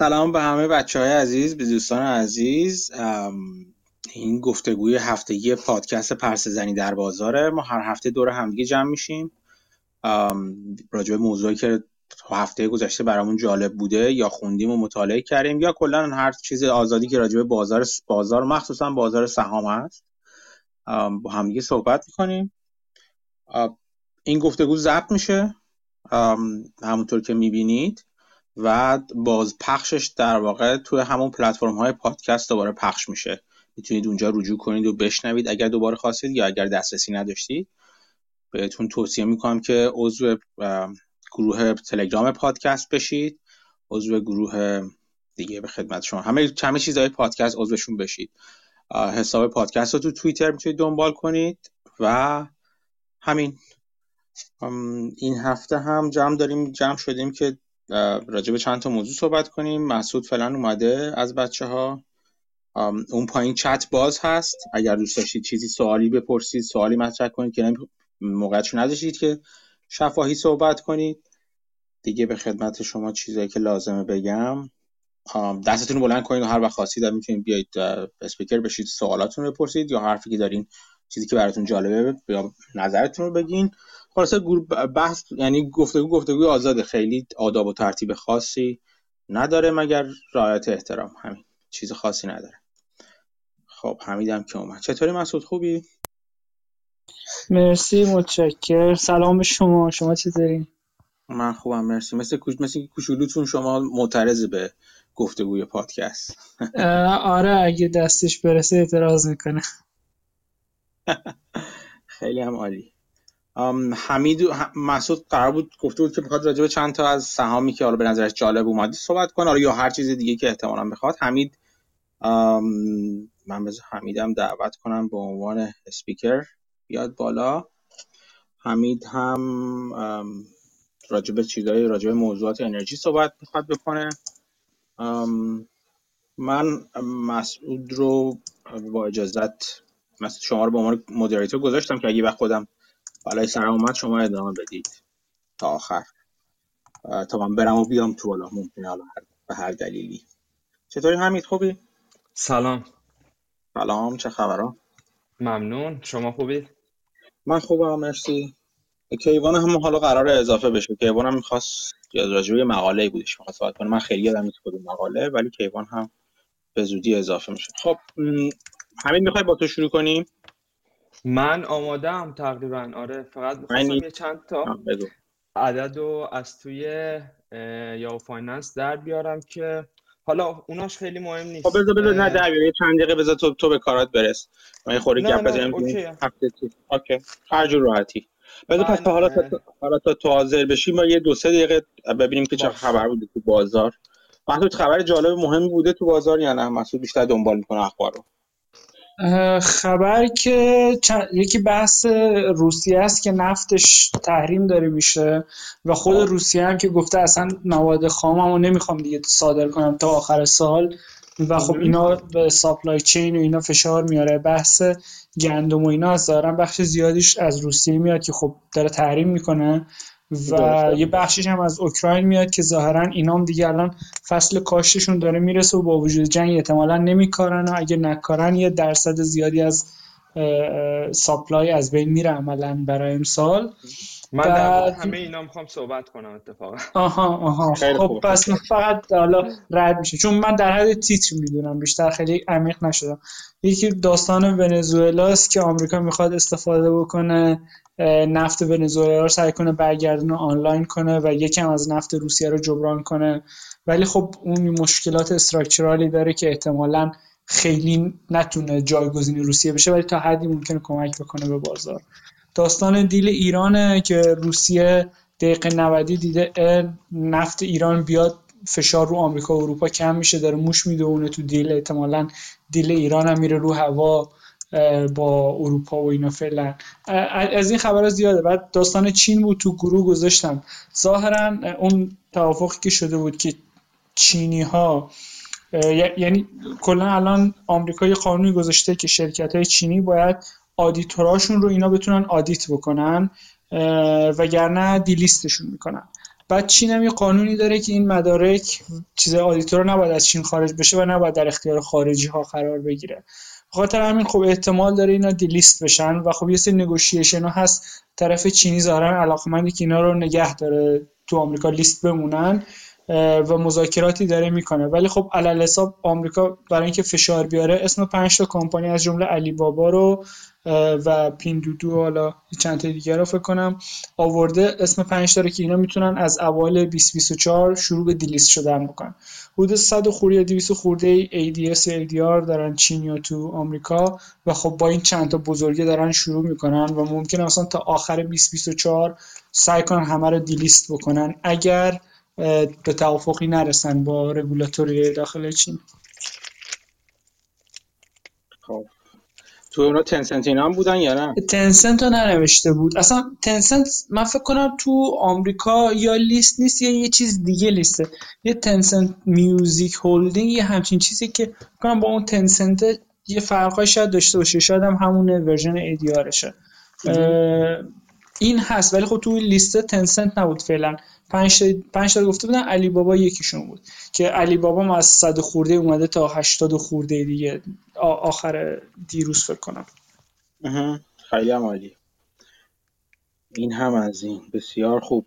سلام به همه بچه های عزیز به دوستان عزیز. این گفتگوی هفتگی پادکست پرسه در بازاره. ما هر هفته دور همدیگه جمع میشیم. راجع به موضوعی که هفته گذشته برامون جالب بوده یا خوندیم و مطالعه کردیم یا کلا هر چیز آزادی که راجع به بازار بازار مخصوصا بازار سهام هست با همدیگه صحبت می‌کنیم. این گفتگو ضبط میشه. همونطور که می‌بینید. و باز پخشش در واقع توی همون پلتفرم های پادکست دوباره پخش میشه. می‌تونید اونجا رجوع کنید و بشنوید اگر دوباره خواستید یا اگر دسترسی نداشتید. بهتون توصیه می‌کنم که عضو گروه تلگرام پادکست بشید. عضو گروه دیگه به خدمت شما. همه همه چیزهای پادکست عضوشون بشید. حساب پادکست رو تو توییتر می‌تونید دنبال کنید و همین. این هفته هم جمع داریم جمع شدیم که راجع به چند تا موضوع صحبت کنیم. مسعود فعلا اومده از بچه ها اون پایین چت باز هست. اگر دوست داشتید چیزی سوالی بپرسید سوالی مطرح کنید که موقعش نداشتید که شفاهی صحبت کنید. دیگه به خدمت شما چیزایی که لازمه بگم. دستتون رو بلند کنید و هر وقت خواستید می‌تونید بیاید اسپیکر بشید سوالاتون رو بپرسید یا حرفی که دارین چیزی که براتون جالبه یا نظرتون رو بگین. خلاصه بحث یعنی گفتگو گفتگو آزاد خیلی آداب و ترتیب خاصی نداره مگر رعایت احترام. همین چیز خاصی نداره. خب حمیدم که اومد. چطوری مسعود؟ خوبی؟ مرسی متشکر سلام به شما. شما چطوری؟ من خوبم مرسی. مثل مثل کوچولوتون شما معترض به گفتگوی پادکست. آره اگه دستش برسه اعتراض می‌کنه. خیلی هم عالی. حمید مسعود قرار بود گفته بود که می‌خواد راجع به چند تا از سهامی که حالا به نظرش جالب اومدی صحبت کنه. یا هر چیز دیگه که احتمالا بخواد. حمید من بذار حمیدم دعوت کنم به عنوان اسپیکر بیاد بالا. حمید هم راجع به چیزای راجع به موضوعات انرژی صحبت می‌خواد بکنه. من مسعود رو با اجازت مثل شما رو به عنوان مدیریتور گذاشتم که اگه وقت خودم بالای سر اومد شما ادامه بدید تا آخر. تا من برم و بیام تو بالا ممکنه حالا به هر دلیلی. چطوری حمید؟ خوبی؟ سلام. سلام چه خبرها؟ ممنون. شما خوبی؟ من خوبم مرسی. کیوان هم حالا قرار اضافه بشه. کیوان هم می‌خواست راجبه مقاله بودش می‌خواست صحبت کنه. من خیلی یادم نیست کدوم مقاله ولی کیوان هم به زودی اضافه میشه. خب همین می‌خوای با تو شروع کنیم؟ من آمادم تقریبا. آره فقط می‌خواستم یه چند تا عدد رو از توی Yahoo Finance در بیارم که حالا اوناش خیلی مهم نیست. خب بذار بذار نه در یه چند دقیقه بذار تو تو به کارات برس. من خوری گپ بزنیم. هفته اوکی. هر جور راحتی. بذار پس حالا تا حالا تا تو حاضر بشیم ما یه دو سه دقیقه ببینیم که چه خبر بوده تو بازار. محمود خبر جالب مهمی بوده تو بازار یا نه؟ محمود بیشتر دنبال می‌کنه اخبار رو. خبر که یکی بحث روسیه است که نفتش تحریم داره میشه و خود روسیه هم که گفته اصلا مواد خاممو نمی‌خوام دیگه صادر کنم تا آخر سال و خب اینا به ساپلای چین و اینا فشار میاره. بحث گندم و اینا از دارن بخش زیادیش از روسیه میاد که خب داره تحریم می‌کنه. و یه بخشش هم از اوکراین میاد که ظاهرا اینا هم دیگه الان فصل کاشتشون داره می‌رسه و با وجود جنگ احتمالا نمیکارن و اگه نکارن یه درصد زیادی از ساپلای از بین میره عملا برای امسال. من در همه اینا می‌خوام صحبت کنم اتفاقا. آها آها. خب پس من فقط حالا رد میشه. چون من در حد تیتر می‌دونم بیشتر خیلی عمیق نشدم. یکی داستان ونزوئلاست که آمریکا می‌خواد استفاده بکنه نفت ونزوئلا رو سعی کنه برگردونه آنلاین کنه و یکم از نفت روسیه رو جبران کنه. ولی خب اون مشکلات استراکچرالی داره که احتمالا خیلی نتونه جایگزین روسیه بشه ولی تا حدی ممکنه کمک بکنه به بازار. داستان دیل ایرانه که روسیه دقیقه 90 دیده نفت ایران بیاد فشار رو آمریکا و اروپا کم میشه داره موش می‌دونه تو دیل احتمالا دیل ایران هم میره رو هوا با اروپا و اینا فعلا. از این خبرها زیاده. بعد داستان چین بود تو گروه گذاشتم. ظاهرا اون توافقی که شده بود که چینی ها یعنی کلا الان آمریکا یه قانونی گذاشته که شرکت های چینی باید auditor اشون رو اینا بتونن audit بکنن وگرنه delist شون می‌کنن. بعد چین هم یه قانونی داره که این مدارک چیز auditor نباید از چین خارج بشه و نباید در اختیار خارجی ها قرار بگیره. خاطر همین خب احتمال داره اینا delist بشن و خب یه سری negotiation هست. طرف چینی ظاهرا علاقمندی که اینا رو نگه داره تو آمریکا لیست بمونن و مذاکراتی داره می‌کنه. ولی خب علی‌الحساب آمریکا برای اینکه فشار بیاره اسم پنج تا کمپانی از جمله علی بابا رو و پیندودو حالا چند تا دیگه رو فکر کنم آورده. اسم پنج تا که اینا می‌تونن از اوایل 2024 شروع به دیلیست شدن بکنن حدود 100 خورده یا 200 خورده ADS یا ADR دارن چین یا تو آمریکا و خب با این چند تا بزرگی دارن شروع می‌کنن و ممکن اصلا تا آخر 2024 سعی کنن همه رو دیلیست بکنن اگر به توافقی نرسن با رگولاتوری داخل چین خب تو اونا Tencent اینا هم بودن یا نه؟ Tencent رو ننوشته بود. اصلا Tencent من فکر کنم تو آمریکا یا لیست نیست یا یه چیز دیگه لیسته. یه Tencent Music Holding یه همچین چیزی فکر کنم با اون Tencent یه فرقای شاید داشته باشه. شاید هم همون version ADR شه این هست. ولی خب تو لیست Tencent نبود فعلا. پنج پنج تا گفته بودن علی بابا یکیشون بود. که علی بابا از صد خورده اومده تا 80 خورده دیگه آخر دیروز فکر کنم. خیلی عالی این هم از این. بسیار خوب.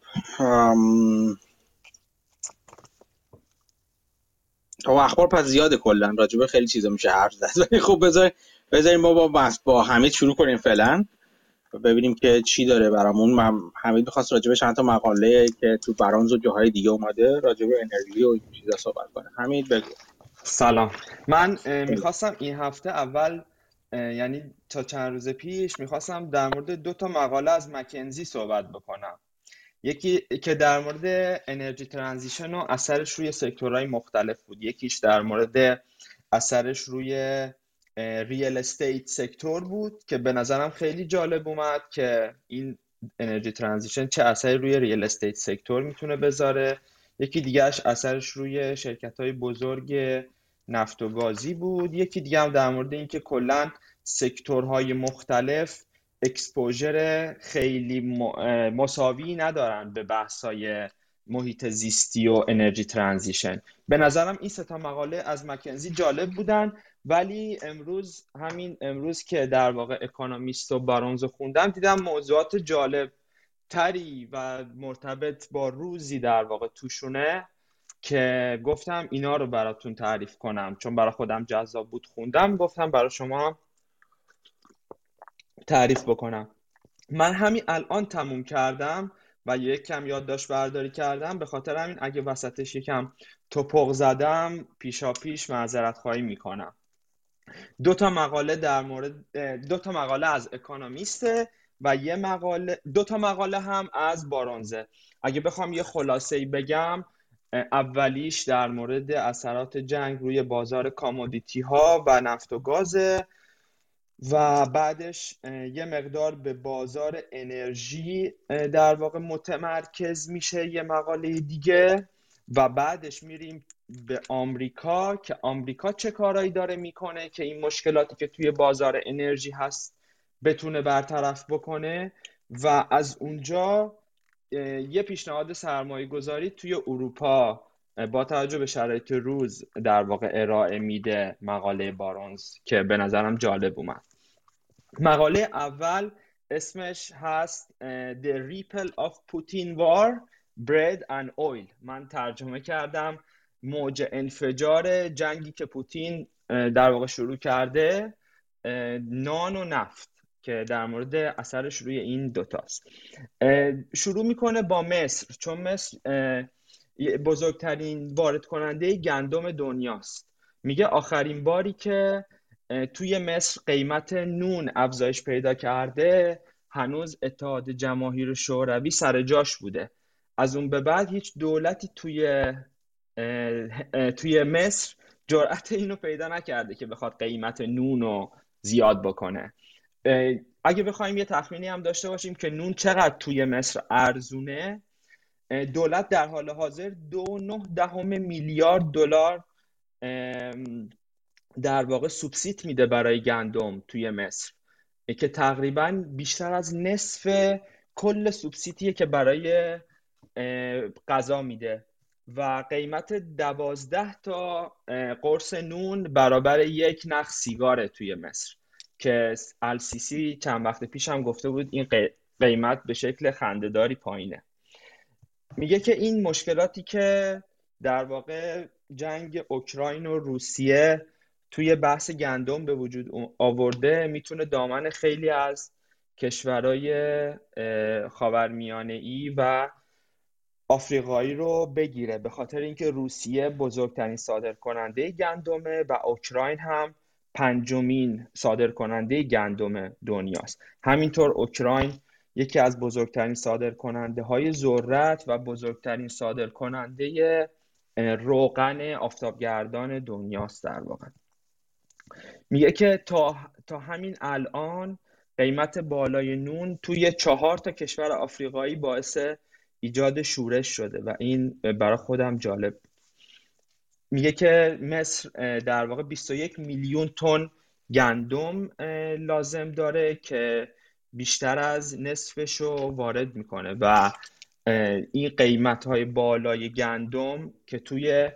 خب اخبار پس زیاده کلا. راجبه خیلی چیزا میشه حرف زد. ولی خب بذار بذاریم ما با با همه شروع کنیم فعلا. ببینیم که چی داره برامون. من حمید می‌خواست راجبه چند تا مقاله که تو برانز و جاهای دیگه اومده راجبه انرژی و این چیزا صحبت کنه. حمید بگو. سلام. من می‌خواستم این هفته اول یعنی تا چند روز پیش می‌خواستم در مورد دو تا مقاله از مکنزی صحبت بکنم. یکی که در مورد energy transition و اثرش روی sector های مختلف بود. یکیش در مورد اثرش روی real estate sector بود که به نظرم خیلی جالب اومد که این energy transition چه اثری روی real estate sector می‌تونه بذاره. یکی دیگهش اثرش روی شرکت های بزرگ نفت و گازی بود. یکی دیگه هم در مورد اینکه کلا sector های مختلف exposure خیلی مساوی ندارن به بحثای محیط زیستی و energy transition. به نظرم این ستا مقاله از مکنزی جالب بودن ولی امروز همین امروز که در واقع اکانومیست و بارونز خوندم دیدم موضوعات جالب تری و مرتبط با روزی در واقع توشونه که گفتم اینا رو براتون تعریف کنم. چون برای خودم جذاب بود خوندم گفتم برای شما تعریف بکنم. من همین الان تموم کردم. و یک کم یادداشت برداری کردم. به خاطر همین اگه وسطش یکم توپق زدم پیشا پیش معذرت خواهی می‌کنم. دو تا مقاله در مورد دو تا مقاله از اکانومیسته و یه مقاله دو تا مقاله هم از بارونزه. اگه بخوام یه خلاصه ای بگم اولیش در مورد اثرات جنگ روی بازار کامودیتی ها و نفت و گازه و بعدش یه مقدار به بازار انرژی در واقع متمرکز میشه یه مقاله دیگه و بعدش میریم به آمریکا که آمریکا چه کارایی داره می‌کنه که این مشکلاتی که توی بازار انرژی هست بتونه برطرف بکنه و از اونجا یه پیشنهاد سرمایه گذاری توی اروپا با توجه به شرایط روز در واقع ارائه میده مقاله بارونز که به نظرم جالب اومد. مقاله اول اسمش هست The Ripple of Putin War Bread and Oil. من ترجمه کردم. موج انفجار جنگی که پوتین در واقع شروع کرده نان و نفت که در مورد اثرش روی این دوتاست. شروع می‌کنه با مصر چون مصر بزرگترین وارد کننده گندم دنیاست. میگه آخرین باری که توی مصر قیمت نون افزایش پیدا کرده هنوز اتحاد جماهیر شوروی سر جاش بوده. از اون به بعد هیچ دولتی توی توی مصر جرأت اینو پیدا نکرده که بخواد قیمت نون رو زیاد بکنه. اگه بخوایم یه تخمینی هم داشته باشیم که نون چقدر توی مصر ارزونه دولت در حال حاضر دو نه دهم میلیارد دلار در واقع سوبسید میده برای گندم توی مصر. که تقریبا بیشتر از نصف کل سوبسیدیه که برای غذا میده. و قیمت دوازده تا قرص نون برابر یک نخ سیگاره توی مصر. که السیسی چند وقت پیش هم گفته بود این قیمت به شکل خندهداری پایینه. میگه که این مشکلاتی که در واقع جنگ اوکراین و روسیه توی بحث گندم به وجود آورده می‌تونه دامن خیلی از کشورهای خاورمیانه ای و آفریقایی رو بگیره. به خاطر اینکه روسیه بزرگترین صادر کننده گندمه و اوکراین هم پنجمین صادر کننده گندم دنیاست. همینطور اوکراین یکی از بزرگترین صادر کننده های ذرت و بزرگترین صادر کننده روغن آفتابگردان دنیاست در واقع. میگه که تا, تا همین الان قیمت بالای نون توی چهار تا کشور آفریقایی باعث ایجاد شورش شده و این برای خودم جالب میگه که مصر در واقع 21 میلیون تن گندم لازم داره که بیشتر از نصفش رو وارد می‌کنه و این قیمت های بالای گندم که توی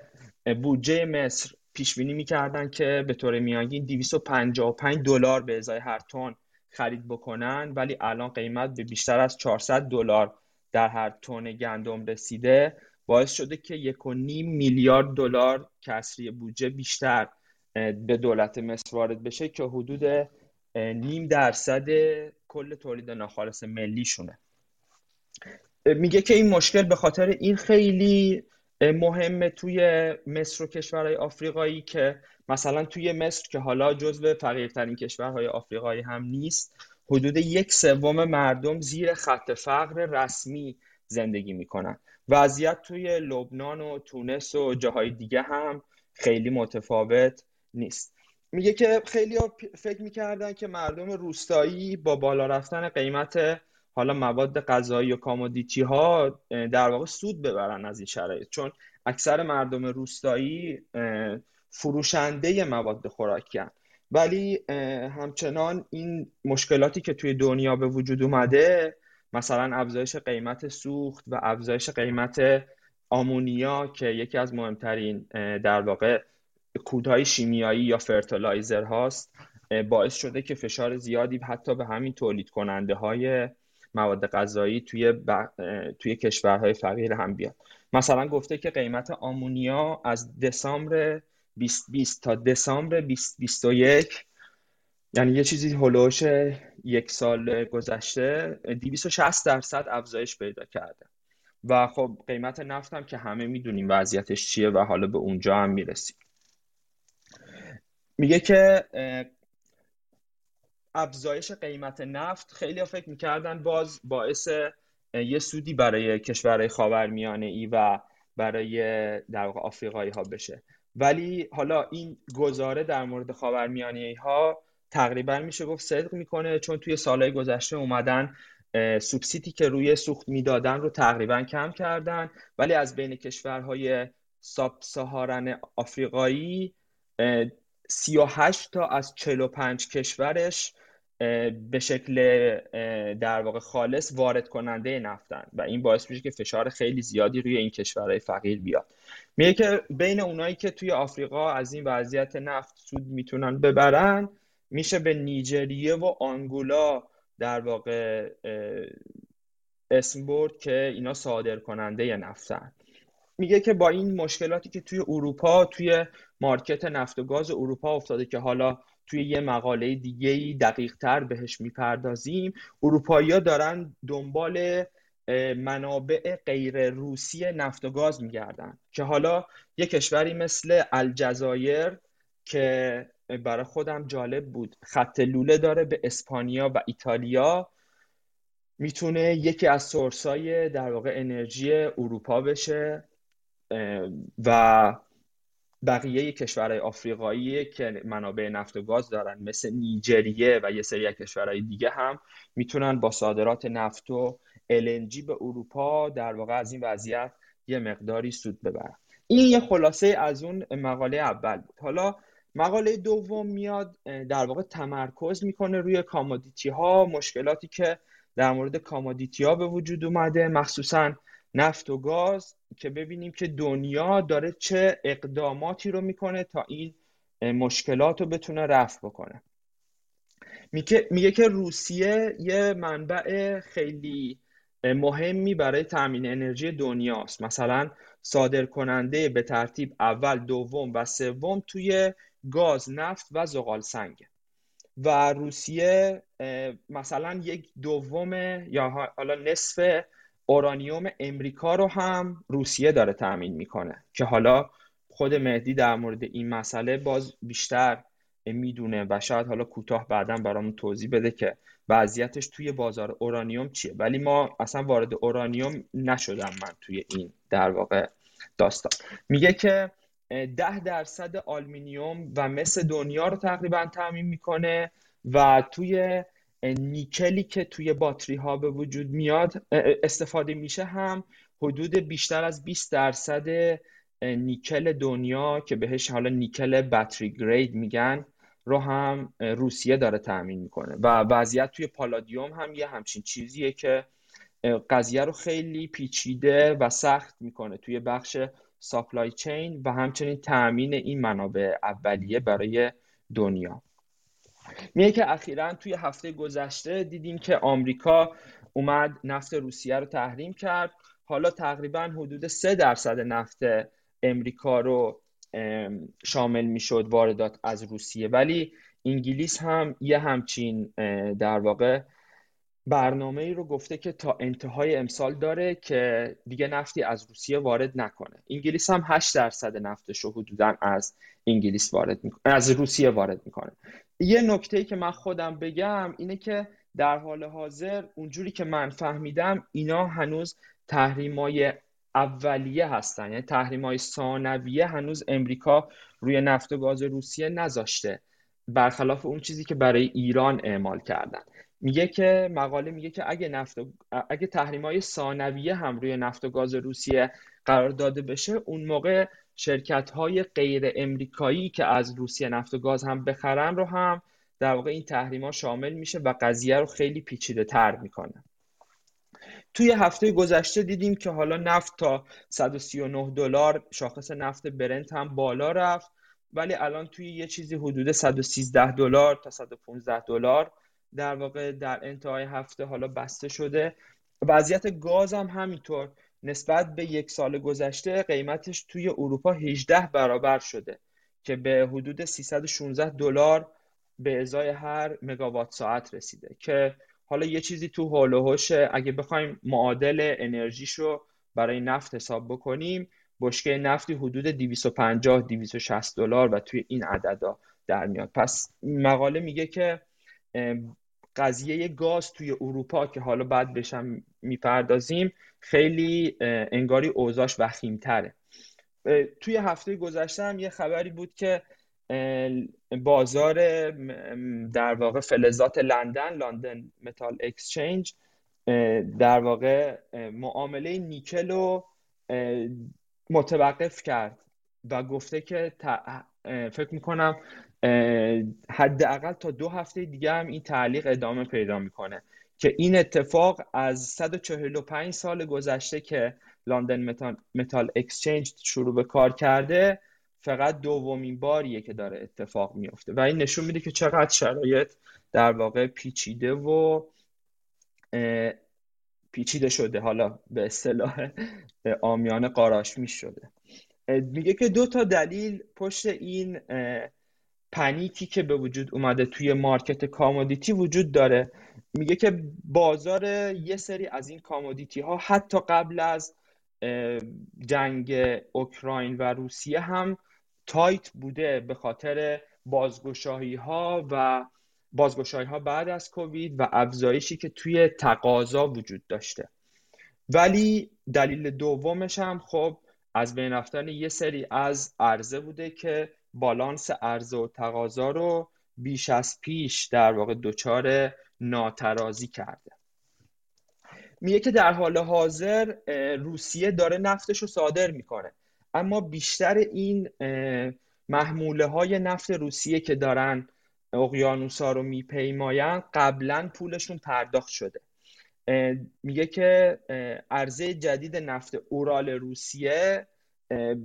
بودجه مصر پیش بینی می‌کردن که به طور میانگین 255 دلار به ازای هر تن خرید بکنن ولی الان قیمت به بیشتر از 400 دلار در هر تن گندم رسیده. باعث شده که یک و نیم میلیارد دلار کسری بودجه بیشتر به دولت مصر وارد بشه که حدود نیم درصد کل تولید ناخالص ملیشونه. میگه که این مشکل به خاطر این خیلی مهمه توی مصر و کشورهای آفریقایی که مثلا توی مصر که حالا جزو فقیرترین کشورهای آفریقایی هم نیست حدود یک سوم مردم زیر خط فقر رسمی زندگی می‌کنن. وضعیت توی لبنان و تونس و جاهای دیگه هم خیلی متفاوت نیست. میگه که خیلی فکر می‌کردن که مردم روستایی با بالا رفتن قیمت حالا مواد غذایی و کامودیتی ها در واقع سود ببرن از این شرایط. چون اکثر مردم روستایی فروشنده مواد خوراکی ولی همچنان این مشکلاتی که توی دنیا به وجود اومده مثلا افزایش قیمت سوخت و افزایش قیمت آمونیا که یکی از مهمترین در واقع کودهای شیمیایی یا فرتلایزر هاست باعث شده که فشار زیادی حتی به همین تولید کننده های مواد غذایی توی, توی کشورهای فقیر هم بیاد. مثلا گفته که قیمت آمونیا از دسامبر 2020 تا دسامبر 2021 یعنی یه چیزی هلوش یک سال گذشته 260 درصد افزایش پیدا کرده. و خب قیمت نفت هم که همه می‌دونیم وضعیتش چیه و حالا به اونجا هم می‌رسیم. میگه که افزایش قیمت نفت خیلی فکر می‌کردن باز باعث یه سودی برای کشورهای خاورمیانه ای و برای در آفریقایی ها بشه. ولی حالا این گزاره در مورد خاورمیانه ها تقریبا میشه گفت صدق می‌کنه چون توی سالهای گذشته اومدن سوبسیدی که روی سوخت می‌دادن رو تقریبا کم کردن. ولی از بین کشورهای ساب سهارن آفریقایی 38 تا از 45 کشورش به شکل در واقع خالص وارد کننده نفتن. و این باعث میشه که فشار خیلی زیادی روی این کشورهای فقیر بیاد. میگه که بین اونایی که توی آفریقا از این وضعیت نفت سود می‌تونن ببرن میشه به نیجریه و آنگولا در واقع اسم برد که اینا صادر کننده نفتن. میگه که با این مشکلاتی که توی اروپا توی مارکت نفت و گاز اروپا افتاده که حالا توی یه مقاله دیگه ای دقیق تر بهش می‌پردازیم. اروپایی دارن دنبال منابع غیر روسی نفت و گاز میگردن که حالا یه کشوری مثل الجزایر که برای خودم جالب بود خط لوله داره به اسپانیا و ایتالیا. می‌تونه یکی از سورسای در واقع انرژی اروپا بشه و بقیه کشورهای آفریقایی که منابع نفت و گاز دارن مثل نیجریه و یه سری کشورهای دیگه هم می‌تونن با صادرات نفت و LNG به اروپا در واقع از این وضعیت یه مقداری سود ببرن. این یه خلاصه از اون مقاله اول بود. حالا مقاله دوم میاد در واقع تمرکز می‌کنه روی کامودیتی ها مشکلاتی که در مورد کامادیتی ها به وجود اومده مخصوصا نفت و گاز که ببینیم که دنیا داره چه اقداماتی رو می‌کنه تا این مشکلات رو بتونه رفع بکنه. میگه, میگه که روسیه یه منبع خیلی مهمی برای تامین انرژی دنیاست. مثلا صادر کننده به ترتیب اول دوم و سوم توی گاز نفت و زغال سنگ. و روسیه مثلا یک دوم یا حالا نصف اورانیوم امریکا رو هم روسیه داره تأمین می‌کنه که حالا خود مهدی در مورد این مسئله باز بیشتر می‌دونه و شاید حالا کوتاه بعدا برامون توضیح بده که وضعیتش توی بازار اورانیوم چیه. ولی ما اصلا وارد اورانیوم نشدم من توی این در واقع داستان. میگه که ده درصد آلمینیوم و مس دنیا رو تقریبا تعمین می‌کنه و توی نیکلی که توی باتری ها به وجود میاد استفاده میشه هم حدود بیشتر از 20 درصد نیکل دنیا که بهش حالا نیکل باتری گرید میگن رو هم روسیه داره تأمین می‌کنه. و وضعیت توی پالادیوم هم یه همچین چیزیه که قضیه رو خیلی پیچیده و سخت می‌کنه توی بخش ساپلای چین و همچنین تأمین این منابع اولیه برای دنیا. میگه که اخیرا توی هفته گذشته دیدیم که آمریکا اومد نفت روسیه رو تحریم کرد. حالا تقریبا حدود سه درصد نفت امریکا رو شامل می‌شد واردات از روسیه. ولی انگلیس هم یه همچین در واقع برنامه ای رو گفته که تا انتهای امسال داره که دیگه نفتی از روسیه وارد نکنه. انگلیس هم 8 درصد نفتش رو حدودا از انگلیس وارد می‌کنه از روسیه وارد می‌کنه. یه نکته که من خودم بگم اینه که در حال حاضر اونجوری که من فهمیدم اینا هنوز تحریمای اولیه هستن. یعنی تحریم های ثانویه هنوز امریکا روی نفت و گاز روسیه نذاشته. برخلاف اون چیزی که برای ایران اعمال کردن. میگه که مقاله میگه که اگه نفت و... اگه تحریم های ثانویه هم روی نفت و گاز روسیه قرار داده بشه اون موقع شرکت های غیر امریکایی که از روسیه نفت و گاز هم بخرن رو هم در واقع این تحریم ها شامل میشه و قضیه رو خیلی پیچیده تر می‌کنه. توی هفته گذشته دیدیم که حالا نفت تا 139 دلار شاخص نفت برنت هم بالا رفت ولی الان توی یه چیزی حدود 113 دلار تا 115 دلار در واقع در انتهای هفته حالا بسته شده. وضعیت گاز هم همینطور. نسبت به یک سال گذشته قیمتش توی اروپا 18 برابر شده که به حدود 316 دلار به ازای هر مگاوات ساعت رسیده که حالا یه چیزی تو حال و اگه بخوایم معادل انرژیش رو برای نفت حساب بکنیم بشکه نفتی حدود 250 260 دلار و توی این عددا در میاد. پس مقاله میگه که قضیه گاز توی اروپا که حالا بعد بشم می‌پردازیم خیلی انگاری اوضاش وخیمتره. توی هفته گذشته هم یه خبری بود که بازار در واقع فلزات لندن لندن متال اکسچنج در واقع معامله نیکل رو متوقف کرد و گفته که فکر می‌کنم حداقل تا دو هفته دیگه هم این تعلیق ادامه پیدا می‌کنه که این اتفاق از 145 سال گذشته که لندن متال, اکسچنج شروع به کار کرده فقط دومین باریه که داره اتفاق میفته و این نشون میده که چقدر شرایط در واقع پیچیده و پیچیده شده. حالا به اصطلاح آمیان قاراش شده میگه که دو تا دلیل پشت این panic ی که به وجود اومده توی market commodity وجود داره. میگه که بازار یه سری از این commodity ها حتی قبل از جنگ اوکراین و روسیه هم tight بوده به خاطر بازگشایی ها و بازگشایی ها بعد از کووید و افزایشی که توی تقاضا وجود داشته. ولی دلیل دومش هم خب از بین رفتن یه سری از عرضه بوده که بالانس عرضه و تقاضا رو بیش از پیش در واقع دچار ناترازی کرده. میگه که در حال حاضر روسیه داره نفتش رو صادر می‌کنه. اما بیشتر این محموله های نفت روسیه که دارن اقیانوسا رو میپیماین قبلا پولشون پرداخت شده. میگه که عرضه جدید نفت اورال روسیه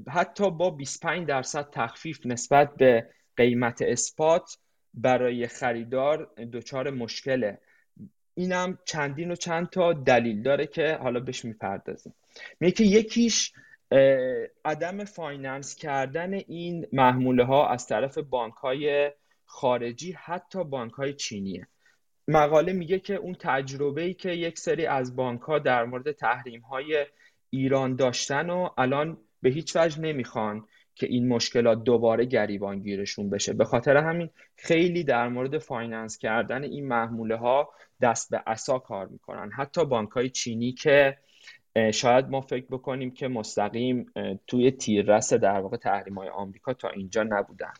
حتی با 25 درصد تخفیف نسبت به قیمت spot برای خریدار دچار مشکله. اینم چندین و چند تا دلیل داره که حالا بهش می‌پردازیم. میگه که یکیش عدم finance کردن این محموله ها از طرف بانک های خارجی حتی بانک های چینیه. مقاله میگه که اون تجربه ای که یک سری از بانک ها در مورد تحریم های ایران داشتن و الان به هیچ وجه نمی‌خوان که این مشکلات دوباره گریبان گیرشون بشه. به خاطر همین خیلی در مورد finance کردن این محموله ها دست به عصا کار می‌کنن. حتی بانک های چینی که شاید ما فکر بکنیم که مستقیم توی تیررس در واقع تحریم های آمریکا تا اینجا نبودن.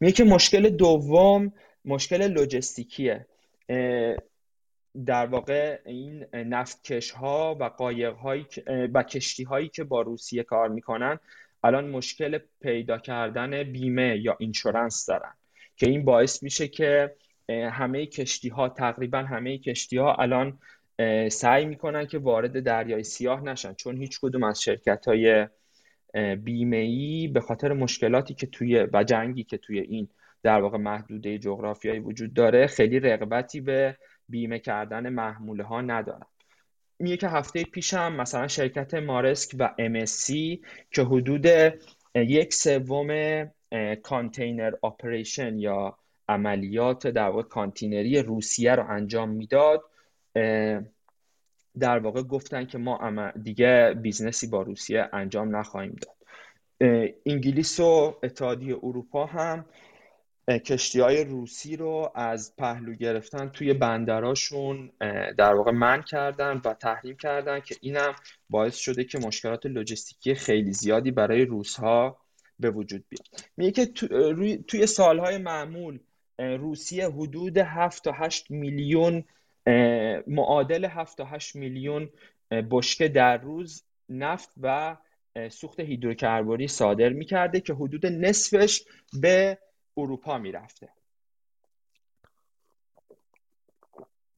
میگه که مشکل دوم مشکل لوجستیکیه. در واقع این نفتکش ها و قایق هایی و کشتی هایی که با روسیه کار می‌کنن الان مشکل پیدا کردن بیمه یا اینشورنس دارن. که این باعث میشه که همه کشتی ها تقریبا همه کشتی ها الان سعی می‌کنن که وارد دریای سیاه نشن. چون هیچ کدوم از شرکت های بیمه ای به خاطر مشکلاتی که توی و جنگی که توی این در واقع محدوده جغرافیایی وجود داره خیلی رغبتی به بیمه کردن محموله ها ندارن میگه که هفته پیشم مثلا شرکت مارسک و MSC که حدود یک سوم container operation یا عملیات در واقع کانتینری روسیه رو انجام می‌داد در واقع گفتن که ما دیگه business ی با روسیه انجام نخواهیم داد. انگلیس و اتحادیه اروپا هم کشتی های روسی رو از پهلو گرفتن توی بندراشون در واقع منع کردن و تحریم کردن که اینم باعث شده که مشکلات لوجستیکی خیلی زیادی برای روس ها به وجود بیاد. میگه که توی سالهای معمول روسیه حدود 7 تا 8 میلیون معادل 7 تا 8 میلیون بشکه در روز نفت و سوخت هیدروکربنی صادر می‌کرده که حدود نصفش به اروپا می‌رفته.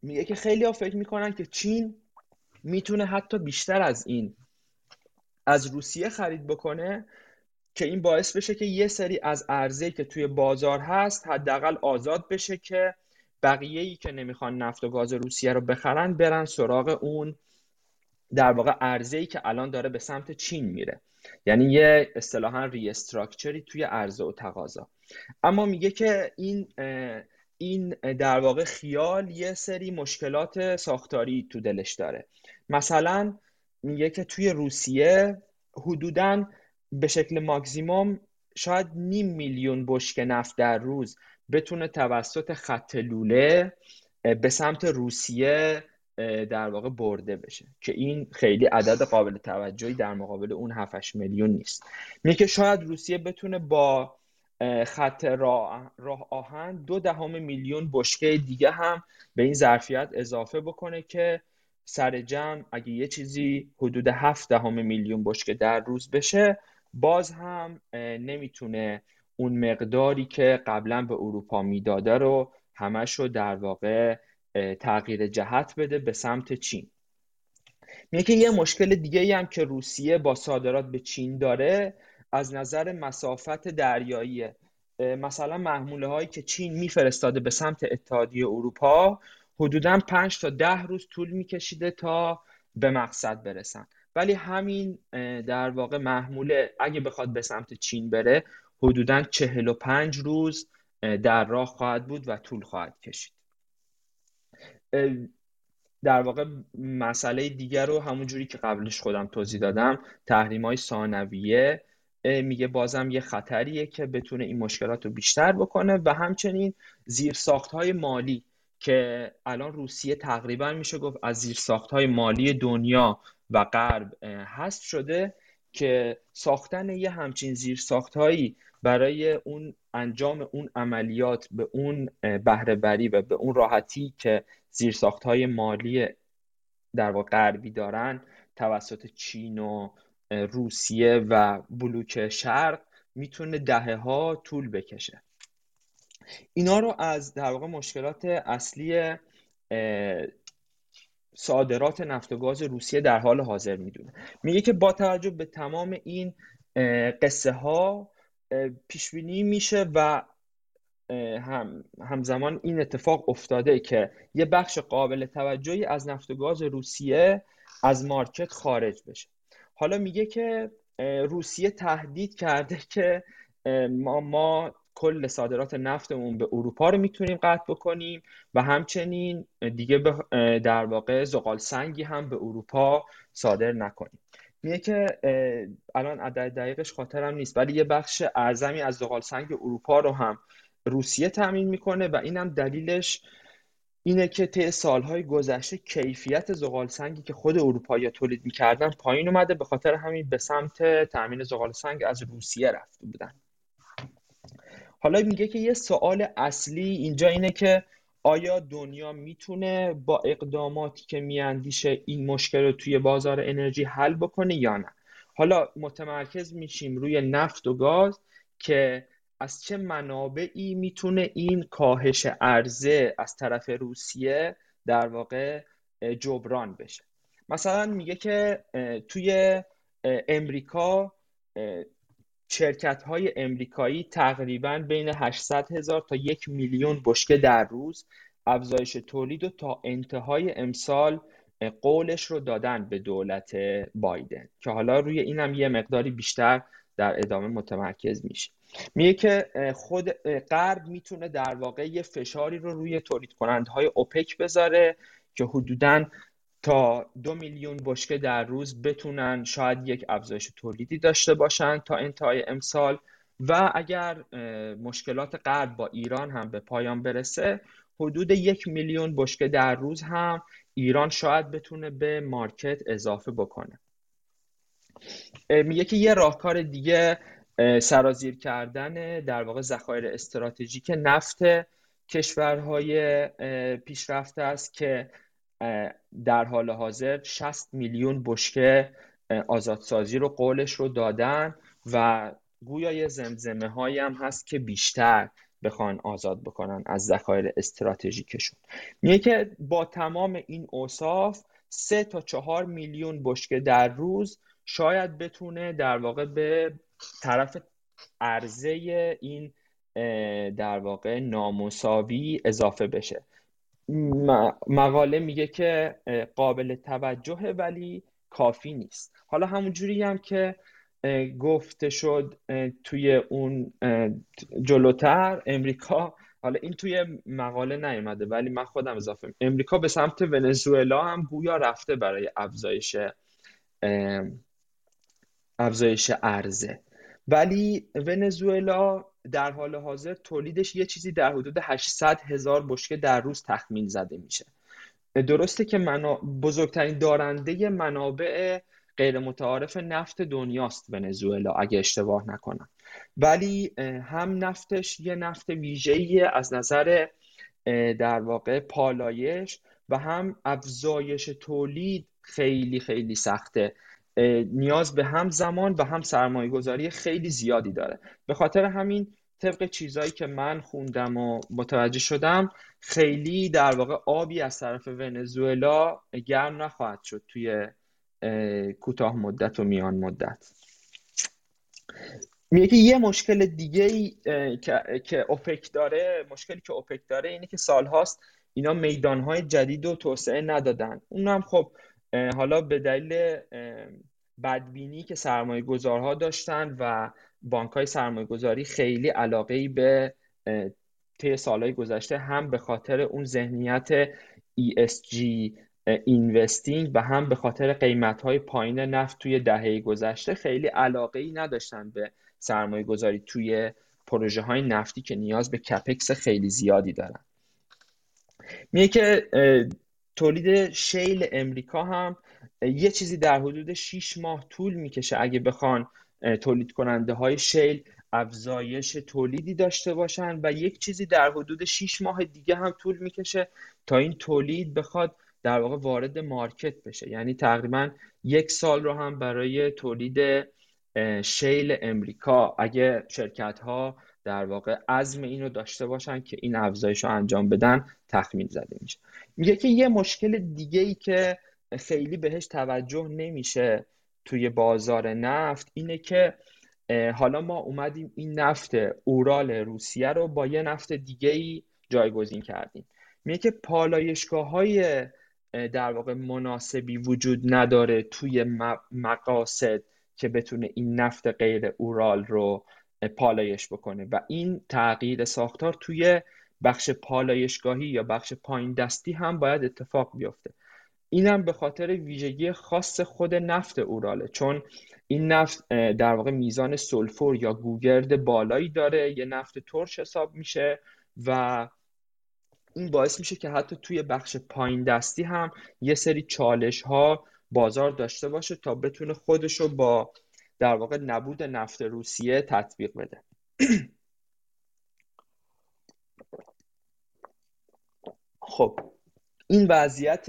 میگه که خیلی ها فکر می‌کنن که چین می‌تونه حتی بیشتر از این از روسیه خرید بکنه که این باعث بشه که یه سری از ارزه که توی بازار هست حداقل آزاد بشه که بقیه ای که نمی‌خوان نفت و گاز روسیه رو بخرن برن سراغ اون در واقع ای که الان داره به سمت چین میره. یعنی یه اصطلاحا ری توی عرضه و تقاضا. اما میگه که این این در واقع خیال یه سری مشکلات ساختاری تو دلش داره. مثلا میگه که توی روسیه حدودا به شکل ماکزیموم شاید نیم میلیون بشک نفت در روز بتونه توسط خط لوله به سمت روسیه در واقع برده بشه. که این خیلی عدد قابل توجهی در مقابل اون 7 میلیون نیست. میگه شاید روسیه بتونه با خط راه, راه آهن دو دهم میلیون بشکه دیگه هم به این ظرفیت اضافه بکنه که سر جمع اگه یه چیزی حدود هفت دهم میلیون بشکه در روز بشه باز هم نمی‌تونه اون مقداری که قبلا به اروپا می‌داده رو همش رو در واقع تغییر جهت بده به سمت چین. میگه که یه مشکل دیگه هم که روسیه با صادرات به چین داره از نظر مسافت دریایی مثلا محموله هایی که چین میفرستاده به سمت اتحادیه اروپا حدودا 5 تا ده روز طول میکشیده تا به مقصد برسن. ولی همین در واقع محموله اگه بخواد به سمت چین بره حدودا 45 روز در راه خواهد بود و طول خواهد کشید. در واقع مسئله دیگر رو همون جوری که قبلش خودم توضیح دادم تحریم های ثانویه میگه بازم یه خطریه که بتونه این مشکلات رو بیشتر بکنه و همچنین زیرساخت های مالی که الان روسیه تقریبا میشه گفت از زیرساخت های مالی دنیا و غرب هست شده که ساختن یه همچین زیرساخت هایی برای اون انجام اون عملیات به اون بهره بری و به اون راحتی که زیرساخت های مالی در واقع غربی دارن توسط چین و روسیه و بلوک شرق می‌تونه دهه ها طول بکشه. اینا رو از در واقع مشکلات اصلی صادرات نفت و گاز روسیه در حال حاضر می‌دونه. میگه که با توجه به تمام این قصه ها پیش بینی میشه و هم همزمان این اتفاق افتاده که یه بخش قابل توجهی از نفت و گاز روسیه از مارکت خارج بشه. حالا میگه که روسیه تهدید کرده که ما, ما کل صادرات نفتمون به اروپا رو می‌تونیم قطع بکنیم و همچنین دیگه در واقع زغال سنگی هم به اروپا صادر نکنیم. میگه که الان عدد دقیقش خاطرم نیست ولی یه بخش اعظمی از زغال سنگ اروپا رو هم روسیه تامین می‌کنه و اینم دلیلش اینه که طی سالهای گذشته کیفیت زغال سنگی که خود اروپایی تولید می‌کردن پایین اومده به خاطر همین به سمت تامین زغال سنگ از روسیه رفته بودن. حالا میگه که یه سوال اصلی اینجا اینه که آیا دنیا می‌تونه با اقداماتی که میاندیشه این مشکل رو توی بازار انرژی حل بکنه یا نه؟ حالا متمرکز میشیم روی نفت و گاز که از چه منابعی می‌تونه این کاهش عرضه از طرف روسیه در واقع جبران بشه؟ مثلا میگه که توی امریکا شرکت های امریکایی تقریبا بین 800 هزار تا یک میلیون بشکه در روز افزایش تولید و تا انتهای امسال قولش رو دادن به دولت بایدن که حالا روی اینم یه مقداری بیشتر در ادامه متمرکز میشه. میگه که خود غرب می‌تونه در واقع یه فشاری رو روی تولید کننده های اوپک بذاره که حدوداً تا دو میلیون بشکه در روز بتونن شاید یک افزایش تولیدی داشته باشن تا انتهای امسال. و اگر مشکلات غرب با ایران هم به پایان برسه حدود یک میلیون بشکه در روز هم ایران شاید بتونه به مارکت اضافه بکنه. میگه که یه راهکار دیگه سرازیر کردن در واقع ذخایر استراتژیک نفت کشورهای پیشرفته است که در حال حاضر 60 میلیون بشکه آزادسازی رو قولش رو دادن و گویا یه زمزمه هایی هم هست که بیشتر بخوان آزاد بکنن از ذخایر استراتژیکشون. میگه که با تمام این اوصاف سه تا چهار میلیون بشکه در روز شاید بتونه در واقع به طرف عرضه این در واقع نامساوی اضافه بشه. مقاله میگه که قابل توجه ولی کافی نیست. حالا همون جوری هم که گفته شد توی اون جلوتر امریکا حالا این توی مقاله نیومده ولی من خودم اضافه امریکا به سمت ونزوئلا هم گویا رفته برای افزایش افزایش عرضه. ولی ونزوئلا در حال حاضر تولیدش یه چیزی در حدود 800 هزار بشکه در روز تخمین زده میشه. درسته که منا... بزرگترین دارنده منابع غیر متعارف نفت دنیاست ونزوئلا اگه اشتباه نکنم. ولی هم نفتش یه نفت ویژه‌ای از نظر در واقع پالایش و هم افزایش تولید خیلی خیلی سخته. نیاز به هم زمان و هم سرمایه گذاری خیلی زیادی داره. به خاطر همین طبق چیزهایی که من خوندم و متوجه شدم خیلی در واقع آبی از طرف ونزوئلا گرم نخواهد شد توی کوتاه مدت و میان مدت. میگه یه مشکل دیگه ای که, اوپک داره مشکلی که اوپک داره اینه که سالهاست اینا میدانهای جدید و توسعه ندادن. اونم خب حالا به دلیل بدبینی که سرمایه گذارها داشتن و بانک های سرمایه گذاری خیلی علاقه ای به طی سالهای گذشته هم به خاطر اون ذهنیت ESG اینوستینگ و هم به خاطر قیمت های پایین نفت توی دهه گذشته خیلی علاقه ای نداشتن به سرمایه گذاری توی پروژه های نفتی که نیاز به کپکس خیلی زیادی دارن. میگه که تولید شیل امریکا هم یه چیزی در حدود 6 ماه طول می‌کشه اگه بخوان تولید کننده های شیل افزایش تولیدی داشته باشن و یک چیزی در حدود 6 ماه دیگه هم طول می‌کشه تا این تولید بخواد در واقع وارد مارکت بشه. یعنی تقریبا یک سال رو هم برای تولید شیل امریکا اگه شرکت ها در واقع عزم اینو داشته باشن که این افزایش رو انجام بدن تخمین زده میشه. میگه که یه مشکل دیگه ای که خیلی بهش توجه نمیشه توی بازار نفت اینه که حالا ما اومدیم این نفت اورال روسیه رو با یه نفت دیگه ای جایگزین کردیم. میگه که پالایشگاه های در واقع مناسبی وجود نداره توی مقاصد که بتونه این نفت غیر اورال رو پالایش بکنه. و این تغییر ساختار توی بخش پالایشگاهی یا بخش پایین دستی هم باید اتفاق بیفته. اینم به خاطر ویژگی خاص خود نفت اوراله چون این نفت در واقع میزان سلفور یا گوگرد بالایی داره یه نفت ترش حساب میشه و این باعث میشه که حتی توی بخش پایین دستی هم یه سری چالش ها بازار داشته باشه تا بتونه خودش رو با در واقع نبود نفت روسیه تطبیق بده. خب این وضعیت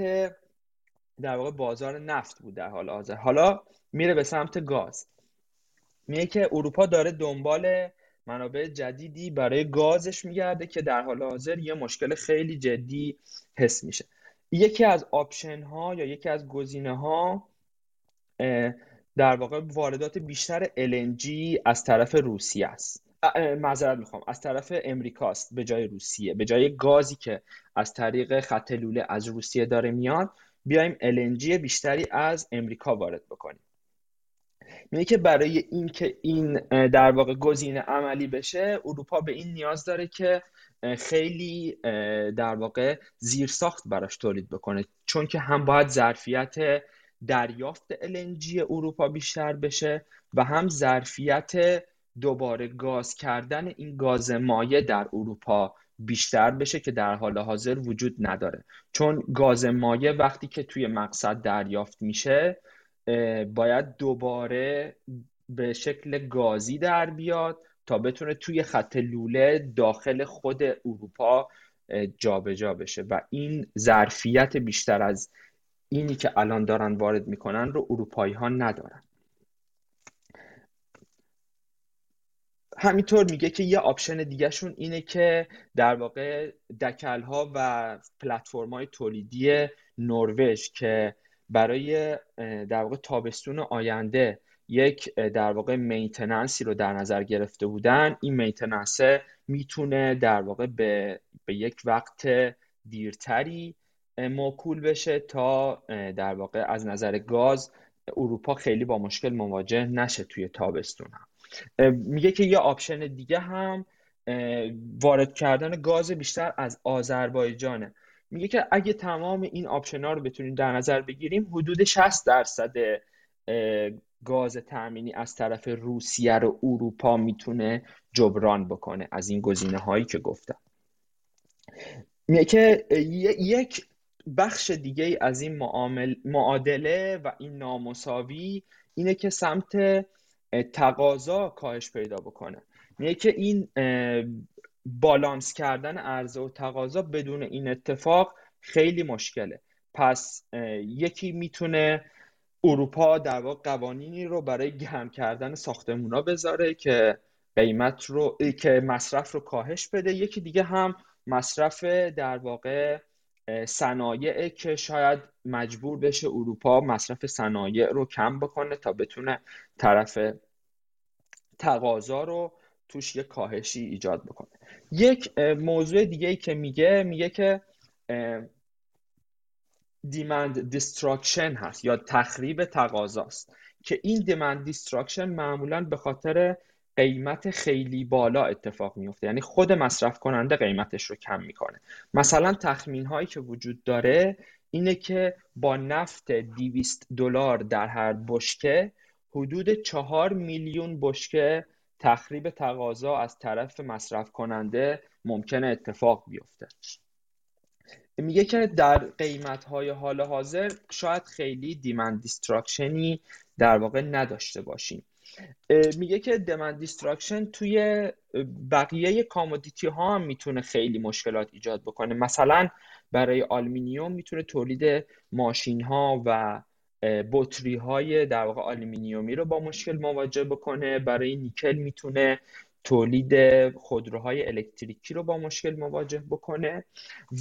در واقع بازار نفت بود در حال حاضر. حالا میره به سمت گاز. میگه که اروپا داره دنبال منابع جدیدی برای گازش میگرده که در حال حاضر یه مشکل خیلی جدی حس میشه. یکی از آپشن ها یا یکی از گزینه ها در واقع واردات بیشتر LNG از طرف روسیه است. معذرت می‌خوام. از طرف امریکاست به جای روسیه. به جای گازی که از طریق خط لوله از روسیه داره میاد بیایم LNG بیشتری از امریکا وارد بکنیم. میگه که برای اینکه این در واقع گزینه عملی بشه اروپا به این نیاز داره که خیلی در واقع زیرساخت براش تولید بکنه. چون که هم باید ظرفیت دریافت LNG اروپا بیشتر بشه و هم ظرفیت دوباره گاز کردن این گاز مایع در اروپا بیشتر بشه که در حال حاضر وجود نداره. چون گاز مایع وقتی که توی مقصد دریافت میشه باید دوباره به شکل گازی در بیاد تا بتونه توی خط لوله داخل خود اروپا جابجا جا بشه و این ظرفیت بیشتر از اینی که الان دارن وارد می‌کنن رو اروپایی ها ندارن. همینطور میگه که یه آپشن دیگهشون اینه که در واقع دکل ها و پلتفرم های تولیدی نروژ که برای در واقع تابستون آینده یک در واقع maintenance ی رو در نظر گرفته بودن این maintenance می‌تونه در واقع به, به یک وقت دیرتری موکول بشه تا در واقع از نظر گاز اروپا خیلی با مشکل مواجه نشه توی تابستون هم. میگه که یه option دیگه هم وارد کردن گاز بیشتر از آذربایجانه. میگه که اگه تمام این option ها رو بتونیم در نظر بگیریم حدود 60 درصد گاز تأمینی از طرف روسیه رو اروپا می‌تونه جبران بکنه از این گزینه هایی که گفتم. میگه که یک بخش دیگه از این معامل معادله و این نامساوی اینه که سمت تقاضا کاهش پیدا بکنه. میگه که این بالانس کردن عرضه و تقاضا بدون این اتفاق خیلی مشکله. پس یکی می‌تونه اروپا در واقع قوانینی رو برای گرم کردن ساختمونا بذاره که قیمت رو که مصرف رو کاهش بده. یکی دیگه هم مصرف در واقع صنایع که شاید مجبور بشه اروپا مصرف صنایع رو کم بکنه تا بتونه طرف تقاضا رو توش یه کاهشی ایجاد بکنه. یک موضوع دیگه ای که میگه میگه که demand destruction هست یا تخریب تقاضاست که این demand destruction معمولا به خاطر قیمت خیلی بالا اتفاق میفته یعنی خود مصرف کننده قیمتش رو کم می‌کنه. مثلا تخمین هایی که وجود داره اینه که با نفت 200 دلار در هر بشکه حدود چهار میلیون بشکه تخریب تقاضا از طرف مصرف کننده ممکنه اتفاق بیفته. میگه که در قیمت های حال حاضر شاید خیلی demand destruction ی در واقع نداشته باشیم. میگه که demand destruction توی بقیه commodity ها هم می‌تونه خیلی مشکلات ایجاد بکنه. مثلا برای آلومینیوم می‌تونه تولید ماشین ها و بطری های در واقع آلومینیومی رو با مشکل مواجه بکنه. برای نیکل می‌تونه تولید خودروهای الکتریکی رو با مشکل مواجه بکنه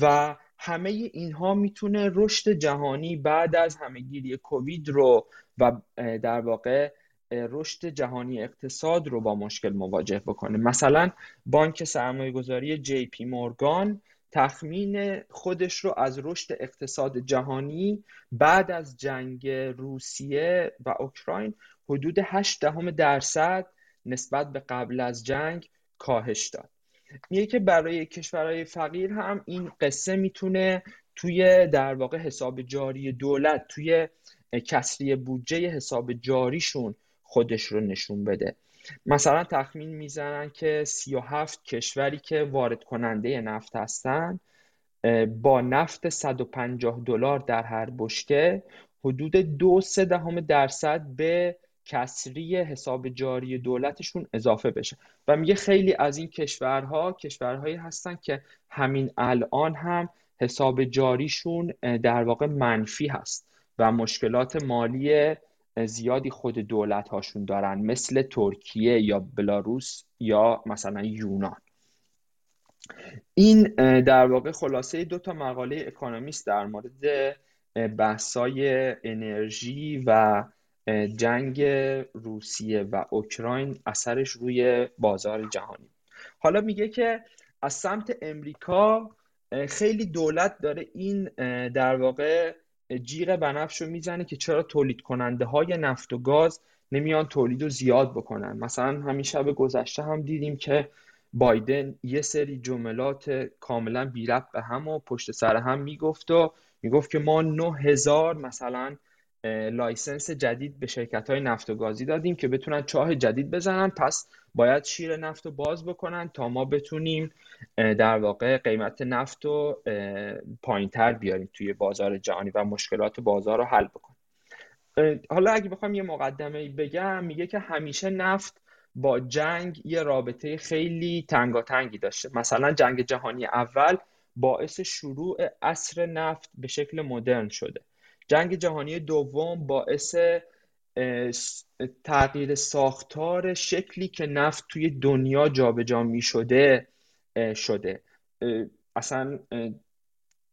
و همه اینها می‌تونه رشد جهانی بعد از همهگیری کووید رو و در واقع رشد جهانی اقتصاد رو با مشکل مواجه بکنه. مثلا بانک سرمایه گذاری جی پی مورگان تخمین خودش رو از رشد اقتصاد جهانی بعد از جنگ روسیه و اوکراین حدود 8 دهم درصد نسبت به قبل از جنگ کاهش داد. میگه که برای کشورهای فقیر هم این قصه می‌تونه توی در واقع حساب جاری دولت توی کسری بودجه حساب جاریشون خودش رو نشون بده. مثلا تخمین می‌زنن که 37 کشوری که وارد کننده نفت هستن با نفت 150 دلار در هر بشکه حدود دو سه دهم درصد به کسری حساب جاری دولتشون اضافه بشه. و میگه خیلی از این کشورها کشورهایی هستن که همین الان هم حساب جاریشون در واقع منفی هست و مشکلات مالی زیادی خود دولت هاشون دارن مثل ترکیه یا بلاروس یا مثلا یونان. این در واقع خلاصه دو تا مقاله اکانومیست در مورد بحثای انرژی و جنگ روسیه و اوکراین اثرش روی بازار جهانی. حالا میگه که از سمت امریکا خیلی دولت داره این در واقع جیغ بنفش رو می‌زنه که چرا تولید کننده های نفت و گاز نمیان تولید رو زیاد بکنن. مثلا همین شب گذشته هم دیدیم که بایدن یه سری جملات کاملا بی به هم و پشت سر هم می‌گفت و می‌گفت که ما 9000 مثلا license جدید به شرکت های نفت و گازی دادیم که بتونن چاه جدید بزنن. پس باید شیر نفت رو باز بکنن تا ما بتونیم در واقع قیمت نفت رو پایین تر بیاریم توی بازار جهانی و مشکلات بازار رو حل بکنیم. حالا اگه بخوام یه مقدمه بگم میگه که همیشه نفت با جنگ یه رابطه خیلی تنگاتنگی داشته. مثلا جنگ جهانی اول باعث شروع عصر نفت به شکل مدرن شده. جنگ جهانی دوم باعث تغییر ساختار شکلی که نفت توی دنیا جابجا می شده شده. اصلا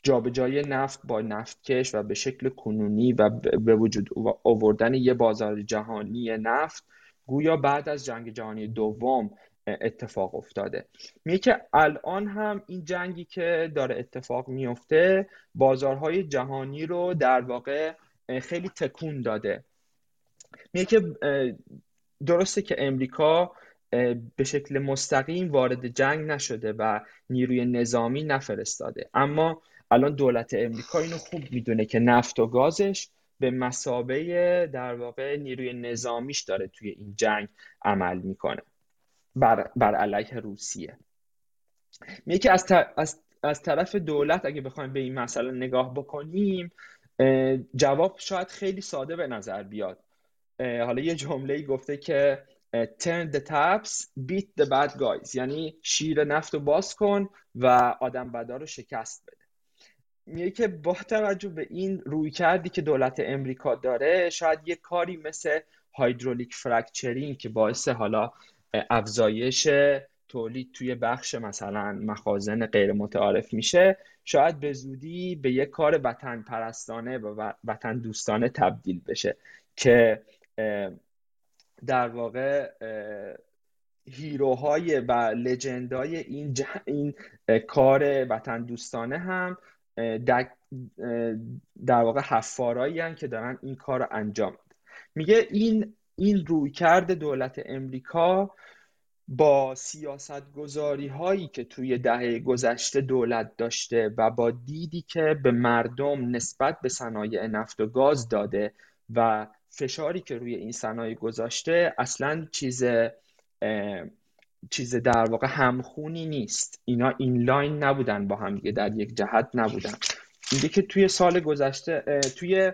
جابجایی نفت با نفتکش و به شکل کنونی و به وجود آوردن یه بازار جهانی نفت گویا بعد از جنگ جهانی دوم اتفاق افتاده. میگه که الان هم این جنگی که داره اتفاق میفته بازارهای جهانی رو در واقع خیلی تکون داده. میگه که درسته که امریکا به شکل مستقیم وارد جنگ نشده و نیروی نظامی نفرستاده. اما الان دولت امریکا اینو خوب می‌دونه که نفت و گازش به مسابه در واقع نیروی نظامیش داره توی این جنگ عمل می‌کنه. بر, بر علیه روسیه. میگه که از, از, از طرف دولت اگه بخوایم به این مسئله نگاه بکنیم جواب شاید خیلی ساده به نظر بیاد. حالا یه جمله گفته که turn the taps beat the bad guys. یعنی شیر نفت رو باز کن و آدم بدا رو شکست بده. میگه که با توجه به این روی کردی که دولت امریکا داره شاید یه کاری مثل هایدرولیک فرکچرینگ که باعث حالا افزایش تولید توی بخش مثلا مخازن غیر متعارف میشه شاید به زودی به یک کار وطن پرستانه و وطن دوستانه تبدیل بشه که در واقع هیروهای و لجندای این, این کار وطن دوستانه هم در, واقع حفارایی که دارن این کار رو انجام میگه این این رویکرد دولت امریکا با سیاست گذاری هایی که توی دهه گذشته دولت داشته و با دیدی که به مردم نسبت به صنایع نفت و گاز داده و فشاری که روی این صنایع گذاشته اصلا چیز چیز در واقع همخونی نیست. اینا این لاین نبودن با هم دیگه در یک جهت نبودن. میگه که توی سال گذشته توی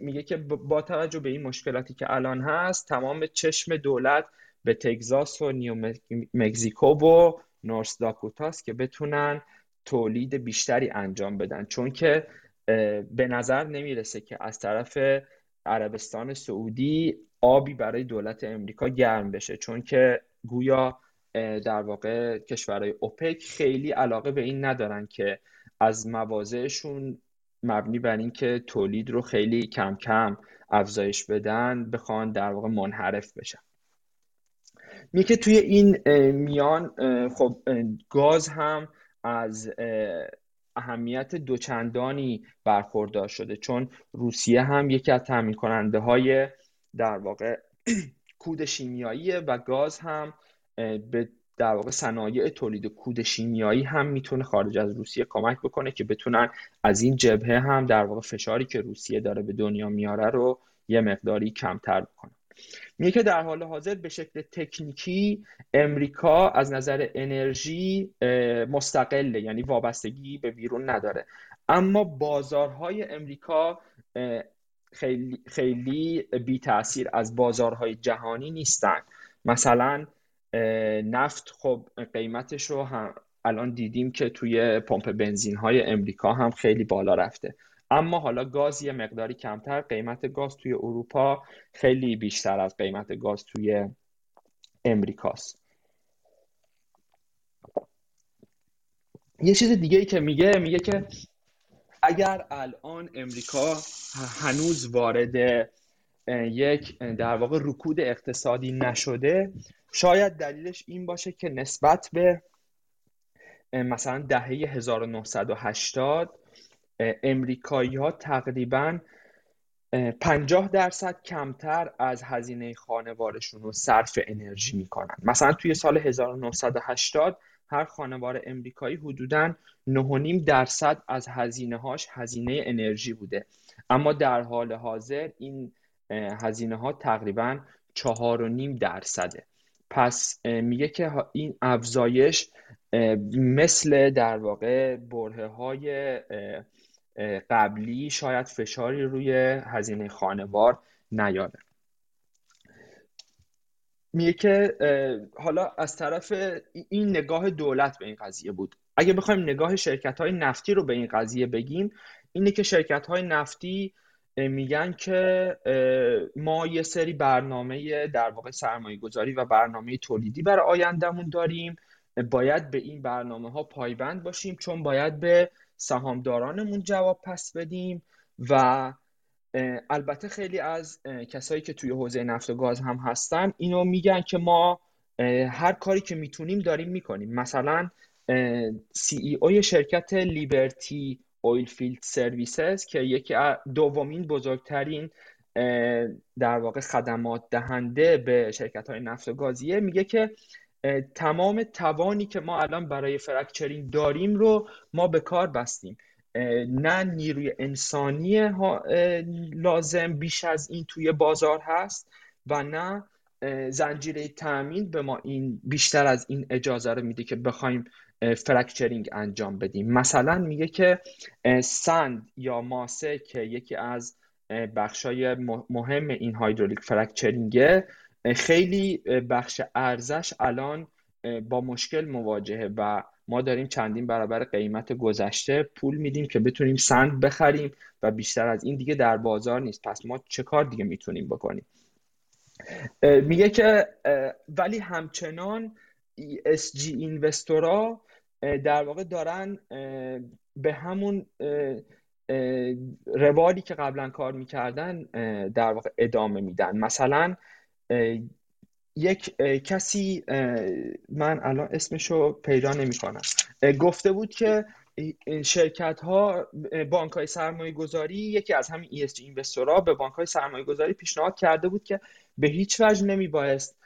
میگه که با توجه به این مشکلاتی که الان هست تمام چشم دولت به تگزاس و نیو مکزیکو و نورس داکوتاست که بتونن تولید بیشتری انجام بدن. چون که به نظر نمی‌رسه که از طرف عربستان سعودی آبی برای دولت امریکا گرم بشه. چون که گویا در واقع کشورهای اوپک خیلی علاقه به این ندارن که از موازهشون مبنی بر اینکه تولید رو خیلی کم کم افزایش بدن بخوان در واقع منحرف بشن. می که توی این میان خب گاز هم از اهمیت دوچندانی برخوردار شده. چون روسیه هم یکی از تامین کننده های در واقع کود شیمیایی و گاز هم به در واقع صنایع تولید کود شیمیایی هم می‌تونه خارج از روسیه کمک بکنه که بتونن از این جبهه هم در واقع فشاری که روسیه داره به دنیا میاره رو یه مقداری کمتر بکنه. میگه که در حال حاضر به شکل تکنیکی امریکا از نظر انرژی مستقله یعنی وابستگی به بیرون نداره. اما بازارهای امریکا خیلی, خیلی بی تاثیر از بازارهای جهانی نیستن. مثلا نفت خب قیمتش رو هم الان دیدیم که توی پمپ بنزین های امریکا هم خیلی بالا رفته. اما حالا گاز یه مقداری کمتر قیمت گاز توی اروپا خیلی بیشتر از قیمت گاز توی امریکاست. یه چیز دیگه ای که میگه میگه که اگر الان امریکا هنوز وارد یک در واقع رکود اقتصادی نشده. شاید دلیلش این باشه که نسبت به مثلا دهه 1980 امریکایی ها تقریبا 50 درصد کمتر از هزینه خانوارشون رو صرف انرژی می‌کنن. مثلا توی سال 1980 هر خانوار امریکایی حدودا 9.5 درصد از هزینه هاش هزینه انرژی بوده. اما در حال حاضر این هزینه ها تقریبا 4.5 درصده. پس میگه که این افزایش مثل در واقع بره های قبلی شاید فشاری روی هزینه خانوار نیاره. میگه که حالا از طرف این نگاه دولت به این قضیه بود. اگه بخوایم نگاه شرکت های نفتی رو به این قضیه بگیم اینه که شرکت های نفتی میگن که ما یه سری برنامه در واقع سرمایه گذاری و برنامه تولیدی برای آیندهمون داریم. باید به این برنامه ها پایبند باشیم چون باید به سهامدارانمون جواب پس بدیم و البته خیلی از کسایی که توی حوزه نفت و گاز هم هستن اینو میگن که ما هر کاری که می‌تونیم داریم می‌کنیم. مثلا CEO شرکت Liberty Oilfield Services که یکی دومین بزرگترین در واقع خدمات دهنده به شرکت های نفت و گازیه میگه که تمام توانی که ما الان برای fracturing داریم رو ما به کار بستیم. نه نیروی انسانی لازم بیش از این توی بازار هست و نه زنجیره تامین به ما این بیشتر از این اجازه رو میده که بخوایم fracturing انجام بدیم. مثلا میگه که sand یا ماسه که یکی از بخشای مهم این hydraulic fracturing ه خیلی بخش ارزش الان با مشکل مواجهه و ما داریم چندین برابر قیمت گذشته پول میدیم که بتونیم سند بخریم و بیشتر از این دیگه در بازار نیست. پس ما چه کار دیگه می‌تونیم بکنیم؟ میگه که ولی همچنان ESG اینوستورا در واقع دارن به همون روالی که قبلا کار می‌کردن در واقع ادامه میدن. مثلا یک کسی من الان اسمشو پیدا نمی کنم گفته بود که شرکت ها بانک های سرمایه گذاری یکی از همین ESG investor ها به بانک های سرمایه گذاری پیشنهاد کرده بود که به هیچ وجه نمی بایست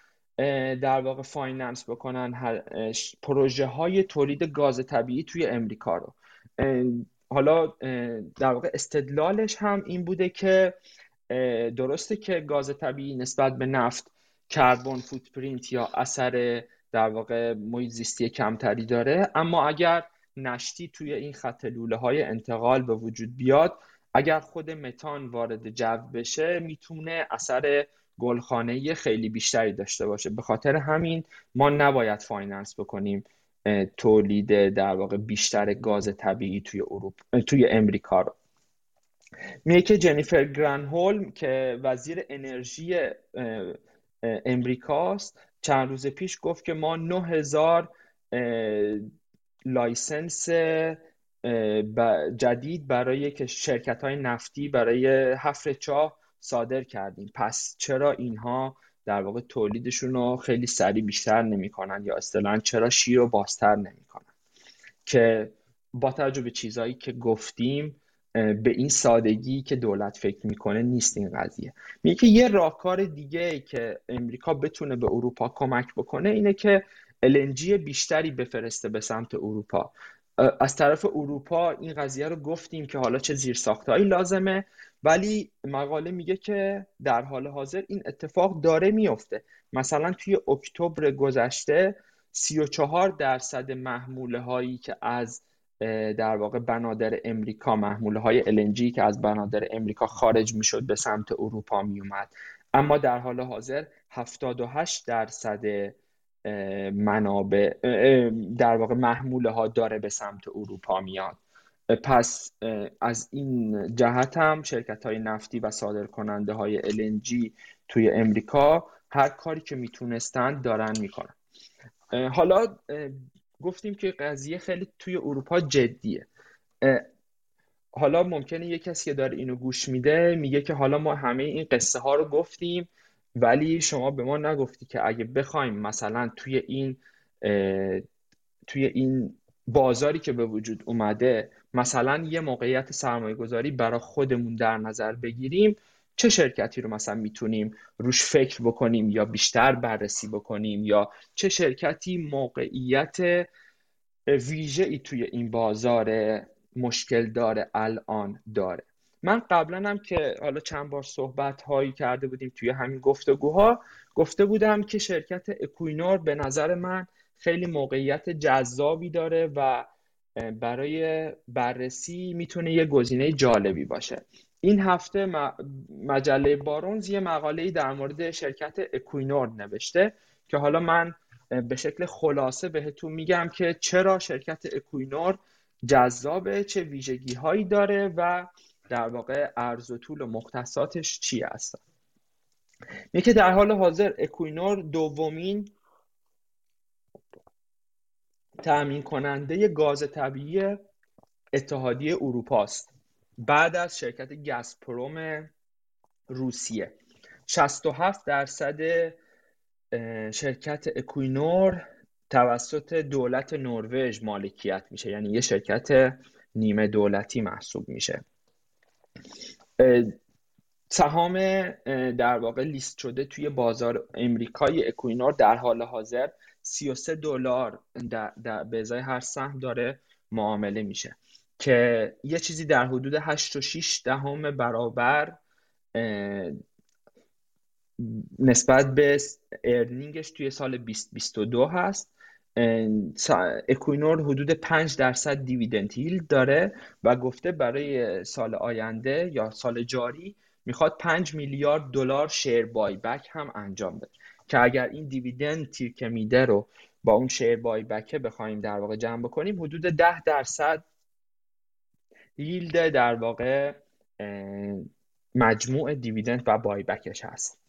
در واقع finance بکنن پروژه های تولید گاز طبیعی توی امریکا رو. حالا در واقع استدلالش هم این بوده که درسته که گاز طبیعی نسبت به نفت carbon footprint یا اثر در واقع محیط زیستی کمتری داره. اما اگر نشتی توی این خط لوله های انتقال به وجود بیاد اگر خود متان وارد جو بشه می‌تونه اثر گلخانه خیلی بیشتری داشته باشه. به خاطر همین ما نباید finance بکنیم تولید در واقع بیشتر گاز طبیعی توی اروپا توی امریکا رو. میگه که جنیفر گرانهولم که وزیر انرژی امریکاست چند روز پیش گفت که ما 9000 license جدید برای که شرکت های نفتی برای حفر چاه صادر کردیم. پس چرا اینها در واقع تولیدشون رو خیلی سریع بیشتر نمی‌کنن یا اصطلاحا چرا شیر رو بازتر نمی‌کنن؟ که با توجه به چیزهایی که گفتیم به این سادگی که دولت فکر می‌کنه نیست این قضیه. میگه که یه راهکار دیگه که امریکا بتونه به اروپا کمک بکنه اینه که LNG بیشتری بفرسته به سمت اروپا. از طرف اروپا این قضیه رو گفتیم که حالا چه زیرساختهایی لازمه ولی مقاله میگه که در حال حاضر این اتفاق داره میفته. مثلا توی اکتبر گذشته 34 درصد محموله هایی که از در واقع بنادر امریکا محموله های LNG که از بنادر امریکا خارج می‌شد به سمت اروپا میومد اما در حال حاضر 78 درصد منابع در واقع محموله ها داره به سمت اروپا میاد. پس از این جهت هم شرکت های نفتی و صادر کننده های LNG توی امریکا هر کاری که می‌تونستن دارن می‌کنن. حالا گفتیم که قضیه خیلی توی اروپا جدیه. حالا ممکنه یه کسی که داره اینو گوش میده میگه که حالا ما همه این قصه ها رو گفتیم. ولی شما به ما نگفتی که اگه بخوایم مثلا توی این توی این بازاری که به وجود اومده مثلا یه موقعیت سرمایه گذاری برای خودمون در نظر بگیریم چه شرکتی رو مثلا می‌تونیم روش فکر بکنیم یا بیشتر بررسی بکنیم؟ یا چه شرکتی موقعیت ویژه ای توی این بازار مشکل داره الان داره؟ من قبلا هم که حالا چند بار صحبت هایی کرده بودیم توی همین گفتگوها گفته بودم که شرکت اکوینور به نظر من خیلی موقعیت جذابی داره و برای بررسی می‌تونه یه گزینه جالبی باشه. این هفته مجله بارونز یه مقاله در مورد شرکت اکوینور نوشته که حالا من به شکل خلاصه بهتون میگم که چرا شرکت اکوینور جذابه چه ویژگی هایی داره و در واقع عرض و طول و مختصاتش چی هستن؟ که در حال حاضر اکوینور دومین تأمین کننده گاز طبیعی اتحادیه اروپا است. بعد از شرکت گازپروم روسیه. 67 درصد شرکت اکوینور توسط دولت نروژ مالکیت میشه. یعنی یه شرکت نیمه دولتی محسوب میشه. سهام در واقع لیست شده توی بازار امریکای اکوینور در حال حاضر 33 دلار به ازای هر سهم داره معامله میشه که یه چیزی در حدود 8 و 6 دهم برابر نسبت به earning ش توی سال 2022 هست. اکوینور حدود 5 درصد dividend yield داره و گفته برای سال آینده یا سال جاری می‌خواد 5 میلیارد دلار شیر بای بک هم انجام بده. که اگر این دیویدند تیر که میده رو با اون شیر بای بکه بخوایم در واقع جمع بکنیم حدود 10 درصد ییلد در واقع مجموع دیویدند و بای بکش هست.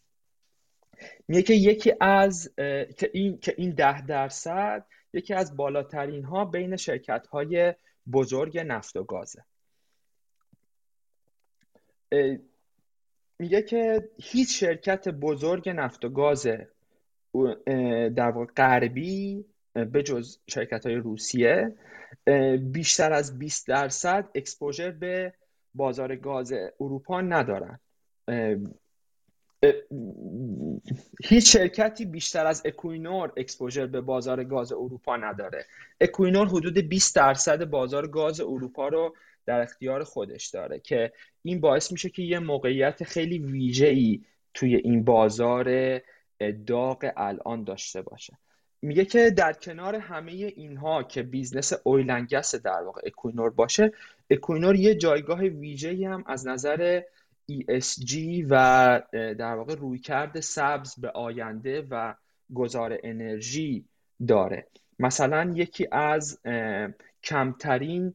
میگه که یکی از که این که این ده درصد یکی از بالاترین ها بین شرکت های بزرگ نفت و گازه. میگه که هیچ شرکت بزرگ نفت و گاز در واقع غربی به جز شرکت های روسیه بیشتر از 20 درصد اکسپوژر به بازار گاز اروپا ندارن. هیچ شرکتی بیشتر از اکوینور exposure به بازار گاز اروپا نداره. اکوینور حدود 20 درصد بازار گاز اروپا رو در اختیار خودش داره که این باعث میشه که یه موقعیت خیلی ویژه ای توی این بازار داغ الان داشته باشه. میگه که در کنار همه اینها که business oil and gas در واقع اکوینور باشه اکوینور یه جایگاه ویژه هم از نظر ESG و در واقع رویکرد سبز به آینده و گذار انرژی داره. مثلا یکی از کمترین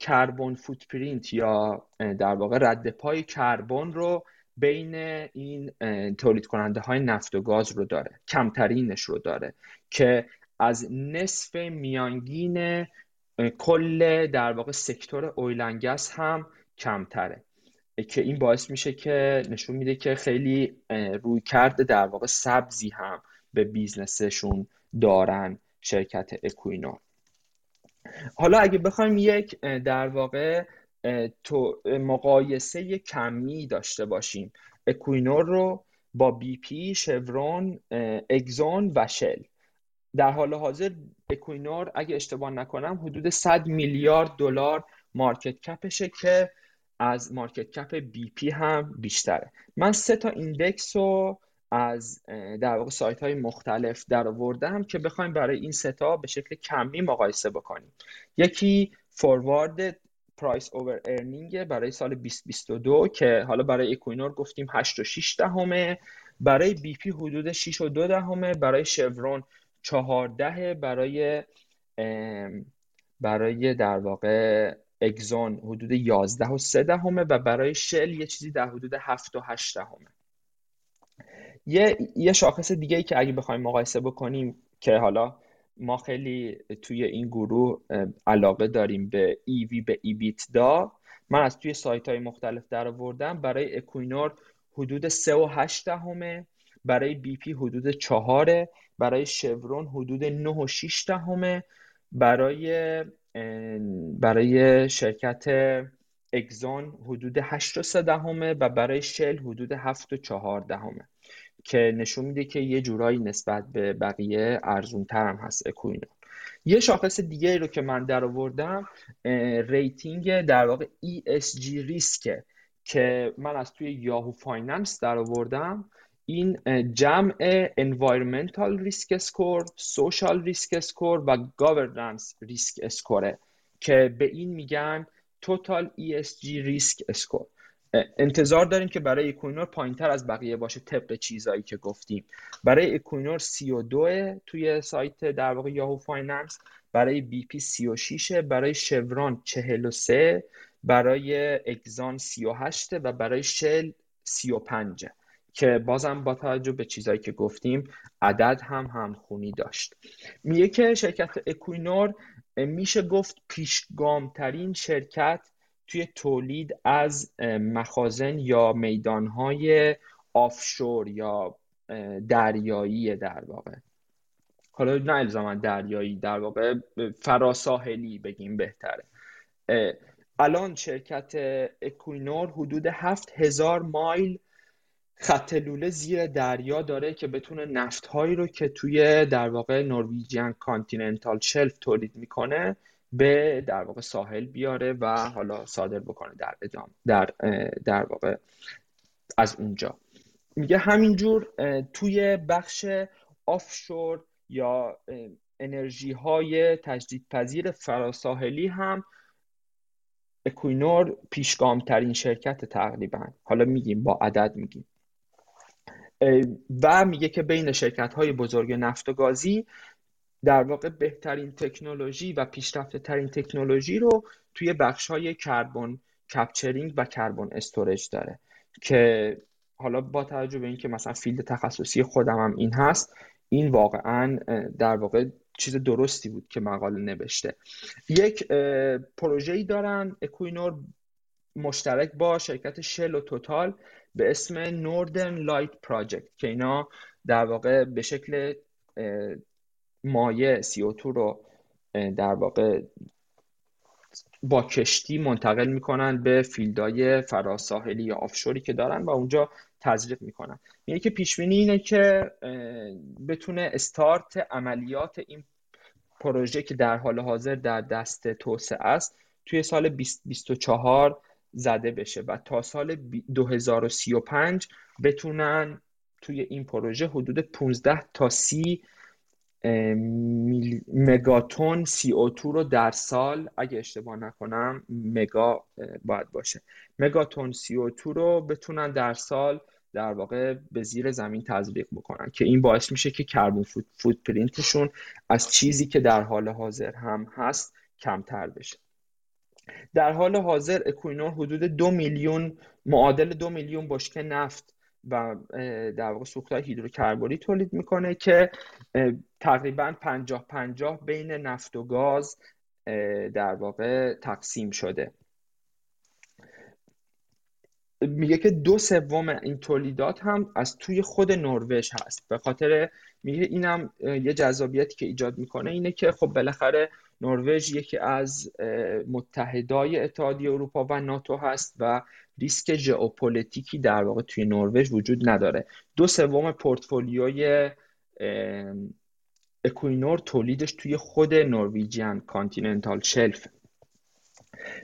کربن فوتپرینت یا در واقع رد پای کربن رو بین این تولید کننده های نفت و گاز رو داره کمترینش رو داره که از نصف میانگین کل در واقع سکتور اویلنگس هم کمتره. که این باعث میشه که نشون میده که خیلی رویکرد در واقع سبزی هم به business شون دارن شرکت اکوینور حالا اگه بخوایم یک در واقع تو مقایسه کمی داشته باشیم. اکوینور رو با بی پی، شورون، اگزون و شل. در حال حاضر اکوینور اگه اشتباه نکنم حدود 100 میلیارد دلار market cap شه که از market cap بی پی هم بیشتره. من سه تا index رو از در واقع سایت های مختلف در آوردم که بخوایم برای این سه تا به شکل کمی مقایسه بکنیم. یکی forward price over earning برای سال 2022 که حالا برای اکوینور گفتیم 8 و 6 دهمه. برای بی پی حدود 6 و 2 دهمه. برای شورون 14 برای برای در واقع اگزون حدود 11 و 3 دهمه و برای شل یه چیزی در حدود 7 و 8 دهمه. یه یه شاخص دیگه ای که اگه بخوایم مقایسه بکنیم که حالا ما خیلی توی این گروه علاقه داریم به EV EBITDA من از توی سایت های مختلف در آوردم برای اکوینور حدود 3 و 8 دهمه برای بی پی حدود 4 برای شورون حدود 9 و 6 دهمه برای برای شرکت اگزون حدود 8 و 3 دهمه و برای شل حدود 7 و 4 دهمه که نشون میده که یه جورایی نسبت به بقیه ارزون هم هست اکوینور یه شاخص دیگه رو که من در آوردم rating در واقع ESG risk ه که من از توی Yahoo Finance در آوردم. این جمع environmental risk score, social risk score و governance risk score که به این میگن total ESG risk score. انتظار داریم که برای اکوینور پایین تر از بقیه باشه طبق چیزایی که گفتیم. برای اکوینور 32 توی سایت در واقع Yahoo Finance برای بی پی 36 برای شورون 43 برای اگزون 38 و برای شل 35 که بازم با توجه به چیزایی که گفتیم عدد هم همخونی داشت. میگه که شرکت اکوینور میشه گفت پیشگامترین شرکت توی تولید از مخازن یا میدانهای آفشور یا دریایی در واقع. حالا نه الزاما دریایی در واقع فراساحلی بگیم بهتره. الان شرکت اکوینور حدود هفت هزار مایل خط لوله زیر دریا داره که بتونه نفت هایی رو که توی در واقع Norwegian continental shelf تولید می‌کنه به در واقع ساحل بیاره و حالا صادر بکنه در ادام در در واقع از اونجا. میگه همینجور توی بخش offshore یا انرژی های تجدید پذیر فراساحلی هم اکوینور پیشگامترین شرکت تقریبا. حالا میگیم با عدد میگیم. و میگه که بین شرکت های بزرگ نفت و گازی در واقع بهترین تکنولوژی و پیشرفته ترین تکنولوژی رو توی بخش های carbon capturing و carbon storage داره که حالا با توجه به اینکه مثلا field تخصصی خودم هم این هست این واقعا در واقع چیز درستی بود که مقاله نوشته. یک پروژه‌ای دارن اکوینور مشترک با شرکت شل و توتال به اسم Northern Light project که اینا در واقع به شکل مایع CO2 رو در واقع با کشتی منتقل می‌کنن به field های فراساحلی یا offshore ی که دارن و اونجا تزریق می‌کنن. میگه که پیش اینه که بتونه استارت عملیات این پروژه که در حال حاضر در دست توسعه است توی سال 2024 زده بشه و تا سال 2035 بتونن توی این پروژه حدود 15 تا 30 مگاتون CO2 رو در سال اگه اشتباه نکنم مگا باید باشه. مگاتون CO2 رو بتونن در سال در واقع به زیر زمین تزریق بکنن که این باعث میشه که کربن فوت پرینتشون از چیزی که در حال حاضر هم هست کمتر بشه. در حال حاضر اکوینور حدود دو میلیون معادل دو میلیون بشکه نفت و در واقع سوختهای هیدروکربوری تولید می‌کنه که تقریبا پنجاه پنجاه بین نفت و گاز در واقع تقسیم شده. میگه که دو سوم این تولیدات هم از توی خود نروژ هست. به خاطر میگه اینم یه جذابیتی که ایجاد می‌کنه اینه که خب بالاخره نروژ یکی از متحدای اتحادیه اروپا و ناتو هست و ریسک ژئوپلیتیکی در واقع توی نروژ وجود نداره. دو سوم پورتفولیوی اکوینور تولیدش توی خود Norwegian continental shelf.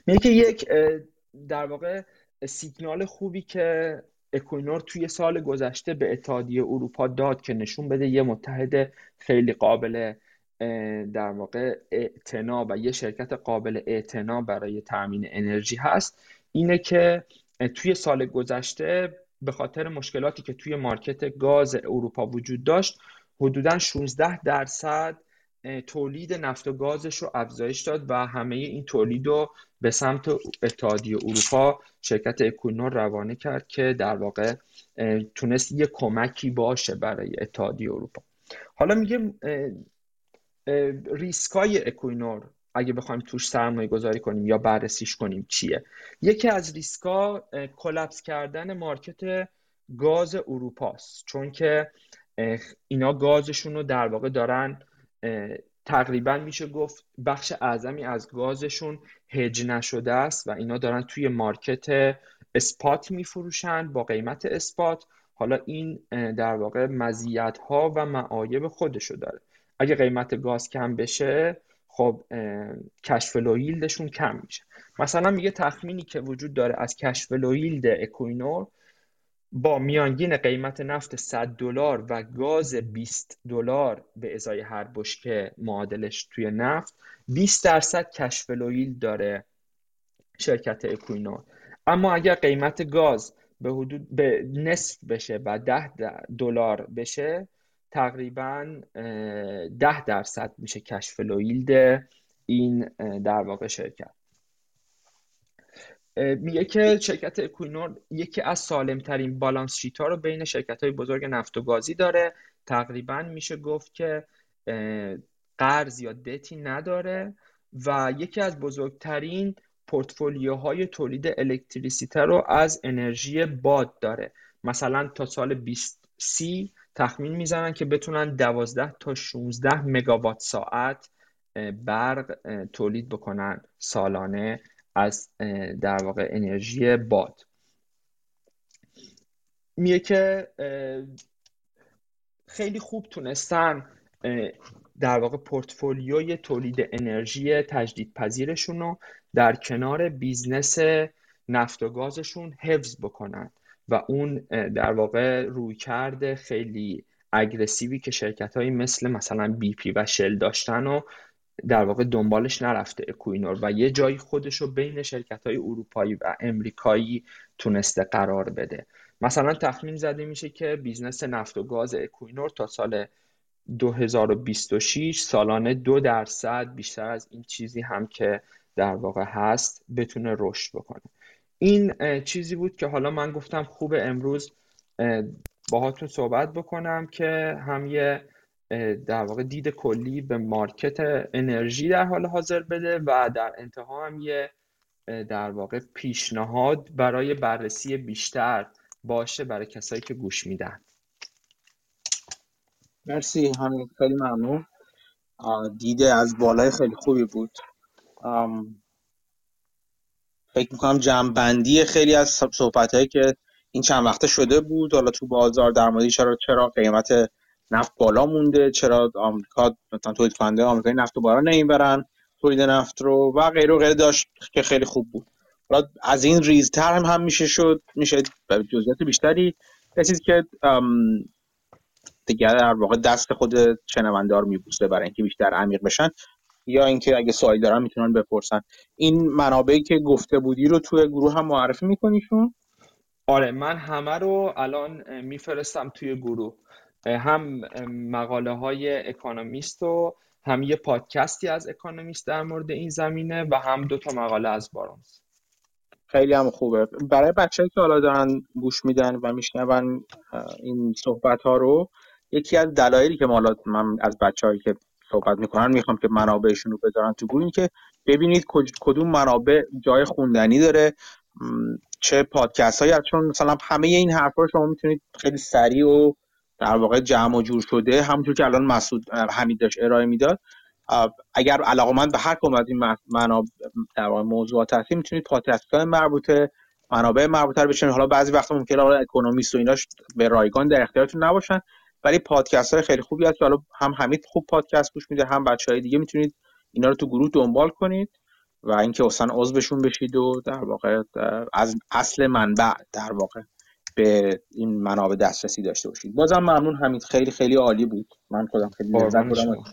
میگه یک در واقع سیگنال خوبی که اکوینور توی سال گذشته به اتحادیه اروپا داد که نشون بده یه متحد خیلی قابل در واقع اعتنا و یه شرکت قابل اعتنا برای تامین انرژی هست اینه که توی سال گذشته به خاطر مشکلاتی که توی market گاز اروپا وجود داشت حدودا 16 درصد تولید نفت و گازش رو افزایش داد و همه این تولید رو به سمت اتحادیه اروپا شرکت اکوینور روانه کرد که در واقع تونست یه کمکی باشه برای اتحادیه اروپا. حالا میگه ریسکای اکوینور اگه بخوایم توش سرمایه گذاری کنیم یا بررسیش کنیم چیه؟ یکی از ریسکا collapse کردن market گاز اروپاست. چون که اینا گازشون رو در واقع دارن تقریبا میشه گفت بخش اعظمی از گازشون هج نشده است و اینا دارن توی market spot میفروشن با قیمت spot. حالا این در واقع مزیت ها و معایب خودشو داره. اگه قیمت گاز کم بشه خب cash flow yield شون کم میشه. مثلا میگه تخمینی که وجود داره از cash flow yield اکوینور با میانگین قیمت نفت 100 دلار و گاز 20 دلار به ازای هر بشکه معادلش توی نفت 20 درصد cash flow yield داره شرکت اکوینور. اما اگر قیمت گاز به حدود به نصف بشه و 10 دلار بشه تقریبا 10 درصد میشه cash flow yield این در واقع شرکت. میگه که شرکت اکوینور یکی از سالمترین بالانس شیت ها رو بین شرکت های بزرگ نفت و گازی داره. تقریبا میشه گفت که قرض یا دتی نداره و یکی از بزرگترین پورتفولیوهای تولید الکتریسیته رو از انرژی باد داره. مثلا تا سال 2030 تخمین می‌زنن که بتونن 12 تا 16 مگاوات ساعت برق تولید بکنن سالانه از در واقع انرژی باد. میگه که خیلی خوب تونستن در واقع پورتفولیوی تولید انرژی تجدید پذیرشون رو در کنار business نفت و گازشون حفظ بکنن. و اون در واقع رویکرد خیلی aggressive ی که شرکت های مثل مثلا بی پی و شل داشتن و در واقع دنبالش نرفته اکوینور و یه جایی خودش رو بین شرکت های اروپایی و امریکایی تونسته قرار بده. مثلا تخمین زده میشه که business نفت و گاز اکوینور تا سال 2026 سالانه دو درصد بیشتر از این چیزی هم که در واقع هست بتونه رشد بکنه. این چیزی بود که حالا من گفتم خوب امروز باهاتون صحبت بکنم که هم یه در واقع دید کلی به مارکت انرژی در حال حاضر بده و در انتها هم یه در واقع پیشنهاد برای بررسی بیشتر باشه برای کسایی که گوش میدن. مرسی همین خیلی ممنون. دیده از بالای خیلی خوبی بود. فکر می‌کنم جمعبندی خیلی از صحبت هایی که این چند وقته شده بود. حالا تو بازار در مورد چرا چرا قیمت نفت بالا مونده؟ چرا آمریکا مثلا تولید کننده آمریکایی نفت رو بالا نمی‌برن؟ تولید نفت رو و غیره و غیره داشت که خیلی خوب بود. حالا از این ریزتر هم, هم میشه شد. میشه جزئیات بیشتری. چیزی که دیگه در واقع دست خود شنوندار میبوسه برای اینکه بیشتر عمیق بشن. یا اینکه اگه سوالی دارن می‌تونن بپرسن. این منابعی که گفته بودی رو توی گروه هم معرفی میکنیشون؟ آره من همه رو الان میفرستم توی گروه. هم مقاله های اکانومیست و هم یه پادکستی از اکانومیست در مورد این زمینه و هم دو تا مقاله از بارونز. خیلی هم خوبه. برای بچه که حالا دارن گوش میدن و میشنون این صحبت ها رو یکی از دلایلی که مالا من از بچههایی که صحبت می‌کنن می‌خوام که منابعشون رو بذارن تو گروه. که ببینید کدوم منابع جای خوندنی داره. چه پادکست هایی چون مثلا همه این حرفا رو شما می‌تونید خیلی سریع و در واقع جمع و جور شده. همونطور که الان مسعود حمید داشت ارائه می‌داد. اگر من به هر کدوم از این منابع در واقع موضوعات هستی می‌تونید پادکست های مربوطه منابع مربوطه رو بشنوید. حالا بعضی وقتا ممکنه حالا اکونومیست و ایناش به رایگان در اختیارتون نباشن. ولی پادکست های خیلی خوبی هست. که حالا هم حمید خوب پادکست گوش میده هم بچه های دیگه می‌تونید اینا رو تو گروه دنبال کنید و اینکه اصلا عضوشون بشید و در واقع از اصل منبع در واقع به این منابع دسترسی داشته باشید. بازم ممنون همین خیلی خیلی عالی بود. من خودم خیلی لذت بردم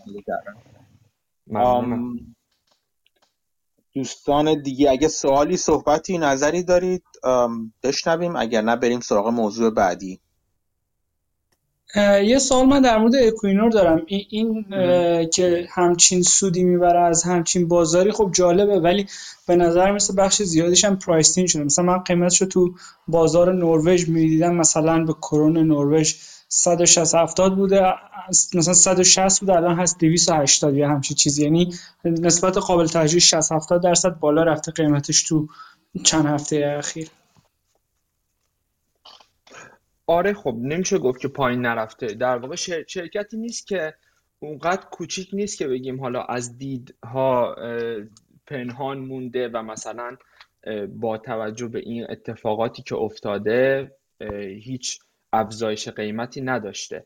دوستان دیگه اگه سوالی صحبتی نظری دارید بشنویم. اگر نه بریم سراغ موضوع بعدی. یه سوال من در مورد اکوینور دارم. این, که همچین سودی می‌بره از همچین بازاری خب جالبه ولی به نظر مثل بخش زیادیش هم پرایستین شده. مثلا من قیمتش تو بازار نروژ می‌دیدم مثلا به کرون نروژ 160 70 بوده مثلا 160 بوده الان هست 280 یا همچین چیزی. یعنی نسبت قابل توجه 60 70 درصد بالا رفته قیمتش تو چند هفته اخیر. آره خب نمیشه گفت که پایین نرفته. در واقع شرکتی نیست که اونقدر کوچیک نیست که بگیم حالا از دیدها پنهان مونده و مثلا با توجه به این اتفاقاتی که افتاده هیچ افزایش قیمتی نداشته.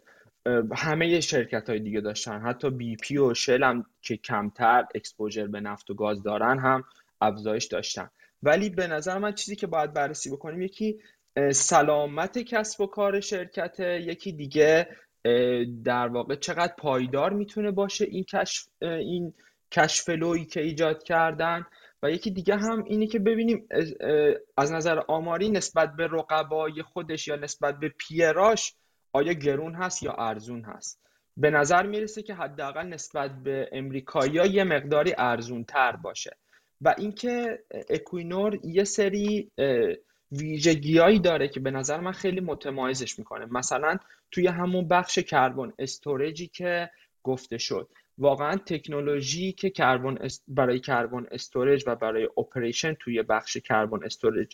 همه شرکت های دیگه داشتن. حتی بی پی و شل هم که کمتر اکسپوژر به نفت و گاز دارن هم افزایش داشتن. ولی به نظر من چیزی که باید بررسی بکنیم یکی سلامت کسب و کار شرکت یکی دیگه در واقع چقدر پایدار می‌تونه باشه این کشف این کشفلوی که ایجاد کردن. و یکی دیگه هم اینی که ببینیم از نظر آماری نسبت به رقبای خودش یا نسبت به پیراش آیا گرون هست یا ارزون هست؟ به نظر می‌رسه که حداقل نسبت به امریکایی یه مقداری ارزون تر باشه. و اینکه اکوینور یه سری ویژگیهایی داره که به نظر من خیلی متمایزش می‌کنه. مثلا توی همون بخش carbon storage ی که گفته شد. واقعا تکنولوژی که کربن برای carbon storage و برای operation توی بخش carbon storage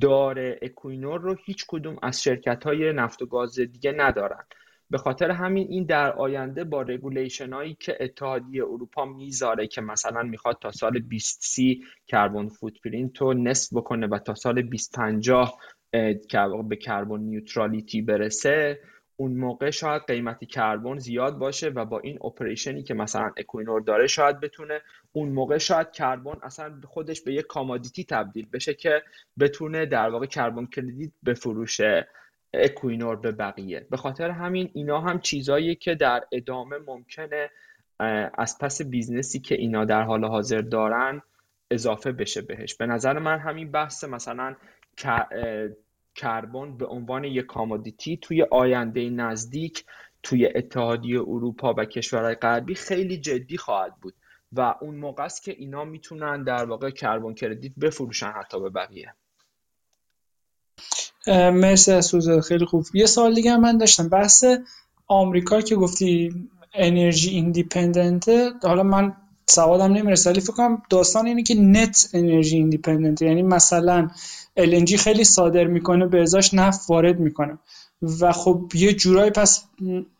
داره اکوینور رو هیچ کدوم از شرکت های نفت و گاز دیگه ندارن. به خاطر همین این در آینده با regulation هایی که اتحادیه اروپا می‌ذاره که مثلا می‌خواد تا سال 2030 carbon footprint رو نصف بکنه و تا سال 2050 به carbon neutrality برسه اون موقع شاید قیمت کربن زیاد باشه و با این operation ی که مثلا اکوینور داره شاید بتونه اون موقع شاید کربن اصلا خودش به یک commodity تبدیل بشه که بتونه در واقع carbon credit بفروشه. اکوینور به بقیه. به خاطر همین اینا هم چیزایی که در ادامه ممکنه از پس business ی که اینا در حال حاضر دارن اضافه بشه بهش. به نظر من همین بحث مثلا کربن به عنوان یک کامودیتی توی آینده نزدیک توی اتحادیه اروپا و کشورهای غربی خیلی جدی خواهد بود و اون موقع است که اینا می‌تونن در واقع کربن کردیت بفروشن حتی به بقیه. مرسی از خیلی خوب. یه سال دیگه من داشتم. بحث آمریکا که گفتی energy independent ه. حالا من سوادم نمی‌رسه ولی فکر کنم داستان اینه که net energy independent یعنی مثلا LNG خیلی صادر می‌کنه به ازاش نفت وارد می‌کنه. و خب یه جورایی پس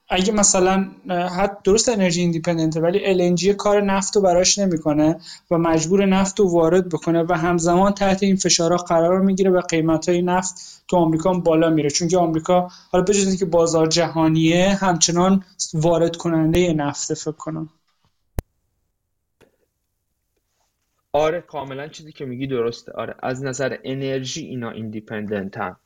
اگه مثلا حد درست energy independent ه ولی LNG کار نفت رو براش نمی‌کنه و مجبور نفت رو وارد بکنه و همزمان تحت این فشارها قرار می‌گیره و قیمت های نفت تو آمریکا بالا میره. چون که آمریکا حالا بجز که بازار جهانیه همچنان وارد کننده نفت فکر کنم. آره کاملا چیزی که میگی درسته. آره از نظر انرژی اینا ایندیپندنت هم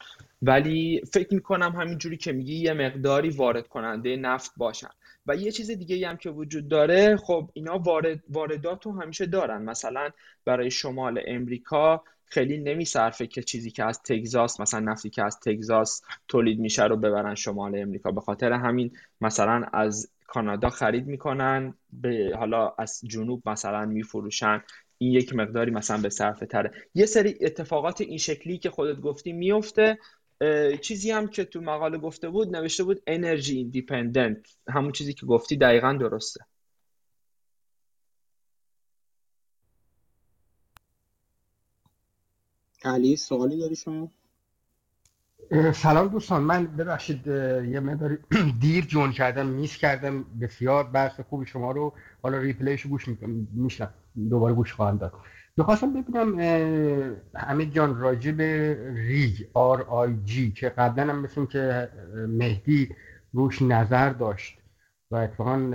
ولی فکر می‌کنم همینجوری که میگی یه مقداری وارد کننده نفت باشن. و یه چیز دیگه هم که وجود داره خب اینا وارد واردات رو همیشه دارن. مثلا برای شمال امریکا خیلی نمیصرفه که چیزی که از تگزاس مثلا نفتی که از تگزاس تولید میشه رو ببرن شمال امریکا. به خاطر همین مثلا از کانادا خرید می‌کنن به حالا از جنوب مثلا میفروشن. این یک مقداری مثلا به صرفه تره. یه سری اتفاقات این شکلی که خودت گفتی میفته چیزی هم که تو مقاله گفته بود نوشته بود انرژی ایندیپندنت همون چیزی که گفتی دقیقا درسته. علی سوالی داری شما؟ سلام دوستان. من ببخشید یه مقداری دیر جون کردم میس کردم. بسیار بحث خوبی شما رو. حالا ریپلیشو گوش میشنم دوباره گوش خواهم داد. می‌خواستم ببینم همه جان به ریگ آر آی جی که قبلا هم مثل که مهدی روش نظر داشت و اتفاقا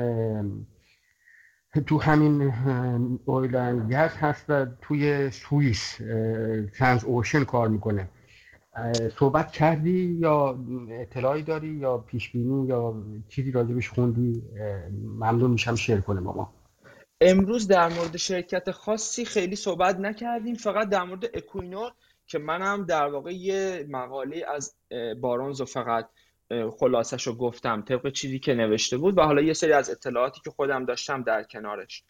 تو همین oil and gas هست و توی سوئیس Transocean کار می‌کنه. صحبت کردی یا اطلاعی داری یا پیش بینی یا چیزی راجبش خوندی؟ ممنون میشم share کنی با امروز در مورد شرکت خاصی خیلی صحبت نکردیم. فقط در مورد اکوینور که منم در واقع یه مقاله از بارونز فقط خلاصش رو گفتم طبق چیزی که نوشته بود و حالا یه سری از اطلاعاتی که خودم داشتم در کنارش.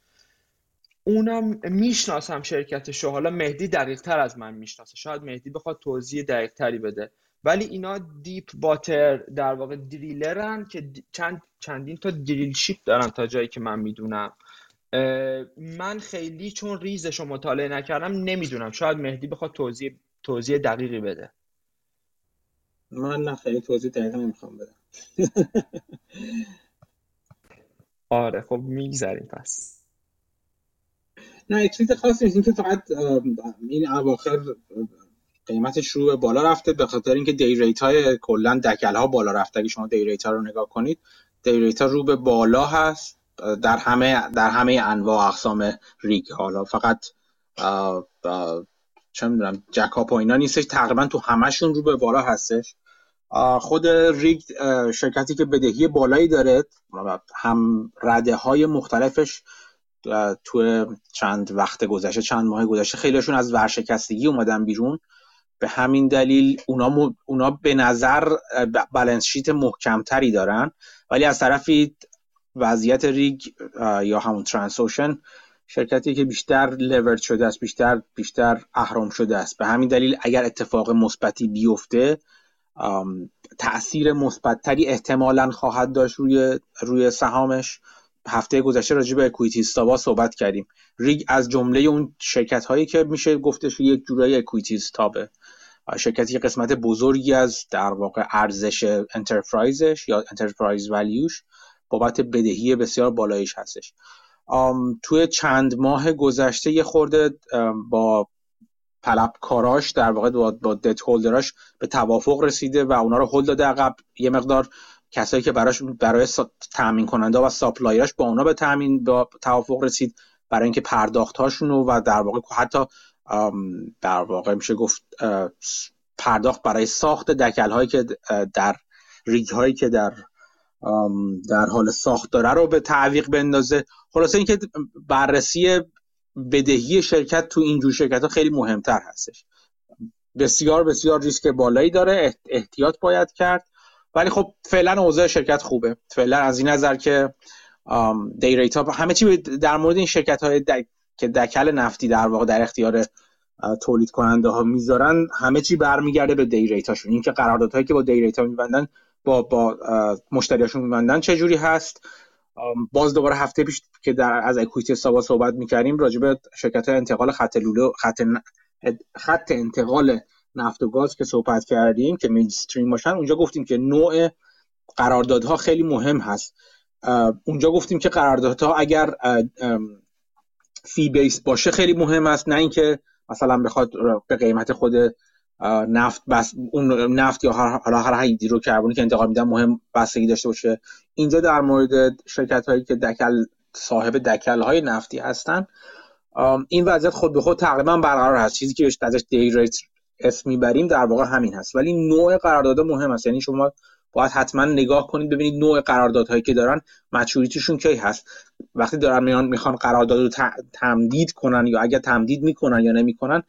اونم می‌شناسم شرکتش رو حالا مهدی دقیق تر از من می‌شناسه. شاید مهدی بخواد توضیح دقیق تری بده. ولی اینا دیپ باتر در واقع دریلرن که چند چندین تا دریل شیپ دارن تا جایی که من می‌دونم. من خیلی چون ریزش رو مطالعه نکردم نمی‌دونم. شاید مهدی بخواد توضیح توضیح دقیقی بده. من نه خیلی توضیح دقیقی نمی‌خوام بدم. آره خب می‌گذاریم پس. نه چیز خاصی نیست. که فقط این اواخر قیمتش رو به بالا رفته. به خاطر اینکه day rate های کلا دکل ها بالا رفته. اگه شما day rate ها رو نگاه کنید day rate ها رو به بالا هست. در همه در همه انواع اقسام rig. حالا فقط چه می‌دونم jackup و اینا نیستش. تقریبا تو همشون رو به بالا هستش. خود RIG شرکتی که بدهی بالایی داره هم رده های مختلفش تو چند وقت گذشته چند ماه گذشته خیلیشون از ورشکستگی اومدن بیرون. به همین دلیل اونا, اونا به نظر balance sheet محکمتری دارن. ولی از طرفی وضعیت RIG یا همون Transocean شرکتی که بیشتر levered شده است بیشتر بیشتر اهرم شده است. به همین دلیل اگر اتفاق مثبتی بیفته تاثیر مثبتتری احتمالا خواهد داشت روی روی سهامش. هفته گذشته راجع به equity stub ا صحبت کردیم. RIG از جمله اون شرکت هایی که میشه گفتش یک جورایی equity stub ه شرکتی قسمت بزرگی از در واقع ارزش enterprise ش یا enterprise value ش بابت بدهی بسیار بالایش هستش. توی چند ماه گذشته یه خورده با کاراش در واقع با, با دت هولدراش به توافق رسیده و اونا رو هولد داده عقب. یه مقدار کسایی که براش برای تامین کننده و ساپلایراش با اونا به تامین با توافق رسید برای اینکه پرداخت و در واقع حتی در واقع میشه گفت پرداخت برای ساخت دکل هایی که در ریگ هایی که در در حال ساخت داره رو به تعویق بندازه. خلاصه اینکه بررسی بدهی شرکت تو اینجور شرکت ها خیلی مهمتر هستش. بسیار بسیار ریسک بالایی داره احتیاط باید کرد. ولی خب فعلا اوضاع شرکت خوبه. فعلا از این نظر که day rate ها همه چی در مورد این شرکت های که دکل نفتی در واقع در اختیار تولید کننده ها می‌ذارن همه چی برمیگرده به day rate هاشون. اینکه قراردادهایی که با day rate ها میبندن با با مشتریاشون میبندن چه جوری هست باز دوباره هفته پیش که در از اکویتی سابا صحبت می‌کردیم راجع به شرکت انتقال خط لوله خط خط انتقال نفت و گاز که صحبت کردیم که مینستریم باشن اونجا گفتیم که نوع قراردادها خیلی مهم هست. اونجا گفتیم که قراردادها اگر فی بیس باشه خیلی مهم است نه اینکه مثلا بخواد به قیمت خود نفت بس اون نفت یا حالا هر هیدرو کربونی که انتقال میدن مهم بستگی داشته باشه. اینجا در مورد شرکت هایی که دکل صاحب دکل های نفتی هستن این وضعیت خود به خود تقریبا برقرار هست. چیزی که ازش دی ریت اسم می‌بریم در واقع همین هست. ولی نوع قرارداد مهم است یعنی شما باید حتما نگاه کنید ببینید نوع قراردادهایی که دارن مچوریتیشون کی هست. وقتی دارن میان می‌خوان قرارداد رو تمدید کنن یا اگر تمدید می‌کنن یا نمی‌کنن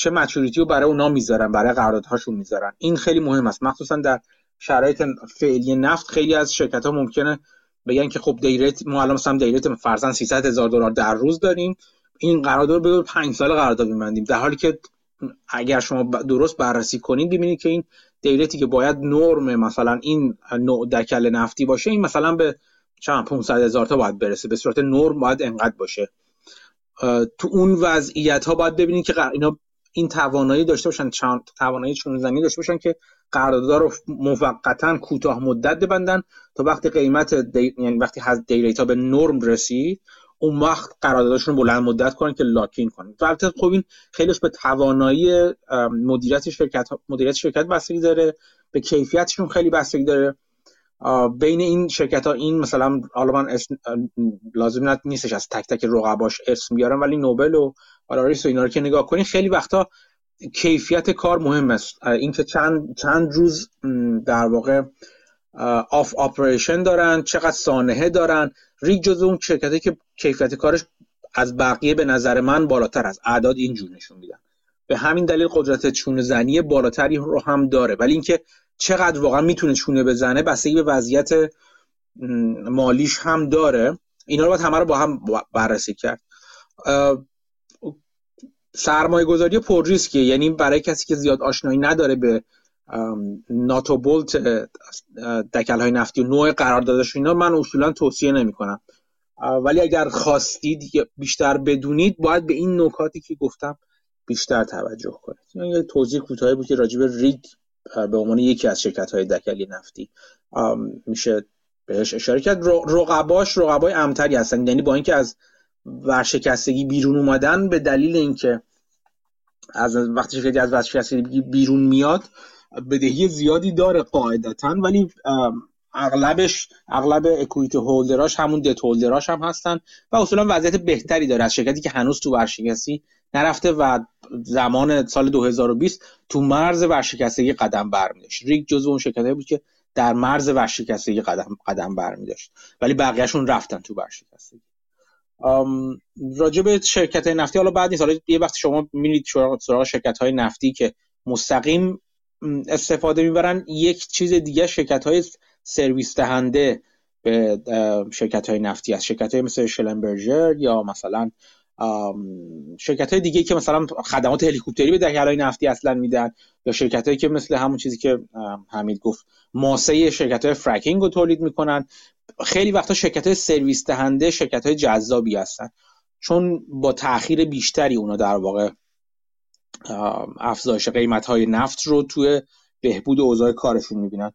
چه مچوریتی رو برای اونا می‌ذارن برای قراردادهاشون می‌ذارن. این خیلی مهم است. مخصوصا در شرایط فعلی نفت خیلی از شرکت ها ممکنه بگن که خب دیریت ما الان مثلا دیریت فرضاً 300 هزار دلار در روز داریم. این قرارداد رو به 5 سال قرارداد می‌بندیم در حالی که اگر شما درست بررسی کنید ببینید که این دیریتی که باید نرم مثلا این نوع دکل نفتی باشه این مثلا به چند 500 هزار تا باید برسه. به صورت نرم باید انقدر باشه. تو اون وضعیت ها باید ببینید که اینا این توانایی داشته باشن توانایی چون زنی داشته باشن که قرارداد رو موقتا کوتاه مدت ببندن تا وقتی قیمت دی... یعنی وقتی از دیریتا به نرم رسید اون وقت قراردادشون بلند مدت کنن که لاکین کنن. البته خب این خیلیش به توانایی مدیریت شرکت مدیریت شرکت بستگی داره به کیفیتشون خیلی بستگی داره. بین این شرکت ها این مثلا حالا من اسم لازم نیستش از تک تک رقباش اسم بیارم ولی Noble و Valaris و اینا رو که نگاه کنید خیلی وقتا کیفیت کار مهم است. اینکه چند چند روز در واقع off operation دارن چقدر سانحه دارن. RIG جزو اون شرکتی که کیفیت کارش از بقیه به نظر من بالاتر از اعداد اینجور نشون میدن. به همین دلیل قدرت چونه زنی بالاتری رو هم داره. ولی اینکه چقدر واقعا می‌تونه چونه بزنه بستگی به وضعیت مالیش هم داره. اینا رو باید همه رو با هم بررسی کرد. سرمایه گذاری پر ریسکیه. یعنی برای کسی که زیاد آشنایی نداره به ناتو بولت دکل های نفتی و نوع قراردادش اینا من اصولا توصیه نمی کنم ولی اگر خواستید بیشتر بدونید باید به این نکاتی که گفتم بیشتر توجه کنید. یه توضیح کوتاهی بود که راجب ریگ به عنوان یکی از شرکت های دکلی نفتی میشه بهش اشاره کرد. رقباش رقبای امتری هستن. یعنی با اینکه از ورشکستگی بیرون اومدن به دلیل اینکه از وقتی شرکتی از ورشکستگی بیرون میاد بدهی زیادی داره قاعدتا ولی اغلبش اغلب اکویتی هولدراش همون دت هولدراش هم هستن و اصولا وضعیت بهتری داره از شرکتی که هنوز تو ورشکستی نرفته و زمان سال 2020 تو مرز ورشکستگی قدم برمیداشت. ریگ جزو اون شرکتایی بود که در مرز ورشکستگی قدم قدم برمیداشت. ولی بقیهشون رفتن تو ورشکستگی. راجع به شرکت نفتی حالا بعد نیست. حالا یه وقت شما میرید سراغ شرکت های نفتی که مستقیم استفاده می‌برن. یک چیز دیگه شرکت های سرویس دهنده به شرکت های نفتی است شرکت های مثل شلنبرجر یا مثلا شرکت های دیگه که مثلا خدمات هلیکوپتری به دهیه نفتی اصلا میدن یا شرکت هایی که مثل همون چیزی که حمید گفت ماسه شرکت های فرکینگ رو تولید می‌کنن. خیلی وقتا شرکت های سرویس دهنده شرکت های جذابی هستن. چون با تاخیر بیشتری اونا در واقع افزایش قیمت های نفت رو توی بهبود اوضاع کارشون می‌بینن.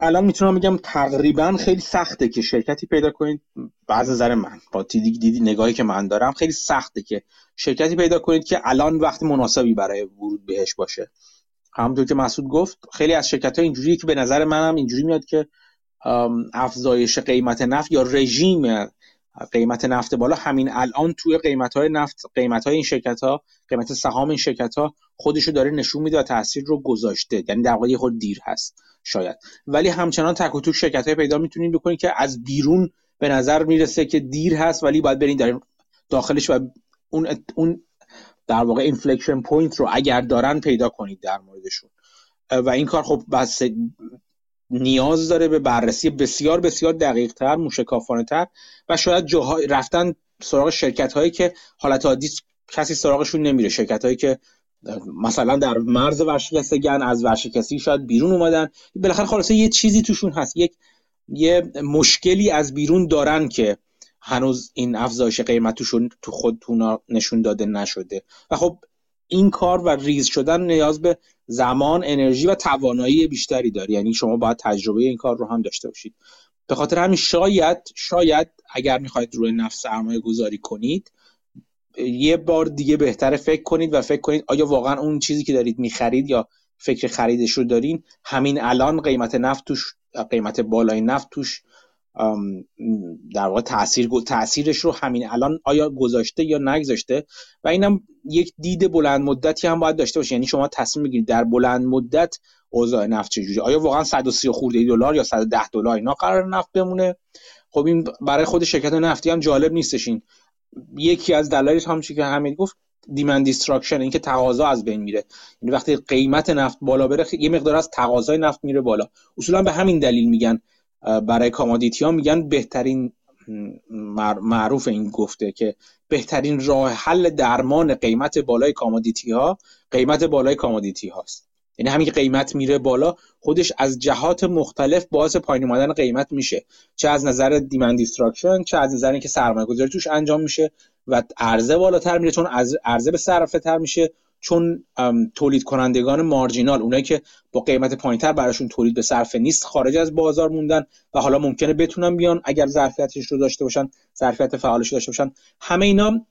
الان می‌تونم بگم تقریبا خیلی سخته که شرکتی پیدا کنید. بعض نظر من با دیدی, دیدی نگاهی که من دارم خیلی سخته که شرکتی پیدا کنید که الان وقت مناسبی برای ورود بهش باشه. همونطور که مسعود گفت خیلی از شرکت ها اینجوریه که به نظر منم اینجوری میاد که افزایش قیمت نفت یا رژیم قیمت نفت بالا. همین الان توی قیمت های نفت قیمت های این شرکت ها قیمت سهام این شرکت ها خودشو داره نشون میده و تاثیر رو گذاشته. یعنی در واقع یه خود دیر هست شاید. ولی همچنان تک و توک شرکت های پیدا می‌تونید بکنید که از بیرون به نظر می‌رسه که دیر هست ولی باید برین در داخلش و اون اون در واقع inflection point رو اگر دارن پیدا کنید در موردشون. و این کار خب بس نیاز داره به بررسی بسیار بسیار دقیق تر موشکافانه تر و شاید جاهای رفتن سراغ شرکت هایی که حالت عادی کسی سراغشون نمیره. شرکت هایی که مثلا در مرز ورشکستگان از ورشکستگی شاید بیرون اومدن. بالاخره خلاصه یه چیزی توشون هست. یک یه مشکلی از بیرون دارن که هنوز این افزایش قیمت توشون تو خودتون نشون داده نشده. و خب این کار و ریز شدن نیاز به زمان انرژی و توانایی بیشتری داره یعنی شما باید تجربه این کار رو هم داشته باشید. به خاطر همین شاید شاید اگر می‌خواید روی نفس سرمایه گذاری کنید یه بار دیگه بهتره فکر کنید و فکر کنید آیا واقعا اون چیزی که دارید می‌خرید یا فکر خریدش رو دارین همین الان قیمت نفت توش قیمت بالای نفت توش در واقع تاثیر تاثیرش رو همین الان آیا گذاشته یا نگذاشته؟ و اینم یک دید بلند مدتی هم باید داشته باشه یعنی شما تصمیم بگیرید در بلند مدت اوضاع نفت چجوری آیا واقعا 130 خورده دلار یا 110 دلار اینا قرار نفت بمونه؟ خب این برای خود شرکت نفتی هم جالب نیستش این یکی از دلایلش هم که همین گفت؟ demand destruction اینکه تقاضا از بین میره. یعنی وقتی قیمت نفت بالا بره یه مقدار از تقاضای نفت میره بالا. اصولا به همین دلیل میگن برای commodity ها میگن بهترین معروف این گفته که بهترین راه حل درمان قیمت بالای commodity ها قیمت بالای commodity هاست. یعنی همین که قیمت میره بالا خودش از جهات مختلف باعث پایین اومدن قیمت میشه. چه از نظر demand destruction چه از نظر اینکه سرمایه گذاری توش انجام میشه و عرضه بالاتر میره چون عرضه به صرفه تر میشه. چون تولید کنندگان marginal اونایی که با قیمت پایینتر براشون تولید به صرفه نیست خارج از بازار موندن و حالا ممکنه بتونن بیان اگر ظرفیتش رو داشته باشن ظرفیت فعالش داشته باشن. همه اینا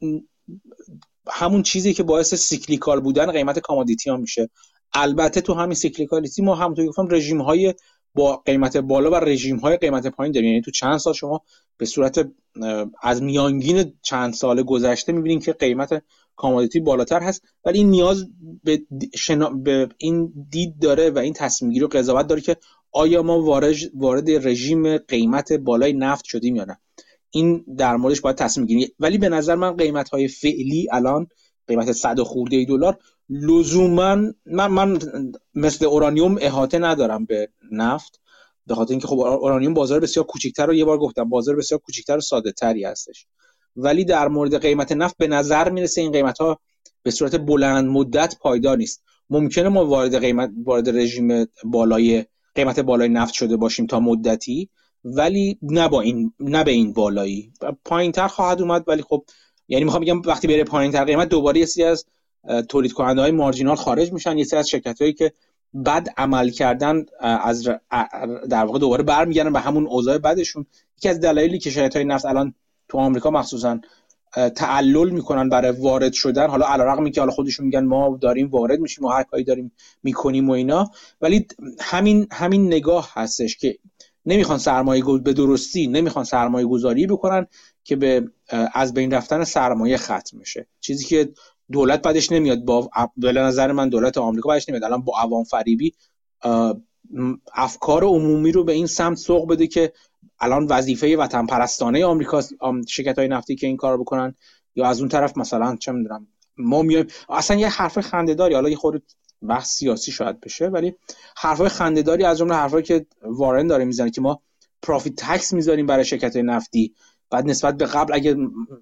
همون چیزی که باعث cyclical بودن قیمت commodity ها میشه. البته تو همین cyclicality ما همونطور گفتم رژیم های با قیمت بالا و رژیم های قیمت پایین داریم. یعنی تو چند سال شما به صورت از میانگین چند سال گذشته می‌بینید که قیمت commodity بالاتر هست ولی این نیاز به, به این دید داره و این تصمیم گیری و قضاوت داره که آیا ما وارد, وارد رژیم قیمت بالای نفت شدیم یا نه. این در موردش باید تصمیم گیری. ولی به نظر من قیمت های فعلی الان قیمت 100 خورده دلار لزوما من, من مثل اورانیوم احاطه ندارم به نفت به خاطر اینکه خب اورانیوم بازار بسیار کوچیکتر رو یه بار گفتم بازار بسیار کوچیکتر و ساده تری هستش. ولی در مورد قیمت نفت به نظر می‌رسه این قیمت ها به صورت بلند مدت پایدار نیست. ممکنه ما وارد قیمت وارد رژیم بالای قیمت بالای نفت شده باشیم تا مدتی ولی نه با این نه به این بالایی. پایینتر خواهد اومد ولی خب یعنی می‌خوام بگم وقتی بره پایینتر قیمت دوباره یه از تولید کننده های مارجینال خارج میشن. یه سری از شرکت هایی که بد عمل کردن از در واقع دوباره برمیگردن به همون اوضاع بدشون یکی از دلایلی که شرکت های نفت الان تو آمریکا مخصوصا تعلل می‌کنن برای وارد شدن. حالا علیرغم که حالا خودشون میگن ما داریم وارد میشیم و هر کاری داریم می‌کنیم و اینا. ولی همین همین نگاه هستش که نمی‌خوان سرمایه به درستی نمی‌خوان سرمایه گذاری بکنن که به از بین رفتن سرمایه ختم میشه چیزی که دولت بعدش نمیاد با به نظر من دولت آمریکا بعدش نمیاد. الان با عوام فریبی افکار عمومی رو به این سمت سوق بده که الان وظیفه وطن پرستانه آمریکا شرکت های نفتی که این کار بکنن. یا از اون طرف مثلا چه می‌دونم ما میایم اصلا یه حرف خندهداری حالا یه خورده بحث سیاسی شاید بشه ولی حرفای خندهداری از جمله حرفایی که وارن داره می‌زنه که ما پروفیت تکس می‌ذاریم برای شرکت های نفتی. بعد نسبت به قبل اگه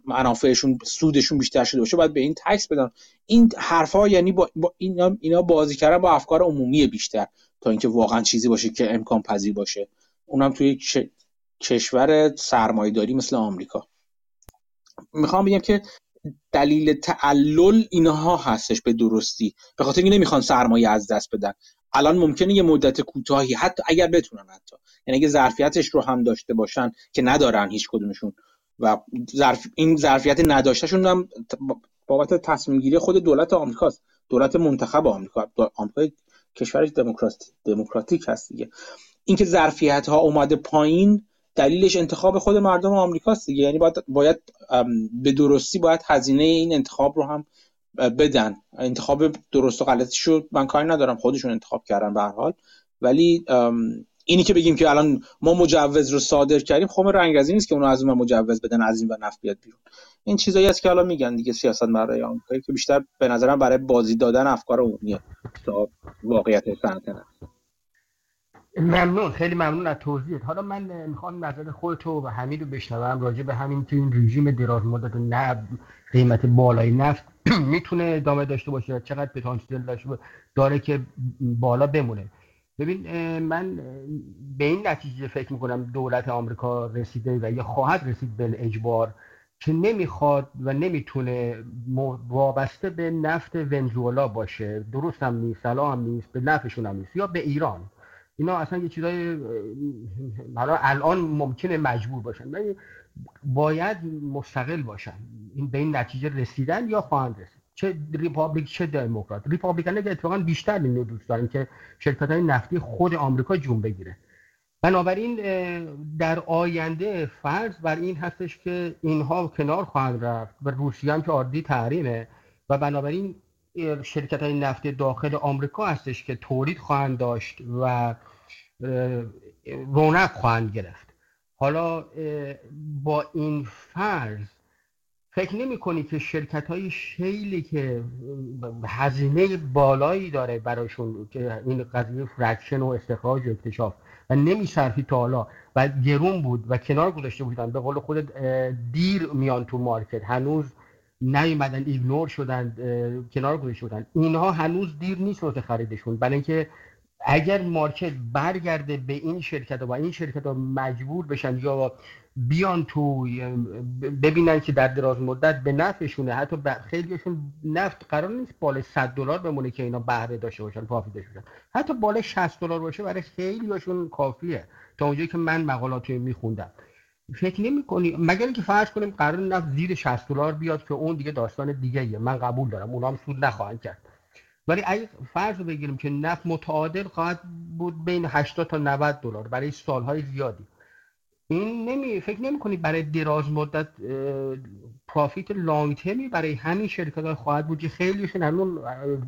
منافعشون سودشون بیشتر شده باشه باید به این تکس بدن. این حرفها یعنی با, با اینا, اینا بازی کردن با افکار عمومی بیشتر تا اینکه واقعا چیزی باشه که امکان پذیر باشه. اونم توی کشور سرمایهداری مثل آمریکا. می‌خوام بگم که دلیل تعلل اینها هستش به درستی. به خاطر اینکه نمی‌خوان سرمایه از دست بدن. الان ممکنه یه مدت کوتاهی حتی اگر بتونن حتی. یعنی اگه ظرفیتش رو هم داشته باشن که ندارن هیچ کدومشون. و ظرف این ظرفیت نداشتهشون هم بابت تصمیم گیری خود دولت آمریکاست. دولت منتخب آمریکا. آمریکا کشور دموکراتیک هست دیگه. اینکه ظرفیت ها اومده پایین دلیلش انتخاب خود مردم آمریکاست دیگه. یعنی باید, باید به درستی باید هزینه این انتخاب رو هم بدن. انتخاب درست و غلطی شد من کاری ندارم. خودشون انتخاب کردن به هر حال. ولی اینی که بگیم که الان ما مجوز رو صادر کردیم خب رنگ نیست که اونو از اون مجوز بدن از این و نفت بیاد بیرون. این چیزایی است که حالا میگن دیگه سیاست برای آمریکایی که بیشتر به نظرم برای بازی دادن افکار عمومیه تا واقعیت صنعت ممنون خیلی ممنون از توضیحت. حالا من می‌خوام نظر خودتو و حمید رو بشنوم. راجع به همین تو این رژیم دراز مدت نه قیمت بالای نفت می‌تونه ادامه داشته باشه چقدر پتانسیل داشته داره که بالا بمونه. ببین من به این نتیجه فکر می‌کنم دولت آمریکا رسیده و یا خواهد رسید به اجبار که نمی‌خواد و نمی‌تونه وابسته به نفت ونزوئلا باشه. درست هم نیست سلام نیست به نفعشون هم نیست. یا به ایران. اینا اصلا یه چیزای حالا الان ممکنه مجبور باشن ولی باید مستقل باشن. این به این نتیجه رسیدن یا خواهند رسید؟ چه Republic چه دموکرات؟ Republican که اتفاقا بیشتر این دوست دارن که شرکت های نفتی خود آمریکا جون بگیره. بنابراین در آینده فرض بر این هستش که اینها کنار خواهند رفت و روسیه هم که عادی تحریمه و بنابراین شرکت های نفت داخل آمریکا هستش که تولید خواهند داشت و رونق خواهند گرفت. حالا با این فرض فکر نمی کنی که شرکت های shale ی که هزینه بالایی داره براشون که این قضیه fraction و استخراج و اکتشاف و نمی صرفید تا حالا و گرون بود و کنار گذاشته بودن. به قول خودت دیر میان تو market. هنوز نیومدن ایگنور شدن کنار گذاشته بودن اینها هنوز دیر نیست واسه خریدشون. برای اینکه اگر مارکت برگرده به این شرکت و این شرکت ها مجبور بشن یا بیان تو ببینن که در دراز مدت به نفعشونه حتی خیلیشون نفت قرار نیست بالا 100 دلار بمونه که اینا بهره داشته باشن پافی داشته باشن حتی بالا 60 دلار باشه برای خیلیشون کافیه. تا اونجایی که من مقالات میخوندم. فکر نمی کنی. مگر اینکه فرض کنیم قرار نفت زیر 60 دلار بیاد که اون دیگه داستان دیگه ایه. من قبول دارم. اونا هم سود نخواهند کرد. ولی اگه فرض بگیریم که نفت متعادل خواهد بود بین 80 تا 90 دلار برای سالهای زیادی. این نمی فکر نمی کنی برای دراز مدت پرافیت لانگ ترمی برای همین شرکت های خواهد بود که خیلیشون هنوز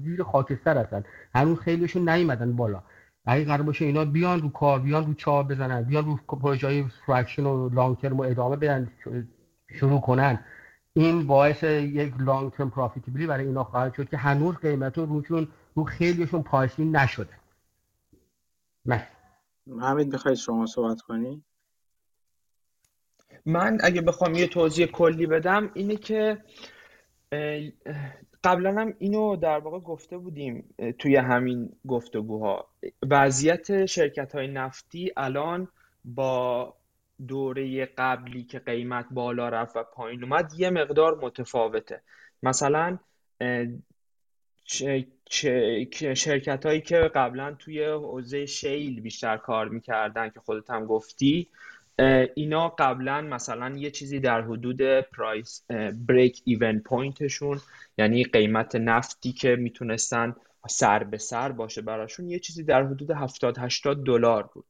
زیر خاکستر هستن. هنوز خیلیشون نیومدن بالا. اگه قرار باشه اینا بیان رو کار بیان رو چاه بزنن بیان رو پروژه های fraction و long term و ادامه بدن شروع کنن. این باعث یک long term profitability برای اینا خواهد شد که هنوز قیمت رو روشون رو خیلیشون price in نشده. نه. حمید می‌خواید شما صحبت کنی؟ من اگه بخوام یه توضیح کلی بدم اینه که قبلا هم اینو در واقع گفته بودیم توی همین گفتگوها. وضعیت شرکت های نفتی الان با دوره قبلی که قیمت بالا رفت و پایین اومد یه مقدار متفاوته. مثلا شرکت هایی که قبلا توی حوزه شیل بیشتر کار می‌کردن که خودت هم گفتی اینا قبلا مثلا یه چیزی در حدود پرایس break even point شون یعنی قیمت نفتی که می‌تونستن سر به سر باشه براشون یه چیزی در حدود 70 80 دلار بود.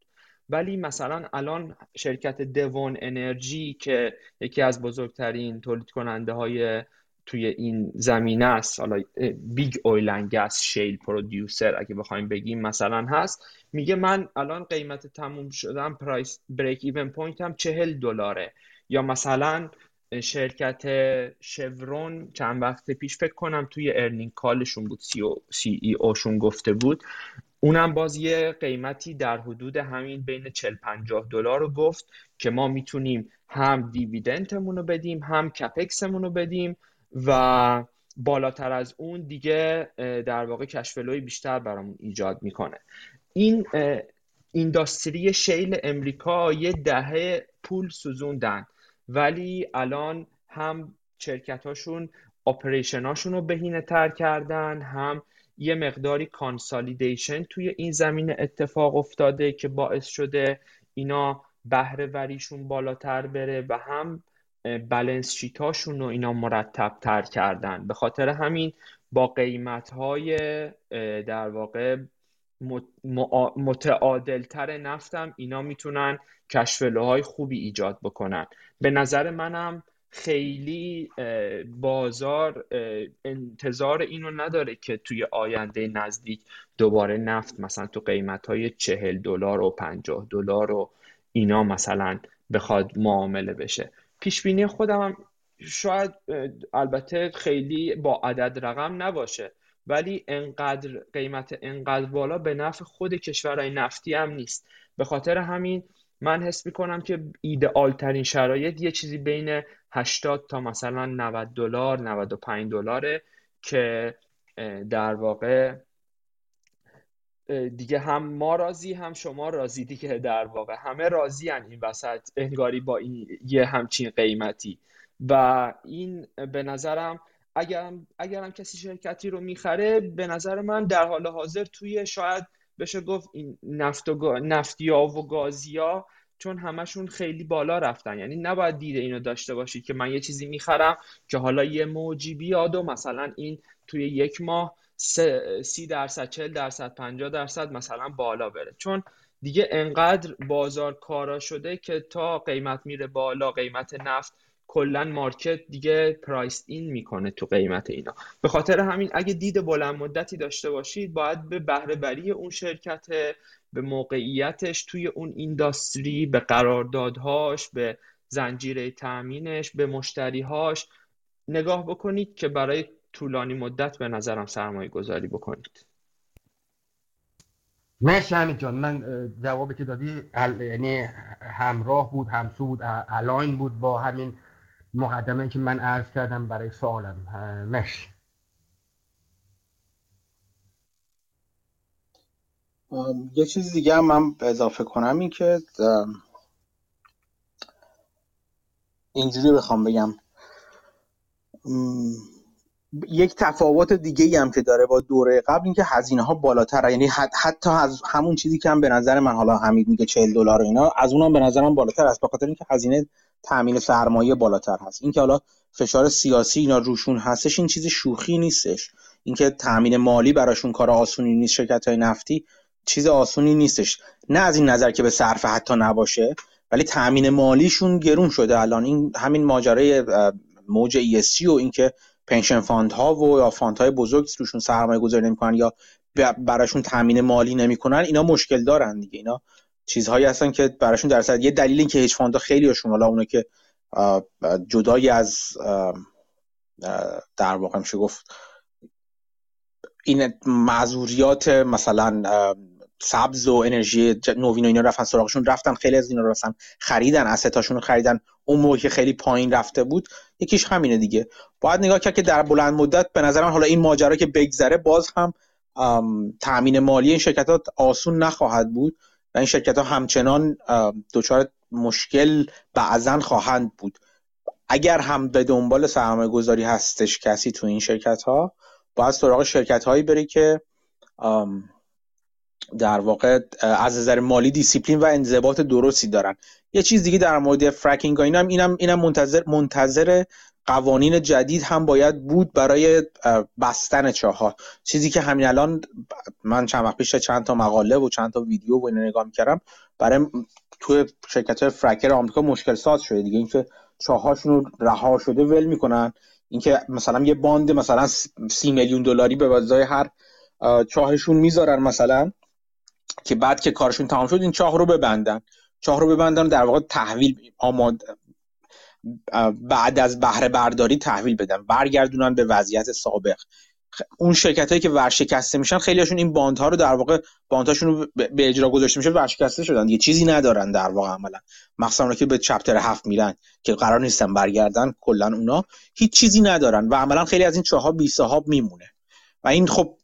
ولی مثلا الان شرکت Devon Energy که یکی از بزرگترین تولید کننده های توی این زمینه است. حالا big oil gas shale producer اگه بخوایم بگیم مثلا هست. میگه من الان قیمت تموم شدم price break even point هم چهل دلاره. یا مثلا شرکت شورون چند وقت پیش فکر کنم توی ارنینگ کالشون بود سی, او سی ای اوشون گفته بود. اونم باز یه قیمتی در حدود همین بین 40 50 دلار رو گفت که ما می‌تونیم هم دیویدنتمون رو بدیم هم کپکسمون رو بدیم. و بالاتر از اون دیگه در واقع کشفلوی بیشتر برامون ایجاد می‌کنه. این industry shale امریکا یه دهه پول سوزوندن ولی الان هم شرکت هاشون operation هاشون رو بهینه تر کردن هم یه مقداری consolidation توی این زمینه اتفاق افتاده که باعث شده اینا بهره وریشون بالاتر بره و هم balance sheet اشون رو اینا مرتب تر کردن. به خاطر همین با قیمت های در واقع متعادلتر نفتم اینا می‌تونن کشفلوهای خوبی ایجاد بکنن. به نظر منم خیلی بازار انتظار اینو نداره که توی آینده نزدیک دوباره نفت مثلا تو قیمت های چهل دلار و پنجاه دلار و اینا مثلا بخواد معامله بشه. پیش بینی خودم هم شاید البته خیلی با عدد رقم نباشه ولی انقدر قیمت انقدر بالا به نفع خود کشورهای نفتی هم نیست. به خاطر همین من حس می‌کنم که ایدئال ترین شرایط یه چیزی بین 80 تا مثلا 90 دلار 95 دلاره که در واقع دیگه هم ما راضی هم شما راضی دیگه در واقع. همه راضی هن این وسط. انگاری با این یه همچین قیمتی. و این به نظرم اگرم اگرم کسی شرکتی رو می‌خره به نظر من در حال حاضر توی شاید بشه گفت این نفت و نفتیا و گازیا چون همشون خیلی بالا رفتن. یعنی نباید دیده اینو داشته باشید که من یه چیزی می‌خرم که حالا یه موجی بیاد و مثلا این توی یک ماه سی درصد چل درصد پنجاه درصد مثلا بالا بره. چون دیگه انقدر بازار کارا شده که تا قیمت میره بالا قیمت نفت کلا مارکت دیگه پرایس این می‌کنه تو قیمت اینا. به خاطر همین اگه دید بلند مدتی داشته باشید باید به بهره بری اون شرکت به موقعیتش توی اون اینداستری به قراردادهاش به زنجیره تامینش به مشتریهاش نگاه بکنید که برای طولانی مدت به نظرم سرمایه گذاری بکنید. مرسی همین جان. من جوابی که دادی یعنی همراه بود همسو بود الاین بود با همین مقدمه که من عرض کردم برای سوالم. مرسی. یه چیز دیگه هم من اضافه کنم این که اینجوری بخوام بگم. یک تفاوت دیگه ای هم که داره با دوره قبل اینکه هزینه ها بالاتر یعنی حتی از همون چیزی که هم به نظر من حالا حمید میگه 40 دلار اینا از اونم به نظرم بالاتر است بخاطر اینکه هزینه تامین سرمایه بالاتر هست. اینکه حالا فشار سیاسی اینا روشون هستش این چیز شوخی نیستش. اینکه تامین مالی براشون کار آسونی نیست شرکت های نفتی چیز آسونی نیستش. نه از این نظر که به صرف حتی نباشه ولی تامین مالیشون گرون شده الان. این همین ماجرای موج ESG و اینکه pension fund ها و یا fund های بزرگ روشون سرمایه گذاری نمی‌کنن یا براشون تامین مالی نمی‌کنن اینا مشکل دارن دیگه. اینا چیزهایی هستن که براشون در یه دلیل اینکه هیچ فاند خیلی هاشون حالا اونو که جدایی از در واقع میشه گفت این معذوریات مثلا سبز و انرژی نوین و اینا رفتن سراغشون رفتن خیلی از اینا رو خریدن اسستاشون رو خریدن. اون موقع که خیلی پایین رفته بود یکیش همینه دیگه. باید نگاه کرد که در بلند مدت به نظر من حالا این ماجرا که بگذره باز هم تامین مالی این شرکت آسون نخواهد بود و این شرکت ها همچنان دچار مشکل بعضا خواهند بود. اگر هم به دنبال سرمایه گذاری هستش کسی تو این شرکت ها باید سراغ شرکت هایی بری که در واقع از نظر مالی دیسیپلین و انضباط درستی دارن. یه چیز دیگه در مورد fracking اینم اینم اینم منتظر منتظر قوانین جدید هم باید بود برای بستن چاها. چیزی که همین الان من چند وقت پیش چند تا مقاله و چند تا ویدیو و اینو نگاه می‌کردم برای توی شرکت fracker آمریکا مشکل ساز شده دیگه. اینکه چاهاشون رها شده ول می‌کنن. اینکه مثلا یه bond مثلا سی میلیون دلاری به واسطه هر چاهشون می‌ذارن مثلا که بعد که کارشون تمام شد این چاه رو ببندن. چاه رو ببندن در واقع تحویل آماد بعد از بهره برداری تحویل بدن. برگردونن به وضعیت سابق. اون شرکت هایی که ورشکسته میشن خیلی هاشون این باندها رو در واقع باندهاشون رو به اجرا گذاشته میشه ورشکسته شدن. یه چیزی ندارن در واقع عملا. مخصوصا که به چپتر هفت میرن که قرار نیستن برگردن کلا اونا. هیچ چیزی ندارن و عملا خیلی از این چاها بی صاحب میمونه. و این خب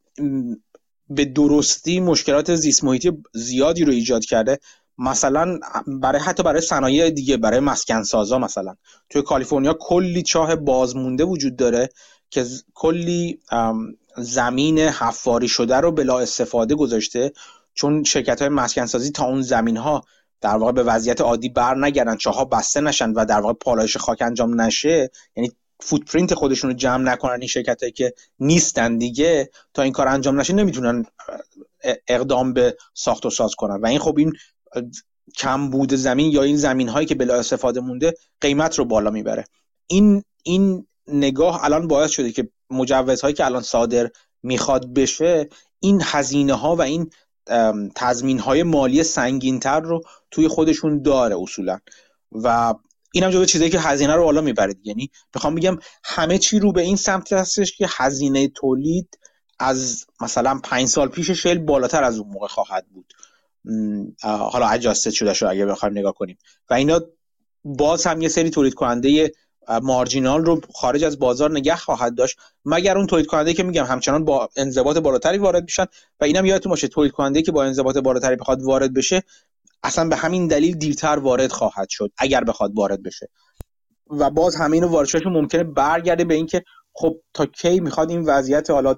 به درستی مشکلات زیست محیطی زیادی رو ایجاد کرده مثلا برای حتی برای صنایع دیگه برای مسکن سازا مثلا. توی کالیفرنیا کلی چاه بازمونده وجود داره که کلی زمین حفاری شده رو بلا استفاده گذاشته چون شرکت های مسکن سازی تا اون زمین ها در واقع به وضعیت عادی بر نگردن چاها بسته نشن و در واقع پالایش خاک انجام نشه یعنی فوتپرینت خودشون رو جمع نکنن این شرکت هایی که نیستن دیگه تا این کار انجام نشه نمی‌تونن اقدام به ساخت و ساز کنن. و این خب این کم بود زمین یا این زمین هایی که بلا استفاده مونده قیمت رو بالا می‌بره. این این نگاه الان باعث شده که مجوزهایی که الان صادر می‌خواد بشه این هزینه ها و این تضمین های مالی سنگینتر رو توی خودشون داره اصولا. و این هم جزو چیزایی که هزینه رو بالا می‌بره یعنی می‌خوام بگم همه چی رو به این سمت هستش که هزینه تولید از مثلا پنج سال پیش شل بالاتر از اون موقع خواهد بود. حالا اجاسته شده شو اگه بخوایم نگاه کنیم. و اینا باز هم یه سری تولید کننده مارجینال رو خارج از بازار نگه خواهد داشت. مگر اون تولید کننده که میگم همچنان با انضباط بالاتری وارد میشن و اینم یادتون باشه تولید کننده که با انضباط بالاتری بخواد وارد بشه اصلا به همین دلیل دیرتر وارد خواهد شد اگر بخواد وارد بشه. و باز همه اینو واردشون ممکنه برگرده به اینکه خب تا کی می‌خواد این وضعیت حالا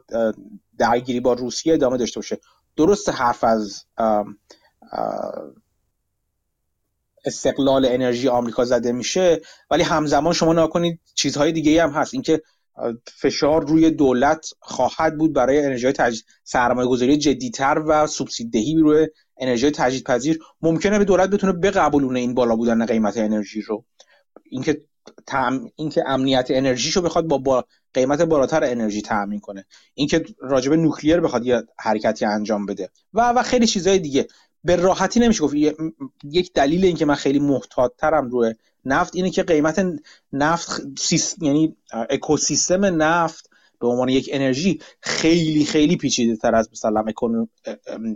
درگیری با روسیه ادامه داشته باشه. درست حرف از استقلال انرژی آمریکا زده میشه ولی همزمان شما نکنید چیزهای دیگه هم هست. اینکه فشار روی دولت خواهد بود برای انرژی تجدید سرمایه گذاری جدیتر و سوبسیدهی روی انرژی تجدید پذیر ممکنه به دولت بتونه بقبولونه این بالا بودن قیمت انرژی رو. اینکه تم... اینکه امنیت انرژیشو بخواد با, با قیمت بالاتر انرژی تامین کنه. اینکه راجب نوکلیر بخواد یه حرکتی انجام بده. و و خیلی چیزهای دیگه. به راحتی نمیشه گفت یک دلیل اینکه من خیلی محتاط ترم روی نفت اینه که قیمت نفت یعنی اکوسیستم نفت به عنوان یک انرژی خیلی خیلی پیچیده تر از مثلا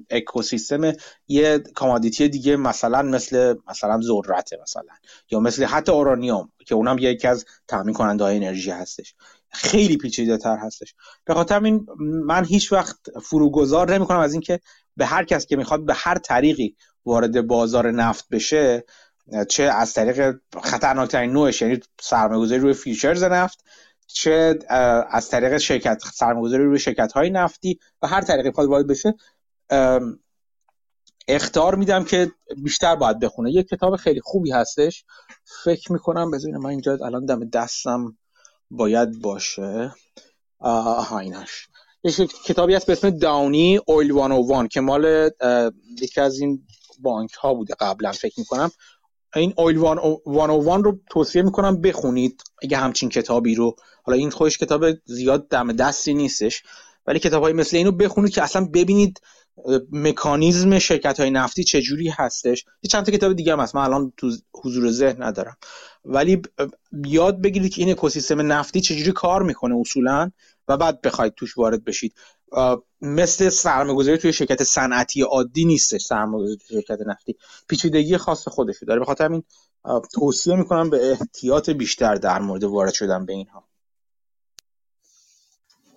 اکوسیستم یه commodity دیگه مثلا مثل مثلا ذرت مثلا یا مثل حتی اورانیوم که اونم یکی از تامین کننده های انرژی هستش. خیلی پیچیده تر هستش. به خاطر این من هیچ وقت فروگذار نمی کنم از اینکه به هر کس که می‌خواد به هر طریقی وارد بازار نفت بشه چه از طریق خطرناکترین نوعش یعنی سرمایه‌گذاری روی futures نفت چه از طریق شرکت سرمایه‌گذاری روی شرکت های نفتی و هر طریقی بخواد وارد بشه اختار میدم که بیشتر باید بخونه. یه کتاب خیلی خوبی هستش. فکر می‌کنم بذارین من اینجا الان دم دستم باید باشه. آها اینش یه کتابی هست به اسم داونی اویل 101 که مال یکی از این بانک ها بوده قبلا فکر می‌کنم. این اویل 101 رو توصیه می‌کنم بخونید اگه همچین کتابی رو حالا این خودش کتاب زیاد دم دستی نیستش ولی کتاب های مثل اینو بخونید که اصلا ببینید مکانیزم شرکت های نفتی چجوری هستش. یه چند تا کتاب دیگه هم هست من الان تو حضور ذهن ندارم. ولی یاد بگیرید که این اکوسیستم نفتی چجوری کار می‌کنه اصولا و بعد بخواید توش وارد بشید. مثل سرمایه‌گذاری توی شرکت صنعتی عادی نیستش سرمایه‌گذاری توی شرکت نفتی. پیچیدگی خاص خودشو داره. بخاطر همین توصیه می‌کنم به احتیاط بیشتر در مورد وارد شدن به اینها.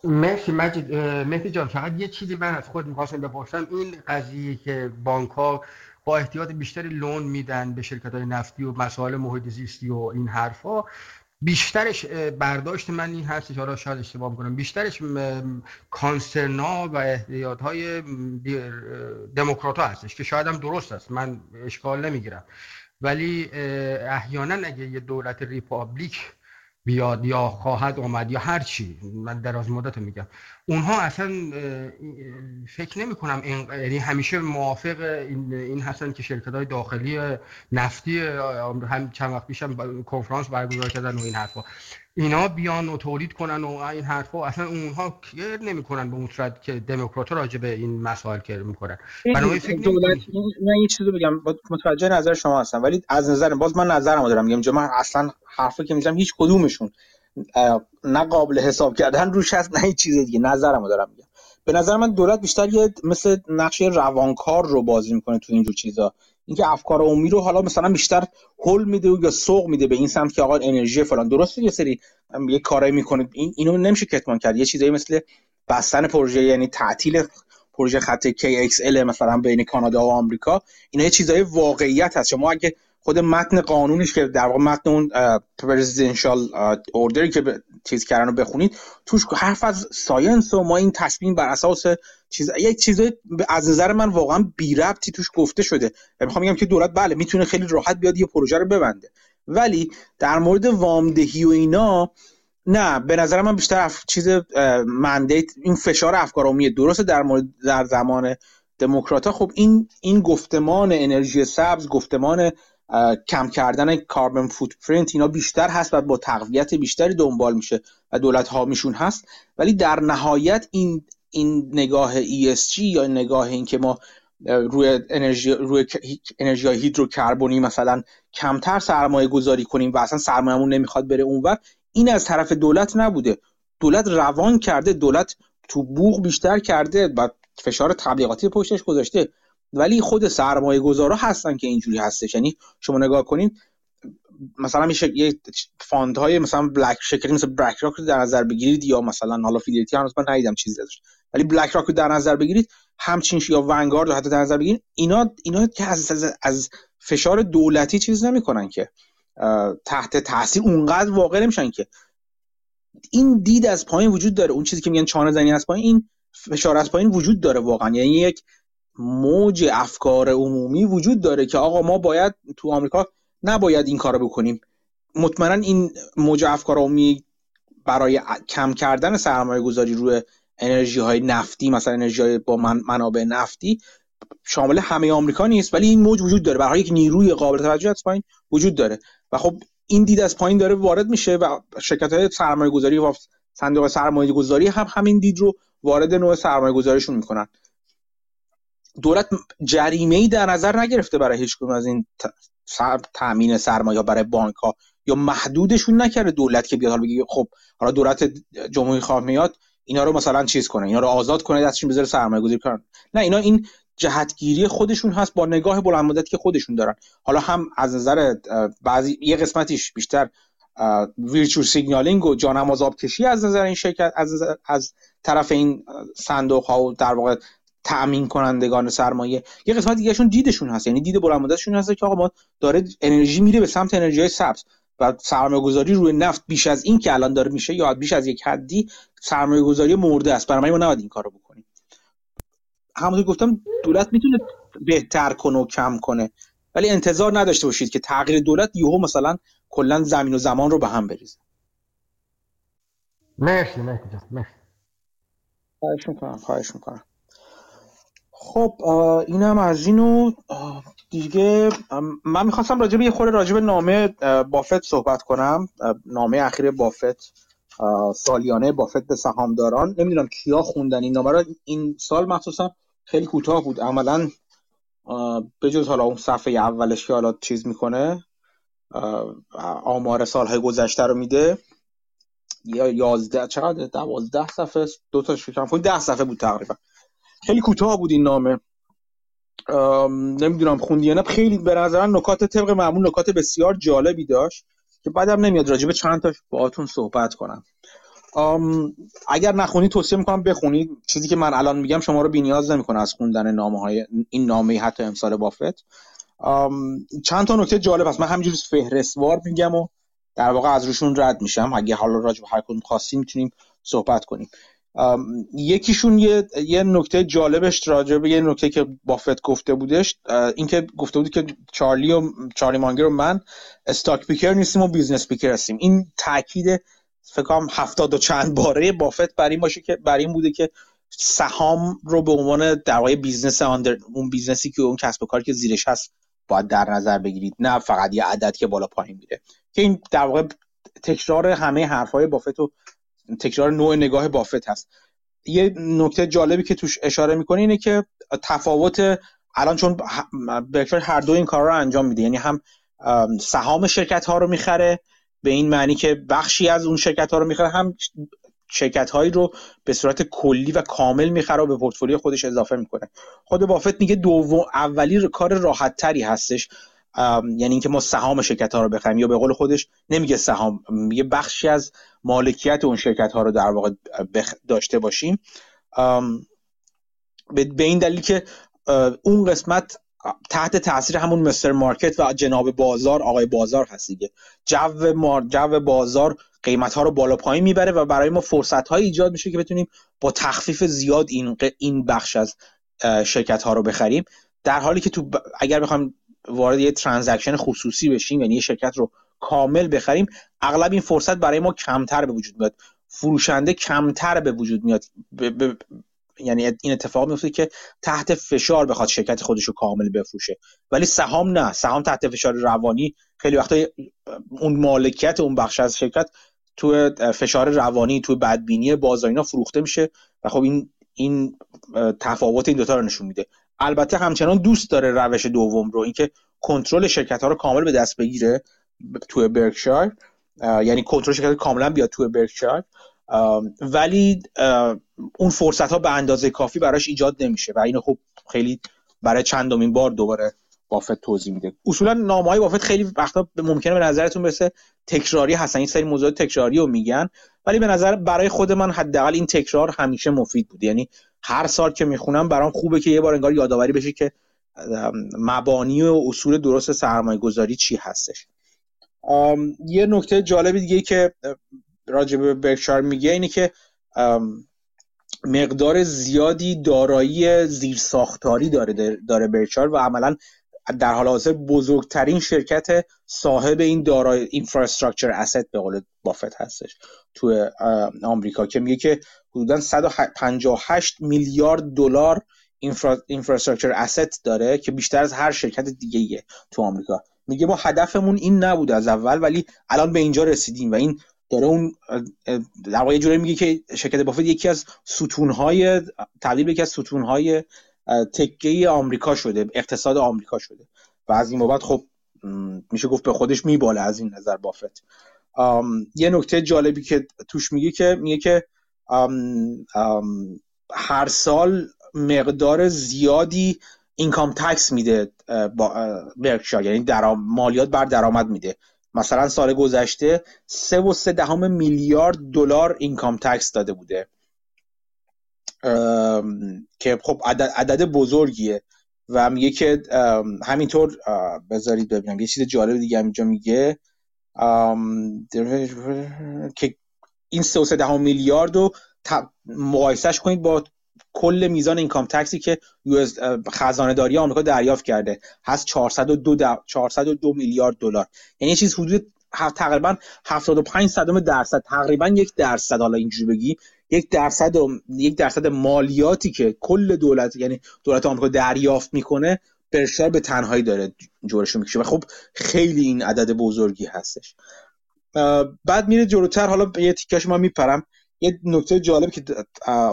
مرسی مجید مهدی جان فقط یه چیزی من از خودت می‌خواستم بپرسم. این قضیه که بانک ها با احتیاط بیشتری loan میدن به شرکت های نفتی و مسائل محیط زیستی و این حرفا بیشترش برداشت من این هستش. حالا شاید اشتباه می‌کنم. بیشترش concern ا و احتیاط های دموکرات هستش که شاید هم درست است. من اشکال نمی‌گیرم. ولی احیانا اگه یه دولت republic بیاد یا خواهد آمد یا هر چی. من دراز مدت میگم. اونها اصلا فکر نمی کنم یعنی همیشه موافق این, این هستن که شرکت های داخلی نفتی هم چند وقت پیشم کنفرانس برگزار کردن و این حرفا اینا بیان و تولید کنن و این حرفا اصلا اونها کیر نمی‌کنن به اون صورت که دموکرات راجع به این مسائل کر می‌کنن برای فکر دولت من این چیزو بگم. متوجه نظر شما هستم. ولی از نظر باز من نظرمو دارم. میگم من اصلا حرفی که می‌زنم هیچ کدومشون نه قابل حساب کردن روش هست نه چیز دیگه. نظرمو دارم میگم. به نظر من دولت بیشتر یه مثل نقش روانکار رو بازی می‌کنه تو اینجور چیزا. اینکه افکار عمومی رو حالا مثلا بیشتر هول میده یا سوق میده به این سمت که آقا انرژی فلان. درسته یه سری یه کارایی می‌کنه این اینو نمیشه کتمان کرد. یه چیزایی مثل بستن پروژه یعنی تعطیل پروژه خط KXL مثلا بین کانادا و آمریکا. اینا یه چیزای واقعیت هست. شما اگه خود متن قانونیش که در واقع متن اون پرزیدنشال اوردری که چیز کردن رو بخونید توش حرف از ساینس و ما این تصمیم بر اساس چیز یک چیزای از نظر من واقعا بی ربطی توش گفته شده و می‌خوام بگم که دولت بله می‌تونه خیلی راحت بیاد یه پروژه رو ببنده ولی در مورد وامدهی و اینا نه به نظر من بیشتر. چیز مندیت این فشار افکار عمومی درسته در مورد در زمان دموکرات خب این این گفتمان انرژی سبز گفتمان کم کردن کاربن فوتپرینت اینا بیشتر هست و با تقویت بیشتری دنبال میشه و دولت ها میشون هست. ولی در نهایت این این نگاه ESG یا نگاه این که ما روی انرژی روی انرژی هیدروکربنی مثلا کمتر سرمایه گذاری کنیم و اصلا سرمایه‌مون نمی‌خواد بره اونور این از طرف دولت نبوده. دولت روان کرده دولت تو بوق بیشتر کرده و فشار تبلیغاتی پشتش گذاشته. ولی خود سرمایه گذارا هستن که اینجوری هستش. یعنی شما نگاه کنید مثلا میشه یه fund های مثلا Black شرکتی مثل BlackRock رو در نظر بگیرید یا مثلا حالا Fidelity هنوز من ندیدم چیزی ازش. ولی BlackRock رو در نظر بگیرید همچین یا Vanguard رو حتی در نظر بگیرید اینا اینا که از, از, از فشار دولتی چیز نمی‌کنن که تحت تاثیر اونقدر واقع نمیشن که. این دید از پایین وجود داره. اون چیزی که میگن چانه زنی از پایین این فشار از پایین وجود داره واقعا. یعنی یک موج افکار عمومی وجود داره که آقا ما باید تو آمریکا نباید این کارو بکنیم. مطمئنا این موج افکار عمومی برای کم کردن سرمایه گذاری روی انرژی های نفتی مثلا انرژی های با منابع نفتی شامل همه آمریکا نیست ولی این موج وجود داره. برای یک نیروی قابل توجه از پایین وجود داره. و خب این دید از پایین داره وارد میشه و شرکت های سرمایه گذاری و صندوق سرمایه گذاری هم همین دید رو وارد نوع سرمایه گذاریشون می‌کنن. دولت جریمه ای در نظر نگرفته برای هیچ از این تامین سرمایه برای بانک ها یا محدودشون نکرده دولت که بیاد حالا بگه خب حالا دولت جمهوری خواه میاد اینا رو مثلا چیز کنه اینا رو آزاد کنه دستشون بذاره سرمایه گذاری کنن. نه اینا این جهتگیری خودشون هست با نگاه بلند مدت که خودشون دارن. حالا هم از نظر بعضی یه قسمتیش بیشتر ویرچو سیگنالینگ و جانماز کشی از نظر این شرکت از, از طرف این صندوق ها و در واقع تأمین کنندگان سرمایه. یه قسمت دیگهشون دیدشون هست یعنی دید بلند مدتشون هست که آقا ما داره انرژی میره به سمت انرژی های سبز و سرمایه گذاری روی نفت بیش از این که الان داره میشه یا بیش از یک حدی سرمایه گذاری مرده است. برای ما نباید این کارو بکنیم. همونطور گفتم دولت می‌تونه بهتر کنه و کم کنه. ولی انتظار نداشته باشید که تغییر دولت یهو مثلا کلا زمین و زمان رو به هم بریزه. مرسی مرسی مرسی. خواهش می‌کنم خواهش می‌کنم. خب اینم از اینو دیگه من می‌خواستم راجع به یه خورده راجع به نامه بافت صحبت کنم. نامه اخیر بافت سالیانه بافت به سهامداران. نمی‌دونم کیا خوندن این نامه را این سال مخصوصا خیلی کوتاه بود. عملا جز حالا اون صفحه اولش که حالا چیز می‌کنه آمار سالهای گذشته رو میده. یا یازده چقدر؟ دوازده صفحه دو تا فکر ده صفحه بود تقریبا. خیلی کوتاه بود این نامه. نمی‌دونم خوندی یا نه. خیلی به نظر نکات طبق معمول نکات بسیار جالبی داشت که بعدم نمیاد راجبه چند تاش باهاتون صحبت کنم. اگر نخونید توصیه می‌کنم بخونید چیزی که من الان میگم شما رو بینیاز نمی‌کنه از خوندن نامه های این نامه حتی امسال بافت چند تا نکته جالب هست. من همینجوری فهرستوار میگم و در واقع از روشون رد میشم. اگه حالا راجع به هر کدوم خاصی می‌تونیم صحبت کنیم. یکیشون یه یه نکته جالبش راجع به یه نکته که بافت گفته بودش اینکه گفته بود که چارلی و چارلی مانگر و من stock picker نیستیم و business picker هستیم. این تاکید فکر کنم هفتاد و چند باره بافت بر این باشه که بر این بوده که سهام رو به عنوان در واقع business اون business ی که اون کسب و کاری که زیرش هست باید در نظر بگیرید نه فقط یه عدد که بالا پایین میره. که این در واقع تکرار همه حرفهای بافت و تکرار نوع نگاه بافت هست. یه نکته جالبی که توش اشاره می‌کنه اینه که تفاوت الان چون برکفر هر دو این کار رو انجام میده. یعنی هم سهام شرکت ها رو می‌خره به این معنی که بخشی از اون شرکت ها رو می‌خره هم شرکت هایی رو به صورت کلی و کامل می‌خره و به پورتفولیو خودش اضافه می‌کنه. خود بافت میگه دوم اولی کار راحت تری هستش. یعنی اینکه ما سهام شرکت ها رو بخریم. یا به قول خودش نمیگه سهام میگه بخشی از مالکیت اون شرکت ها رو در واقع داشته باشیم. به این دلیل که اون قسمت تحت تاثیر همون مستر مارکت و جناب بازار آقای بازار هست دیگه. جو جو بازار قیمت ها رو بالا پایین می‌بره و برای ما فرصت های ایجاد میشه که بتونیم با تخفیف زیاد این این بخش از شرکت ها رو بخریم. در حالی که تو اگر بخوام وارد یه ترانزکشن خصوصی بشیم یعنی یه شرکت رو کامل بخریم اغلب این فرصت برای ما کمتر به وجود میاد. فروشنده کمتر به وجود میاد. یعنی این اتفاق میفته که تحت فشار بخواد شرکت خودش رو کامل بفروشه. ولی سهام نه. سهام تحت فشار روانی. خیلی وقتا اون مالکیت اون بخش از شرکت تو فشار روانی تو بدبینی بازار اینا فروخته میشه. و خب این این تفاوت این دوتا رو نشون میده. البته همچنان دوست داره روش دوم رو اینکه کنترل شرکت ها رو کامل به دست بگیره توی برکشایر. یعنی کنترل شرکت کاملا بیاد توی برکشایر. ولی اون فرصت ها به اندازه کافی براش ایجاد نمیشه و اینو خب خیلی برای چندمین بار دوباره بافت توضیح میده. اصولا نامه های بافت خیلی وقتا ممکنه به نظرتون برسه تکراری هستن این سری موضوع تکراری رو میگن ولی به نظر برای خود من حداقل این تکرار همیشه مفید بود. یعنی هر سال که می‌خونم برام خوبه که یه بار انگار یادآوری بشه که مبانی و اصول درست سرمایه گذاری چی هستش. یه نکته جالب دیگه که راجع به برکشار میگه اینه که مقدار زیادی دارایی زیرساختاری داره داره برکشار و عملا در حال حاضر بزرگترین شرکت صاحب این دارای اینفراستراکچر اسید به قول بافت هستش تو آمریکا که میگه که حدودا 158 میلیارد دلار اینفراستراکچر اسید داره که بیشتر از هر شرکت دیگه ایه تو آمریکا. میگه ما هدفمون این نبود از اول ولی الان به اینجا رسیدیم و این داره اون در واقع جوری میگه که شرکت بافت یکی از ستونهای تبدیل یکی از ستونهای تکه آمریکا شده اقتصاد آمریکا شده. و از این بابت خب میشه گفت به خودش میباله از این نظر بافت. یه نکته جالبی که توش میگه که میگه که هر سال مقدار زیادی اینکام تکس میده برکشار یعنی مالیات بر درآمد میده. مثلا سال گذشته سه و سه دهم میلیارد دلار اینکام تکس داده بوده. که خب عدد, عدد بزرگیه. و میگه که همینطور بذارید ببینم یه چیز جالب دیگه اینجا میگه. که این سه و سه دهم میلیارد رو مقایسهش کنید با کل میزان اینکام تکسی که خزانه داری آمریکا دریافت کرده. هست 402 402 میلیارد دلار. یعنی چیز حدود تقریبا 75 صدم درصد. تقریبا یک درصد. حالا اینجوری بگی. یک درصد یک درصد مالیاتی که کل دولت یعنی دولت آمریکا دریافت می‌کنه برشتر به تنهایی داره جورش می‌کشه. و خب خیلی این عدد بزرگی هستش. بعد میره جلوتر حالا یه تیکش ما میپرم. یه نکته جالب که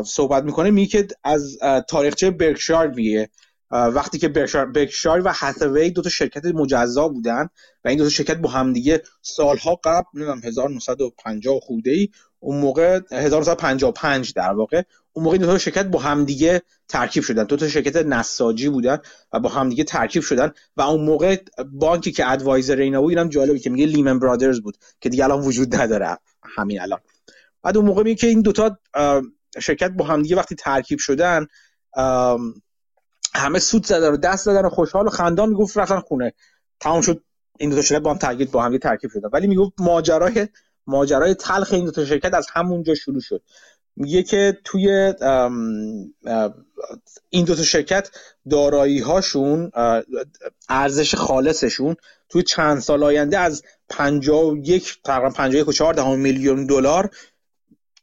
صحبت می‌کنه میگه که از تاریخچه برکشار میگه. وقتی که برکشار و هاتوی دو تا شرکت مجزا بودن و این دو تا شرکت با همدیگه سالها قبل نمی‌دونم 1950 خورده ای اون موقع 1955 در واقع اون موقع دو شرکت با همدیگه ترکیب شدن. دو تا شرکت نساجی بودن و با همدیگه ترکیب شدن و اون موقع بانکی که ادوایزر اینا بود اینم جالبه که میگه لیمن برادرز بود که دیگه الان وجود نداره. همین الان. بعد اون موقع میگه که این دوتا شرکت با همدیگه وقتی ترکیب شدن همه سود زدن و دست زدن و خوشحال و خندان می‌گفت رفتن خونه. تمام شد. این دو تا شرکت با هم ترکیب با هم ترکیب شدن. ولی می‌گفت ماجرای ماجرای تلخ این دو تا شرکت از همونجا شروع شد. میگه که توی این دو تا شرکت دارایی هاشون ارزش خالصشون توی چند سال آینده از 51 تقریبا 51 و 4 میلیون دلار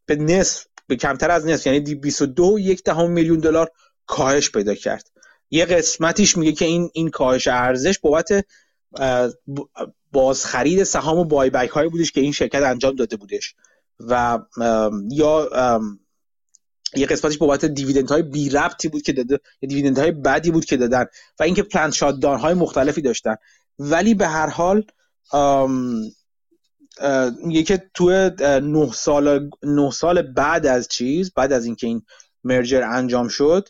به نصف به کمتر از نصف یعنی 22 یک دهم میلیون دلار کاهش پیدا کرد. یه قسمتیش میگه که این این کاهش ارزش بابت بازخرید سهام و بای بک هایی بودش که این شرکت انجام داده بودش. و یا یه قسمتش بابت دیویدند های بی ربطی بود که داده دیویدند های بدی بود که دادن و اینکه پلنت شاددان های مختلفی داشتن. ولی به هر حال میگه که تو نه سال نه سال بعد از چیز بعد از اینکه این مرجر انجام شد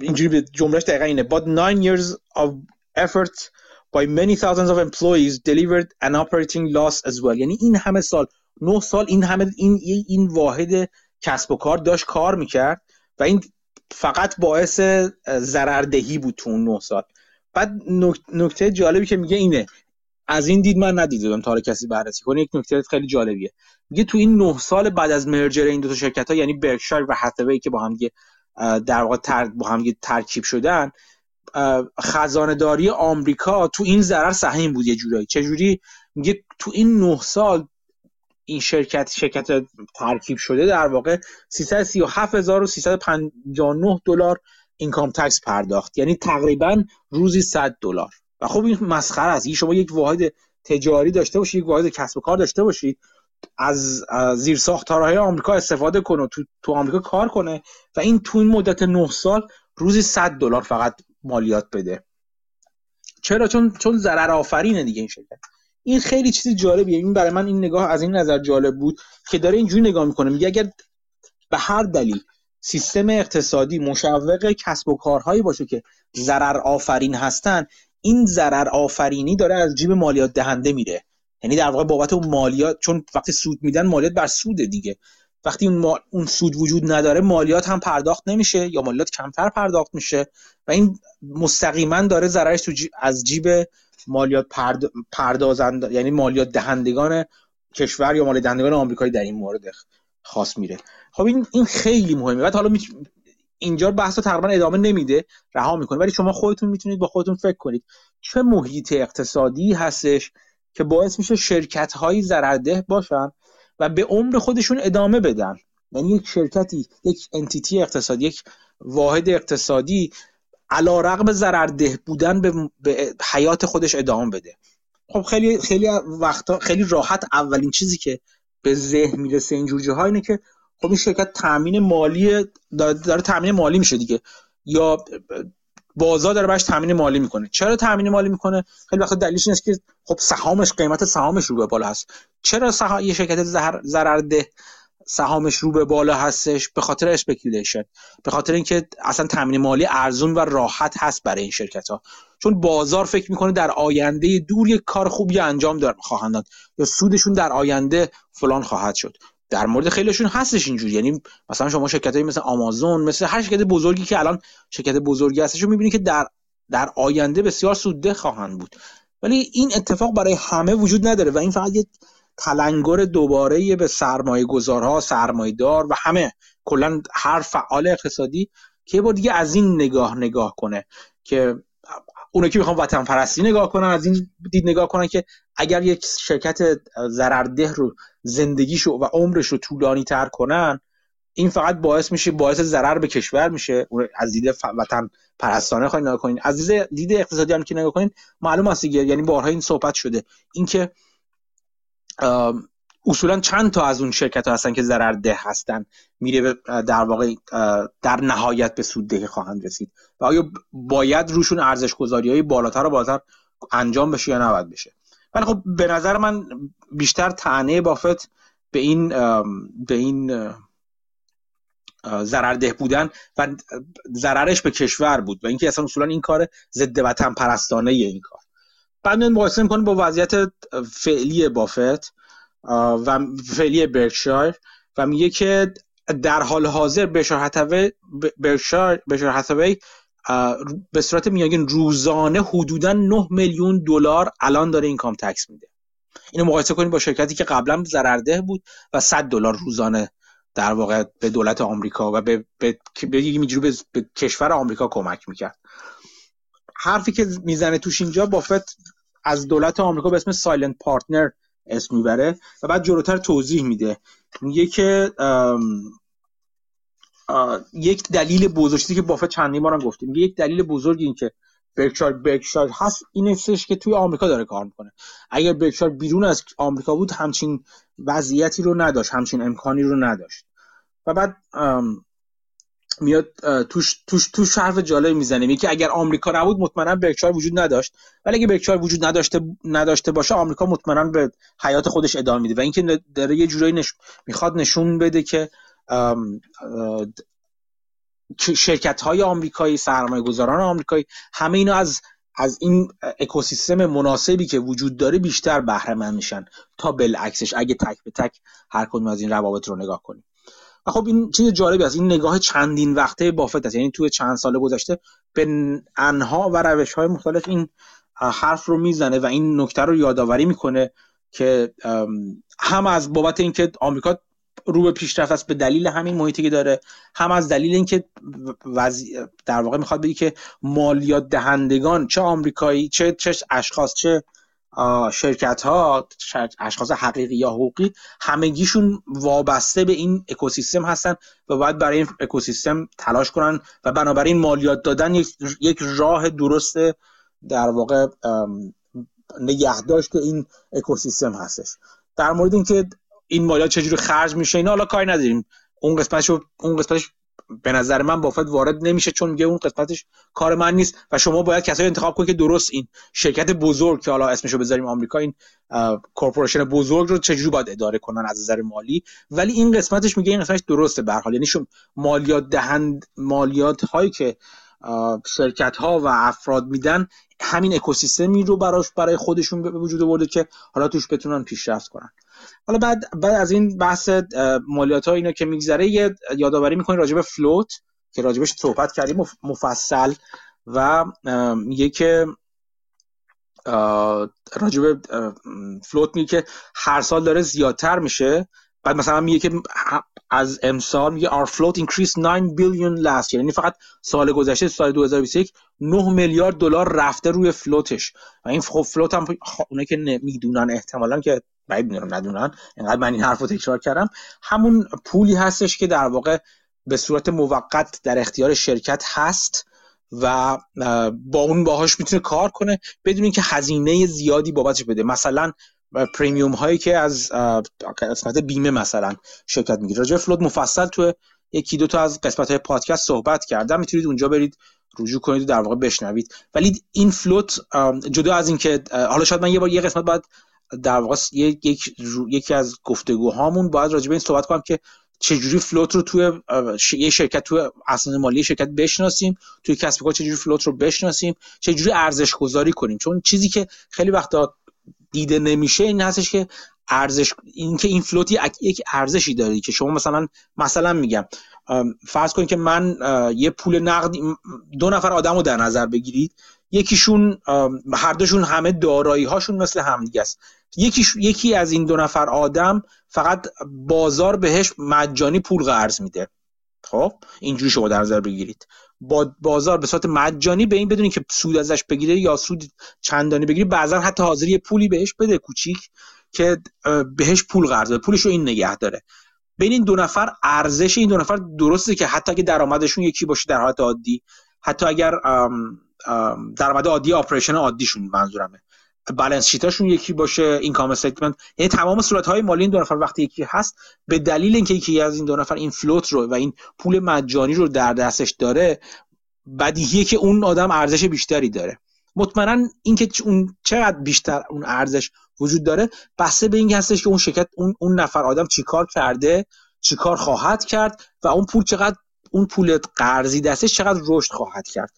اینجوری جملهش دقیقا اینه. But nine years of effort by many thousands of employees delivered an operating loss as well. یعنی این همه سال نه سال این همه این این واحد کسب و کار داشت کار می‌کرد و این فقط باعث ضرردهی بود تو اون نه سال. بعد نکته جالبی که میگه اینه. از این دید من ندیدم تا کسی بررسی کنه. یک نکته خیلی جالبیه. میگه تو این نه سال بعد از مرجر این دو تا شرکت ها یعنی برکشایر و هاتوی که با هم در واقع. با هم ترکیب شدن خزانه داری آمریکا تو این ضرر سهیم بود یه جورایی. چه جوری میگه تو این نه سال این شرکت شرکت ترکیب شده در واقع 337359 دلار اینکام تکس پرداخت. یعنی تقریبا روزی 100 دلار. و خب این مسخره است. شما یک واحد تجاری داشته باشید یک واحد کسب و کار داشته باشید از زیر ساختارهای آمریکا استفاده کنه تو تو آمریکا کار کنه و این تو این مدت 9 سال روزی 100 دلار فقط مالیات بده. چرا؟ چون چون ضرر آفرینه دیگه این شرکت. این خیلی چیز جالبیه. این برای من این نگاه از این نظر جالب بود که داره اینجوری نگاه می‌کنه. میگه اگر به هر دلیل سیستم اقتصادی مشوق کسب و کارهایی باشه که ضرر آفرین هستن این ضرر آفرینی داره از جیب مالیات دهنده میره. یعنی در واقع بابت اون مالیات چون وقتی سود میدن مالیات بر سوده دیگه. وقتی اون, اون سود وجود نداره مالیات هم پرداخت نمیشه یا مالیات کمتر پرداخت میشه و این مستقیما داره ضررش تو از جیب مالیات پرد... پردازند یعنی مالیات دهندگان کشور یا مالیات دهندگان آمریکایی در این مورد خاص میره. خب این این خیلی مهمه. بعد حالا می... اینجا بحث تقریبا ادامه نمیده رها می‌کنه ولی شما خودتون می‌تونید با خودتون فکر کنید چه محیط اقتصادی هستش که باعث میشه شرکت هایی ضررده باشن و به عمر خودشون ادامه بدن. یعنی یک شرکتی یک انتیتی اقتصادی یک واحد اقتصادی علا رقم ضررده بودن به, به حیات خودش ادامه بده. خب خیلی خیلی وقتا خیلی راحت اولین چیزی که به ذهن می‌رسه اینجور جاها اینه که خب این شرکت تامین مالی داره تامین مالی میشه دیگه. یا بازار داره باش تامین مالی می‌کنه. چرا تامین مالی می‌کنه؟ خیلی وقت دلیلش اینه که خب سهامش قیمت سهامش رو به بالا هست. چرا سهام یه شرکت ضررده سهامش رو به بالا هستش؟ به خاطر speculation به خاطر اینکه اصلا تامین مالی ارزون و راحت هست برای این شرکت ها چون بازار فکر می‌کنه در آینده دور یک کار خوبی انجام دار خواهند داد. یا سودشون در آینده فلان خواهد شد. در مورد خیلیشون هستش اینجوری. یعنی مثلا شما شرکتایی مثل آمازون مثل هر شرکت بزرگی که الان شرکت بزرگی هستش رو می‌بینید که در در آینده بسیار سودده خواهند بود. ولی این اتفاق برای همه وجود نداره و این فقط یک تلنگر دوباره به سرمایه گذارها سرمایه دار و همه کلا هر فعال اقتصادی که بار دیگه از این نگاه نگاه کنه که اونایی که می‌خوان وطن پرستی نگاه کنن از این دید نگاه کنن که اگر یک شرکت ضررده رو زندگیشو و عمرش رو طولانی تر کنن این فقط باعث میشه باعث ضرر به کشور میشه. از دید وطن پرستانه خواهید نگاه کنین. از دید اقتصادی هم که نگاه کنین معلوم است یعنی بارها این صحبت شده. اینکه اصولا چند تا از اون شرکت ها هستن که ضررده هستن میره در واقع در نهایت به سوددهی خواهند رسید. و آیا باید روشون ارزش گذاری های بالاتر و بالاتر انجام بشه یا نباید بشه؟ ولی خب به نظر من بیشتر تعنی بافت به این به این ضررده بودن و ضررش به کشور بود و اینکه اصلا اصولا این کار ضد وطن پرستانه این کار. بعد مقایسه می‌کنیم با وضعیت فعلی بافت و فعلی برکشایر و میگه که در حال حاضر بشار هتوی به صورت میانگین روزانه حدودا 9 میلیون دلار الان داره اینکام تکس میده. اینو مقایسه کنیم با شرکتی که قبلا ضررده بود و 100 دلار روزانه در واقع به دولت آمریکا و به به, به, به, به کشور آمریکا کمک می‌کرد. حرفی که می‌زنه توش اینجا بافت از دولت آمریکا به اسم silent partner اسم می‌بره و بعد جلوتر توضیح میده. میگه که یک دلیل بزرگی که بافت چندین بارم گفتیم یک دلیل بزرگی این که Berkshire Berkshire هست این استش که توی آمریکا داره کار می‌کنه. اگر برکشایر بیرون از آمریکا بود همچین وضعیتی رو نداشت همچین امکانی رو نداشت. و بعد میاد توش توش توش حرف جالب می‌زنه میگه اگر آمریکا نبود مطمئنا برکشایر وجود نداشت. ولی اگه برکشایر وجود نداشته نداشته باشه آمریکا مطمئنا به حیات خودش ادامه میده. و اینکه داره یه جورایی نش... می‌خواد نشون بده که شرکت های آمریکایی سرمایه گذاران آمریکایی همه اینا از از این اکوسیستم مناسبی که وجود داره بیشتر بهره مند میشن تا بالعکسش. اگه تک به تک هر کدوم از این روابط رو نگاه کنیم. و خب این چیز جالبی است. این نگاه چندین وقته بافت است. یعنی توی چند سال گذشته به انها و روش های مختلف این حرف رو می‌زنه و این نکته رو یادآوری می‌کنه که هم از بابت اینکه آمریکا رو به پیشرفت است به دلیل همین محیطی که داره. هم از دلیل اینکه در واقع می‌خواد بگی که مالیات دهندگان چه آمریکایی چه چه اشخاص چه شرکت ها اشخاص حقیقی یا حقوقی همگیشون وابسته به این اکوسیستم هستن و باید برای این اکوسیستم تلاش کنن و بنابراین مالیات دادن یک راه درست در واقع نگهداشت این اکوسیستم هستش. در مورد اینکه این مالیات چجوری خرج میشه اینا حالا کاری نداریم. اون قسمتشو اون قسمتش به نظر من بافت وارد نمیشه چون میگه اون قسمتش کار من نیست و شما باید کسایی انتخاب کنید که درست این شرکت بزرگ که حالا اسمشو بذاریم آمریکا این کورپوریشن بزرگ رو چجوری باید اداره کنن از نظر مالی؟ ولی این قسمتش میگه این قسمتش درسته به حال. یعنی شما مالیات دهند مالیات هایی که شرکت ها و افراد میدن همین اکوسیستمی رو براش برای خودشون به وجود آورده که حالا توش بتونن پیشرفت کنن. حالا بعد بعد از این بحث مالیات ها اینا که میگذره یه یادآوری می‌کنه راجع به فلوت که راجبش صحبت کردیم مفصل و میگه که راجب فلوت میگه که هر سال داره زیادتر میشه. بعد مثلا میگه که از امسال میگه our float increased 9 billion last year. یعنی فقط سال گذشته سال 2021 9 میلیارد دلار رفته روی فلوتش و این خب فلوت هم اونایی که می‌دونن احتمالا که بعید می‌دونم ندونن. اینقدر من این حرف رو تکرار کردم. همون پولی هستش که در واقع به صورت موقت در اختیار شرکت هست و با اون باهاش می‌تونه کار کنه بدون اینکه هزینه زیادی بابتش بده. مثلا پریمیوم هایی که از قسمت بیمه مثلا شرکت می‌گیره. راجع فلوت مفصل تو یکی دو تا از قسمت های پادکست صحبت کردم. می‌تونید اونجا برید رجوع کنید و در واقع بشنوید. ولی این فلوت جدا از اینکه حالا شاید من یه بار یه قسمت بعد در واقع یک یکی از گفتگوهامون باید راجع به این صحبت کنم که چجوری فلوت رو توی یه شرکت توی اسناد مالی شرکت بشناسیم توی کسب کار چجوری فلوت رو بشناسیم چجوری ارزش گذاری کنیم. چون چیزی که خیلی وقتا دیده نمیشه این هستش که ارزش اینکه این فلوتی یک ارزشی داره که شما مثلا مثلا میگم فرض کنید که من یه پول نقد دو نفر آدم رو در نظر بگیرید یکیشون هر دوشون همه دارایی هاشون مثل همدیگه است. یکی یکی از این دو نفر آدم فقط بازار بهش مجانی پول قرض میده. خب؟ اینجوری شما در نظر بگیرید. با بازار به صورت مجانی به این بدونی که سود ازش بگیره یا سود چندانی بگیره بعضا حتی حاضر یه پولی بهش بده کوچیک که بهش پول قرض بده. پولش رو این نگه داره. بین این دو نفر ارزش این دو نفر درسته که حتی اگه درآمدشون یکی باشه در حالت عادی حتی اگر درآمد عادی operation عادیشون منظورمه. balance sheet اشون یکی باشه income statement یعنی تمام صورت های مالی این دو نفر وقتی یکی هست به دلیل اینکه یکی از این دو نفر این float رو و این پول مجانی رو در دستش داره بدیهیه که اون آدم ارزش بیشتری داره. مطمئنا اینکه اون چقدر بیشتر اون ارزش وجود داره بسته به این هستش که اون شرکت اون, اون نفر آدم چیکار کرده چیکار خواهد کرد و اون پول چقدر اون پول قرضی دستش چقدر رشد خواهد کرد.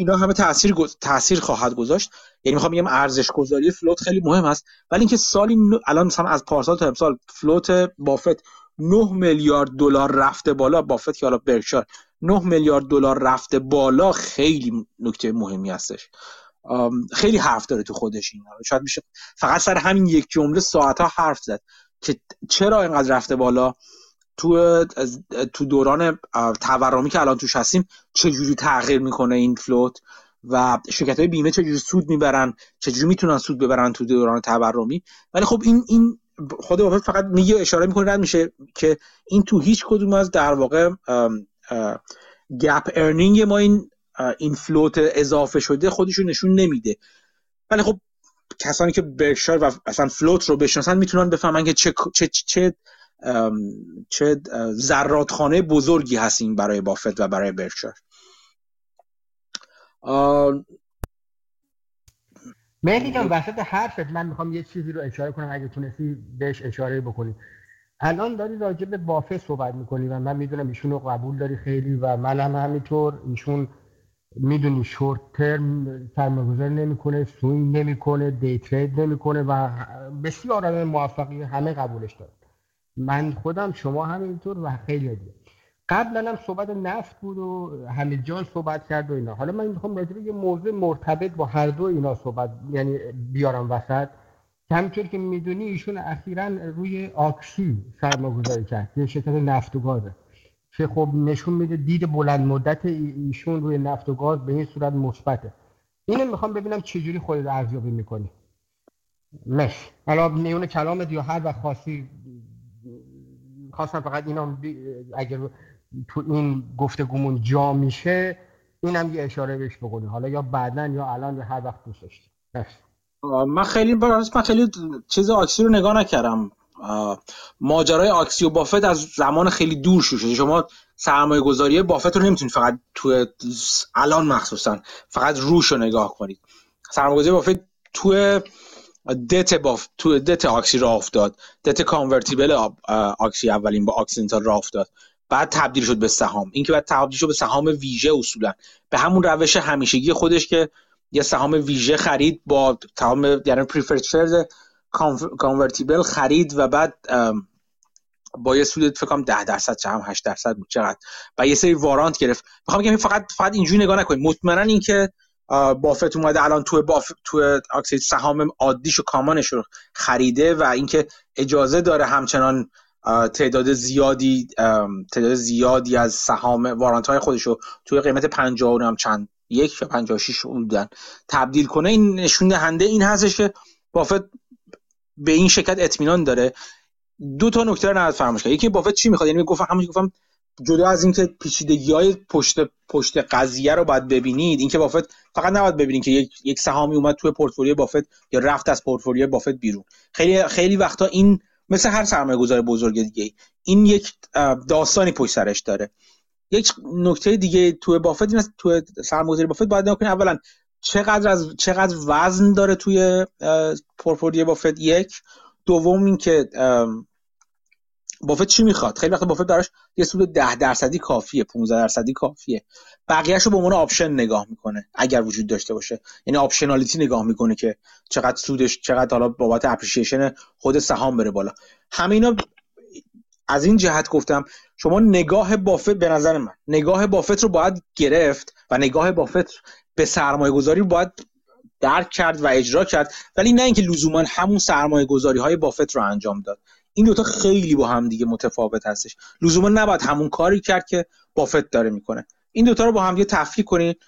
اینا همه تاثیر تاثیر خواهد گذاشت. یعنی می‌خوام بگم ارزش گذاری فلوت خیلی مهم است. ولی اینکه سالی الان مثلا از پارسال تا امسال فلوت بافت 9 میلیارد دلار رفته بالا بافت که حالا برکشار 9 میلیارد دلار رفته بالا خیلی نکته مهمی هستش. خیلی حرف داره تو خودش این شاید میشه فقط سر همین یک جمله ساعت ها حرف زد که چرا اینقدر رفته بالا؟ تو تو دوران تورمی که الان توش هستیم چجوری تغییر می‌کنه این float؟ و شرکت های بیمه چجوری سود می‌برن؟ چجوری می‌تونن سود ببرن تو دوران تورمی؟ ولی خب این این خود بافت فقط میگه اشاره می‌کنه رد میشه که این تو هیچ کدوم از در واقع GAAP earning ما این این float اضافه شده خودشون نشون نمیده. ولی خب کسانی که برشار و اصلا فلوت رو بشناسن می‌تونن بفهمن که چه چه چه چه زرادخانه بزرگی هستیم برای بافت و برای برشار مهدی جان وسط حرفت من می‌خوام یه چیزی رو اشاره کنم اگه تونستی بهش اشاره بکنی. الان داری راجع به بافت صحبت می‌کنی و من می‌دونم ایشون رو قبول داری خیلی و من هم همینطور. ایشون می‌دونی شورت ترم سرمایه‌گذاری نمی‌کنه سوینگ نمی‌کنه دی ترید نمی‌کنه و بسیار آدم موفقی همه قبولش داره من خودم شما همینطور و خیلی دیگه قبلا هم صحبت نفت بود و همه جان صحبت کرد و اینا. حالا من می‌خوام راجع یه موضوع مرتبط با هر دو اینا صحبت یعنی بیارم وسط. که همینطور که می‌دونی ایشون اخیرا روی آکسی سرمایه‌گذاری کرد یه شرکت نفت و گازه که خب نشون میده دید بلند مدت ایشون روی نفت و گاز به این صورت مثبته. اینو می‌خوام ببینم چجوری خودت ارزیابی می‌کنی. مش حالا میون کلامت یا هر وقت خاصی خواستم فقط اینا اگر تو این گفتگومون جا میشه اینم یه اشاره بهش بکنی حالا یا بعدا یا الان هر وقت دوست داشتی من خیلی من خیلی چیز آکسی رو نگاه نکردم. ماجرای Oxy و بافت از زمان خیلی دور شده. شما سرمایه گذاری بافت رو نمی‌تونید فقط تو الان مخصوصا فقط روش رو نگاه کنید. سرمایه گذاری بافت تو debt باف تو debt Oxy راه افتاد. debt convertible Oxy اولین با Occidental راه افتاد. بعد تبدیل شد به سهام. این که بعد تبدیل شد به سهام ویژه اصولا. به همون روش همیشگی خودش که یه سهام ویژه خرید با تمام یعنی preferred shares کانورتیبل خرید و بعد با یه سود فکر کنم 10 درصد چه هم 8 درصد بود چقدر. و یه سری وارانت گرفت. می‌خوام بگم فقط فقط اینجوری نگاه نکنید. مطمئنا اینکه بافت اومده الان تو باف تو اکسید سهام عادیش و کامانش رو خریده و اینکه اجازه داره همچنان تعداد زیادی تعداد زیادی از سهام وارانت های خودش رو توی قیمت 50 هم چند یک یا 56 بودن تبدیل کنه. این نشون دهنده این هستش که بافت به این شرکت اطمینان داره. دو تا نکته رو نباید فراموش یکی بافت چی می‌خواد؟ یعنی گفتم همون گفتم جدا از اینکه پیچیدگی های پشت پشت قضیه رو باید ببینید اینکه بافت فقط نباید ببینید که یک یک سهامی اومد توی پورتفولیو بافت یا رفت از پورتفولیو بافت بیرون. خیلی خیلی وقتا این مثل هر سرمایه گذار بزرگ دیگه این یک داستانی پشت سرش داره. یک نکته دیگه توی بافت این است توی سرمایه‌گذاری بافت باید نگاه اولا چقدر از چقدر وزن داره توی پورتفولیو بافت؟ یک. دوم اینکه بافت چی می‌خواد؟ خیلی وقت بافت دارش یه سود 10 درصدی کافیه 15 درصدی کافیه. بقیهش رو به عنوان option نگاه می‌کنه اگر وجود داشته باشه. یعنی optionality نگاه می‌کنه که چقدر سودش چقدر حالا بابت appreciation خود سهام بره بالا. همه از این جهت گفتم شما نگاه بافت به نظر من نگاه بافت رو باید گرفت و نگاه بافت به سرمایه گذاری باید درک کرد و اجرا کرد. ولی نه اینکه لزوما همون سرمایه گذاری های بافت رو انجام داد. این دوتا خیلی با هم دیگه متفاوت هستش. لزوما نباید همون کاری کرد که بافت داره می‌کنه. این دوتا رو با هم دیگه تفکیک کنید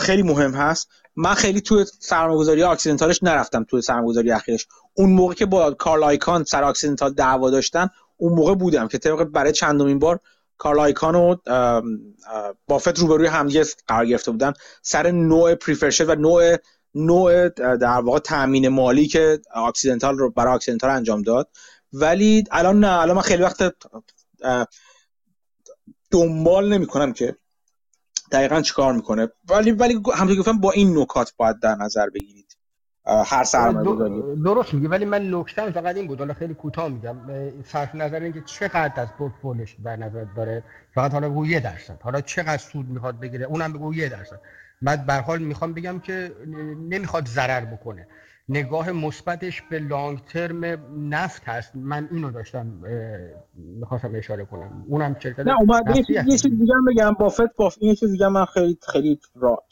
خیلی مهم هست. من خیلی توی سرمایه‌گذاری اکسیدنتالش نرفتم توی سرمایه‌گذاری اخیرش. اون موقع که با کارل آیکان سر Occidental دعوا داشتن اون موقع بودم که طبق برای چندمین بار کارل آیکان و بافت روبروی همدیگه قرار گرفته بودن. سر نوع preferred share و نوع نوع در واقع تامین مالی که Occidental رو برای Occidental انجام داد. ولی الان نه الان من خیلی وقت دنبال نمی کنم که دقیقا چیکار می‌کنه. ولی ولی همونطور گفتم با این نکات باید در نظر بگیرید. هر سرمایه‌گذاری درست میگه ولی من نکتم فقط این بود. حالا خیلی کوتاه میگم. صرف نظر اینکه چقدر از پورتفولیوش در نظر داره. فقط حالا بگو یه درصد. حالا چقدر سود می‌خواد بگیره؟ اونم بگو یه درصد. من به حال می‌خوام بگم که نمی‌خواد ضرر بکنه. نگاه مثبتش به لانگ ترم نفت هست. من اینو داشتم می‌خواستم اشاره کنم. اونم شرکت نه اومد. یه چیز دیگه بگم. بافت باف این چیز دیگه من خیلی خیلی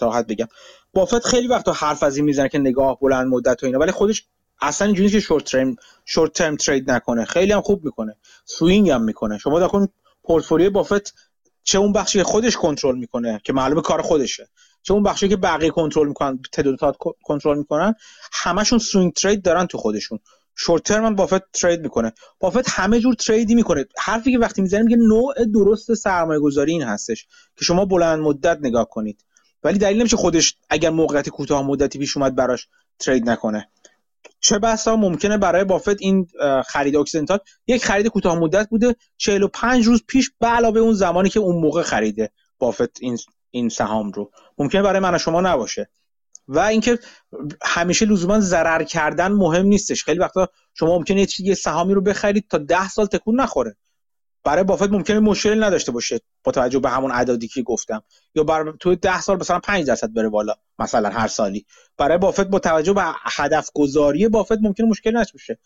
راحت بگم. بافت خیلی وقتا حرف از این می‌زنه که نگاه بلند مدت و اینا. ولی خودش اصلا اینجوری که short term short term trade نکنه. خیلی هم خوب می‌کنه. swing هم می‌کنه. شما دکن پورتفولیو بافت چه اون بخشی خودش کنترل می‌کنه که معلومه کار خودشه. چه اون بخشی که بقیه کنترل می‌کنن تد و تاد کنترل می‌کنن همشون swing trade دارن تو خودشون. short term بافت trade می‌کنه. بافت همه جور trade ی می‌کنه. حرفی که وقتی می‌زنیم میگه نوع درست سرمایه گذاری این هستش که شما بلند مدت نگاه کنید. ولی دلیل نمیشه خودش اگر موقعیت کوتاه مدتی پیش اومد براش ترید نکنه. چه بسا ممکنه برای بافت این خرید اکسیدنتال یک خرید کوتاه مدت بوده 45 روز پیش به علاوه اون زمانی که اون موقع خریده بافت این این سهام رو. ممکنه برای من و شما نباشه. و اینکه همیشه لزوما ضرر کردن مهم نیستش. خیلی وقتا شما ممکنه یه سهامی رو بخرید تا ده سال تکون نخوره. برای بافت ممکنه مشکلی نداشته باشه با توجه به همون عددی که گفتم. یا بر تو 10 سال مثلا 5 درصد بره بالا مثلا هر سالی. برای بافت با توجه به هدف گذاری بافت ممکنه مشکلی نشه باشه.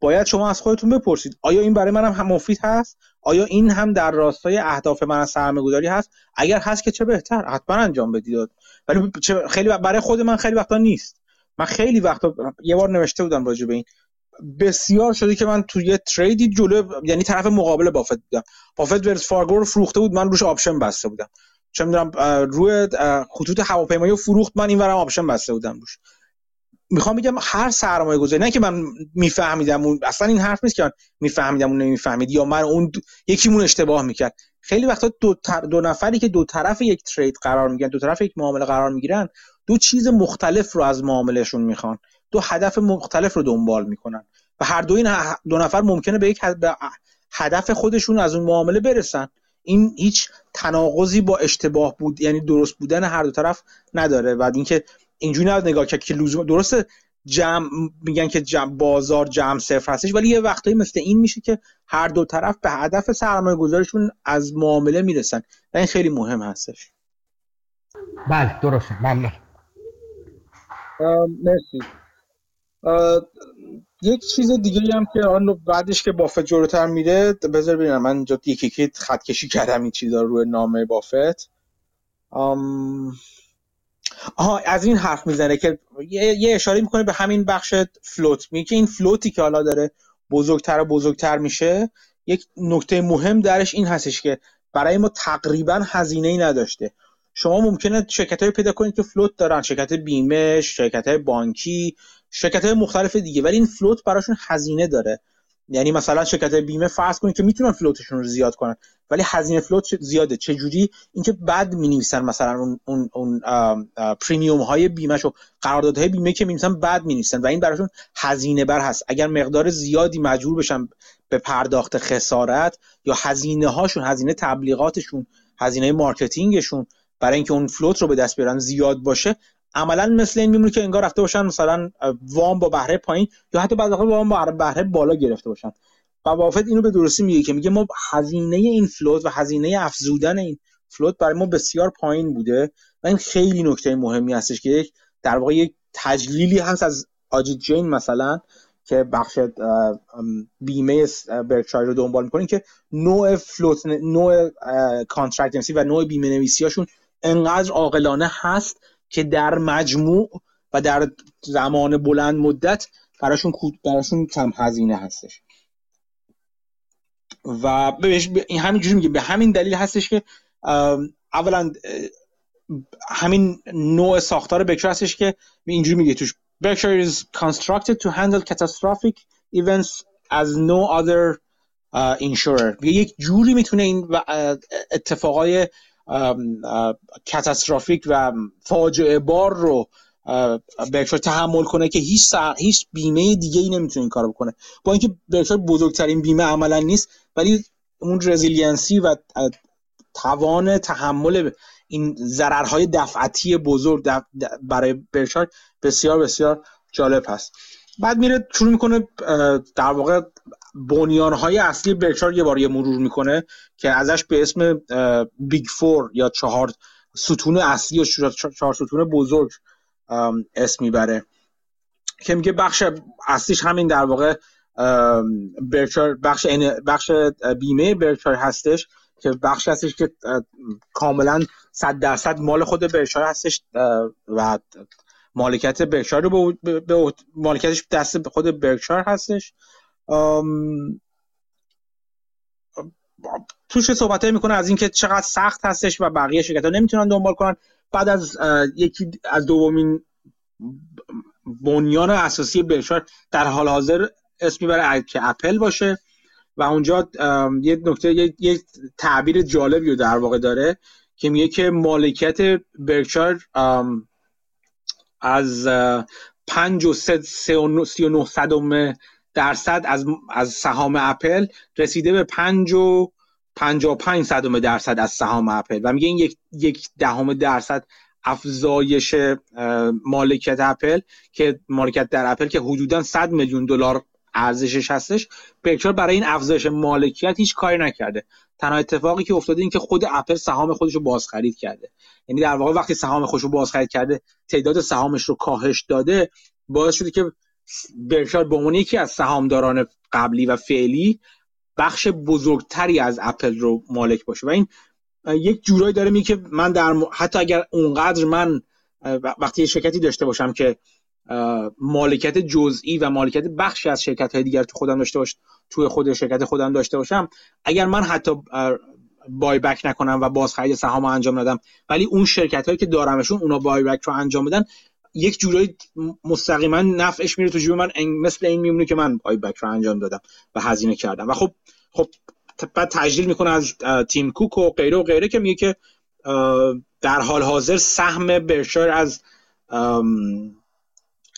باید شما از خودتون بپرسید. آیا این برای منم هم مفید هست؟ آیا این هم در راستای اهداف من از سرمایه‌گذاری هست؟ اگر هست که چه بهتر؟ حتما انجام بدید. ولی خیلی برای خود من خیلی وقتا نیست. من خیلی وقتا یه بار نوشته بودم راجع به این. بسیار شده که من توی یه trade ی جلو یعنی طرف مقابل بافت بودم. بافت ولز فارگو رو فروخته بود. من روش option بسته بودم. چه می‌دونم روی خطوط هواپیمایی فروخت. من اینورم option بسته بودم روش. می‌خوام بگم هر سرمایه گذاری نه که من میفهمیدم اون اصلا این حرف نیست که من میفهمیدم اون نمی‌فهمید یا من اون یکیمون اشتباه می‌کرد. خیلی وقتا دو, دو نفری که دو طرف یک trade قرار می‌گیرن دو طرف یک معامله قرار می‌گیرن دو چیز مختلف رو از معاملهشون می‌خوان. دو هدف مختلف رو دنبال می‌کنن و هر دو این دو نفر ممکنه به یک هدف خودشون از اون معامله برسن. این هیچ تناقضی با اشتباه بود یعنی درست بودن هر دو طرف نداره. و اینکه اینجوری نباید نگاه کرد که لزوم درسته جمع میگن که جمع بازار جمع صفر هستش ولی یه وقتایی مثل این میشه که هر دو طرف به هدف سرمایه گذارشون از معامله می‌رسن. و این خیلی مهم هستش. بله درسته. ممنون. مرسی. یک چیز دیگه هم که آن بعدش که بافت جلوتر میره بذار ببینم. من اینجا یکی یکی خط کشی کردم این چیزا روی نامه بافت. آها از این حرف می‌زنه که یه, اشاره می‌کنه به همین بخش فلوت. میگه این فلوتی که حالا داره بزرگتر و بزرگتر میشه یک نکته مهم درش این هستش که برای ما تقریبا هزینه ای نداشته. شما ممکنه شرکت های پیدا کنید که float دارن شرکت بیمه شرکت های بانکی شرکت های مختلف دیگه ولی این float براشون هزینه داره. یعنی مثلا شرکت بیمه فرض کنید که می‌تونن float شون رو زیاد کنن ولی هزینه float زیاده. چه جوری اینکه بعد می نویسن مثلا اون اون اون premium های بیمه و قراردادهای بیمه که می نویسن بعد می نویسن و این براشون هزینه بر هست. اگر مقدار زیادی مجبور بشن به پرداخت خسارت یا هزینه هاشون هزینه تبلیغاتشون هزینه marketing شون برای اینکه اون float رو به دست بیارن زیاد باشه عملا مثل این میمونه که انگار رفته باشن مثلا وام با بهره پایین یا حتی بعد وام با بهره بالا گرفته باشن. و بافت اینو به درستی میگه که میگه ما هزینه این float و هزینه افزودن این float برای ما بسیار پایین بوده و این خیلی نکته مهمی هستش که در واقع یک تجلیلی هست از آجیت جین مثلا که بخش بیمه برکشایر رو دنبال می‌کنن که نوع float نوع contract و نوع بیمه نویسی هاشون انقدر عاقلانه هست که در مجموع و در زمان بلند مدت براشون براشون کم هزینه هستش. و این همینجوری میگه. به همین دلیل هستش که اولا همین نوع ساختار بکر هستش که اینجوری میگه توش. Berkshire is constructed to handle catastrophic events as no other uh, insurer. یک جوری می‌تونه این اتفاقای کاتاستروفیک و فاجعه بار رو برکشایر تحمل کنه که هیچ هیچ بیمه دیگه ای نمی‌تونه این کارو بکنه. با اینکه برکشایر بزرگترین بیمه عملا نیست ولی اون resiliency و توان تحمل این ضررهای دفعتی بزرگ برای برکشایر بسیار بسیار جالب هست. بعد میره شروع می‌کنه در واقع بنیانهای اصلی برکشایر یه بار یه مرور می‌کنه که ازش به اسم big four یا چهار ستون اصلی یا چهار ستون بزرگ اسم می‌بره. که میگه بخش اصلیش همین در واقع برکشار بخش بخش بیمه برکشار هستش که بخش هستش که کاملا صد درصد مال خود برکشار هستش و مالکیت برکشار رو به, مالکیتش دست خود برکشار هستش. توش صحبت می‌کنه از اینکه چقدر سخت هستش و بقیه شرکت ها نمی‌تونن دنبال کنن. بعد از یکی از دومین بنیان اساسی برکشار در حال حاضر اسم می‌بره که اپل باشه و اونجا یه نکته یه, تعبیر جالبی رو در واقع داره که میگه که مالکیت برکشار از پنج و سی و درصد از از سهام اپل رسیده به پنج و پنج و پنج صدم درصد از سهام اپل. و میگه این یک, یک دهم درصد افزایش مالکیت اپل که مالکیت در اپل که حدودا 100 میلیون دلار ارزشش هستش برکشار برای این افزایش مالکیت هیچ کاری نکرده. تنها اتفاقی که افتاده این که خود اپل سهام خودش رو بازخرید کرده. یعنی در واقع وقتی سهام خودش رو بازخرید کرده تعداد سهامش رو کاهش داده باعث شده که برکشار به عنوان یکی از سهامداران قبلی و فعلی بخش بزرگتری از اپل رو مالک باشه. و این یک جورایی داره میگه که من در حتی اگر اونقدر من وقتی شرکتی داشته باشم که مالکیت جزئی و مالکیت بخشی از شرکت های دیگر تو خودم داشته باش توی خود شرکت خودم داشته باشم اگر من حتی بای بک نکنم و باز خرید سهام انجام ندم ولی اون شرکت هایی که دارمشون اونا بای بک رو انجام بدن یک جورایی مستقیما نفعش میره تو جیب من مثل این میمونه که من بای بک رو انجام دادم و هزینه کردم. و خب خب بعد تجلیل می‌کنه از تیم کوک و غیره و غیره که میگه که در حال حاضر سهم برشار از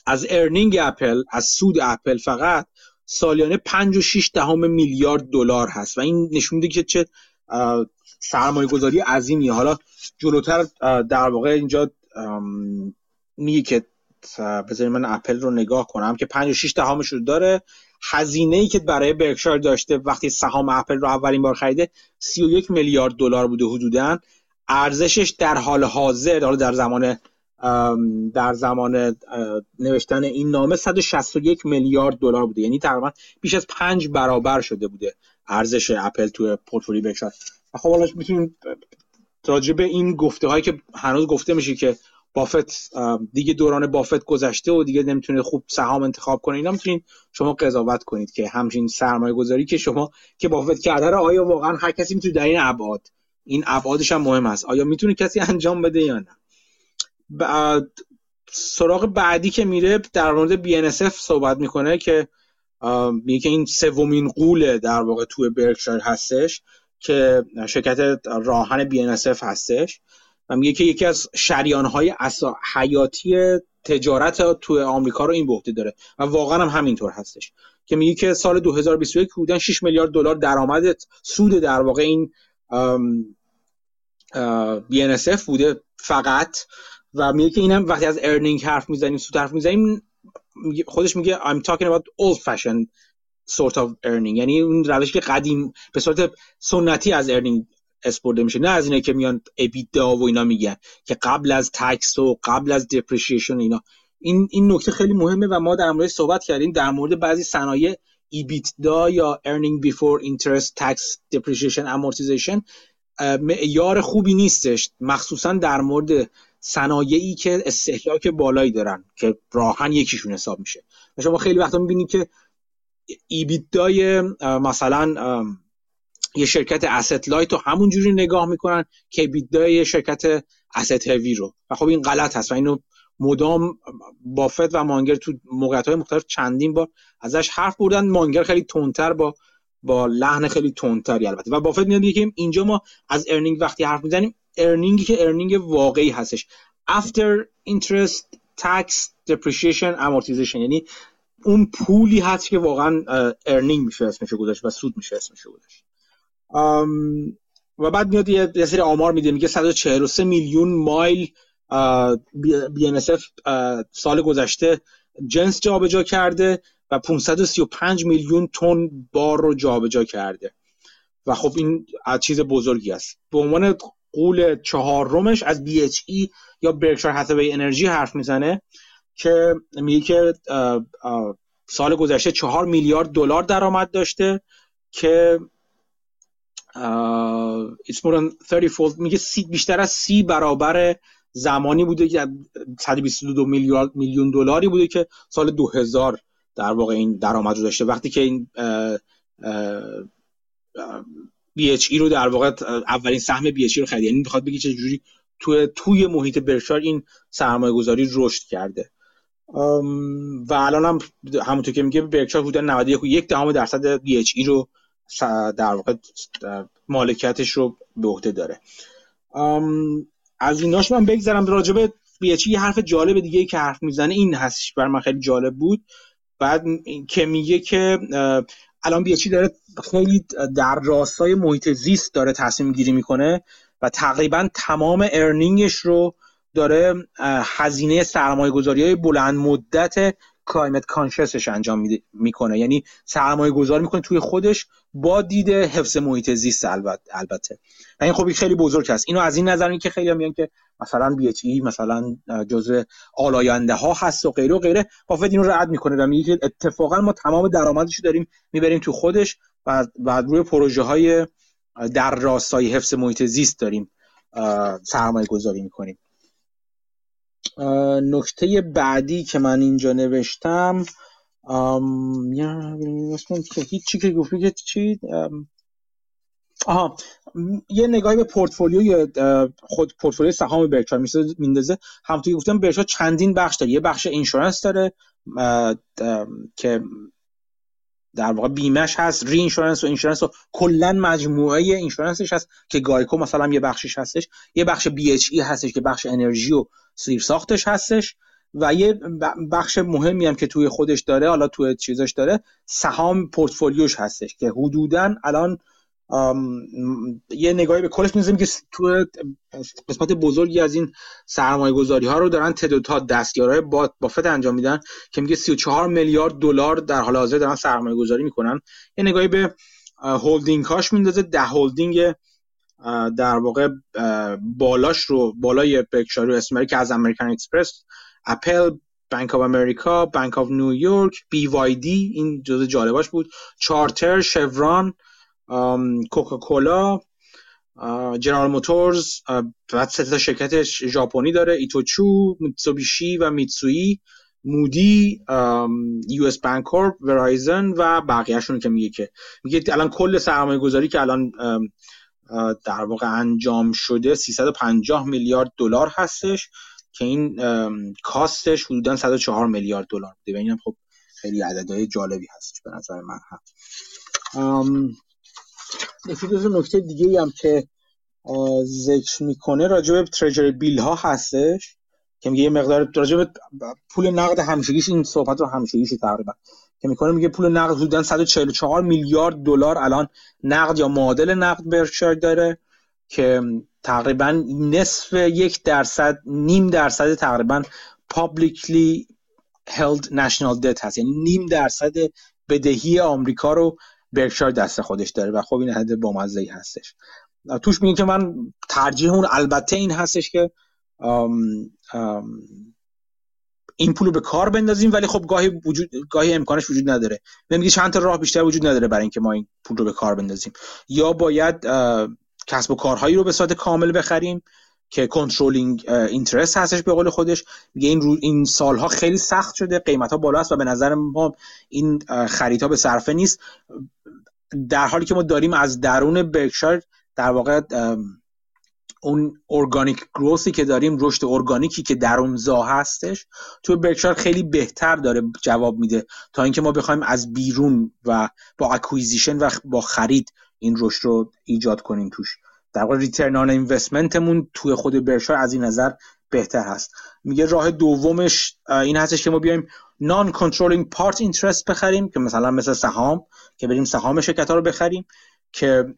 از ارنینگ اپل از سود اپل فقط سالیانه 5 و 6 دهم میلیارد دلار هست. و این نشون میده که چه سرمایه گذاری عظیمیه. حالا جلوتر در واقع اینجا میگه که بذارید من اپل رو نگاه کنم که 5 و 6 دهمش رو داره. هزینه ای که برای برکشار داشته وقتی سهام اپل رو اولین بار خریده 31 میلیارد دلار بوده حدودا. ارزشش در حال حاضر حالا در زمان در زمان نوشتن این نامه 161 میلیارد دلار بوده. یعنی تقریبا بیش از پنج برابر شده بوده ارزش اپل توی پورتفولی برکشار خب حالا می‌تونیم راجع به این گفته هایی که هنوز گفته میشه که بافت دیگه دوران بافت گذشته و دیگه نمی‌تونه خوب سهام انتخاب کنه. اینا می‌تونید شما قضاوت کنید که همچین سرمایه گذاری که شما که بافت کرده رو آیا واقعا هر کسی می‌تونه در این ابعاد این ابعادش هم مهم است. آیا می‌تونه کسی انجام بده یا نه؟ بعد سراغ بعدی که میره در مورد BNSF صحبت می‌کنه که میگه این سومین قول در واقع توی برکشایر هستش که شرکت راهن BNSF هستش. و میگه که یکی از شریانهای حیاتی تجارت توی آمریکا رو این به داره و واقعا هم همینطور هستش. که میگه که سال 2021 حدودا 6 میلیارد دلار درآمد سود در واقع این BNSF بوده فقط. و میگه که اینم وقتی از ارنینگ حرف می‌زنیم سود حرف می‌زنیم خودش میگه I'm talking about old fashioned sort of earning. یعنی اون روش که قدیم به صورت سنتی از ارنینگ اسپورده میشه. نه از اینه که میان ابیدا و اینا میگن که قبل از تکس و قبل از دپریشیشن اینا. این این نکته خیلی مهمه و ما در مورد صحبت کردیم. در مورد بعضی صنایع ایبیتدا یا earning before interest tax depreciation amortization معیار خوبی نیستش. مخصوصا در مورد صنایعی که استهلاک بالایی دارن که راهن یکیشون حساب میشه. و شما خیلی وقتا می‌بینید که EBITDA ی مثلا یه شرکت asset light رو همون جوری نگاه می‌کنن که EBITDA ی شرکت asset heavy رو. و خب این غلط هست و اینو مدام بافت و مانگر تو موقعیت های مختلف چندین بار ازش حرف بردن. مانگر خیلی تندتر با با لحن خیلی تندتری البته. و بافت میاد که اینجا ما از earning وقتی حرف می‌زنیم earning ی که earning واقعی هستش. After interest tax depreciation amortization. یعنی اون پولی هست که واقعا ارنینگ میشه اسمشو گذاشت و سود میشه اسمشو گذاشت. و بعد میاد یه سری آمار میده میگه 143 میلیون مایل بی ام سال گذشته جنس جابجا کرده و 535 میلیون تن بار رو جابجا کرده. و خب این چیز بزرگی است. به عنوان قول چهارمش از BHE یا برکشایر هاتوی انرژی حرف می‌زنه که میگه که سال گذشته چهار میلیارد دلار درآمد داشته که than 30 fold میگه سی بیشتر از سی برابر زمانی بوده که 122 میلیارد میلیون دلاری بوده که سال 2000 در واقع این درآمد رو داشته. وقتی که این BHE رو در واقع اولین سهم BHE رو خرید. یعنی می‌خواد بگی چه جوری توی توی محیط برشار این سرمایه گذاری رشد کرده. و الان هم همونطور که میگه برکشار حدود 91 یک دهم درصد BHE رو در واقع مالکیتش رو به عهده داره. از ایناش من بگذرم راجبه BHE یه حرف جالب دیگه که حرف می‌زنه این هستش بر من خیلی جالب بود. بعد که میگه که الان BHE داره خیلی در راستای محیط زیست داره تصمیم گیری می‌کنه و تقریبا تمام earning ش رو داره هزینه سرمایه گذاری های بلند مدت climate conscious ش انجام می‌کنه. یعنی سرمایه گذاری می‌کنه توی خودش با دید حفظ محیط زیست البته. و این خب خیلی بزرگ است. اینو از این نظر که خیلی میگن که مثلا BHE مثلا جزء آلاینده ها هست و غیره و غیره. بافت اینو رد می‌کنه و میگه که اتفاقا ما تمام درآمدش رو داریم می‌بریم تو خودش و بعد روی پروژه های در راستای حفظ محیط زیست داریم سرمایه گذاری می‌کنیم. نکته بعدی که من اینجا نوشتم چی که گفتی که چی؟ آها یه نگاهی به پورتفولیوی خود پورتفولیوی سهام برکشایر میندازه. همونطور که گفتم برکشایر چندین بخش داره. یه بخش insurance داره که در واقع بیمش هست reinsurance و insurance و کلا مجموعه insurance ش هست که گایکو مثلا یه بخشش هستش یه بخش BHE هستش که بخش انرژی و زیرساختش هستش و یه بخش مهمی هم که توی خودش داره حالا توی چیزش داره سهام پورتفولیوش هستش که حدودا الان یه نگاهی به کلش می‌زنیم که تو قسمت بزرگی از این سرمایه گذاری ها رو دارن تد و تاد دستیارهای بافت انجام میدن که میگه 34 میلیارد دلار در حال حاضر دارن سرمایه گذاری می‌کنن. یه نگاهی به هولدینگ هاش میندازه. ده هولدینگ در واقع بالاش رو بالای برکشایر رو اسمری که از امریکن اکسپرس اپل بانک آف امریکا بانک آف نیویورک بی وای دی این جزء جالباش بود چارتر شورون کوکاکولا جنرال موتورز بعد سه تا شرکت ژاپنی داره ایتوچو میتسوبیشی و میتسویی مودیز یو اس بانکورپ ورایزن و بقیهشون که میگه که میگه الان کل سرمایه گذاری که الان در واقع انجام شده 350 میلیارد دلار هستش که این cost ش حدودا 104 میلیارد دلار بوده. و اینم خب خیلی عددهای جالبی هستش به نظر من. هم یکی دو نکته دیگه هم که ذکر می‌کنه راجع به ترژری بیل ها هستش که میگه یه مقدار راجع به پول نقد همیشگیش این صحبت رو همیشگیش تقریبا که می‌کنه میگه پول نقد حدودا 144 میلیارد دلار الان نقد یا معادل نقد برکشایر داره که تقریبا نصف یک درصد نیم درصد تقریبا publicly held national debt هست. یعنی نیم درصد بدهی آمریکا رو برکشایر دست خودش داره و خب این حد بامزه هستش. توش میگه که من ترجیح اون البته این هستش که این پول رو به کار بندازیم ولی خب گاهی وجود گاهی امکانش وجود نداره. نمیگه چند تا راه بیشتر وجود نداره برای اینکه ما این پول رو به کار بندازیم. یا باید کسب و کارهایی رو به صورت کامل بخریم. که controlling interest هستش به قول خودش. میگه این این سالها خیلی سخت شده قیمت ها بالا است و به نظر ما این خریدها به صرفه نیست. در حالی که ما داریم از درون برکشایر در واقع اون organic growth ی که داریم رشد ارگانیکی که درونزا هستش تو برکشایر خیلی بهتر داره جواب میده. تا اینکه ما بخوایم از بیرون و با acquisition و با خرید این رشد رو ایجاد کنیم توش. در واقع ریترن آن اینوستمنتمون توی خود برکشار از این نظر بهتر هست. میگه راه دومش این هستش که ما بیایم نان کنترلینگ پارت اینترست بخریم که مثلا مثل سهام که بریم سهام شرکت ها رو بخریم که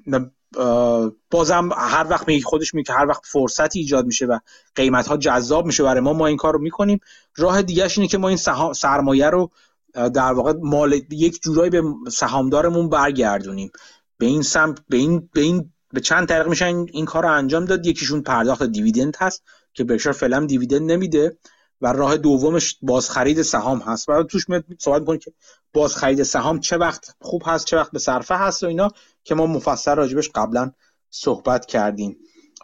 بازم هر وقت می خودش میگه هر وقت فرصتی ایجاد میشه و قیمت ها جذاب میشه برای ما ما این کار رو می‌کنیم. راه دیگهش اینه که ما این سرمایه رو در واقع مال یک جورایی به سهامدارمون برگردونیم. به این سمت به این به این به چند طریق میشه این کار رو انجام داد. یکیشون پرداخت دیویدند هست که برشار فعلا دیویدند نمیده و راه دومش بازخرید سهام هست. و توش میاد صحبت می‌کنه که بازخرید سهام چه وقت خوب هست چه وقت به صرفه هست و اینا که ما مفصل راجبش قبلا صحبت کردیم.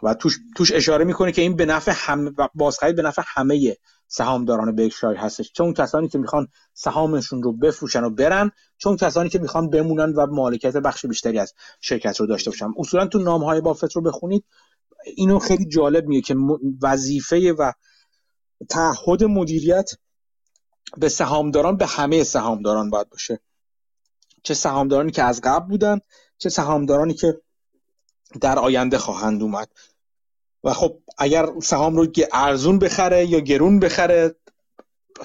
و توش, توش اشاره می‌کنه که این به نفع هم بازخرید به نفع همه سهامداران برکشایر هستش. چون کسانی که می‌خوان سهامشون رو بفروشن و برن چون کسانی که می‌خوان بمونن و مالکیت بخش بیشتری از شرکت رو داشته باشن. اصولا تو نام های بافت رو بخونید اینو خیلی جالب میگه که وظیفه و تعهد مدیریت به سهامداران به همه سهامداران باید باشه. چه سهامدارانی که از قبل بودن چه سهامدارانی که در آینده خواهند اومد. و خب اگر سهام رو ارزون بخره یا گرون بخره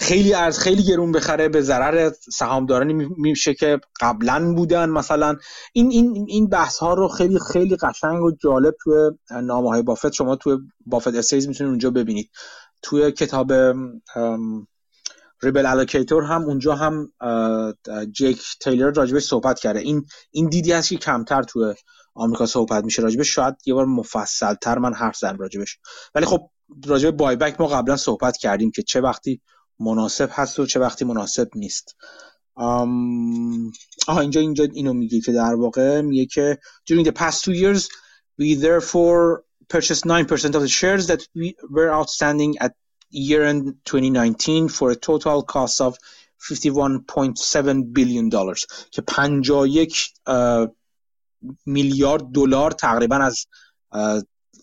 خیلی عرض خیلی گرون بخره به ضرر سهامدارانی میشه که قبلا بودن مثلا. این این این بحث ها رو خیلی خیلی قشنگ و جالب توی نامه های بافت شما توی بافت استیز می‌تونید اونجا ببینید. توی کتاب Rebel Allocator هم اونجا هم جیک تیلر راجبش صحبت کرده. این این دیدی هست که کمتر توی آمریکا صحبت میشه راجبش شاید یه بار مفصل تر من حرف زدم راجبش. ولی خب راجب بای بک ما قبلا صحبت کردیم که چه وقتی مناسب هست و چه وقتی مناسب نیست. آها اینجا اینجا اینو میگه که در واقع میگه که during the past two years we therefore purchased 9% of the shares that we were outstanding at year end 2019 for a total cost of 51.7 billion dollars. که 51 میلیارد دلار تقریبا از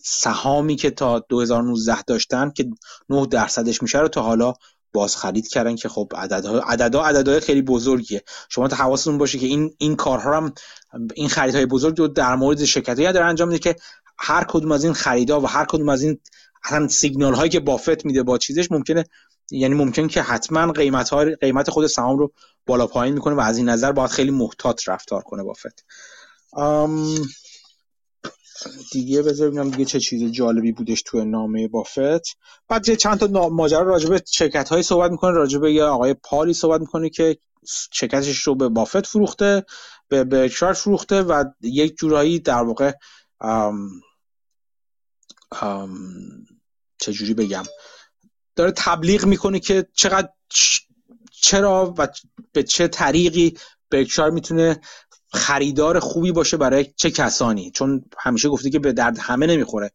سهامی که تا 2019 داشتن که 9 درصدش میشه رو تا حالا باز خرید کردن که خب عددها عددها عددهای خیلی بزرگیه. شما تا حواستون باشه که این این کارها هم این خریدهای بزرگ رو در مورد شرکتایی داره انجام میده که هر کدوم از این خریدا و هر کدوم از این اصلا سیگنال هایی که بافت میده با چیزش ممکنه یعنی ممکن که حتما قیمت ها قیمت خود سهام رو بالا پایین می‌کنه و از این نظر باید خیلی محتاط رفتار کنه بافت. دیگه بذار ببینم دیگه چه چیز جالبی بودش توی نامه بافت. بعد چند تا ماجرا راجبه شرکت هایی صحبت می‌کنه راجبه یه آقای پالی صحبت می‌کنه که شرکتش رو به بافت فروخته به برکشار فروخته و یک جورایی در واقع چجوری بگم داره تبلیغ می‌کنه که چقدر چرا و به چه طریقی برکشار می‌تونه خریدار خوبی باشه برای چه کسانی؟ چون همیشه گفته که به درد همه نمی‌خوره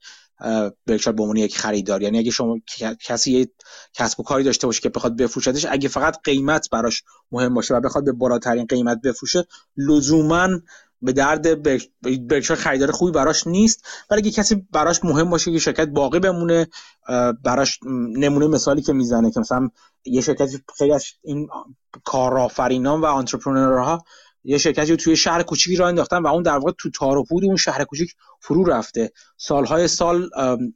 برکشار به یک خریدار. یعنی اگه شما کسی کسب و کاری داشته باشه که بخواد بفروشتش اگه فقط قیمت براش مهم باشه و بخواد به بالاترین قیمت بفروشه لزوما به درد برکشار خریدار خوبی براش نیست. ولی اگه کسی براش مهم باشه که شرکت باقی بمونه براش نمونه مثالی که می‌زنه که مثلا یه شرکت خیلی از این کارآفرینان و آنترپرنورها یه شرکتی توی شهر کوچیکی را انداختن و اون در واقع تو تار و اون شهر کوچیک فرو رفته. سالهای سال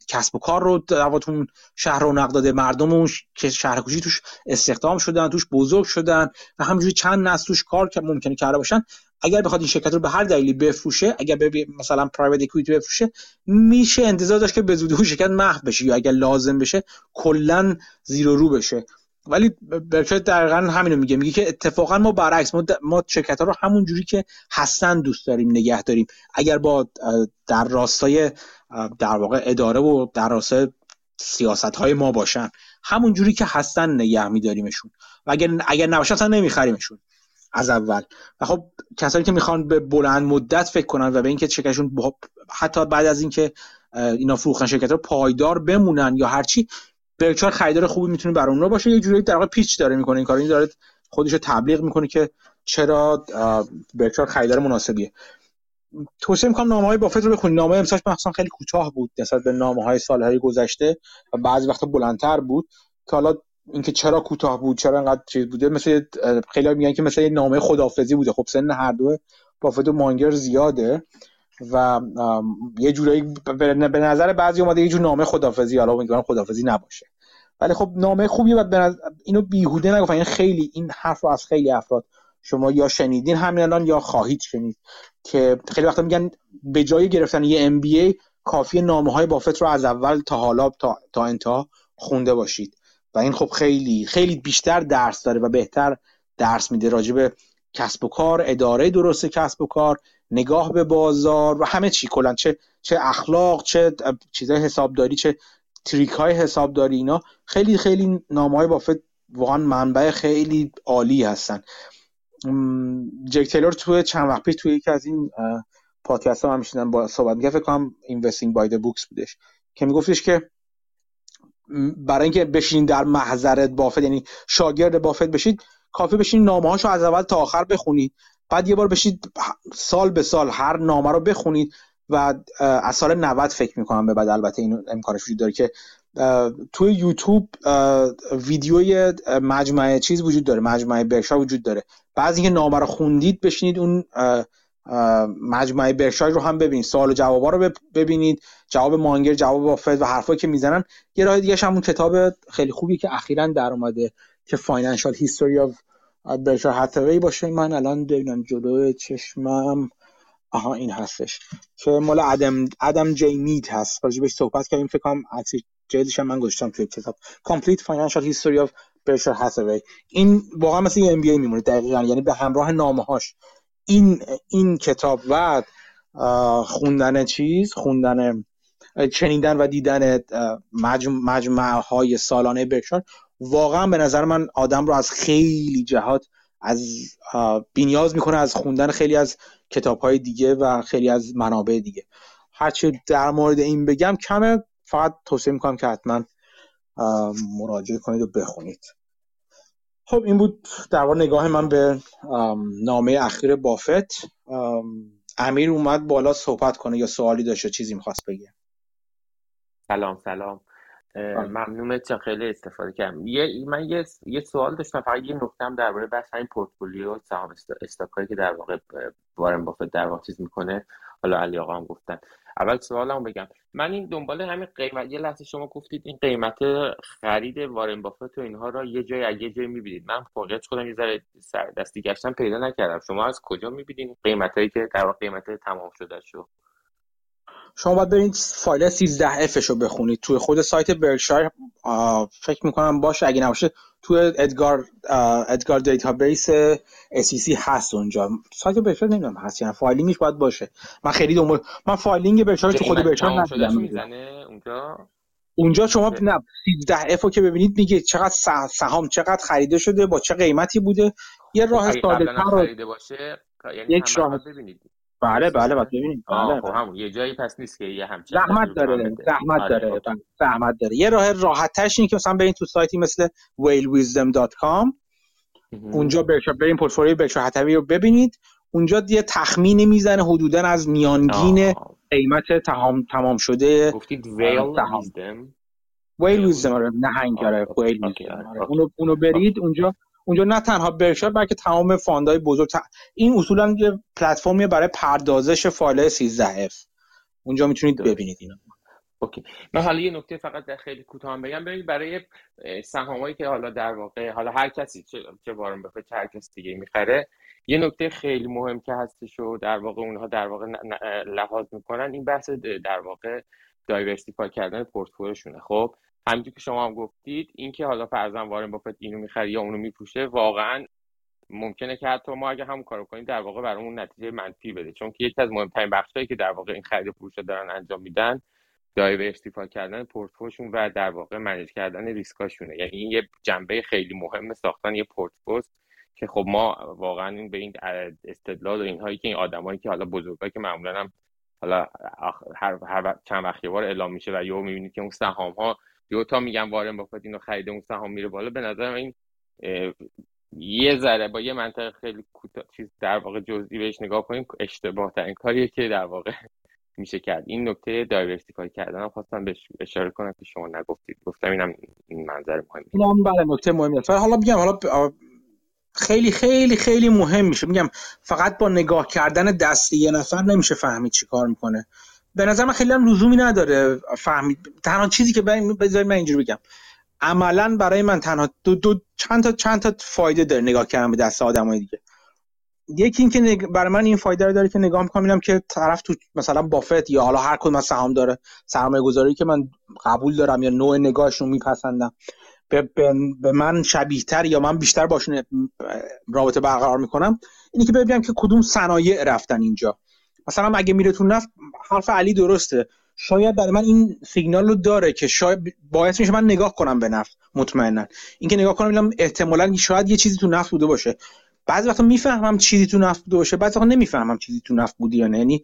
کسب و کار رو در واقع اون شهر رو داده مردم اون که شهر کوچیک توش استخدام شدن توش بزرگ شدن و همینجوری چند نسل توش کار که ممکنه کرده باشن اگر بخواد این شرکت رو به هر دلیلی بفروشه اگر به مثلا پرایوت اکویتی بفروشه میشه انتظار داشت که به زودی اون شرکت محو بشه یا اگر لازم بشه کلا زیرو رو بشه. ولی برکشایر دقیقا همینو میگه. میگه که اتفاقا ما برعکس ما, ما شرکت ها رو همون جوری که هستن دوست داریم نگه داریم. اگر با در راستای در واقع اداره و در راستای سیاست های ما باشن همون جوری که هستن نگه میداریمشون. و اگر اگر نباشن اصلا نمیخریمشون از اول. و خب کسانی که می‌خوان به بلند مدت فکر کنن و به اینکه شرکتشون حتی بعد از اینکه اینا فروختن شرکت رو پایدار بمونن یا هرچی برکشار خریدار خوبی می‌تونه برای اونها باشه. یه جوری در واقع پیچ داره می‌کنه این کار این داره خودش رو تبلیغ می‌کنه که چرا برکشار خریدار مناسبیه. توصیه می‌کنم نامه های بافت رو بخونید. نامه امساش مخصوصا خیلی کوتاه بود نسبت به نامه های سالهای گذشته و بعضی وقتا بلندتر بود. که حالا اینکه چرا کوتاه بود چرا انقدر چیز بوده مثل خیلی میگن که مثل یه نامه خدافزی بوده. خب سن هر دو بافت و مانگر زیاده. و یه جورایی به نظر بعضی اومده یه جور نامه خدافزی حالا امیدوارم خدافزی نباشه. ولی خب نامه خوبیه و نظر... اینو بیهوده نگفتن این خیلی این حرف رو از خیلی افراد شما یا شنیدین همین الان یا خواهید شنید. که خیلی وقتا میگن به جای گرفتن یه ام بی ای کافی نامه های بافت رو از اول تا حالا تا, تا انتها خونده باشید. و این خب خیلی خیلی بیشتر درس داره و بهتر درس میده. راجع به کسب و کار اداره درست کسب و کار نگاه به بازار و همه چی کلا. چه چه اخلاق چه چیزای حسابداری چه تریک های حسابداری اینا خیلی خیلی نامه های بافت واقعا منبع خیلی عالی هستن. جک تیلور توی چند وقت پیش توی یکی از این پادکست ها هم میشیدن با صحبت میگه فکر کنم by the Books بودش که میگفتش که برای اینکه بشین در محضر بافت یعنی شاگرد بافت بشید کافی بشین نامه هاشو از اول تا آخر بخونید بعد یه بار بشید سال به سال هر نامه رو بخونید و از سال 90 فکر می‌کنم به بعد. البته این امکانش وجود داره که توی یوتیوب ویدیوی مجموعه چیز وجود داره مجموعه برشا وجود داره. بعضی اینکه نامه رو خوندید بشینید اون مجموعه برکشایر رو هم ببینید. سوال و جوابا رو ببینید. جواب مانگر جواب بافت و حرفایی که می‌زنن. یه راه دیگه هم اون کتاب خیلی خوبی که اخیرا در اومده که Financial History of Berkshire Hathaway باشه. من الان ببینم جلو چشمم. آها این هستش. که مال ادم ادم جی مید هست. راجع بهش صحبت کردیم. فکر کنم عکس جلدش من گذاشتم توی کتاب. Complete Financial History of Berkshire Hathaway این واقعا مثل یه MBA میمونه. دقیقا. یعنی به همراه نامه هاش این این کتاب و خوندن چیز خوندن چنیدن و دیدن مجموعه های سالانه برکشار واقعا به نظر من آدم رو از خیلی جهات از بینیاز می‌کنه از خوندن خیلی از کتاب های دیگه و خیلی از منابع دیگه. هرچی در مورد این بگم کمه. فقط توصیه می‌کنم که حتما مراجعه کنید و بخونید. خب این بود در نگاه من به نامه اخیر بافت. امیر اومد بالا صحبت کنه یا سوالی داشته چیزی می‌خواست بگه. سلام سلام. ممنون چه خیلی استفاده کردم. یه من یه, یه سوال داشتم فقط یه نکتم درباره بس همین پورتفولیو سهام استاکایی که در واقع وارن بافت در واقع چیز می‌کنه. حالا علی آقا هم گفتن. اول سوالمو بگم. من این دنبال همین قیمت یه لحظه شما گفتید این قیمت خرید وارن بافت و اینها را یه جای از یه جای می‌بینید. من واقعیت خودم یه ذره دستی گشتم پیدا نکردم. شما از کجا می‌بینید قیمتایی که در واقع قیمت تمام شده شو؟ شما باید برید فایل 13 F ش رو بخونید. توی خود سایت برکشایر فکر می‌کنم باشه. اگه نباشه توی ادگار ادگار database SEC هست اونجا. سایت برکشایر نمی‌دونم هست یا filing ش باید باشه. من خیلی دنبال من filing برکشایر تو خود برکشایر ندیدم. اونجا؟ اونجا شما نه 13 اف رو که ببینید میگه چقدر سهام چقدر خریده شده با چه قیمتی بوده. یه راه ساده تر باشه یعنی یک شاهد ببینید. بله بله باید ببینید بله, خب همون یه جایی پس نیست که یه همچین زحمت داره زحمت آره، داره خب. زحمت داره. یه راه راحتش اینه که مثلا برین تو سایتی مثل whalewisdom.com اونجا برین پورتفولیوی برکشایر هتوی رو ببینید. اونجا یه تخمینی می‌زنه حدودا از میانگین قیمت تمام تمام شده گفتید Whale Wisdom Whale Wisdom آره نهنگا آره whale اونو اونو برید اونجا اونجا نه تنها برکشایر بلکه تمام fund های بزرگ این اصولا یه پلتفرمی برای پردازش فایل 13 F اونجا می‌تونید ببینید اینو. okay. من حالا یه نکته فقط در خیلی کوتاه بگم. ببینید برای سهامایی که حالا در واقع حالا هر کسی چه چه وارن چه هر کس دیگه می‌خره یه نکته خیلی مهم که هستش و در واقع اونها در واقع لحاظ می‌کنن این بحث در واقع diversify کردن پورتفولیوشونه. خب همینجور که شما هم گفتید اینکه حالا فرضاً وارن بافت اینو می‌خره یا اونو می‌فروشه واقعا ممکنه که حتی ما اگه همون کارو کنیم در واقع برامون نتیجه منفی بده. چون که یکی از مهمترین بخشایی که در واقع این خرید فروش دارن انجام میدن diversify کردن پورتفولیوشون و در واقع manage کردن ریسکاشونه. یعنی این یه جنبه خیلی مهم ساختن یه پورتفولیو که خب ما واقعا به این استدلال و اینهایی که این آدمایی که حالا بزرگا که معمولا هم حالا هر, هر چند وقت بار اعلام میشه و یهو می‌بینید که اون سهام ها دو تا میگن وارن بافت اینو خریده اون سهام میره بالا. به نظر این یه ذره با یه منطق خیلی کوتاه چیز در واقع جزئی بهش نگاه کنیم اشتباه ترین کاریه که در واقع میشه کرد. این نکته دایورسیفای کردن خواستم بهش اشاره کنم که شما نگفتید. گفتم اینم این منظر مهمه بله نکته مهمیه حالا بگم حالا خیلی خیلی خیلی مهم میشه. میگم فقط با نگاه کردن دست یه نفر نمیشه فهمید چی کار می‌کنه. به نظر من خیلی هم لزومی نداره. فهمید. تنها چیزی که بذارید من اینجوری بگم. عملا برای من تنها دو, دو چند تا چند تا فایده داره نگاه کردن به دست آدمای دیگه. یکی اینکه برای من این فایده رو داره که نگاه می‌کنم اینم که طرف تو مثلا بافت یا حالا هر کدوم از سهام داره. سرمایه گذاری که من قبول دارم یا نوع نگاهشون میپسندم. به, به, من شبیه تر یا من بیشتر باشون رابطه برقرار می‌کنم. اینی که ببینم که کدوم صنایع رفتن اینجا. مثلا اگه میره تو نفت حرف علی درسته. شاید برای من این سیگنال رو داره که شاید باعث میشه من نگاه کنم به نفت مطمئنا. اینکه نگاه کنم ببینم احتمالا شاید یه چیزی تو نفت بوده باشه. بعضی وقتا می‌فهمم چیزی تو نفت بوده باشه بعضی وقتا نمی‌فهمم چیزی تو نفت بودی یا نه. یعنی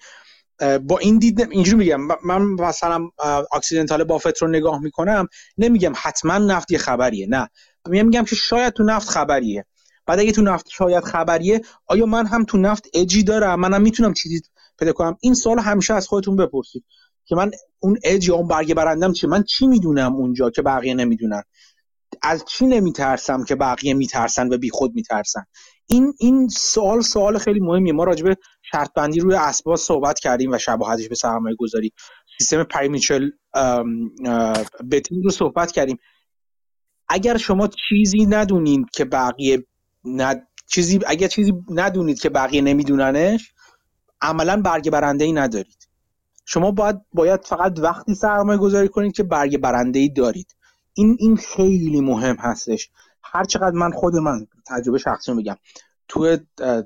با این دید اینجوری میگم من مثلا اکسیدنتال بافت رو نگاه می‌کنم نمیگم حتما نفت یه خبریه نه. میگم که شاید تو نفت خبریه. بعد اگه تو نفت شاید خبریه آیا من هم تو نفت اجی دارم؟ منم می‌تونم چیزی پیدا کنم. این سوال همیشه از خودتون بپرسید که من اون اج یا اون برگه برندم چی من چی می‌دونم اونجا که بقیه نمی‌دونن؟ از چی نمیترسم که بقیه میترسن و بی خود میترسن؟ این این سوال سوال خیلی مهمیه. ما راجع به شرط بندی روی اسباب صحبت کردیم و شباهتش به سرمایه گذاری. سیستم پریمیچل بتین رو صحبت کردیم. اگر شما چیزی ندونید که بقیه ند... چیزی اگر چیزی ندونید که بقیه نمیدوننش عملا برگ برنده ای ندارید. شما باید باید فقط وقتی سرمایه گذاری کنید که برگ برنده ای دارید. این این خیلی مهم هستش. هر چقدر من خود من تجربه شخصی میگم تو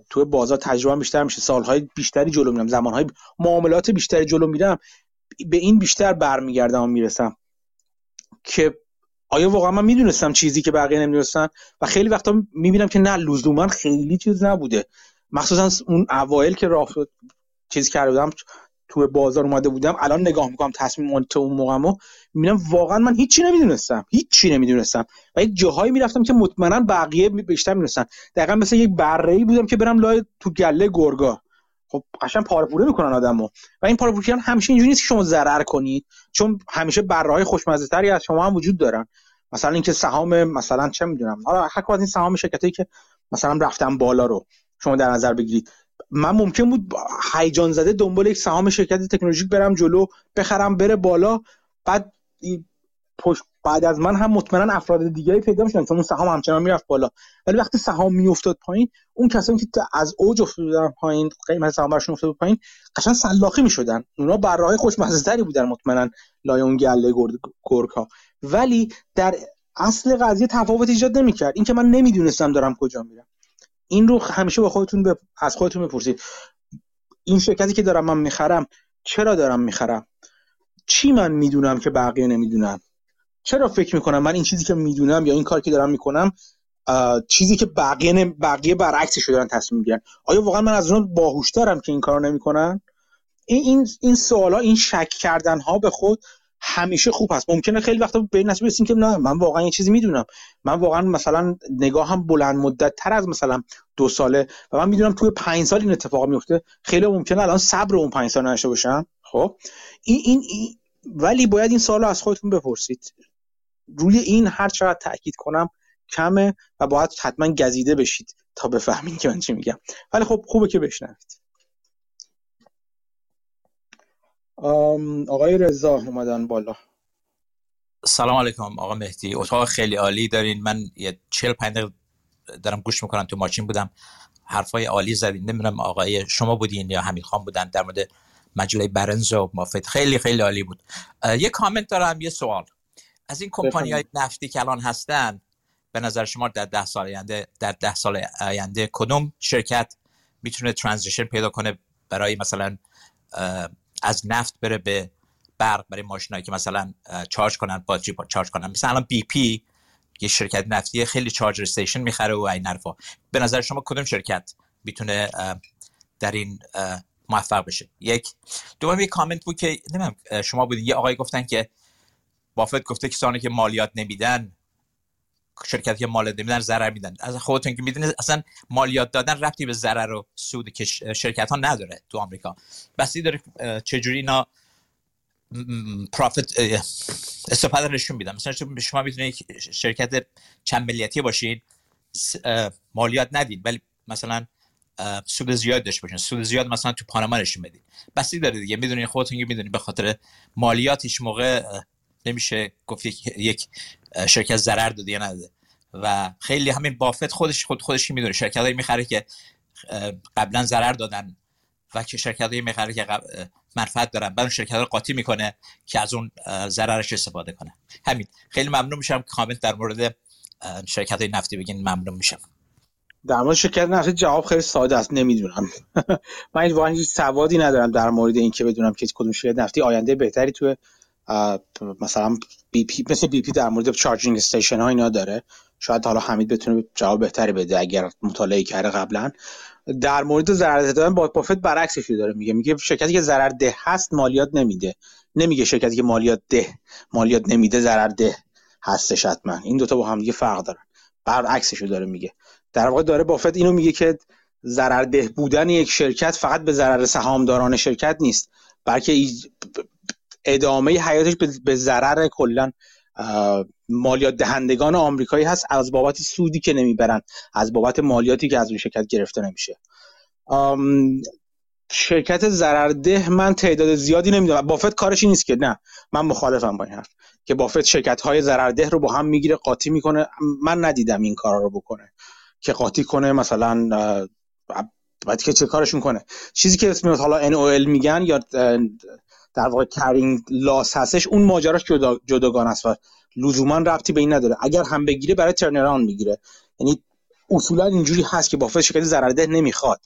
تو بازار تجربه بیشتر میشه سالهای بیشتری جلو میرم زمانهای معاملات بیشتری جلو میرم به این بیشتر برمیگردم و می‌رسم. که آیا واقعا من می‌دونستم چیزی که بقیه نمی‌دونستن؟ و خیلی وقتا می‌بینم که نه لزوما خیلی چیز نبوده. مخصوصا اون اوایل که راه چیز کرده بودم تو بازار اومده بودم الان نگاه می‌کنم تصمیم تو اون موقعمو می‌بینم واقعا من هیچی نمی‌دونستم هیچی نمی‌دونستم. و یک جاهایی می‌رفتم که مطمئنا بقیه بیشتر می‌دونستن. دقیقا مثل یک بره بودم که برم لای تو گله گرگا. خب قشنگ پاره می‌کنن آدمو. و این پاره کردن همیشه اینجوری نیست که شما ضرر کنید چون همیشه بره های خوشمزه تری از شما هم وجود دارن. مثلا اینکه سهام مثلا چه می‌دونم. حالا هر از این سهام شرکتی که مثلا رفتن بالا رو. شما در نظر بگیرید. من ممکن بود هیجان زده دنبال یک سهام شرکت تکنولوژیک برم جلو بخرم بره بالا. بعد بعد از من هم مطمئنا افراد دیگری پیدا میشن چون اون سهام همچنان می‌رفت بالا. ولی وقتی سهام میافتاد پایین اون کسانی که از اوج افتادن پایین قیمت سهام برشون افتاد پایین قشنگ سلاخی می‌شدن. اونا بر راه خوشمزه تری بودن مطمئنا لای اون گله گرگ ها ولی در اصل قضیه تفاوت ایجاد نمی‌کرد. اینکه من نمی‌دونستم دارم کجا میرم. این رو همیشه با خودتون ب... از خودتون بپرسید. این شرکتی که دارم من می‌خرم چرا دارم می‌خرم؟ چی من می‌دونم که بقیه نمی‌دونم چرا فکر می‌کنم من این چیزی که می‌دونم یا این کار که دارم می‌کنم چیزی که بقیه بقیه برعکسش دارن تصمیم می‌گیرن؟ آیا واقعا من از اون باهوشترم که این کارو نمی‌کنن؟ این این این سوالا این شک کردن ها به خود همیشه خوب هست. ممکنه خیلی وقتا به این برسیم که نه من واقعا یه چیزی می‌دونم. من واقعا مثلا نگاهم بلند مدت تر از مثلا دو ساله و من می‌دونم توی پنج سال این اتفاق میفته خیلی ممکنه الان صبر اون پنج سال نشه باشم. خب؟ این, این, این ولی باید این سوال از خودتون بپرسید. روی این هر چقدر تاکید کنم کمه و باید حتما گزیده بشید تا بفهمید که من چی میگم. ولی خب خوبه که بشنوید. آقای رضا اومدن بالا. سلام علیکم آقا مهدی. اتاق خیلی عالی دارین. من یه چل پنج دارم گوش می‌کنم تو ماشین بودم. حرفای عالی زدین. نمی‌دونم آقای شما بودین یا حمید خان بودن. در مورد مجله Barron's و بافت خیلی خیلی عالی بود. یه کامنت دارم یه سوال. از این کمپانی های نفتی که الان هستن به نظر شما در ده سال آینده در ده سال آینده کدوم شرکت می‌تونه transition پیدا کنه برای مثلا از نفت بره به برق برای ماشینایی که مثلا charge کنن باتری charge کنن. مثلا BP یه شرکت نفتی خیلی چارج استیشن می‌خره و این حرفا. به نظر شما کدوم شرکت می‌تونه در این موفق بشه؟ یک. دوم یه کامنت بود که نمی‌دونم شما بودین یه آقای گفتن که بافت گفته کسانی که مالیات نمیدن شرکت که مالیات نمیدن ضرر میدن. از خودتون که می‌دونید اصلا مالیات دادن ربطی به ضرر و سود که شرکت ها نداره تو آمریکا. بسی داره چجوری اینا پرافیت استفاده نشون میدن. مثلا شما می‌تونید شرکت چند ملیتی باشین مالیات ندید ولی مثلا سود زیاد داشته باشین. سود زیاد مثلا تو پاناما نشون بدید. بسی داره دیگه. می‌دونید خودتون که می‌دونید به خاطر مالیات هیچ موقع نمیشه گفت یک شرکت ضرر داده یا نداده. و خیلی همین بافت خودش خود خودش می‌دونه. شرکت هایی می‌خره که قبلا ضرر دادن و که شرکت هایی می‌خره که منفعت دارن. بعد شرکت رو قاطی می‌کنه که از اون ضررش استفاده کنه. همین. خیلی ممنون میشم که کامنت در مورد شرکت های نفتی بگین. ممنون میشم. در مورد شرکت نفتی جواب خیلی ساده است. نمی‌دونم. من این هیچ سوادی ندارم در مورد اینکه بدونم که کدوم شرکت نفتی آینده بهتری توی مثلا BP مثل BP در مورد charging station ها اینا داره. شاید حالا حمید بتونه جواب بهتری بده اگر مطالعه کرده قبلا. در مورد ضرر دادن با بافت برعکسش داره میگه. میگه شرکتی که ضرر ده هست مالیات نمیده. نمیگه شرکتی که مالیات ده مالیات نمیده ضرر ده هستش حتما. این دوتا با هم دیگه فرق دارن. برعکسش داره میگه. در واقع داره بافت اینو میگه که ضرر ده بودن یک شرکت فقط به ضرر سهامداران شرکت نیست. بلکه ادامه حیاتش به ضرر کلا مالیات دهندگان آمریکایی هست از بابت سودی که نمی‌برن از بابت مالیاتی که از اون شرکت گرفته نمیشه. شرکت ضررده من تعداد زیادی نمی‌دونم. بافت کارش نیست که نه. من مخالفم با این حرف که بافت شرکت های ضررده رو با هم می‌گیره قاطی می‌کنه. من ندیدم این کارا رو بکنه که قاطی کنه مثلا بعد که چه کارش می‌کنه چیزی که اسم حالا NOL میگن یا در واقع کرینگ لاس هستش اون ماجراش جدا جداگانه است و لزوما ربطی به این نداره. اگر هم بگیره برای ترنران می‌گیره. یعنی اصولا اینجوری هست که بافت شرکت ضررده نمی‌خواد.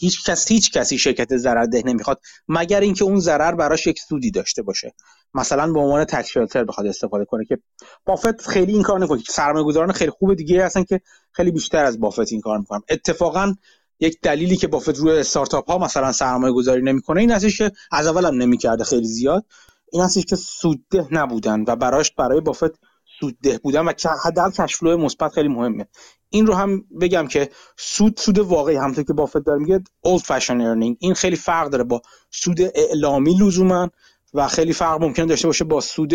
هیچ کس هیچ کسی شرکت ضررده نمی‌خواد مگر اینکه اون ضرر براش یک سودی داشته باشه. مثلا به عنوان تکس بخواد استفاده کنه که بافت خیلی این کار نمی‌کنه سرمایه گذاران خیلی خوب دیگه هستن که خیلی بیشتر از بافت این کار می‌کنن. اتفاقا یک دلیلی که بافت روی استارتاپ ها مثلا سرمایه گذاری نمی‌کنه این هستش که از اول هم نمی‌کرده خیلی زیاد. این هستش که سودده نبودن و براش برای بافت سودده بودن و حداقل کشفلو مثبت خیلی مهمه. این رو هم بگم که سود سود واقعی همونطور که بافت داره میگه old fashion earning. این خیلی فرق داره با سود اعلامی لزوما و خیلی فرق ممکن داشته باشه با سود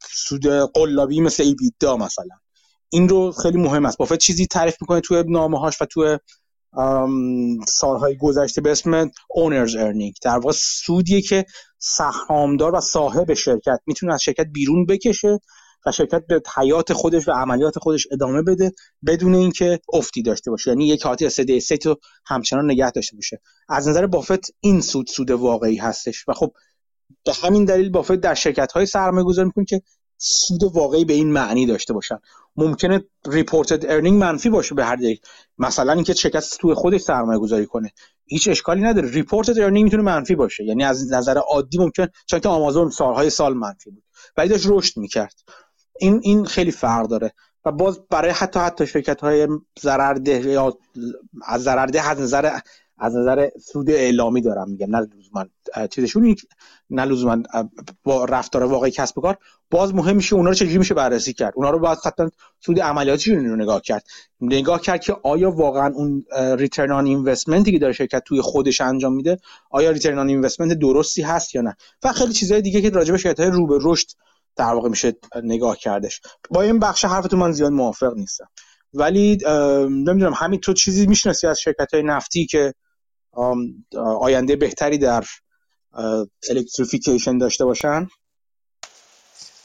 سود قلابی مثل ایبیدا مثلا. این رو خیلی مهم است. بافت چیزی تعریف می‌کنه توی نامه هاش و توی سالهای گذشته به اسم owner's earning در واقع سودیه که سهامدار و صاحب شرکت می‌تونه از شرکت بیرون بکشه و شرکت به حیات خودش و عملیات خودش ادامه بده بدون اینکه افتی داشته باشه. یعنی یک حالت steady state رو همچنان نگه داشته باشه. از نظر بافت این سود سود واقعی هستش و خب به همین دلیل بافت در شرکت های سرمایه گذاری می‌کنه که سود واقعی به این معنی داشته باشن. ممکنه reported earning منفی باشه به هر یک مثلا اینکه شرکت توی خودش سرمایه گذاری کنه. هیچ اشکالی نداره. reported earning می‌تونه منفی باشه. یعنی از نظر عادی ممکن چون که آمازون سالهای سال منفی بود. ولی داشت رشد می‌کرد. این این خیلی فرق داره. و باز برای حتی حتی شرکت های ضررده یا از ضررده از نظر از نظر سود اعلامی دارم میگم نه لزوما چیزشون نه لزوما با رفتار واقعی کسب و کار. باز مهم میشه اونا رو چجوری میشه بررسی کرد. اونا رو باید حتی سود عملیاتیشون رو نگاه کرد. نگاه کرد که آیا واقعا اون return on investment ی که داره شرکت توی خودش انجام میده آیا return on investment درستی هست یا نه. و خیلی چیزهای دیگه که راجع به شرکت های رو به رشد در واقع میشه نگاه کردش. با این بخش حرفتون من زیاد موافق نیستم. ولی نمی‌دونم همین تو چیزی می‌شناسی از شرکت های نفتی که آینده بهتری در electrification داشته باشن؟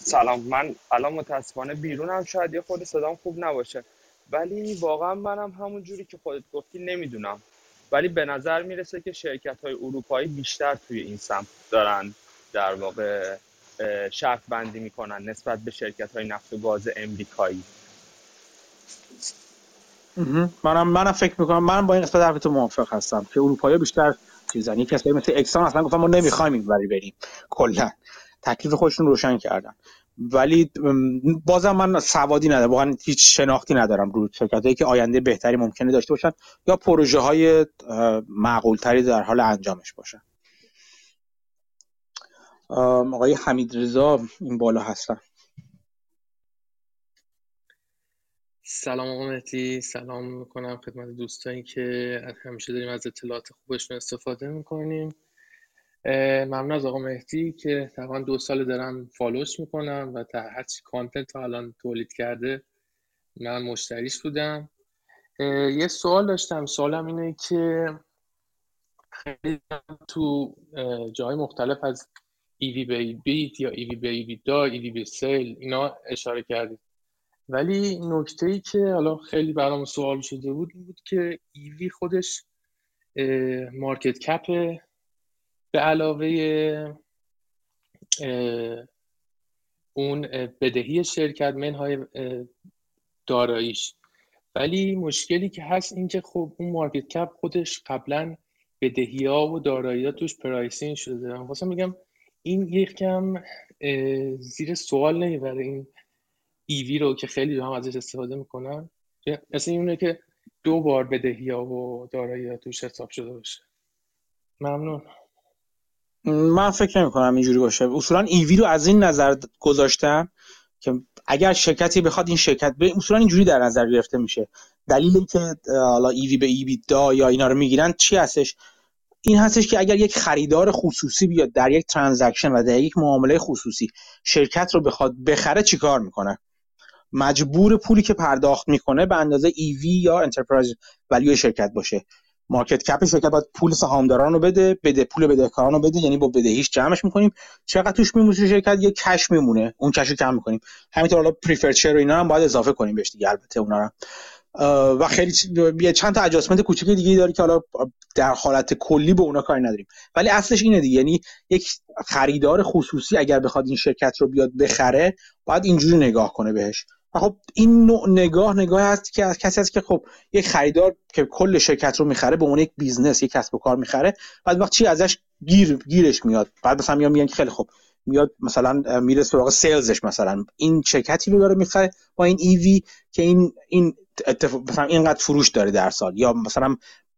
سلام من الان متاسفانه بیرونم شاید یه خود صدام خوب نباشه. ولی واقعا منم همون جوری که خودت گفتی نمی‌دونم. ولی به نظر می‌رسه که شرکت های اروپایی بیشتر توی این سمت دارن در واقع شرط بندی می‌کنن نسبت به شرکت های نفت و گاز امریکایی. منم منم فکر می‌کنم من با این قسمت حرف تو موافق هستم که اروپایی بیشتر چیزن. یک کسایی مثل اکسان اصلا گفتن ما نمی‌خوایم این وری بریم. کلا. تکلیف خودشون روشن کردن. ولی بازم من سوادی ندارم. واقعا هیچ شناختی ندارم رو شرکتایی که آینده بهتری ممکنه داشته باشن یا پروژه های معقول تری در حال انجامش باشن. آقای حمید رضا این بالا هستن. سلام آقا سلام می‌کنم خدمت دوستانی که همیشه داریم از اطلاعات خوبشون استفاده می‌کنیم. ممنون از آقا مهدی که تقریبا دو سال دارم follow ش می‌کنم و تا هرچی content تا الان تولید کرده من مشتریش بودم. یه سوال داشتم. سوالم اینه که خیلی تو جای مختلف از EV به EBIT یا EV به EBITDA EV به sale اینا اشاره کردید ولی نکته ای که حالا خیلی برام سوال شده بود این بود که EV خودش market cap به علاوه اون بدهی شرکت منهای داراییش. ولی مشکلی که هست این که خب اون market cap خودش قبلا بدهی ها و دارایی ها توش price in شده. خواستم میگم این یکم زیر سوال نمی‌بره این EV رو که خیلی هم ازش استفاده می‌کنن مثل اینه که دو بار بدهی ها و دارایی ها توش حساب شده باشه. ممنون. من فکر نمی کنم اینجوری باشه. اصولا ایوی رو از این نظر گذاشتم که اگر شرکتی بخواد این شرکت به اصولا اینجوری در نظر گرفته میشه. دلیلی که حالا ایوی به ایوی دا یا اینا رو می‌گیرن چی هستش؟ این هستش که اگر یک خریدار خصوصی بیاد در یک ترانزکشن و در یک معامله خصوصی شرکت رو بخواد بخره چیکار می‌کنه؟ مجموع پولی که پرداخت می‌کنه به اندازه EV یا enterprise value شرکت باشه. market cap شرکت باید پول سهامداران رو بده بده پول بدهکاران رو بده یعنی با بدهیش جمعش می‌کنیم. چقدر توش میمونه شرکت؟ یه cash میمونه. اون cash رو کم می‌کنیم. همینطور حالا preferred share اینا هم باید اضافه کنیم بهش دیگه. البته اونا رو و خیلی چند تا adjustment کوچیک دیگه داره که حالا در حالت کلی به اونا کاری نداریم. ولی اصلش اینه دیگه. یعنی یک خریدار خصوصی اگر بخواد این شرکت رو بیاد بخره باید اینجوری نگاه کنه بهش. خب این نوع نگاه نگاه هست که از کسی هست که خب یک خریدار که کل شرکت رو می‌خره به اون یک business یک کسب و کار می‌خره بعد وقت چی ازش گیر گیرش میاد. بعد مثلا میان میگن که خیلی خوب میاد مثلا میره سراغ sales ش مثلا. این شرکتی رو داره می‌خره با این EV که این این مثلا اینقدر فروش داره در سال. یا مثلا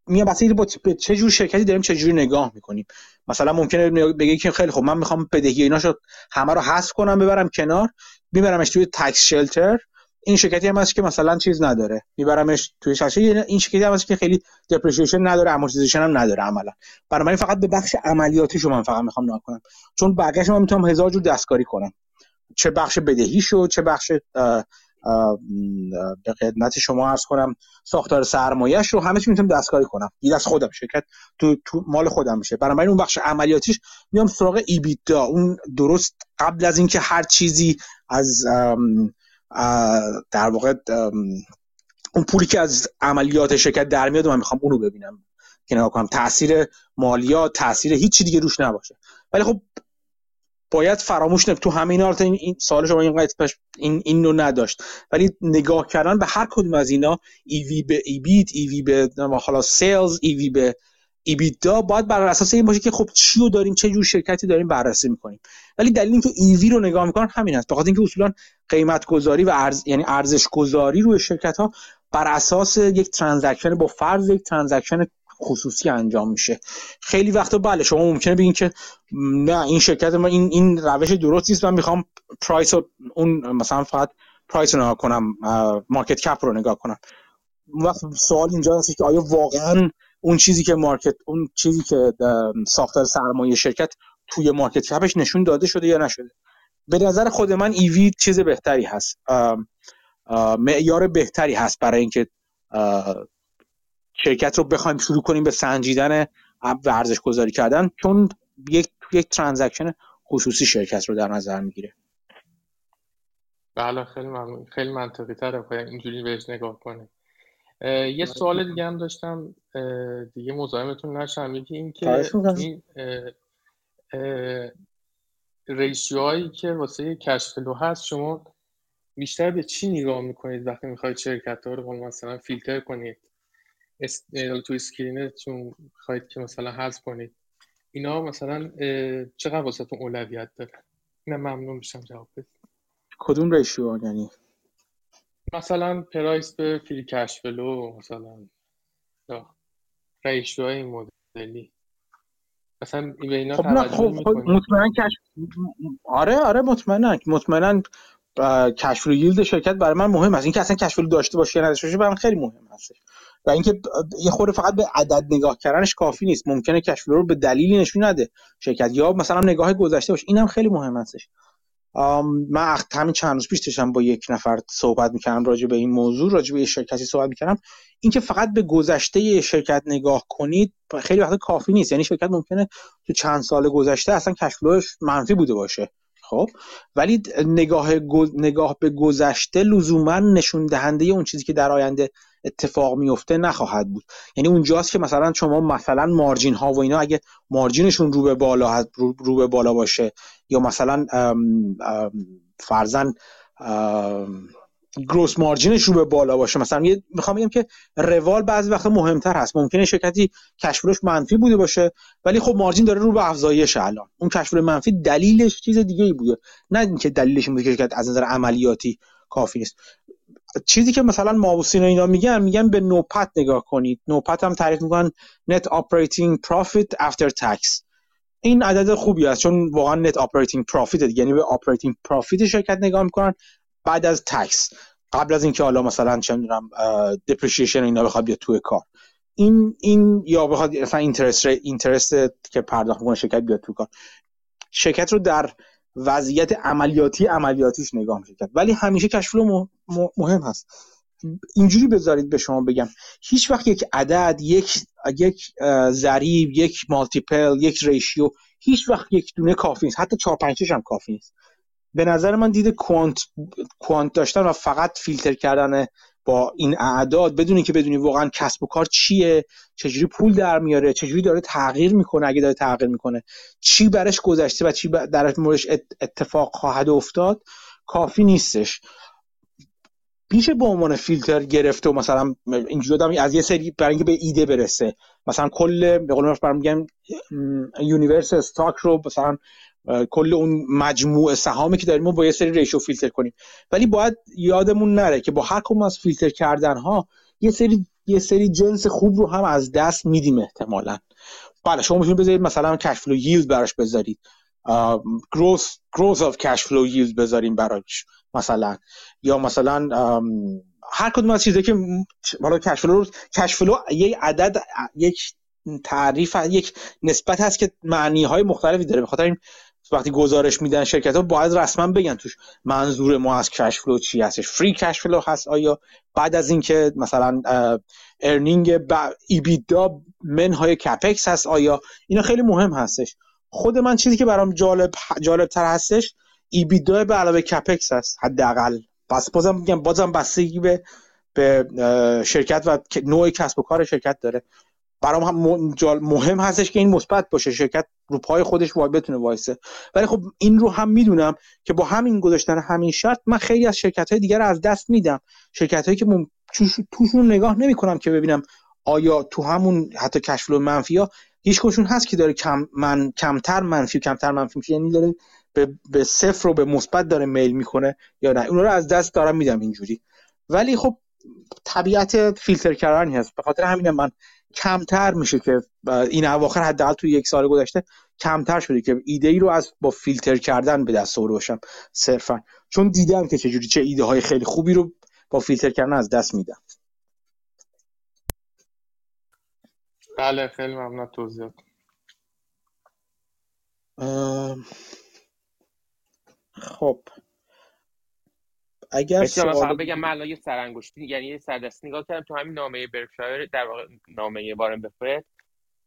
میاد مثلا با چه جور شرکتی داریم چه جوری نگاه می‌کنیم. مثلا ممکنه بگه که خیلی خب من می‌خوام بدهی ایناشو همه رو حذف کنم ببرم کنار میبرمش توی تکس شلتر این شرکتی هم هست که مثلا چیز نداره. میبرمش توی شاشه این شرکتی هم هست که خیلی دپریشیشن نداره امورتیزیشن هم نداره عملا. برای من فقط به بخش عملیاتیشو من فقط می‌خوام نگاه کنم. چون بقیه‌اش من می‌تونم هزار جور دستکاری کنم. چه بخش بدهی شو چه بخش به خدمت شما عرض کنم ساختار سرمایهش رو همه چی می‌تونم دستکاری کنم. این از خودم شرکت تو, تو مال خودم میشه. برای من اون بخش عملیاتیش میام سراغ ایبیدا اون درست قبل از اینکه هر چیزی از در واقع اون پولی که از عملیات شرکت در میاد من می‌خوام اونو ببینم. که نگاه کنم تاثیر مالیات تاثیر هیچی دیگه روش نباشه. ولی خب باید فراموش نکنیم تو همین حالت این, سال شما این این اینو نداشت. ولی نگاه کردن به هر کدوم از اینا EV به EBIT EV به حالا sales EV به EBITDA باید بر اساس این باشه که خب چی رو داریم چه جور شرکتی داریم بررسی می‌کنیم. ولی دلیل اینکه EV رو نگاه می‌کنن همین است بخاطر اینکه اصولا قیمت گذاری و ارز یعنی ارزش گذاری روی شرکت ها بر اساس یک transaction با فرض یک transaction خصوصی انجام میشه. خیلی وقتا بله شما ممکنه بگین که نه این شرکت ما این این روش درست نیست من می‌خوام price اون مثلا فقط price رو نگاه کنم market cap رو نگاه کنم. وقت سوال اینجا هست که آیا واقعا اون چیزی که market اون چیزی که ساختار سرمایه شرکت توی market cap ش نشون داده شده یا نشده؟ به نظر خود من EV چیز بهتری هست. معیار بهتری هست برای اینکه شرکت رو بخوایم شروع کنیم به سنجیدن و ارزش گذاری کردن چون یک یک ترانزکشن خصوصی شرکت رو در نظر می‌گیره. بله خیلی ممنون. خیلی منطقی تره اینجوری بهش نگاه کنه یه سوال دیگه هم داشتم. دیگه مزاحمتون نشم. یکی این که این ریشیوهایی که واسه کشفلو هست شما بیشتر به چی نگاه می‌کنید وقتی می‌خواید شرکت ها رو مثلا فیلتر کنید؟ تو screen تون خواهید که مثلا حذف کنید. اینا مثلا چقدر واسهتون اولویت داره؟ اینم ممنون میشم جواب بدید. کدوم ratio یعنی مثلا price به free cash flow مثلا ratio های مدلی. مثلا به اینا خب نه خب, خب مطمئن cash آره آره مطمئنا مطمئنا cash flow yield شرکت برای من مهم است. اینکه اصلا cash flow داشته باشه یا نداشته باشه برای من خیلی مهم هستش. و اینکه یه خورده فقط به عدد نگاه کردنش کافی نیست. ممکنه کشف رو به دلیلی نشون نده. شرکت یا مثلا نگاه گذشته باشه. اینم خیلی مهم هستش. من همین چند روز پیش داشتم با یک نفر صحبت می‌کردم راجع به این موضوع راجع به یه شرکتی صحبت می‌کردم. اینکه فقط به گذشته شرکت نگاه کنید خیلی وقت کافی نیست. یعنی شرکت ممکنه تو چند سال گذشته اصلا کشفلوش منفی بوده باشه. خب؟ ولی نگاه نگاه به گذشته لزوما نشون دهنده اون چیزی که در آینده اتفاق میفته نخواهد بود. یعنی اونجاست که مثلا شما مثلا مارجین ها و اینا اگه مارجینشون رو به بالا رو, به بالا باشه یا مثلا فرزن گروس مارجینش رو به بالا باشه. مثلا می‌خوام بگم که روال بعضی وقتا مهمتر هست. ممکنه شرکتی کشفلوش منفی بوده باشه ولی خب مارجین داره رو به افزایش الان. اون کشفلو منفی دلیلش چیز دیگه ای بوده. نه اینکه دلیلش این بوده که شرکت از نظر عملیاتی کافی نیست. چیزی که مثلا مابوسین و اینا میگن میگن به نوپت نگاه کنید. نوپت هم تعریف می‌کنن net operating profit after tax. این عدد خوبی است چون واقعا net operating profit یعنی به operating profit شرکت نگاه می‌کنن بعد از تکس قبل از اینکه حالا مثلا چه می‌دونم دپریشیشن اینا بخواد بیاد توی کار. این این یا بخواد مثلا اینترست اینترست که پرداخت می‌کنه شرکت بیاد توی کار. شرکت رو در وضعیت عملیاتی عملیاتیش نگاه میشه ولی همیشه کشفلو مهم هست. اینجوری بذارید به شما بگم. هیچ وقت یک عدد یک یک ضریب یک مالتیپل یک ریشیو هیچ وقت یک دونه کافی نیست. حتی چهار پنج هم کافی نیست. به نظر من دید کوانت کوانت داشتن و فقط فیلتر کردن با این اعداد بدونی که بدونی واقعا کسب و کار چیه چجوری پول در میاره چجوری داره تغییر می‌کنه اگه داره تغییر می‌کنه. چی برش گذشته و چی درش موردش اتفاق خواهد افتاد کافی نیستش. میشه به عنوان فیلتر گرفته و مثلا اینجوری از یه سری برای اینکه به ایده برسه. مثلا کل به قول معروف میگم universe stock رو مثلا کل اون مجموعه سهامی که داریم ما با یه سری ratio فیلتر کنیم. ولی باید یادمون نره که با هر کدوم از فیلتر کردن ها یه سری یه سری جنس خوب رو هم از دست میدیم احتمالا. بله شما می‌تونید بذارید مثلا cash flow yield براش بذارید. growth growth of cash flow yield بذاریم براش مثلا. یا مثلا هر کدوم از چیزایی که حالا cash flow cash flow یه عدد یک تعریف یک نسبت هست که معنی های مختلفی داره. بخاطر این وقتی گزارش میدن شرکت ها باید رسما بگن توش منظور ما از cash flow چی هستش. free cash flow هست آیا؟ بعد از اینکه مثلا earning EBITDA منهای capex هست آیا؟ اینا خیلی مهم هستش. خود من چیزی که برام جالب جالب تر هستش EBITDA به علاوه capex هست حداقل. پس بازم میگم بازم بستگی به به شرکت و نوع کسب و کار شرکت داره. برام هم مهم هستش که این مثبت باشه شرکت رو پای خودش وای بتونه وایسه. ولی خب این رو هم می‌دونم که با همین گذاشتن همین شرط من خیلی از شرکت های دیگر از دست میدم. شرکت هایی که مم... توشون نگاه نمی‌کنم که ببینم آیا تو همون حتی کشفلو منفی ها هیچ کشون هست که داره کم من کمتر منفی کمتر منفی میشه. یعنی داره به, به صفر رو به مثبت داره میل می‌کنه یا نه. اون رو از دست دارم میدم اینجوری. ولی خب طبیعت فیلتر کردن هست به خاطر همین من کمتر میشه که این اواخر حداقل توی یک سال گذشته کمتر شده که ایده ای رو از با فیلتر کردن به دست آورده باشم صرفا. چون دیدم که چجوری چه ایده های خیلی خوبی رو با فیلتر کردن از دست میدم بله خیلی ممنون توضیحات. خب. اگر سوال بگم من الان یه سرانگشتی یعنی یه سردستی نگاه کردم تو همین نامه برکشایر در واقع نامه وارن بفرت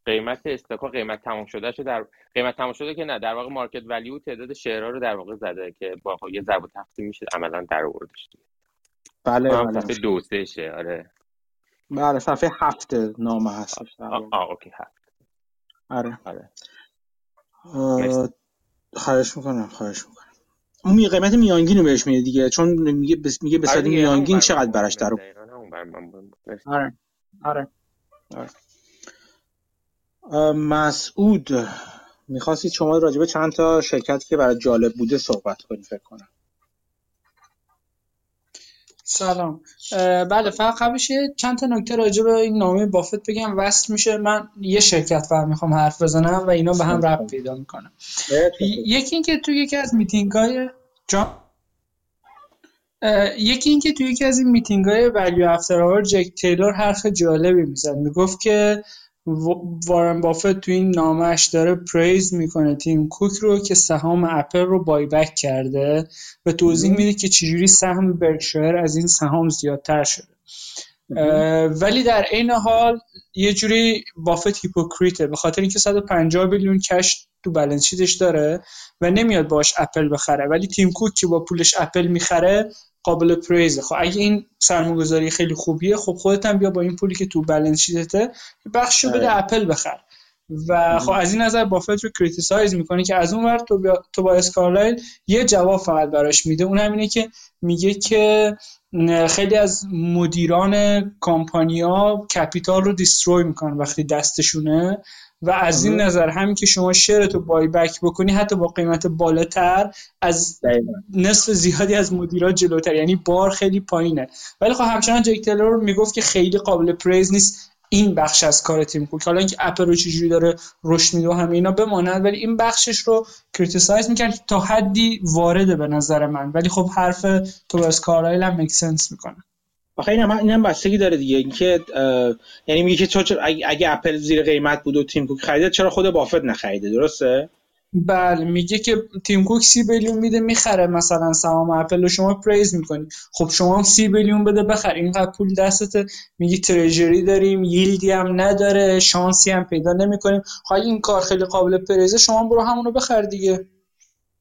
قیمت استاکا قیمت تمام شده شده در قیمت تمام شده که نه در واقع مارکت ولیو تعداد شعرها رو در واقع زده که با یه ضرب و تقسیم میشه عملا در آوردش. بله بله. صفحه دو سه شه آره. بله صفحه هفت نامه هست آه, آه اوکی هفت. آره. آره. خواهش می‌کنم خواهش می‌کنم. اون قیمت میانگین رو بهش میده دیگه چون میگه بس میگه به آره میانگین چقدر برش در آره آره. آره. مسعود می‌خواستید شما راجبه چند تا شرکت که برای جالب بوده صحبت کنید فکر کنم. سلام. بله فقط قبلش چند تا نکته راجع به این نامه بافت بگم. وصل میشه. من یه شرکت فقط می‌خوام حرف بزنم و اینا به هم ربط پیدا می‌کنم. یکی اینکه تو یکی از میتینگ های جان یکی اینکه تو یکی از این میتینگ های Value After جیک تیلور حرف جالبی می‌زد. می‌گفت که وارن بافت تو این نامش داره praise می‌کنه. تیم کوک رو که سهام اپل رو buyback کرده و توضیح میده که چجوری سهم برکشایر از این سهام زیادتر شده. ولی در عین حال یه جوری بافت hypocrite ه به خاطر اینکه 150 میلیون cash تو sheet ش داره و نمیاد باش اپل بخره. ولی تیم کوک که با پولش اپل می‌خره قابل praise ه خب اگه این سرمایه‌گذاری خیلی خوبیه خب خودت هم بیا با این پولی که تو balance sheet ته بخشو بده آره. اپل بخر و خب از این نظر بافت رو criticize می‌کنه که از اون ور تو. توبایاس کارلایل یه جواب فقط براش میده اون هم اینه که میگه که خیلی از مدیران company ا capital رو destroy می‌کنن وقتی دستشونه و از این نظر همین که شما share تو buyback بکنی حتی با قیمت بالاتر از نصف زیادی از مدیرات جلوتر. یعنی بار خیلی پایینه. ولی خب همچنان جیک تیلور می‌گفت که خیلی قابل praise نیست این بخش از کار تیم کوک. حالا اینکه اپل رو چجوری داره رشد میده و همه اینا بماند ولی این بخشش رو criticize می‌کرد تا حدی وارده به نظر من. ولی خب حرف توبایاس کارلایل هم make sense می‌کنه. آخه این هم اینم بستگی داره دیگه. اینکه یعنی میگه که چرا اگه اپل زیر قیمت بود و تیم کوک خریده چرا خود بافت نخریده؟ درسته؟ بله میگه که تیم کوک سی بیلیون میده می‌خره مثلا سهام اپل رو. شما پریز می‌کنی. خب شما سی بیلیون بده بخر. اینقدر پول دستت میگی ترژری داریم ییلدی هم نداره شانسی هم پیدا نمی‌کنیم. خب این کار خیلی قابل پریزه شما برو همونو بخر دیگه.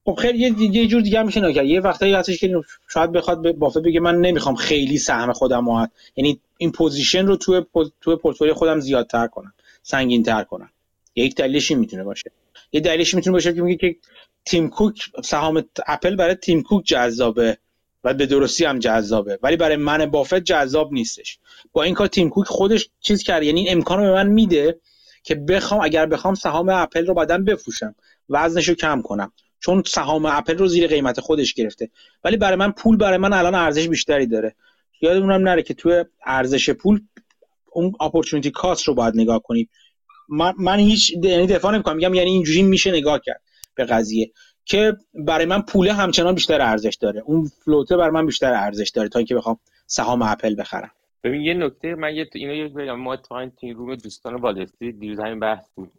خب خیلی یه, یه جور دیگه میشه نگاه یه وقتایی هستش که شاید بخواد بافت بگه من نمی‌خوام خیلی سهم خودم رو یعنی این position رو توی توی پورتفولیو خودم زیادتر کنم سنگین تر کنم. یک دلیلش این می‌تونه باشه. یه دلیلش می‌تونه باشه که میگه که تیم کوک سهام اپل برای تیم کوک جذابه و به درستی هم جذابه ولی برای من بافت جذاب نیستش. با این کار تیم کوک خودش چیز کرد. یعنی امکان به من میده که بخوام اگر بخوام سهام اپل رو بعدا بفروشم وزنش رو کم کنم. چون سهام اپل رو زیر قیمت خودش گرفته. ولی برای من پول برای من الان ارزش بیشتری داره. یادمونم نره که توی ارزش پول اون اپورتونتی کاست رو باید نگاه کنیم. من, من هیچ یعنی دفاع نمی‌کنم. میگم یعنی اینجوری میشه نگاه کرد به قضیه. که برای من پوله همچنان بیشتر ارزش داره. اون فلوته برای من بیشتر ارزش داره تا اینکه بخوام سهام اپل بخرم. ببین یه نکته من یه اینو یه بگم ما تو روم دوستان والستی دیروز همین بحث بود.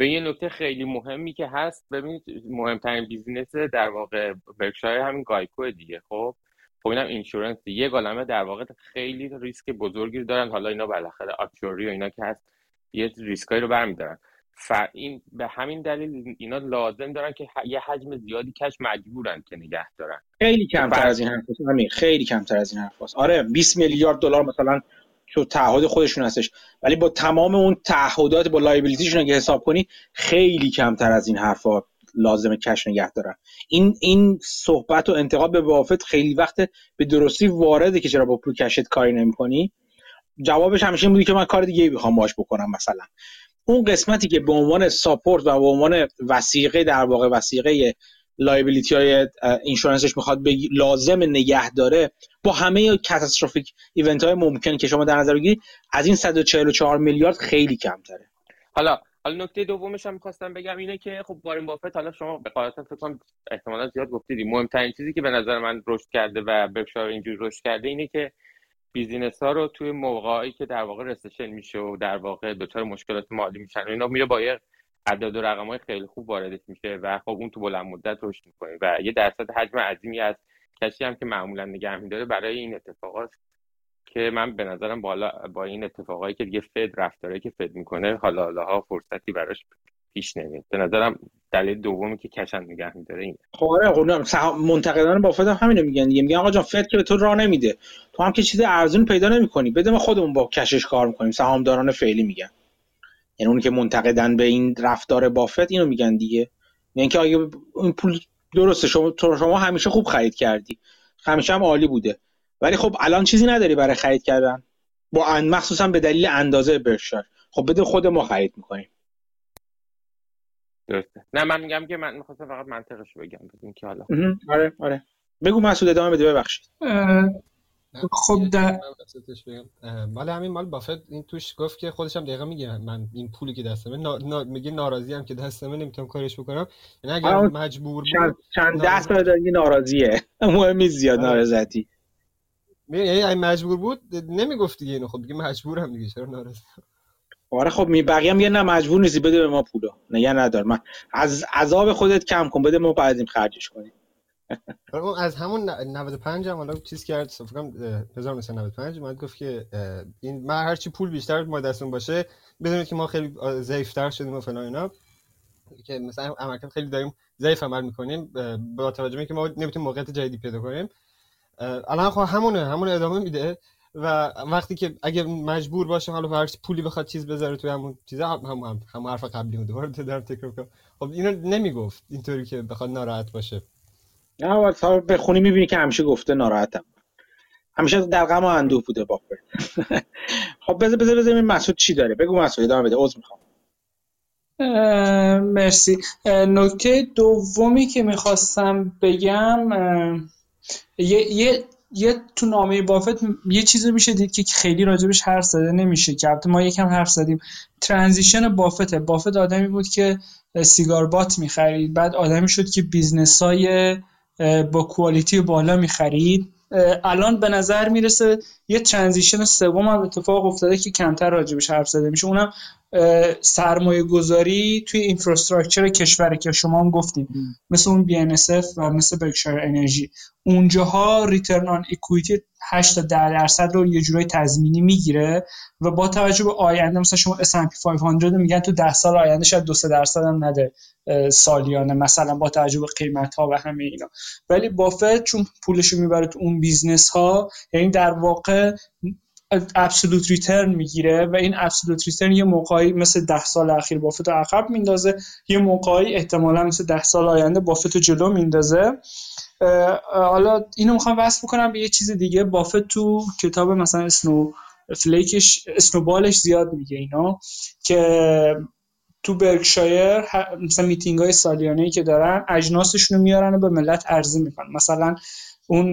به یه نکته خیلی مهمی که هست ببینید مهمترین business در واقع برکشایر همین گایکو دیگه خب؟ خب اینم insurance یه گالمه در واقع خیلی ریسک بزرگی دارن. حالا اینا بالاخره actuary و اینا که هست یه ریسکایی رو برمیدارن. ف این به همین دلیل اینا لازم دارن که یه حجم زیادی cash مجبورن که نگه دارن. خیلی کمتر از این حرف خیلی کمتر از این حرف آره 20 میلیارد دلار مثلا تو تعهد خودشون هستش. ولی با تمام اون تعهدات با liability شون اگه حساب کنی خیلی کمتر از این حرفا لازمه cash نگه دارن. این این صحبت و انتقاد به بافت خیلی وقت به درستی وارده که چرا با پول cash ت کاری نمی‌کنی؟ جوابش همیشه این بودی که من کار دیگه می‌خوام باش بکنم مثلا. اون قسمتی که به عنوان support و به عنوان وثیقه در واقع وثیقه liability های insurance ش می‌خواد بگی لازم نگه داره با همه catastrophic event های ممکن که شما در نظر بگیرید از این 144 میلیارد خیلی کمتره. حالا حالا نکته دومش هم می‌خواستم بگم اینه که خب وارن بافت حالا شما به قاعدتا فکر کنم احتمالا زیاد گفتیدی. مهمترین چیزی که به نظر من رشد کرده و برکشایر اینجور رشد کرده اینه که بیزینس ها رو توی موقعی که در واقع رسشن میشه و در واقع دچار مشکلات مالی میشن اینا میره با یه عدد و رقم های خیلی خوب واردش میشه و خب اون تو بلند مدت رشد می‌کنه و یه درصد حجم عظیمی از کسی هم که معمولا نگه میداره برای این اتفاقات که من به نظرم بالا با این اتفاقایی که دیگه فد رفتاره که فد می‌کنه حالا حالا فرصتی براش پیش نمیاد. به نظرم دلیل دومی که کشن نگه میداره این خب آره خب منتقدان با فد هم همینو میگن دیگه. میگن آقا جان فد که تو راه نمیده. تو هم که چیز ارزون پیدا نمی‌کنی. بده ما خودمون با کشش کار می‌کنیم. سهامداران فعلی میگن. یعنی اون که منتقدن به این رفتار بافت اینو میگن دیگه. یعنی که اگه این پول درسته شما شما همیشه خوب خرید کردی. همیشه هم عالی بوده. ولی خب الان چیزی نداری برای خرید کردن. با مخصوصا به دلیل اندازه برشار. خب بده خود ما خرید می‌کنیم. درسته. نه من میگم که من می‌خواستم فقط منطقش بگم. بگیم که حالا آره آره. بگو مسعود ادامه بده ببخشید. خب در مال همین مال بافت این توش گفت که خودش هم دقیقا میگه من این پولی که دستمه نا... نا... میگه ناراضی هم که دستمه نمی‌تونم کارش بکنم. یعنی اگر مجبور بود چند ده سال داری ناراضیه. مهم زیاد. ناراضی یعنی اگه مجبور بود نمی‌گفت دیگه اینو. خب دیگه مجبورم دیگه چرا ناراضی؟ آره خب می بقیه هم یه نه مجبور نیستی بده به ما پولو نه ندار. من از عذاب خودت کم کن بده ما بعدیم خرجش کنیم. از همون 95 هم حالا چیز کرد فکر کنم 1995 اومد گفت که این ما هر چی پول بیشتر ما دستون باشه بدونید که ما خیلی ضعیف‌تر شدیم و فلان اینا. که مثلا عملکرد خیلی داریم ضعیف عمل می‌کنیم با توجه به که ما نمی‌تونیم موقعیت جدیدی پیدا کنیم. الان خب همونه همون ادامه میده و وقتی که اگه مجبور باشه حالا هر پولی بخواد چیز بذاره توی همون چیزا هم هم, هم, هم حرف قبلی بود دوباره در تکرار کنم خب اینو نمی‌گفت اینطوری که بخواد ناراحت باشه. نه به بخونی می‌بینی که همیشه گفته ناراحتم. همیشه در غم و اندوه بوده بافت خب بذار بذار بذار این مسعود چی داره. بگو مسعود ادامه بده. عذر می‌خوام. مرسی. نکته دومی که می‌خواستم بگم یه, یه یه تو نامه بافت یه چیزی میشه دید که خیلی راجبش حرف زده نمیشه که ما یکم حرف زدیم. transition بافت بافت آدمی بود که cigar butt می‌خرید. بعد آدمی شد که business های با quality بالا می‌خرید. الان به نظر می‌رسه یه transition سوم هم اتفاق افتاده که کمتر راجبش حرف زده میشه. اونم سرمایه گذاری توی infrastructure کشوره که شما هم گفتیم مثل اون BNSF و مثل برکشایر انرژی اونجاها return on equity 8 تا 10 درصد رو یه جورای تضمینی می‌گیره و با توجه به آینده مثلا شما S&P 500 میگن تو 10 سال آینده شاید 2 درصد هم نده سالیانه مثلا با توجه به قیمت ها و همه اینا. ولی بافت چون پولش می‌بره تو اون business ها یعنی در واقع absolute return می‌گیره و این absolute return یه موقعی مثل ده سال اخیر بافت رو عقب میندازه یه موقعی احتمالا مثل ده سال آینده بافت رو جلو میندازه. حالا اینو می‌خوام وصل بکنم به یه چیز دیگه. بافت تو کتاب مثلا snowflake ش Snowball ش زیاد میگه اینا که تو برکشایر مثلا میتینگ های سالیانه ای که دارن اجناسشون رو میارن و به ملت عرضه می‌کنن. مثلا اون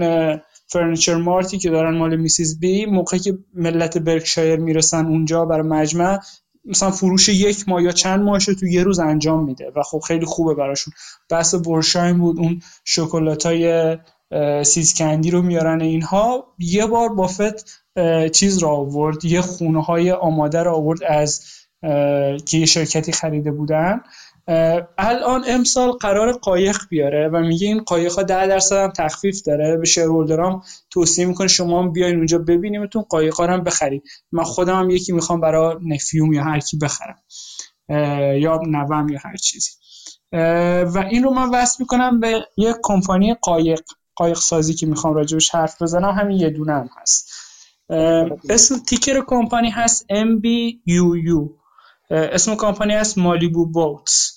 Furniture Mart ی که دارن مال Mrs. B موقعی که ملت برکشایر می‌رسن اونجا برای مجمع مثلا فروش یک ماه یا چند ماهش تو یه روز انجام میده و خب خیلی خوبه براشون. بحث برشاین بود اون شکلات های See's Candies رو میارن اینها. یه بار بافت چیز را آورد یه خونه های آماده را آورد از که یه شرکتی خریده بودن. الان امسال قرار قایق بیاره و میگه این قایق ها ده درصد هم تخفیف داره. به شیرهولدرام توصیه می‌کنه شما هم بیاین اونجا ببینیمتون قایق ها هم بخرید. من خودم هم یکی می‌خوام برای نفیوم یا هر کی بخرم یا نوام یا هر چیزی. و این رو من وصل می‌کنم به یک کمپانی قایق قایق سازی که می‌خوام راجبش حرف بزنم. همین یه دونه هم هست. اسم ticker کمپانی هست MBUU اسم کمپانی هست Malibu Boats.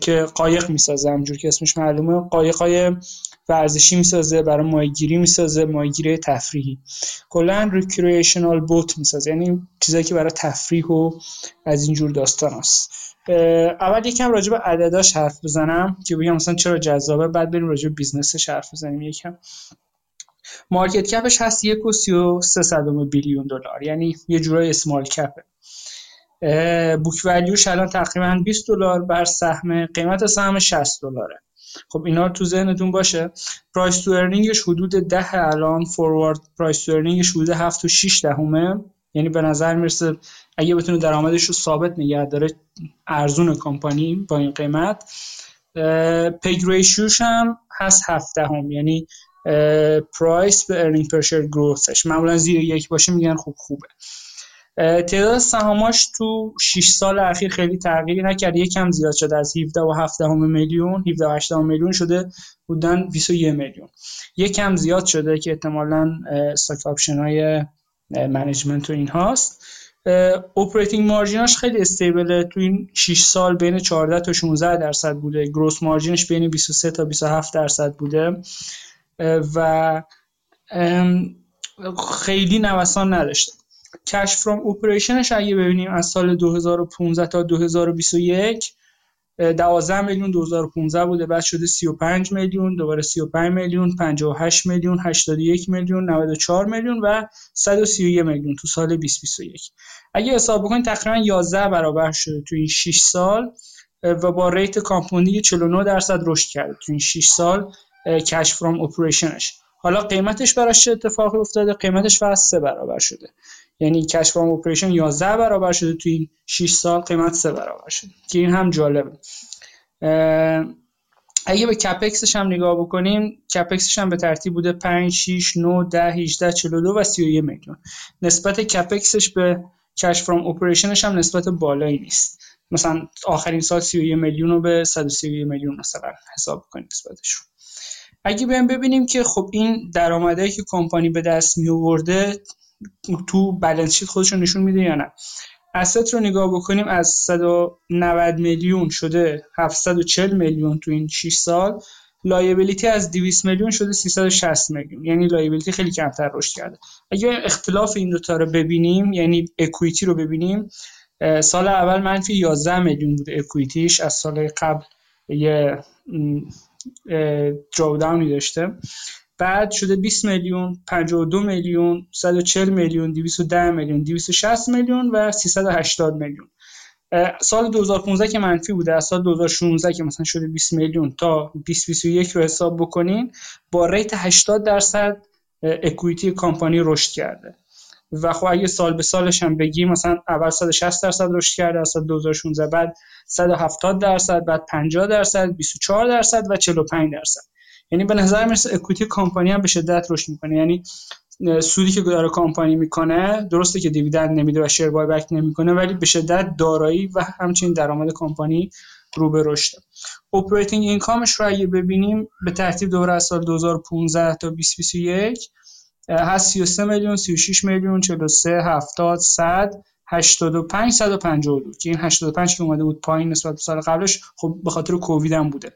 که قایق می‌سازه. همجور که اسمش معلومه قایق های ورزشی می‌سازه برای ماهیگیری می‌سازه ماهیگیری تفریحی. کلا recreational boat می‌سازه یعنی چیزایی که برای تفریح و از اینجور داستان هست. اول یکم راجع به عدداش حرف بزنم که بگم مثلا چرا جذابه. بعد بریم راجع به بیزنسش حرف بزنیم یکم. market cap ش هست یک و سی و سه billion دلار. یعنی یه جورای small cap ه book value ش الان تقریبا 20 دلار بر سهم قیمت سهم 60 دلاره. خب اینا تو ذهنتون باشه. price to earning ش حدود 10 الان forward price to earning ش حدود 7 و 6 دهمه. یعنی به نظر می‌رسه اگه بتونه درآمدش رو ثابت نگه داره ارزون کمپانی با این قیمت. PEG ratio ش هم هست 7 دهم. یعنی price به earning per share growth ش معمولا زیر یک باشه میگن خوب خوبه. تعداد سهاماش تو 6 سال اخیر خیلی تغییری نکرد یکم زیاد شده از 17 و 7 میلیون 17 و 8 میلیون شده بودن 21 میلیون. یکم زیاد شده که احتمالا stock option های management و این هاست. operating margin اش خیلی stable ه تو این 6 سال بین 14 تا 16 درصد بوده. gross margin ش بین 23 تا 27 درصد بوده. و خیلی نوسان نداشته. کش فرام اپریشنش اگه ببینیم از سال 2015 تا 2021 12 میلیون 2015 بوده بعد شده 35 میلیون دوباره 35 میلیون 58 میلیون 81 میلیون 94 میلیون و 131 میلیون تو سال 2021 اگه حساب بکنید تقریبا 11 برابر شده تو این 6 سال و با ریت کامپونی 49 درصد رشد کرده تو این 6 سال cash from operation ش. حالا قیمتش براش چه اتفاقی افتاده؟ قیمتش فقط 3 برابر شده. یعنی cash from operation 11 برابر شده تو این 6 سال قیمت 3 برابر شده. که این هم جالبه. اگه به CapEx ش هم نگاه بکنیم CapEx ش هم به ترتیب بوده 5 6 9 10 18 42 و 31 میلیون. نسبت CapEx ش به cash from operation ش هم نسبت بالایی نیست. مثلا آخرین سال 31 میلیون رو به 131 میلیون مثلا حساب کنیم نسبتش رو اگه بیایم ببینیم که خب این درآمدی که کمپانی به دست می آورده تو balance sheet خودشون نشون میده یا نه. asset رو نگاه بکنیم از 190 میلیون شده 740 میلیون تو این 6 سال. liability از 200 میلیون شده 360 میلیون. یعنی liability خیلی کمتر رشد کرده. اگه اختلاف این دو تا رو ببینیم یعنی equity رو ببینیم سال اول منفی 11 میلیون بوده equity ش از سال قبل یه دراوداونی داشته. بعد شده 20 میلیون 52 میلیون 140 میلیون 210 میلیون 260 میلیون و 380 میلیون. سال 2015 که منفی بوده از سال 2016 که مثلا شده 20 میلیون تا 2021 رو حساب بکنین با ریت 80 درصد اکویتی کمپانی رشد کرده. و خب اگه سال به سالش هم بگیم مثلا اول 160 درصد رشد کرده از سال 2016 بعد 170 درصد بعد 50 درصد 24 درصد و 45 درصد. یعنی به نظر می‌رسه equity کمپانی هم به شدت رشد می‌کنه. یعنی سودی که داره کمپانی می‌کنه درسته که dividend نمیده و share buyback نمی‌کنه ولی به شدت دارایی و همچنین درآمد کمپانی رو به رشد. operating income ش رو اگه ببینیم به ترتیب دوره از سال 2015 تا 2021 هست 33 میلیون 36 میلیون 43 70 100 85 152 که این 85 که اومده بود پایین نسبت به سال قبلش خب به خاطر کووید هم بوده.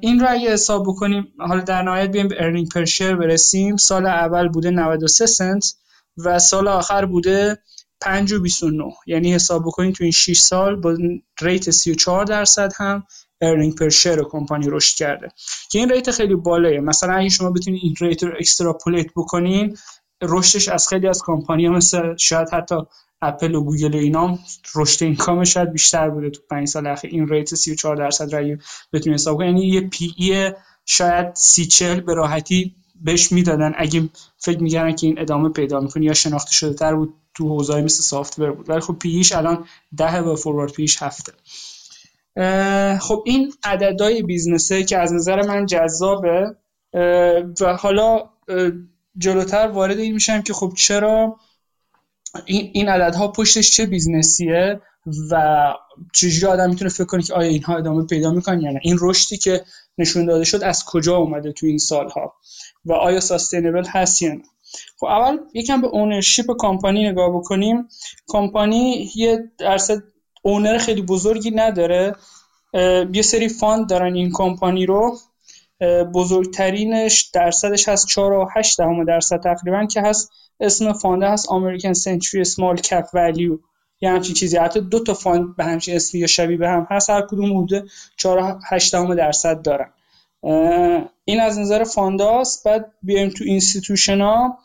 این رو اگه حساب بکنیم حالا در نهایت بیایم به earning per share برسیم. سال اول بوده 93 سنت و سال آخر بوده 5 و 29 یعنی حساب بکنیم تو این 6 سال با rate 34 درصد هم earning per share کمپانی رشد کرده. که این rate خیلی بالاییه. مثلا اگه شما بتونید این rate رو extrapolate بکنین رشدش از خیلی از کمپانی مثل شاید حتی اپل و گوگل و اینا رشد income شاید بیشتر بوده تو 5 سال اخیر. این rate 34 درصد رای بتونید حساب کنید یعنی یه P/E شاید 30 40 به راحتی بهش می‌دادن. اگه فکر می‌کردن که این ادامه پیدا می‌کنه یا شناخته شده تر بود تو حوزه‌ای مثل software بود. ولی خب P/E ش الان 10 و forward P/E ش هفته. خب این عددهای business ه که از نظر من جذابه. و حالا جلوتر وارد این میشم که خب چرا این این عددها پشتش چه بیزنسیه و چجوری آدم می‌تونه فکر کنه که آیا اینها ادامه پیدا می‌کنن یا نه؟ این رشدی که نشون داده شد از کجا اومده تو این سالها و آیا ساستینبل هست یا خب اول یکم به اونرشیپ کمپانی نگاه بکنیم. کمپانی یه درصد اونر خیلی بزرگی نداره. یه سری fund دارن این کمپانی رو. بزرگترینش درصدش هست 4.8 دهم درصد تقریبا که هست. اسم fund ه هست American Century Small Cap Value یه همچین چیزی. حتی دو تا fund به همچین اسمی یا شبیه به هم هست. هر کدوم حدود 4.8 درصد دارن. این از نظر fund هاست. بعد بیایم تو institution ها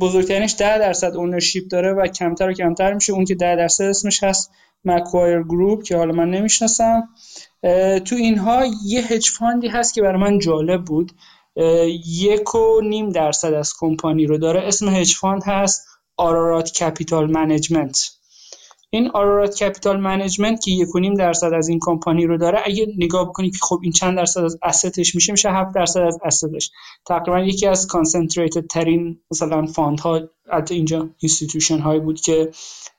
بزرگترینش 10 درصد ownership داره و کمتر و کمتر میشه. اون که 10 درصد اسمش هست Macquarie Group که حالا من نمی‌شناسم. تو اینها یه hedge fund ی هست که برای من جالب بود. یک و نیم درصد از کمپانی رو داره. اسم hedge fund هست Ararat Capital Management. این Ararat Capital Management که یک و نیم درصد از این کمپانی رو داره اگه نگاه بکنید که خب این چند درصد از asset ش میشه میشه 7 درصد از asset ش تقریبا یکی از concentrated ترین مثلا fund ها البته اینجا institution هایی بود که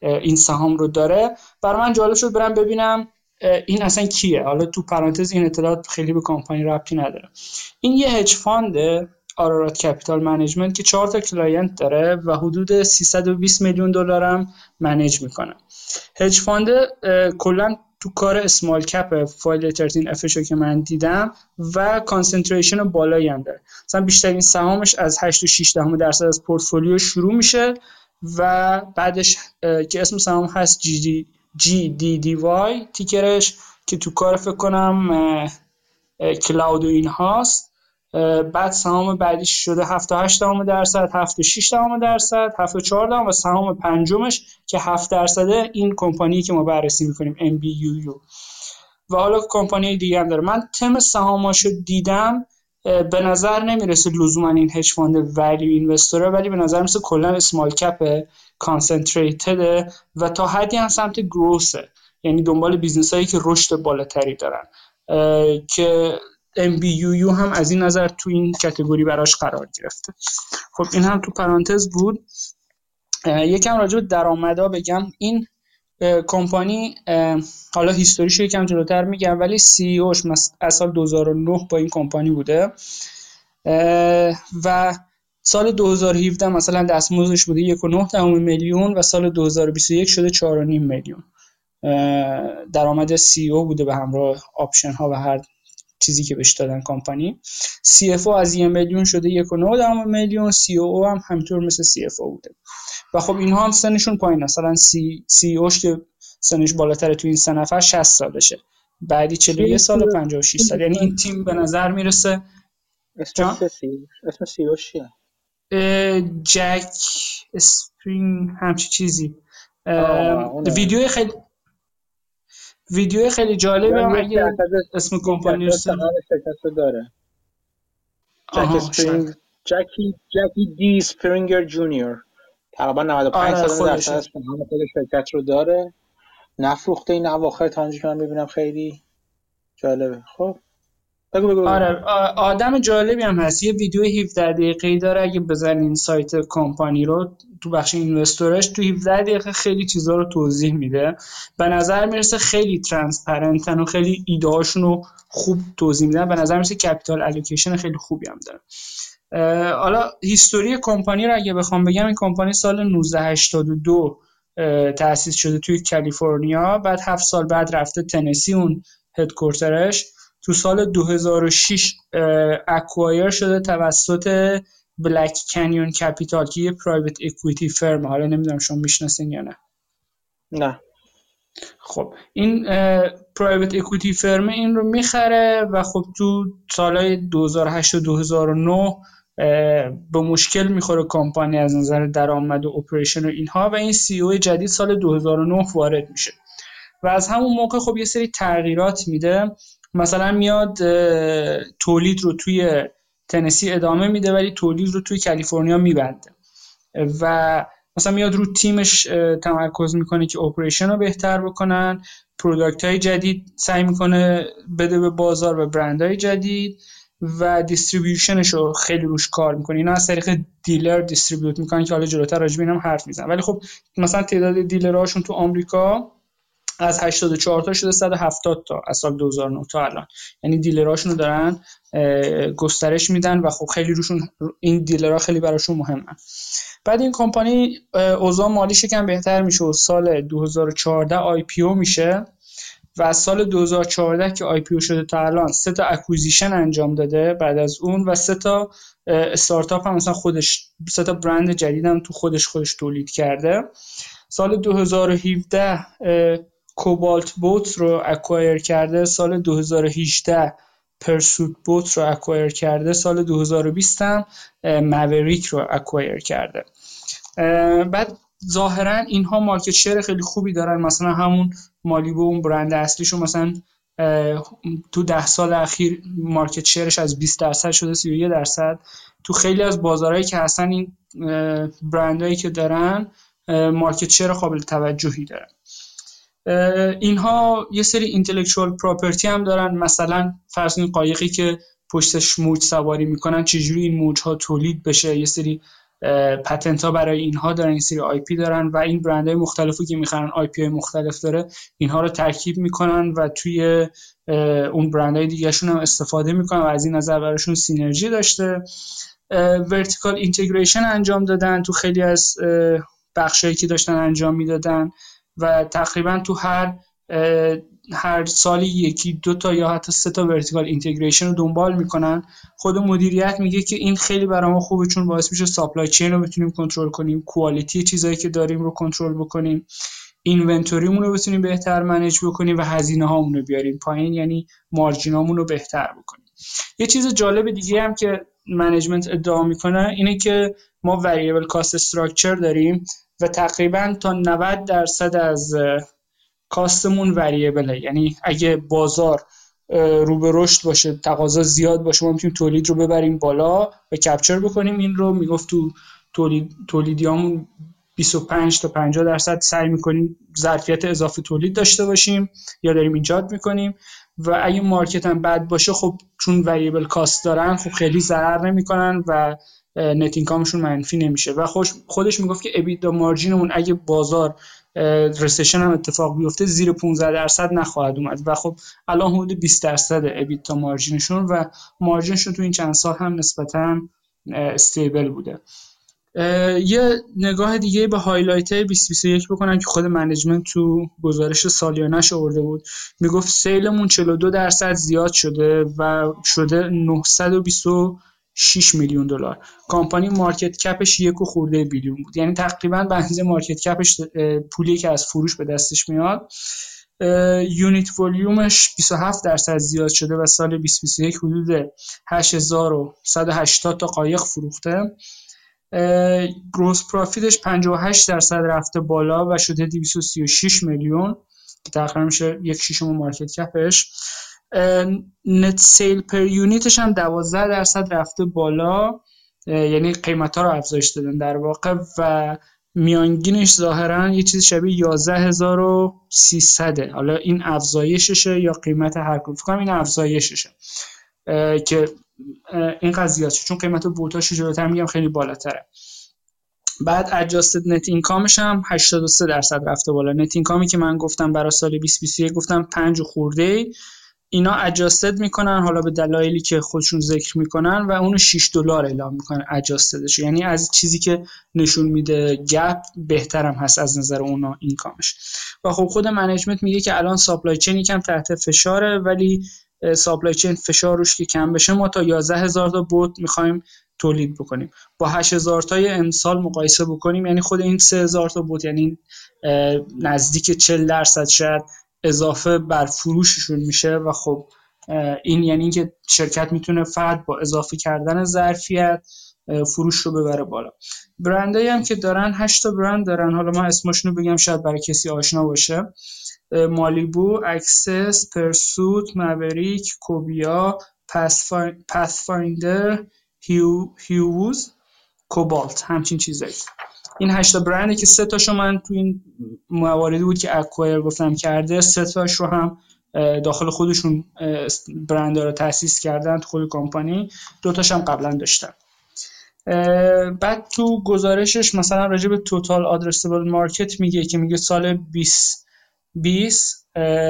این سهام رو داره. برای من جالب شد برم ببینم این اصلا کیه؟ حالا تو پرانتز این اطلاعات خیلی به کمپانی ربطی نداره. این یه hedge fund ه Ararat Capital Management که چهار تا client داره و حدود 320 میلیون دلار هم manage می‌کنه. hedge fund کلا تو کار small cap file 13F که من دیدم و concentration بالایی هم داره. مثلا بیشترین سهامش از 8 و 6 درصد از پورتفولیو شروع میشه و بعدش که اسم سهام هست GDYN تیکرش که تو کار فکر کنم cloud و این هاست. بعد سهام بعدیش شده 78 درصد 76 درصد 74 و سهام پنجمش که 7 درصده این کمپانی که ما بررسی می‌کنیم MBUU و حالا کمپانی دیگه هم داره. من تم سهاماشو دیدم به نظر نمی‌رسه لزوما این hedge fund value investor ه ولی به نظر می‌رسه کلا small cap concentrated و تا حدی هم سمت growth ه یعنی دنبال business هایی که رشد بالاتری دارن. که MBUU هم از این نظر تو این category براش قرار گرفته. خب این هم تو پرانتز بود. یکم راجع به درآمدا بگم. این کمپانی حالا history ش یکم جلوتر میگم ولی CEO ش از سال 2009 با این کمپانی بوده. و سال 2017 مثلا دستمزدش بوده 1.9 میلیون و سال 2021 شده 4.5 میلیون. درآمد سی او بوده به همراه آپشن ها و هر چیزی که بهش دادن کمپانی. سی اف از یه میلیون شده یک و میلیون سی او هم همینطور مثل سی اف بوده. و خب اینها هم سنشون پایین مثلا سی, سی اوش که سنش بالاتر تو این سه نفر 60 سالشه. بعدی 41 سال و 56 سال. یعنی این تیم به نظر می‌رسه. اسم CEO ش چیه؟ Jack Spring همچی چیزی. ویدیو خیلی ویدیو خیلی جالبه. هم اگه اسم کمپانی رو داره. Jackie Jackie D. Springer Junior. تقریبا 95 آره سال درصد از خود شرکت رو داره. نفروخته این اواخر تا که من ببینم خیلی جالبه. خب. بگو آره آدم جالبی هم هست. یه ویدیو 17 دقیقه‌ای داره اگه بزنین سایت کمپانی رو تو بخش investor ش تو 17 دقیقه خیلی چیزا رو توضیح میده. به نظر می‌رسه خیلی transparent ن و خیلی ایده رو خوب توضیح میدن. به نظر می‌رسه capital allocation خیلی خوبی هم داره. حالا history کمپانی رو اگه بخوام بگم این کمپانی سال 1982 تأسیس شده توی کالیفرنیا بعد هفت سال بعد رفته تنسی اون headquarter ش تو سال 2006 acquire شده توسط Black Canyon Capital که یه private equity firm حالا نمی‌دونم شما می‌شناسین یا نه. نه. خب این private equity firm این رو می‌خره و خب تو سالهای 2008 و 2009 به مشکل می‌خوره کمپانی از نظر درآمد و operation و اینها و این CEO جدید سال 2009 وارد میشه. و از همون موقع خب یه سری تغییرات میده. مثلا میاد تولید رو توی تنسی ادامه میده ولی تولید رو توی کالیفرنیا میبنده. و مثلا میاد رو تیمش تمرکز می‌کنه که operation رو بهتر بکنن product های جدید سعی می‌کنه بده به بازار و برند های جدید و distribution ش رو خیلی روش کار می‌کنه. اینا از طریق dealer distribute می‌کنن که حالا جلوتر راجع هم حرف میزن ولی خب مثلا تعداد dealer هاشون تو آمریکا از 84 تا شده 170 تا از سال 2009 تا الان. یعنی dealer اشون رو دارن گسترش میدن و خب خیلی روشون این dealer ها خیلی براشون مهمن. بعد این کمپانی اوضاع مالیش یکم بهتر میشه و سال 2014 IPO میشه و از سال 2014 که IPO شده تا الان سه تا acquisition انجام داده بعد از اون و سه تا استارتاپ هم مثلا خودش سه تا برند جدید هم تو خودش خودش تولید کرده. سال 2017 Cobalt Boat رو acquire کرده سال 2018 Pursuit Boat رو acquire کرده سال 2020 هم Maverick رو acquire کرده. بعد ظاهرا اینها market share خیلی خوبی دارن. مثلا همون Malibu اون برند اصلیشون مثلا تو ده سال اخیر market share ش از 20 درصد شده 31 درصد. تو خیلی از بازارهایی که هستن این برندهایی که دارن market share قابل توجهی دارن. اینها یه سری intellectual property هم دارن. مثلا فرض قایقی که پشتش موج سواری می‌کنن چجوری این موج ها تولید بشه؟ یه سری patent ها برای اینها دارن این سری IP دارن و این برند های مختلفی که می‌خرن IP های مختلف داره اینها رو ترکیب می‌کنن و توی اون برند های دیگهشون هم استفاده می‌کنن و از این نظر براشون synergy داشته. vertical integration انجام دادن تو خیلی از بخشایی که داشتن انجام می‌دادن. و تقریبا تو هر هر سالی یکی دو تا یا حتی سه تا vertical integration رو دنبال می‌کنن. خود مدیریت میگه که این خیلی برای ما خوبه چون باعث میشه supply chain رو بتونیم کنترل کنیم quality چیزایی که داریم رو کنترل بکنیم inventory مون رو بتونیم بهتر manage بکنیم و هزینه هامون رو بیاریم پایین یعنی margin امون رو بهتر بکنیم. یه چیز جالب دیگه هم که management ادعا می‌کنه اینه که ما variable cost structure داریم. و تقریبا تا 90 درصد از cost مون variable ه یعنی اگه بازار رو به رشد باشه تقاضا زیاد باشه ما می‌تونیم تولید رو ببریم بالا و کپچر بکنیم. این رو می‌گفت تو تولید تولیدیامون 25 تا 50 درصد سعی می‌کنیم ظرفیت اضافه تولید داشته باشیم یا داریم ایجاد می‌کنیم. و اگه مارکت هم بد باشه خب چون وریبل کاست دارن خب خیلی ضرر نمی‌کنن و نت اینکامشون منفی نمیشه. و خودش می‌گفت که ابیدا مارجینمون اگه بازار recession هم اتفاق بیفته زیر 15 درصد نخواهد اومد. و خب الان حدود 20 درصد EBITDA margin شون و margin شون تو این چند سال هم نسبتا stable بوده. یه نگاه دیگه به highlight 2021 بکنم که خود management تو گزارش سالیانش آورده بود. می‌گفت sale مون 42 درصد زیاد شده و شده 920 6 میلیون دلار. company market cap ش یک و خورده بیلیون بود. یعنی تقریبا به market cap ش پولی که از فروش به دستش میاد unit volume ش 27 درصد زیاد شده و سال 2021 حدود 8180 تا قایق فروخته. gross profit ش 58 درصد رفته بالا و شده 236 میلیون که تقریبا میشه یک شیشم market cap ش. net sale per unit ش هم 12 درصد رفته بالا. یعنی قیمت ها رو افزایش دادن در واقع و میانگینش ظاهرا یه چیز شبیه 11300 حالا این افزایششه یا قیمت هر کدوم؟ فکر این افزایششه. که این قضیه چون قیمت بوتاش جلوتر میگم خیلی بالاتره. بعد اجاستد نت اینکامش هم 83 درصد رفته بالا. نت اینکامی که من گفتم برای سال 2021 گفتم 5 خورده اینا اجاستد می‌کنن حالا به دلایلی که خودشون ذکر می‌کنن و اونو 6 دلار اعلام می‌کنن اجاستدش یعنی از چیزی که نشون میده gap بهترم هست از نظر اونا income ش و خب خود management میگه که الان supply chain یکم تحت فشاره ولی supply chain فشار روش که کم بشه ما تا 11 هزار تا boat می‌خوایم تولید بکنیم. با 8000 تای امسال مقایسه بکنیم یعنی خود این 3000 تا boat یعنی نزدیک 40 درصد شاید اضافه بر فروششون میشه و خب این یعنی اینکه شرکت می‌تونه فقط با اضافه کردن ظرفیت فروش رو ببره بالا. برندایی هم که دارن 8 تا برند دارن. حالا من اسمشون رو بگم شاید برای کسی آشنا باشه. Malibu، Axis، Pursuit، Maverick، Cobia، Pathfinder، هیو، Hewes، Cobalt. همچین چیزایی. این هشتا برندی که سه تاشو من تو این مواردی بود که acquire گفتم کرده سه تاش رو هم داخل خودشون برند رو تاسیس کردن تو خود کمپانی. دو تاش هم قبلا داشتن بعد تو گزارشش مثلا راجع به توتال آدرسبل مارکت میگه که میگه سال 2020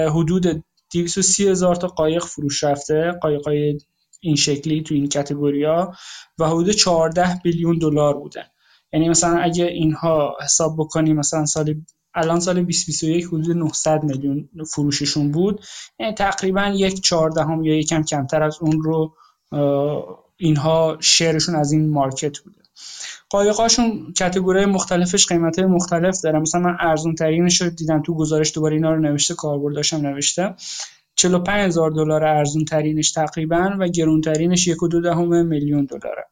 حدود 230 هزار تا قایق فروش رفته. قایقای این شکلی تو این کتگوریا و حدود 14 بیلیون دلار بودن یعنی مثلا اگه اینها حساب بکنیم مثلا سال الان سال 2021 حدود 900 میلیون فروششون بود. یعنی تقریبا یک چهاردهم یا یکم کمتر از اون رو اینها share شون از این مارکت بوده. قایقاشون category مختلفش قیمت مختلف داره. مثلا من ارزون ترینش رو دیدم تو گزارش دوباره اینا رو نوشته کاربرد داشتم نوشته. 45 هزار دلار ارزون ترینش تقریبا و گرون ترینش یک و دو دهم میلیون دلاره.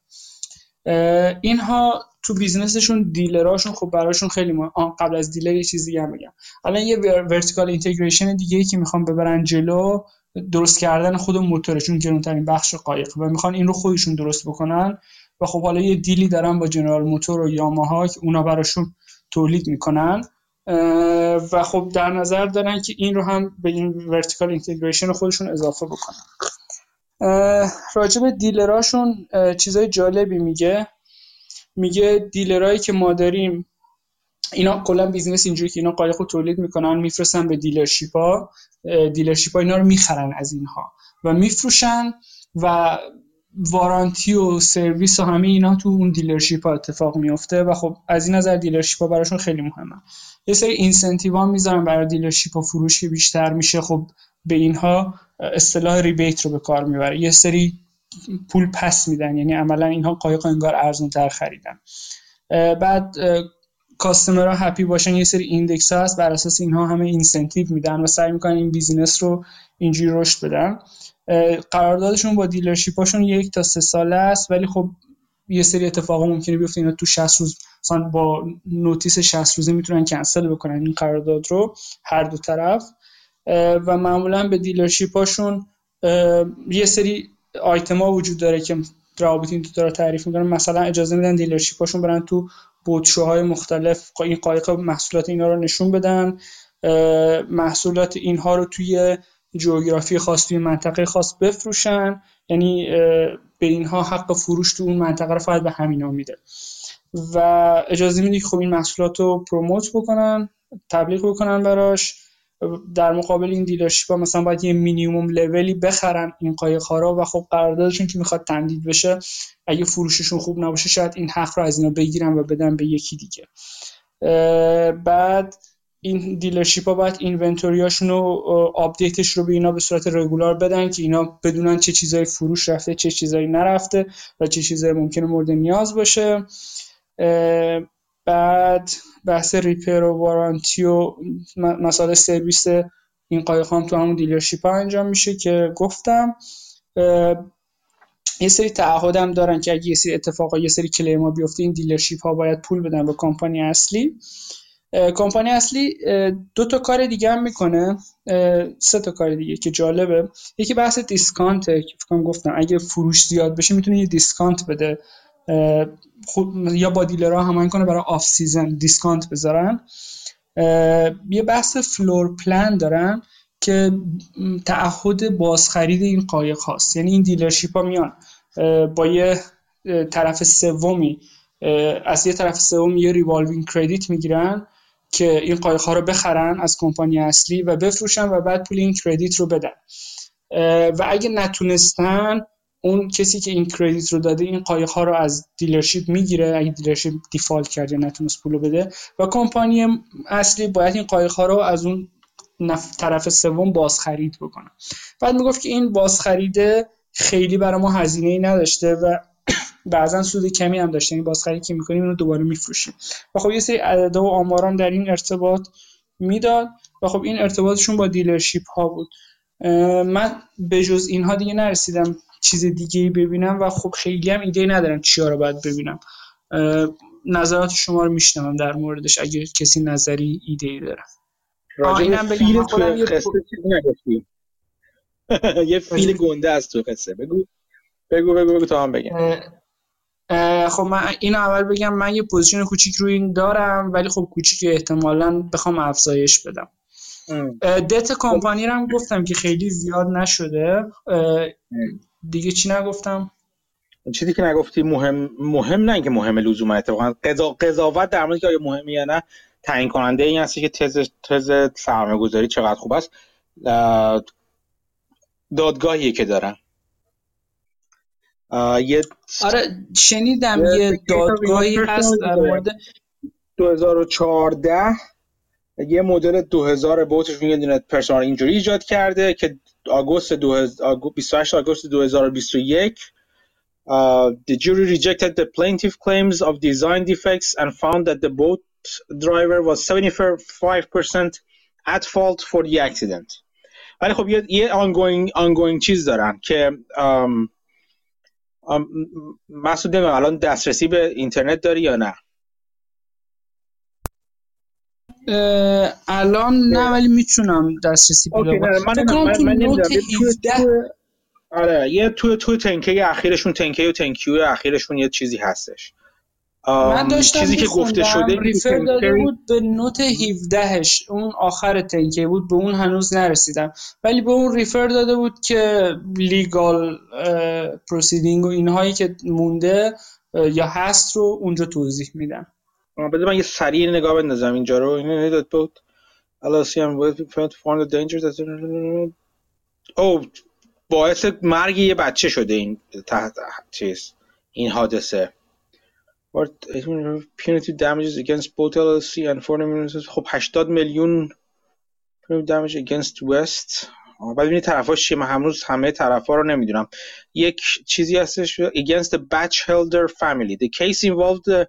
اینها تو business شون dealer اشون خب براشون خیلی مهم. قبل از dealer یه چیزی هم بگم. الان یه vertical integration دیگه ای که می‌خوام ببرن جلو درست کردن خود موتورشون گرونترین بخش قایق و می‌خوان این رو خودشون درست بکنن. و خب حالا یه deal ی دارن با جنرال موتور و یاماها که اونا براشون تولید می‌کنن. و خب در نظر دارن که این رو هم به این vertical integration خودشون اضافه بکنن. راجب dealer اشون چیزای جالبی میگه. میگه dealer ایی که ما داریم اینا کلا business اینجوری که اینا قایق رو تولید می‌کنن میفرستن به dealership ا dealership ا اینا رو می‌خرن از اینها و میفروشن و warranty و سرویس و همه اینا تو اون dealership ها اتفاق میفته و خب از این نظر dealership ها براشون خیلی مهمه. یه سری incentive ها می‌ذارن برای dealership ها فروش که بیشتر میشه خب به اینها اصطلاح rebate رو به کار می‌بره. یه سری پول پس میدن. یعنی عملا اینها قایق انگار ارزون تر خریدن بعد customer ها happy باشن. یه سری index هست. بر اساس اینها همه incentive میدن و سعی می‌کنن این business رو اینجوری رشد بدن. قراردادشون با dealership اشون یک تا سه ساله است. ولی خب یه سری اتفاقا ممکنه بیفته. اینا تو 60 روز مثلا با notice 60 روزه می‌تونن کنسل بکنن این قرارداد رو هر دو طرف. و معمولا به دیلرشیپاشون یه سری آیتما وجود داره که روابط این رو تعریف می‌کنن مثلا اجازه میدن دیلرشیپاشون برن تو بوتشوهای مختلف این قایق محصولات اینا رو نشون بدن. محصولات اینها رو توی جغرافی خاص توی منطقه خاص بفروشن. یعنی به اینها حق فروش تو اون منطقه رو فقط به همینا میده. و اجازه میده که خب این محصولات رو پروموت بکنن تبلیغ بکنن براش. در مقابل این dealership مثلا باید یه minimum level ی بخرن این قایق ها رو و خب قراردادشون که می‌خواد تمدید بشه اگه فروششون خوب نباشه شاید این حق رو از اینا بگیرن و بدن به یکی دیگه. بعد این dealership ها باید inventory هاشون رو update ش رو به اینا به صورت regular بدن که اینا بدونن چه چیزایی فروش رفته چه چیزایی نرفته و چه چیزایی ممکنه مورد نیاز باشه. بعد بحث repair و warranty و مسائل سرویس این قایق هم تو همون dealership ها انجام میشه که گفتم یه سری تعهدم دارن که اگه یه سری اتفاقا یه سری claim ها بیفته این dealership ها باید پول بدن به کمپانی اصلی. کمپانی اصلی دو تا کار دیگه هم می‌کنه. سه تا کار دیگه که جالبه. یکی بحث discount ه که فکر گفتم اگه فروش زیاد بشه می‌تونه یه discount بده. یا با dealer ها هماهنگ کنه برای off season discount بذارن. یه بحث floor plan دارن که تعهد بازخرید این قایق هاست. یعنی این dealership ها میان. با یه طرف سومی از یه طرف سوم یه revolving credit می‌گیرن که این قایق ها رو بخرن از کمپانی اصلی و بفروشن و بعد پول این credit رو بدن. و اگه نتونستن اون کسی که این credit رو داده این قایق ها رو از dealership می‌گیره اگه dealership default کرد یا نتونست پول بده و کمپانی اصلی باید این قایق ها رو از اون طرف سوم بازخرید بکنه. بعد می‌گفت که این بازخریده خیلی برای ما هزینه ای نداشته و بعضا سود کمی هم داشته. این بازخرید که می‌کنیم اینو دوباره میفروشیم. و خب یه سری عدده و آمارام در این ارتباط می‌داد و خب این ارتباطشون با dealership ها بود من به جز اینها دیگه نرسیدم. چیز دیگه ای ببینم و خب خیلی هم ایده ندارم چیا رو باید ببینم. نظرات شما رو میشنوم در موردش اگر کسی نظری ایده ای داره اینم بگم خودم یه یه fail گنده از تو قصه. بگو. بگو بگو بگو تا هم بگم. خب من این اول بگم من یه position کوچیک روی این دارم ولی خب کوچیک احتمالا بخوام افزایش بدم. دت کمپانی رو هم گفتم که خیلی زیاد نشده. دیگه چی نگفتم؟ چیزی که نگفتی مهم مهم نه اینکه مهم لزوما اتفاقا قضاوت در مورد که آیا مهمه یا نه تعیین کننده این هستی که تز تز سرمایه‌گذاری چقدر خوب است. دادگاهیه که دارن. یه آره شنیدم یه دادگاهی هست در مورد 2014 یه مدل 2000 بوتش یه دونه پرسونال اینجوری ایجاد کرده که آگوست 28 آگوست 2021 Uh, the jury rejected the plaintiff claims of design defects and found that the boat driver was 75% at fault for the accident. ولی خب یه, یه ongoing, ongoing چیز دارن که um, um, مسعود الان دسترسی به اینترنت داری یا نه الان نه ولی می‌تونم دسترسی پیدا کنم. من, من, آره یه تو تو تنکه اخیرشون تنکه و تنکیو اخیرشون یه چیزی هستش. من داشتم چیزی که گفته شده ریفر داده بود به نوت 17 اون آخر تنکه بود به اون هنوز نرسیدم. ولی به اون ریفر داده بود که لیگال پروسیدینگ و اینهایی که مونده یا هست رو اونجا توضیح میدم. بده من یه سریع نگاه بندازم اینجا رو. اینو داد بود. او باعث مرگ یه بچه شده این تحت چیز این حادثه. Punitive damages against both LLC and foreign خب 80 میلیون punitive damage against West. بعد ببینید طرفاش چیه. من هنوز همه طرفا رو نمی‌دونم. یک چیزی هستش against the Batchelder family. The case involved the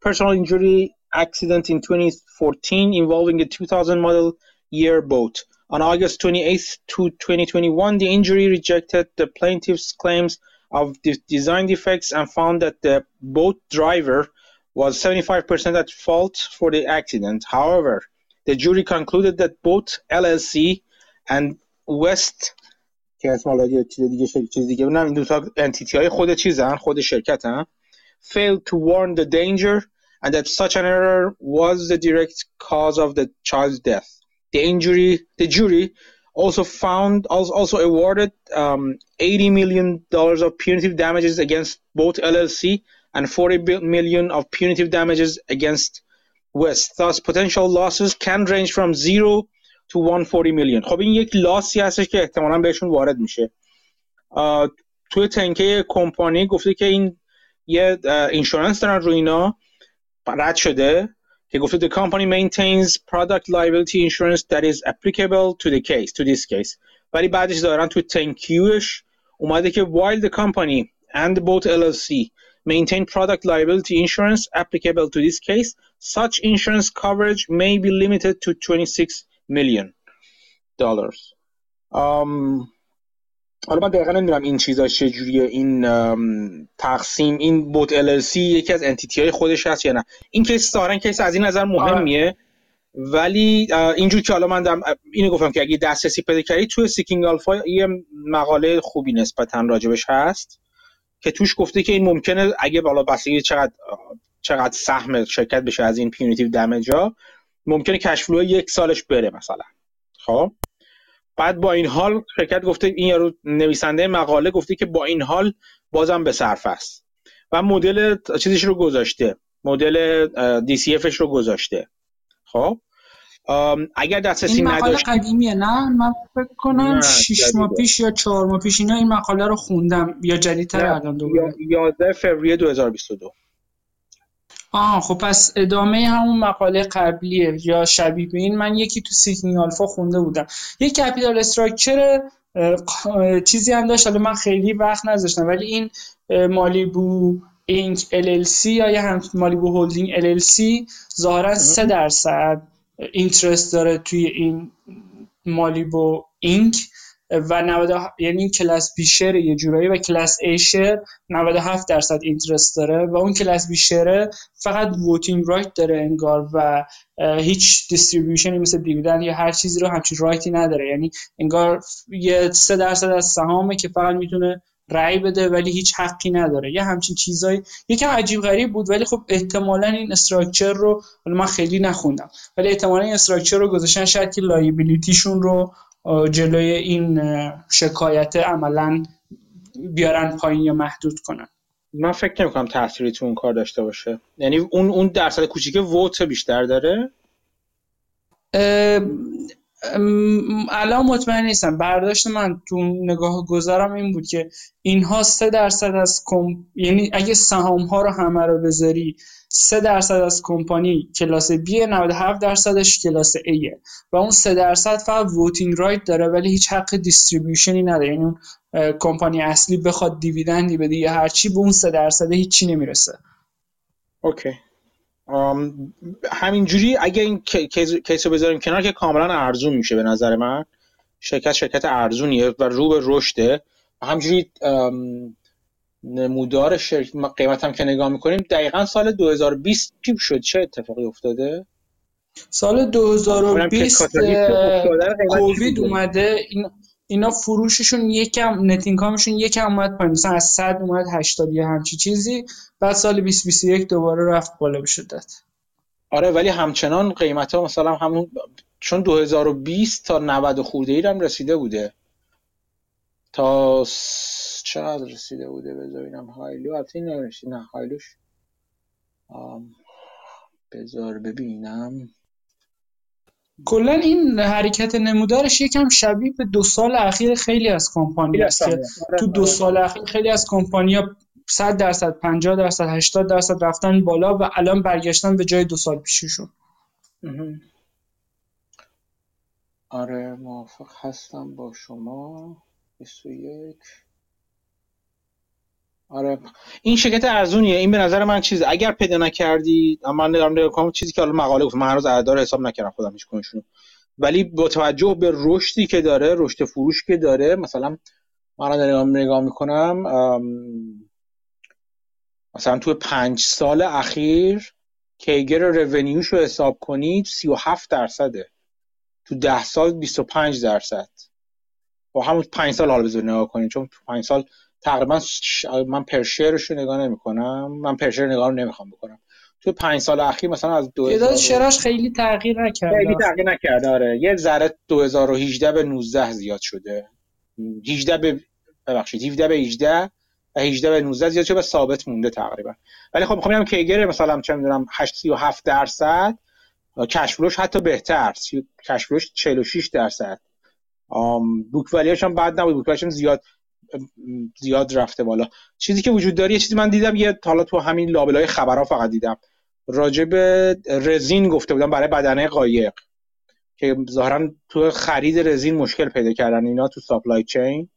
personal injury accident in 2014 involving a 2000 model year boat on August 28, 2021 the injury rejected the plaintiff's claims of the design defects and found that the boat driver was 75% at fault for the accident. However, the jury concluded that both LLC and West که اسم چیز دیگه چیز دیگه اونم این دو تا انتیتی های خود چیزن خود شرکت هم failed to warn the danger and that such an error was the direct cause of the child's death. The injury, the jury also found also awarded um, 80 million dollars of punitive damages against both LLC and 40 million of punitive damages against West. Thus, potential losses can range from zero to 140 million. خب این یک لاسی هستش که احتمالا بهشون وارد میشه. توی تنکه کمپانی گفته که این یه اینشورنس دارن رو اینا رد شده که گفته the company maintains product liability insurance that is applicable to the case to this case ولی بعدش دارن تو تنکیوش اومده که while the company and both LLC maintain product liability insurance applicable to this case such insurance coverage may be limited to 26 million dollars um, حالا من دقیقا نمی‌دونم این چیزا چجوریه این تقسیم این boat LLC یکی از entity های خودش هست یا نه؟ این case ظاهرا کیس از این نظر مهمیه. ولی اینجور که حالا من دارم اینو گفتم که اگه دسترسی پیدا کردی توی Seeking Alpha یه مقاله خوبی نسبتا راجبش هست که توش گفته که این ممکنه اگه بالا بستگی چقدر چقدر سهم شرکت بشه از این پیونیتیو دمیج ها ممکنه کشفلو یک سالش بره مثلا. خب؟ بعد با این حال شرکت گفته این یارو نویسنده مقاله گفته که با این حال بازم به صرف است. و مدل چیزش رو گذاشته. مدل دی سی افش رو گذاشته. خب؟ اگر دسترسی این مقاله قدیمیه نه؟ من فکر کنم 6 ماه پیش یا 4 ماه پیش اینا این مقاله رو خوندم. یا جدیدتر الان دوباره. 11 فوریه 2022 آها خب پس ادامه همون مقاله قبلیه یا شبیه به این. من یکی تو Seeking Alpha خونده بودم. یک capital structure چیزی هم داشت. حالا من خیلی وقت نذاشتم. ولی این Malibu Inc LLC یا یه هم Malibu Holding LLC ظاهرا 3 درصد interest داره توی این Malibu Inc. و 90 یعنی class B share یه جورایی و class A share 97 درصد interest داره و اون class B share فقط voting right داره انگار و هیچ distribution ی مثل dividend یا هر چیزی رو همچین right ی نداره. یعنی انگار یه 3 درصد از سهامه که فقط می‌تونه رأی بده ولی هیچ حقی نداره. یه همچین چیزایی. یکم عجیب غریب بود ولی خب احتمالا این استراکچر رو من خیلی نخوندم. ولی احتمالا این استراکچر رو گذاشتن شاید که لایبیلیتیشون رو جلوی این شکایت عملا بیارن پایین یا محدود کنن. من فکر نمی کنم تأثیری تو اون کار داشته باشه. یعنی اون اون درصد کوچیک ووت بیشتر داره؟ الان مطمئن نیستم. برداشت من تو نگاه گذارم این بود که اینها سه درصد از کم... یعنی اگه سهام ها رو همه رو بذاری 3 درصد از کمپانی class B 97 درصدش class A و اون 3 درصد فقط voting right داره ولی هیچ حق distribution ی نداره. یعنی اون کمپانی اصلی بخواد dividend ی بده یا هرچی به اون 3 درصد هیچی نمی‌رسه. okay. همینجوری اگه این case رو بذاریم کنار که کاملا ارزون میشه به نظر من. شرکت شرکت ارزونیه و رو به رشده. همجوری نمودار شرکت قیمت هم که نگاه می‌کنیم دقیقا سال 2020 چی شد؟ چه اتفاقی افتاده؟ سال 2020 کووید اومده. این اینا فروششون یکم نت اینکامشون یکم اومد پایین. مثلا از 100 اومد 80 یا همچی چیزی. بعد سال 2021 دوباره رفت بالا به شدت آره ولی همچنان قیمت ها مثلا همون چون 2020 تا 90 خورده ای هم رسیده بوده. تا چقدر رسیده بوده بذار ببینم. هایلو البته این نه هایلوش. بذار ببینم. کلا این حرکت نمودارش یکم شبیه به دو سال اخیر خیلی از کمپانی است که تو دو سال اخیر خیلی از کمپانیا 100 درصد 50 درصد 80 درصد رفتن بالا و الان برگشتن به جای دو سال پیششون. آره موافق هستم با شما. 21 آره. این شرکت ارزونیه. این به نظر من چیزه اگر پیدا نکردی من دارم نگاه کنم چیزی که حالا مقاله گفت من هنوز عددار حساب نکردم خودم هیچ کنشون ولی با توجه به رشدی که داره رشد فروش که داره مثلا من دارم نگاه می‌کنم مثلا تو پنج سال اخیر کیگر رونیوش رو حساب کنید 37 درصده. تو ده سال 25 درصد. با همون پنج سال حالا بذار نگاه کنید چون تو پنج سال تقریبا من پرشرش رو نگاه نمی کنم من پرشر نگاه رو نمی‌خوام بکنم. تو پنج سال اخیر مثلا از 2000 شراش خیلی تغییر نکرده خیلی تغییر نکرده آره. یه ذره 2018 به 19 زیاد شده. 18 به ببخشید 17 به 18 و 18 به 19 زیاد شده و ثابت مونده تقریبا. ولی خب می‌خوام بگم کیگر مثلا چه می‌دونم 87 درصد کش فلوش حتی بهتر. کش فلوش 46 درصد. بوک ولیش هم بد نبود. بوک هم زیاد زیاد رفته بالا. چیزی که وجود داره یه چیزی من دیدم یه حالا تو همین لابلای خبرها فقط دیدم. راجع به رزین گفته بودم برای بدنه قایق که ظاهرا تو خرید رزین مشکل پیدا کردن اینا تو ساپلای چین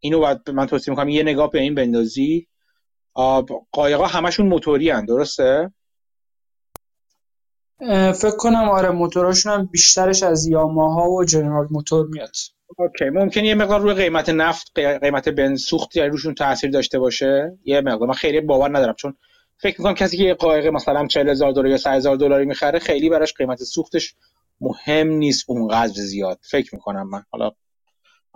اینو بعد من توصیه می‌کنم یه نگاه به این بندازی. قایقا همشون موتوری هن درسته فکر کنم آره موتوراشون هم بیشترش از یاماها و جنرال موتور میاد. اوکی ممکن یه مقدار روی قیمت نفت قیمت بنز سوخت یعنی روشون تاثیر داشته باشه؟ یه مقدار من خیلی باور ندارم چون فکر می‌کنم کسی که یه قایق مثلا 40 هزار دلار یا 30 هزار دلاری می‌خره خیلی براش قیمت سوختش مهم نیست اونقدر زیاد فکر می‌کنم من. حالا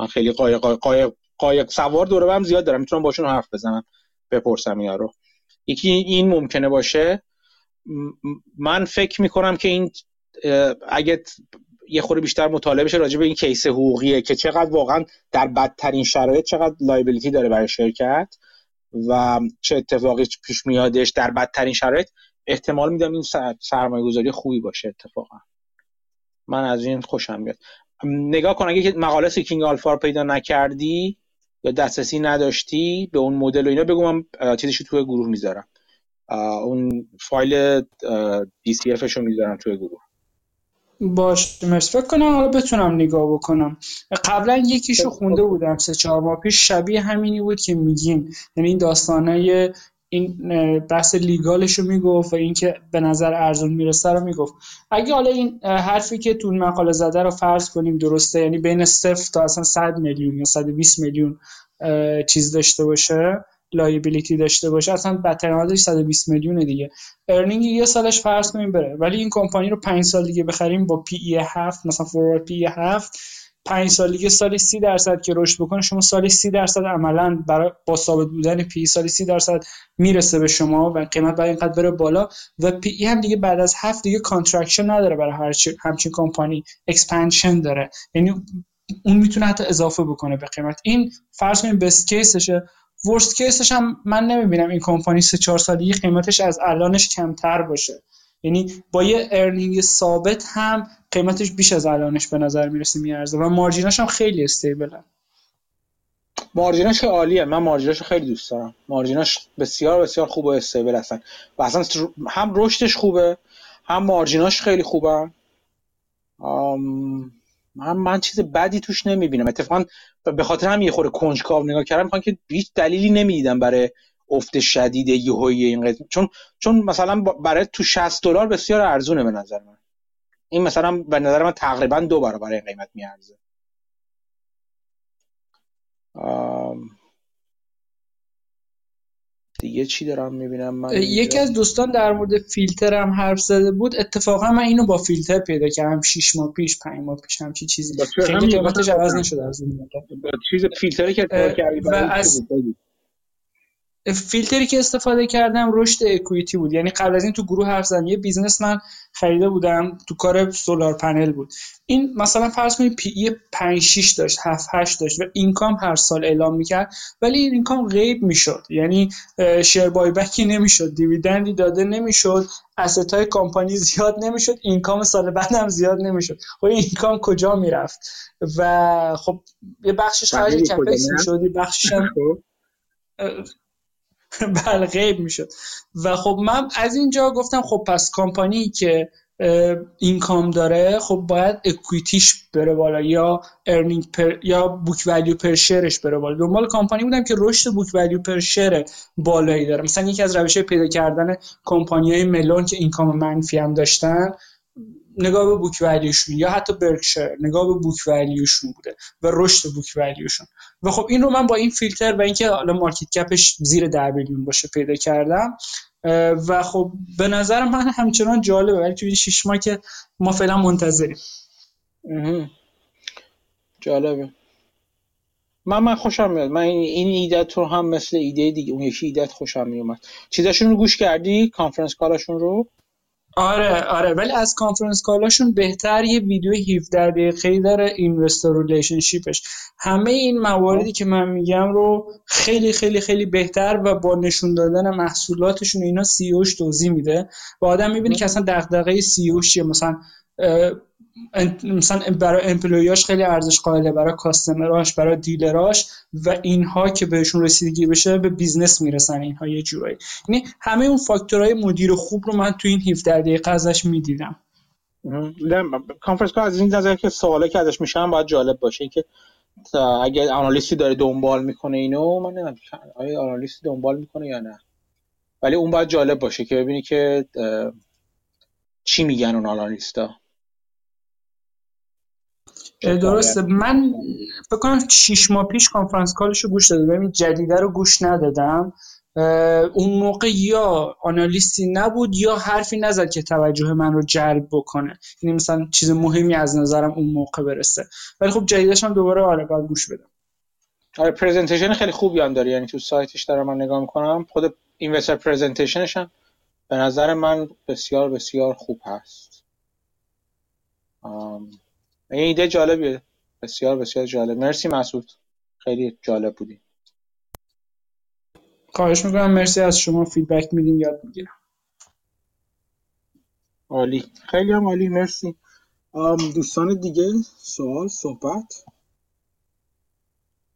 من خیلی قایق قایق قایق سوار دوره هم زیاد دارم می‌تونم باشون حرف بزنم بپرسم اینا رو. یکی این ممکنه باشه من فکر می‌کنم که این اگه یه خورده بیشتر مطالعه بشه راجع به این کیس حقوقیه که چقدر واقعا در بدترین شرایط چقدر لایبیلیتی داره برای شرکت و چه اتفاقی پیش میادش در بدترین شرایط. احتمال میدم این سرمایه گذاری خوبی باشه اتفاقا. من از این خوشم میاد. نگاه کن اگه مقاله Seeking Alpha رو پیدا نکردی یا دسترسی نداشتی به اون مدل و اینا بگو من چیزش توی گروه می‌ذارم. اون فایل سی رو می‌ذارم توی گروه. باش مرسی فکر کنم حالا بتونم نگاه بکنم. قبلا یکیشو خونده بودم سه چهار ماه پیش. شبیه همینی بود که میگین. یعنی این داستانای این بحث legal ش رو می‌گفت و اینکه به نظر ارزون می‌رسه رو می‌گفت. اگه حالا این حرفی که تو مقاله زده رو فرض کنیم درسته یعنی بین صفر تا اصلا 100 میلیون یا 120 میلیون چیز داشته باشه liability داشته باشه اصلا بدترین حالتش 120 میلیون دیگه. earning یه سالش فرض کنیم بره ولی این کمپانی رو 5 سال دیگه بخریم با P/E 7 مثلا forward P/E 7 5 سال دیگه سالی 30 درصد که رشد بکنه شما سالی 30 درصد عملا برای با ثابت بودن P سالی 30 درصد می‌رسه به شما و قیمت برای اینقدر بره بالا و P/E هم دیگه بعد از هفت دیگه contraction نداره برای هر همچین کمپانی expansion داره. یعنی اون می‌تونه حتی اضافه بکنه به قیمت. این فرض کنیم best case شه worst case ش هم من نمی‌بینم این کمپانی سه چهار سالی قیمتش از الانش کمتر باشه. یعنی با یه earning ثابت هم قیمتش بیش از الانش به نظر می‌رسه میارزه و margin اش هم خیلی stable ن مارجیناش خیلی عالیه. من مارجیناش خیلی دوست دارم. مارجیناش بسیار بسیار خوب و استیبل هستن. و اصلا هم رشدش خوبه هم مارجیناش خیلی خوبه من من چیز بدی توش نمی‌بینم. اتفاقا به خاطر هم یه خورده کنجکاو نگاه کردم. می‌خوام که هیچ دلیلی نمی‌دیدم برای افت شدید یهویی این قضیه. چون چون مثلا برای تو 60 دلار بسیار ارزونه به نظر من. این مثلا به نظر من تقریبا دو برابر این قیمت میارزه. دیگه چی دارم می‌بینم من یکی از دوستان در مورد فیلتر هم حرف زده بود. اتفاقا من اینو با فیلتر پیدا کردم. 6 ماه پیش 5 ماه پیش هم چی چیزی خیلی قیمتش عوض نشده از اون چیز فیلتری که کردی و از فیلتری که استفاده کردم رشد equity بود. یعنی قبل از این تو گروه حرف زدم. یه business من خریده بودم. تو کار solar panel بود. این مثلا فرض کنید یه 5 6 داشت 7 8 داشت و income هر سال اعلام می‌کرد. ولی این income غیب می‌شد. یعنی share buyback ی نمی‌شد. dividend ی داده نمی‌شد. asset های کمپانی زیاد نمی‌شد. income سال بعد هم زیاد نمی‌شد. خب این income کجا می‌رفت؟ و خب یه بخشش خرج CapEx می‌شد. یه بخشش هم بله غیب می‌شد. و خب من از اینجا گفتم خب پس کمپانی که income داره خب باید equity ش بره بالا یا earning per یا book value per share ش بره بالا. دنبال کمپانی بودم که رشد book value per share بالایی داره مثلا یکی از روش پیدا کردن کمپانی های ملون که income منفی هم داشتن نگاه به book value شون یا حتی برکشر نگاه به book value شون بوده و رشد book value شون و خب این رو من با این فیلتر و اینکه حالا market cap ش زیر 10 میلیون باشه پیدا کردم و خب به نظر من همچنان جالبه ولی توی این 6 ماه که ما فعلا منتظریم. جالبه. من من خوشم میاد. من این ایدت رو هم مثل ایده دیگه اون یکی ایدت خوشم میومد. چیزاشون رو گوش کردی؟ conference call اشون رو؟ آره آره. ولی از conference call اشون بهتر یه ویدیو 17 دقیقه‌ای داره investor relationship ش همه این مواردی که من میگم رو خیلی خیلی خیلی بهتر و با نشون دادن محصولاتشون اینا CEO ش توضیح میده. و آدم می‌بینه که اصلا دغدغه CEO ش مثلا مثلا برای employee اش خیلی ارزش قائله برای customer اش برای dealer اش و اینها که بهشون رسیدگی بشه به business می‌رسن اینها یه جورایی. یعنی همه اون فاکتورهای مدیر خوب رو من تو این 17 دقیقه ازش می‌دیدم. کانفرنس از این نظر که سوالی که ازش میشن باید جالب باشه. که اگه analyst ی داره دنبال می‌کنه اینو من نمی‌دونم آیا آنالیستی دنبال می‌کنه یا نه. ولی اون باید جالب باشه که ببینی که چی میگن اون آنالیستا. درسته. من فکر کنم شیش ماه پیش کانفرنس کالش رو گوش دادم. ببین جدیده رو گوش ندادم. اون موقع یا آنالیستی نبود یا حرفی نزد که توجه من رو جلب بکنه. یعنی مثلا چیز مهمی از نظرم اون موقع برسه. ولی خب جدیدش هم دوباره آره باید گوش بدم. آره presentation خیلی خوبی هم داری. یعنی تو سایتش دارم من نگاه می‌کنم. خود investor presentation ش هم به نظر من بسیار بسیار خوب هست. این ایده جالبیه. بسیار بسیار جالب. مرسی مسعود. خیلی جالب بودی. خواهش می‌کنم. مرسی از شما feedback میدین یاد می‌گیرم. عالی. خیلی هم عالی. مرسی. دوستان دیگه سوال صحبت؟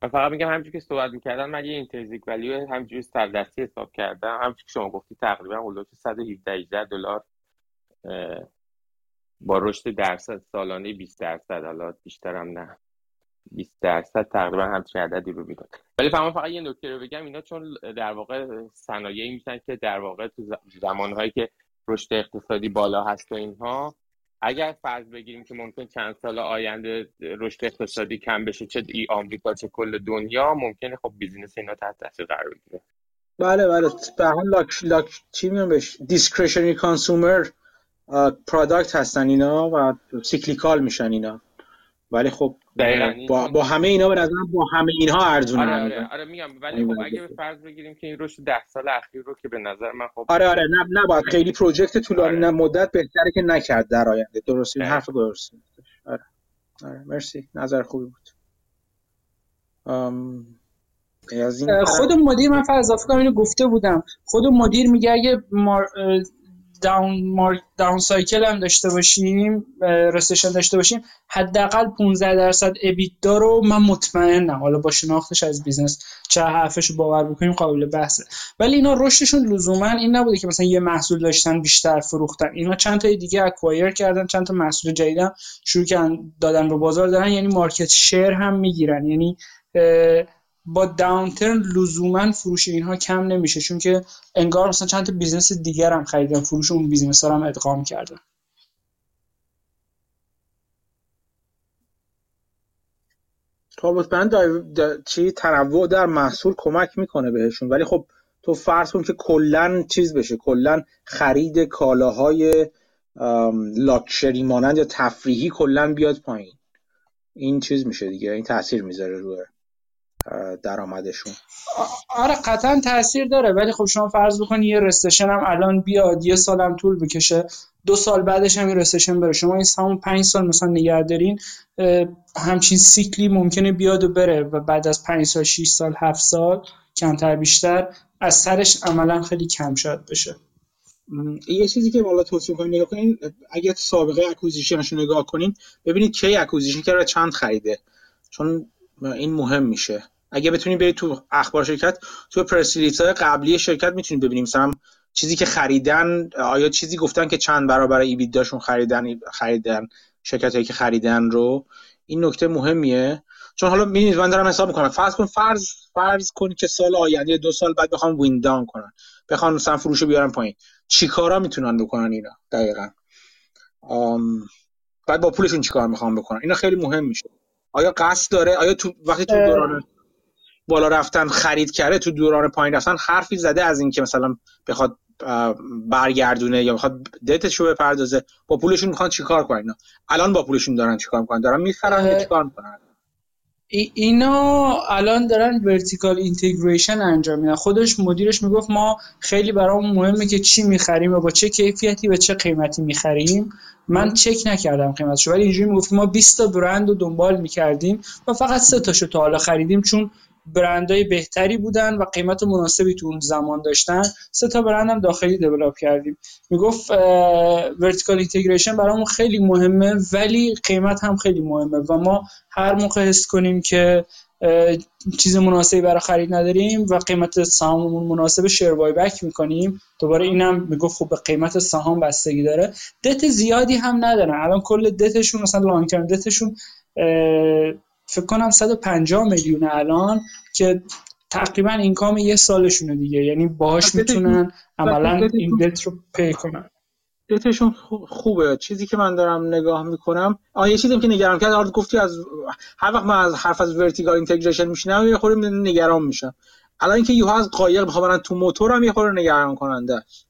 فقط میگم همینجور که صحبت می‌کردم من یه اینترزیک ولیو همینجوری سر دستی حساب کردم. همینجور که شما گفتی تقریبا حدود 117 دلار با رشد درصد سالانه 20 درصد. حالا بیشترم نه. 20 درصد تقریبا هم عددی رو می‌داد. ولی فهم فقط یه نکته رو بگم. اینا چون در واقع صنایعی میشن که در واقع تو زمانهایی که رشد اقتصادی بالا هست و اینها اگر فرض بگیریم که ممکن چند سال آینده رشد اقتصادی کم بشه چه ای آمریکا چه کل دنیا ممکنه خب business اینا تحت تاثیر قرار بگیره. بله بله. به حال لاک لاک چی میگم بهش؟ discretionary consumer product هستن اینا و cyclical میشن اینا. ولی خب با, با همه اینا به نظرم با همه اینها ارزونه آره, آره, آره میگم. ولی خب اگه به فرض بگیریم که این رشد ده سال اخیر رو که به نظر من خب آره آره نه نباید خیلی پروژکت طولانی آره. مدت بهتره که نکرد در آینده. درست این حرف درست آره. آره مرسی. نظر خوبی بود. ام... خود مدیر من فقط اضافه کنم اینو گفته بودم. خود مدیر میگه اگه مار... داون مارک داون سایکل هم داشته باشیم رسشن داشته باشیم حداقل 15 درصد EBITDA رو من مطمئنم. حالا با شناختش از business چه حرفش باور بکنیم قابل بحثه. ولی اینا رشدشون لزوما این نبوده که مثلا یه محصول داشتن بیشتر فروختن. اینا چند تا دیگه acquire کردن چند تا محصول جدیدم شروع کردن دادن رو بازار دارن یعنی market share هم می‌گیرن. یعنی با downturn لزوما فروش اینها کم نمیشه چون که انگار مثلا چند تا business دیگر هم خریدن فروش اون business ها هم ادغام کردن. خب مطمئن چی؟ تنوع در محصول کمک می‌کنه بهشون. ولی خب تو فرض کن که کلا چیز بشه کلا خرید کالاهای لاکچری مانند یا تفریحی کلا بیاد پایین. این چیز میشه دیگه این تاثیر می‌ذاره روی درآمدشون. آره قطعا تاثیر داره ولی خب شما فرض بکنی یه رستشن هم الان بیاد یه سالم طول بکشه دو سال بعدش هم یه رستشن بره. شما این همون پنج سال مثلا نگه دارین همچین cycle ی ممکنه بیاد و بره و بعد از پنج سال 6 سال هفت سال کمتر بیشتر از سرش عملا خیلی کم شاید بشه. یه چیزی که بالا توصیه کنید نگاه کنین اگه سابقه acquisition ش نگاه کنین ببینید کی acquisition کرده چند خریده. چون این مهم میشه. اگه بتونید برید تو اخبار شرکت تو پرس های قبلی شرکت می‌تونید ببینیم مثلا چیزی که خریدن آیا چیزی گفتن که چند برابر EBITDA شون خریدن خریدن شرکت هایی که خریدن رو؟ این نکته مهمیه. چون حالا می‌بینید من دارم حساب می‌کنم. فرض کن فرض فرض کن که سال آینده دو سال بعد بخوام وین داون کنن. بخوان مثلا فروش رو بیارن پایین. چیکارا می‌تونن بکنن اینا؟ دقیقا. بعد با پولشون چیکار می‌خوام بکنن؟ اینا خیلی مهم میشه. آیا قصد داره؟ آیا تو وقتی تو دوران بالا رفتن خرید کرده تو دوران پایین رفتن حرفی زده از اینکه مثلا بخواد برگردونه یا بخواد دتش رو بپردازه. با پولشون می‌خوان چیکار کنن الان با پولشون دارن چیکار می‌کنن؟ دارن می‌خرن یا چیکار می‌کنن؟ اینا الان دارن vertical integration انجام میدن. خودش مدیرش می‌گفت ما خیلی برام مهمه که چی می‌خریم و با چه کیفیتی و چه قیمتی می‌خریم. من چک نکردم قیمتشو ولی اینجوری می‌گفت ما 20 تا برند رو دنبال می‌کردیم و فقط سه تاشو تا حالا خریدیم چون برندهای بهتری بودن و قیمت مناسبی تو اون زمان داشتن. سه تا برند هم داخلی develop کردیم. می‌گفت vertical integration برامون خیلی مهمه ولی قیمت هم خیلی مهمه و ما هر موقع حس کنیم که چیز مناسبی برای خرید نداریم و قیمت سهاممون مناسب share buyback می‌کنیم دوباره اینم می‌گفت خب به قیمت سهام بستگی داره. دت زیادی هم ندارن. الان کل دتشون مثلا long term debt شون فکر کنم 150 میلیون الان که تقریبا income یه سالشونه دیگه. یعنی باهاش می‌تونن عملا این debt رو pay کنن. دتشون خوبه. چیزی که من دارم نگاه می‌کنم آ یه چیزی که نگران کرد آرد گفتی از هر وقت من از حرف از vertical integration میشنم یه خورده نگران میشم. الان اینکه یوها از قایق بخوام تو موتور هم یه خورده نگران کننده است.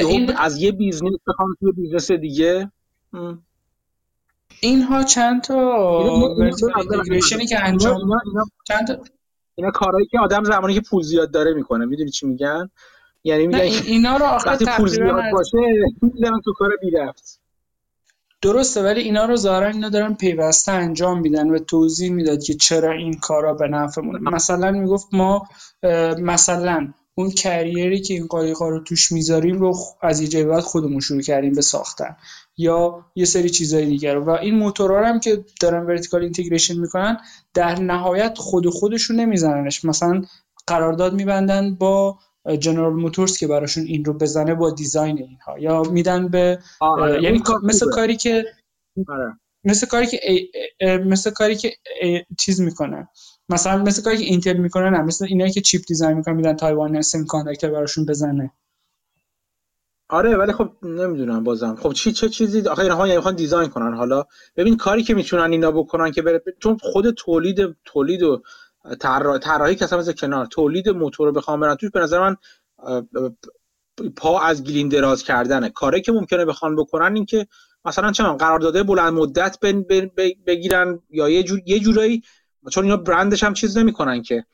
این... از یه business بخوام تو business دیگه. اینها چند تا اینتگریشنی که انجام چند تا؟ اینا کارهایی که آدم زمانی که پول زیاد داره می‌کنه. می‌دونی چی میگن؟ یعنی میگن اینا رو آخه پول زیاد باشه میدن تو کار بیرفت درسته ولی اینا رو ظاهرا اینا دارن پیوسته انجام میدن و توضیح می‌داد که چرا این کارا به نفعمونه مثلا می‌گفت ما مثلا اون کریری که این قایقا رو توش می‌ذاریم رو از یه بعد خودمون شروع کردیم به ساختن. یا یه سری چیزهای دیگر. و این موتورها هم که دارن vertical integration می‌کنن در نهایت خود خودشون نمیزننش. مثلا قرارداد میبندن با جنرال موتورز که براشون این رو بزنه با design اینها. یا میدن به یعنی مثل کاری که آره. مثل کاری که مثل کاری که چیز می‌کنه. مثلا مثل کاری که اینتل می‌کنه نه مثل اینایی که chip design می‌کنن میدن تایوان semiconductor براشون بزنه. آره ولی خب نمی‌دونم بازم. خب چی چه چیزی؟ آخه اینها یعنی می‌خوان دیزاین کنن. حالا ببین کاری که می‌تونن اینا بکنن که بره چون خود تولید تولید و طراحی که اصلا کنار. تولید موتور رو بخوام برن توش به نظر من پا از گلین دراز کردنه. کاری که ممکنه بخوان بکنن این که مثلا چه قرارداد بلند مدت بگیرن یا یه جور یه جورایی چون اینا برندش هم چیز نمی‌کنن که.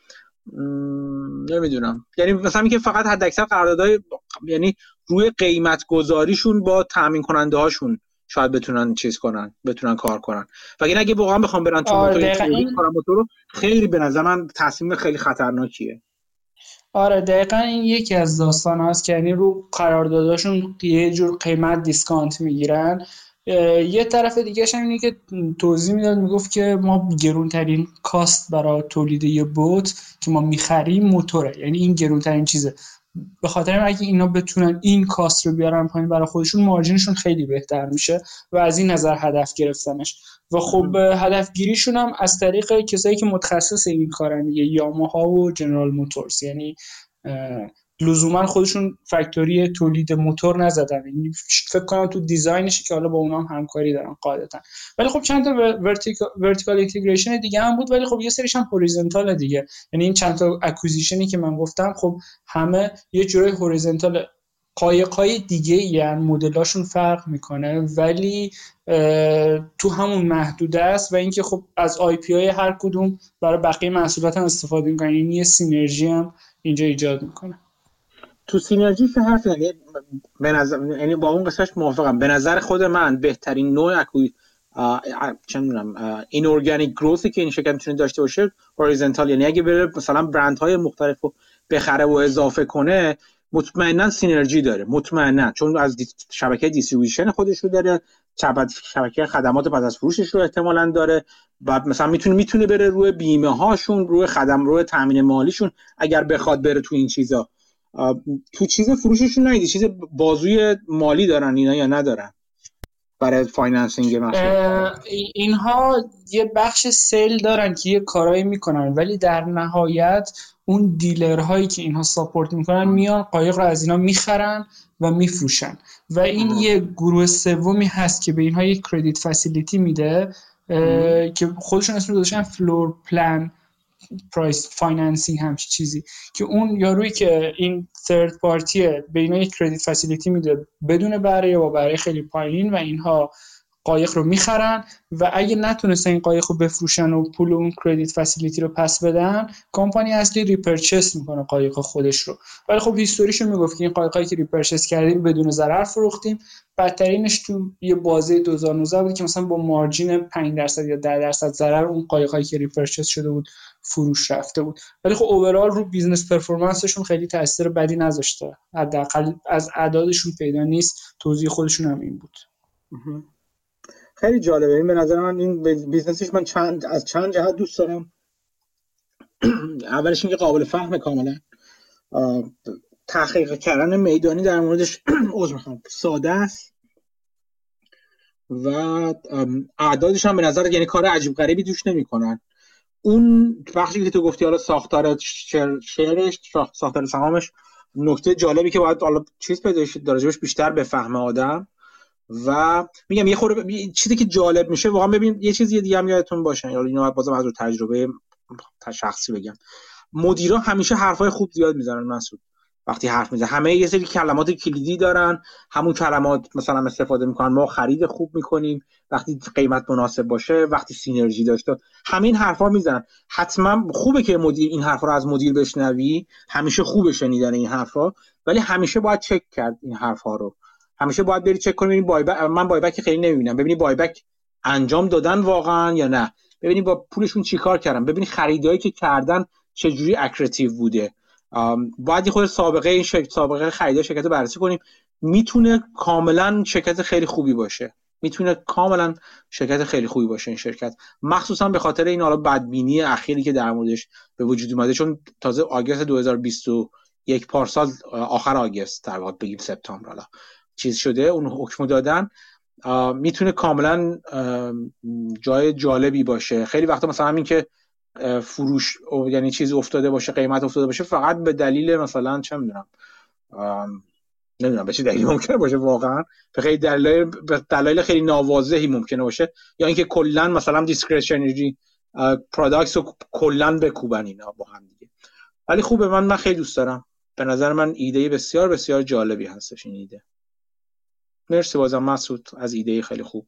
نمی‌دونم. یعنی مثلا اینکه فقط حد اکثر قراردادهای یعنی روی قیمت گذاریشون با تامین کننده هاشون شاید بتونن چیز کنن بتونن کار کنن. و اگه واقعا بخوام برن تو موتور خیلی به نظر من تصمیم خیلی خطرناکیه. آره دقیقا این یکی از داستان هاست که یعنی رو قرارداداشون یه جور قیمت دیسکانت می‌گیرن. یه طرف دیگه هم اینه که توضیح می‌داد می‌گفت که ما گرونترین کاست برای تولید یه بوت که ما می‌خریم موتوره. یعنی این گرونترین چیزه. به خاطر اگه اینا بتونن این کاست رو بیارن پایین برای خودشون مارجینشون خیلی بهتر میشه و از این نظر هدف گرفتنش. و خب هدف گیریشون هم از طریق کسایی که متخصص این کارن دیگه یاماها و جنرال موتورز. یعنی لزوما خودشون فکتوری تولید موتور نزدن. یعنی فکر کنم تو دیزاینش که حالا با اونام هم همکاری دارن قاعدتا. ولی خب چند تا vertical integration دیگه هم بود ولی خب یه سریش هم horizontal دیگه. یعنی این چند تا acquisition ی که من گفتم خب همه یه جورای horizontal قایقای دیگه یعنی مدلاشون فرق می‌کنه. ولی تو همون محدوده است و اینکه خب از IP های هر کدوم برای بقیه محصولات هم استفاده می‌کنن. یعنی یه synergy هم اینجا ایجاد می‌کنه. تو synergy که حرف یعنی به نظر یعنی با اون قصهش موافقم. به نظر خود من بهترین نوع acqui چه می‌دونم این organic growth ی که این شرکت می‌تونه داشته باشه horizontal یعنی اگه بره مثلا برند های مختلف رو بخره و اضافه کنه مطمئنا synergy داره. مطمئنا. چون از شبکه distribution خودش رو داره شبکه خدمات پس از فروشش رو احتمالا داره بعد مثلا می‌تونه می‌تونه بره روی بیمه هاشون روی خدم روی تامین مالیشون اگر بخواد بره تو این چیزا. تو چیز فروششون نیدی چیز بازوی مالی دارن اینا یا ندارن؟ برای فایننسینگ اینها یه بخش sale دارن که یه کارایی می‌کنن ولی در نهایت اون dealer هایی که اینها support می‌کنن میان قایق رو از اینا می‌خرن و میفروشن. و این یه گروه سومی هست که به اینها یک credit facility میده که خودشون اسم گذاشتن floor plan. price financing همچی چیزی. که اون یارویی که این third party ه به اینا یک credit facility میده بدون بهره با بهره خیلی پایین و اینها قایق رو می‌خرن و اگه نتونستن این قایق رو بفروشن و پول اون credit facility رو پس بدن کمپانی اصلی repurchase می‌کنه قایق خودش رو. ولی خب history شو می‌گفت که این قایقایی که repurchase کردیم بدون ضرر فروختیم. بدترینش تو یه بازه 2019 بود که مثلا با margin 5 درصد یا 10 درصد ضرر اون قایقایی که repurchase شده بود فروش رفته بود. ولی خب overall رو business performance شون خیلی تاثیر بدی نذاشته. حداقل از اعدادشون پیدا نیست. توضیح خودشون هم این بود. خیلی جالبه. این به نظر من این بیزنسش من چند از چند جهت دوست دارم. اولش اینکه قابل فهم کاملا. تحقیق کردن میدانی در موردش عذر می‌خوام. ساده است. و اعدادش هم به نظر یعنی کار عجیب غریبی توش نمی‌کنن. اون بخشی که تو گفتی حالا ساختار شعرش ساختار سهامش نکته جالبی که باید حالا چیز پیدا شد بیشتر به فهم آدم. و میگم یه خورده چیزی که جالب میشه واقعا ببین یه چیزی دیگه هم یادتون باشه. یا اینو بازم از تجربه شخصی بگم. مدیرا همیشه حرفای خوب زیاد می‌زنن مسعود. وقتی حرف می‌زنن همه یه سری کلمات کلیدی دارن. همون کلمات مثلا استفاده می‌کنن. ما خرید خوب می‌کنیم. وقتی قیمت مناسب باشه وقتی سینرژی داشته. همین حرفا می‌زنن. حتما خوبه که مدیر این حرفا رو از مدیر بشنوی. همیشه خوبه شنیدن این حرفا. ولی همیشه باید چک کرد این حرفا رو. همیشه باید بری چک کنی بای من بایبک خیلی نمی‌بینم. ببینی بایبک انجام دادن واقعا یا نه. ببینی با پولشون چیکار کردن. ببینی خریدایی که کردن چجوری اکرتیو بوده. باید خود سابقه این شرکت سابقه خرید شرکت بررسی کنیم. می‌تونه کاملا شرکت خیلی خوبی باشه. می‌تونه کاملا شرکت خیلی خوبی باشه این شرکت. مخصوصا به خاطر این حالا بدبینی اخیری که در موردش به وجود اومده چون تازه آگست 2021 پارسال آخر آگست در واقع بگیم سپتامبر حالا چیز شده اون حکم دادن. می‌تونه کاملا جای جالبی باشه. خیلی وقتا مثلا همین که فروش یعنی چیز افتاده باشه قیمت افتاده باشه فقط به دلیل مثلا چه می‌دونم نمی‌دونم به چه دلیلی ممکنه باشه واقعا. به خیلی دلایل دلایل خیلی ناواضحی ممکنه باشه. یا اینکه کلا مثلا discretionary products رو کلا بکوبن اینا با هم دیگه. ولی خوبه من من خیلی دوست دارم. به نظر من ایده بسیار بسیار جالبی هستش این ایده. مرسی بازم مسعود از ایده خیلی خوب.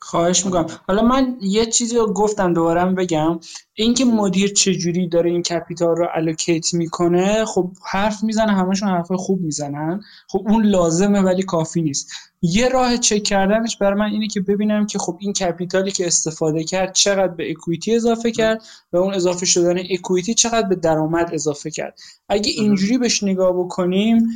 خواهش می‌کنم. حالا من یه چیزی رو گفتم دوباره بگم. اینکه مدیر چجوری داره این capital رو allocate می‌کنه خب حرف می‌زنه همشون حرف خوب می‌زنن. خب اون لازمه ولی کافی نیست. یه راه چک کردنش برای من اینه که ببینم که خب این capital ی که استفاده کرد چقدر به equity اضافه کرد و اون اضافه شدن equity چقدر به درآمد اضافه کرد. اگه اینجوری بهش نگاه بکنیم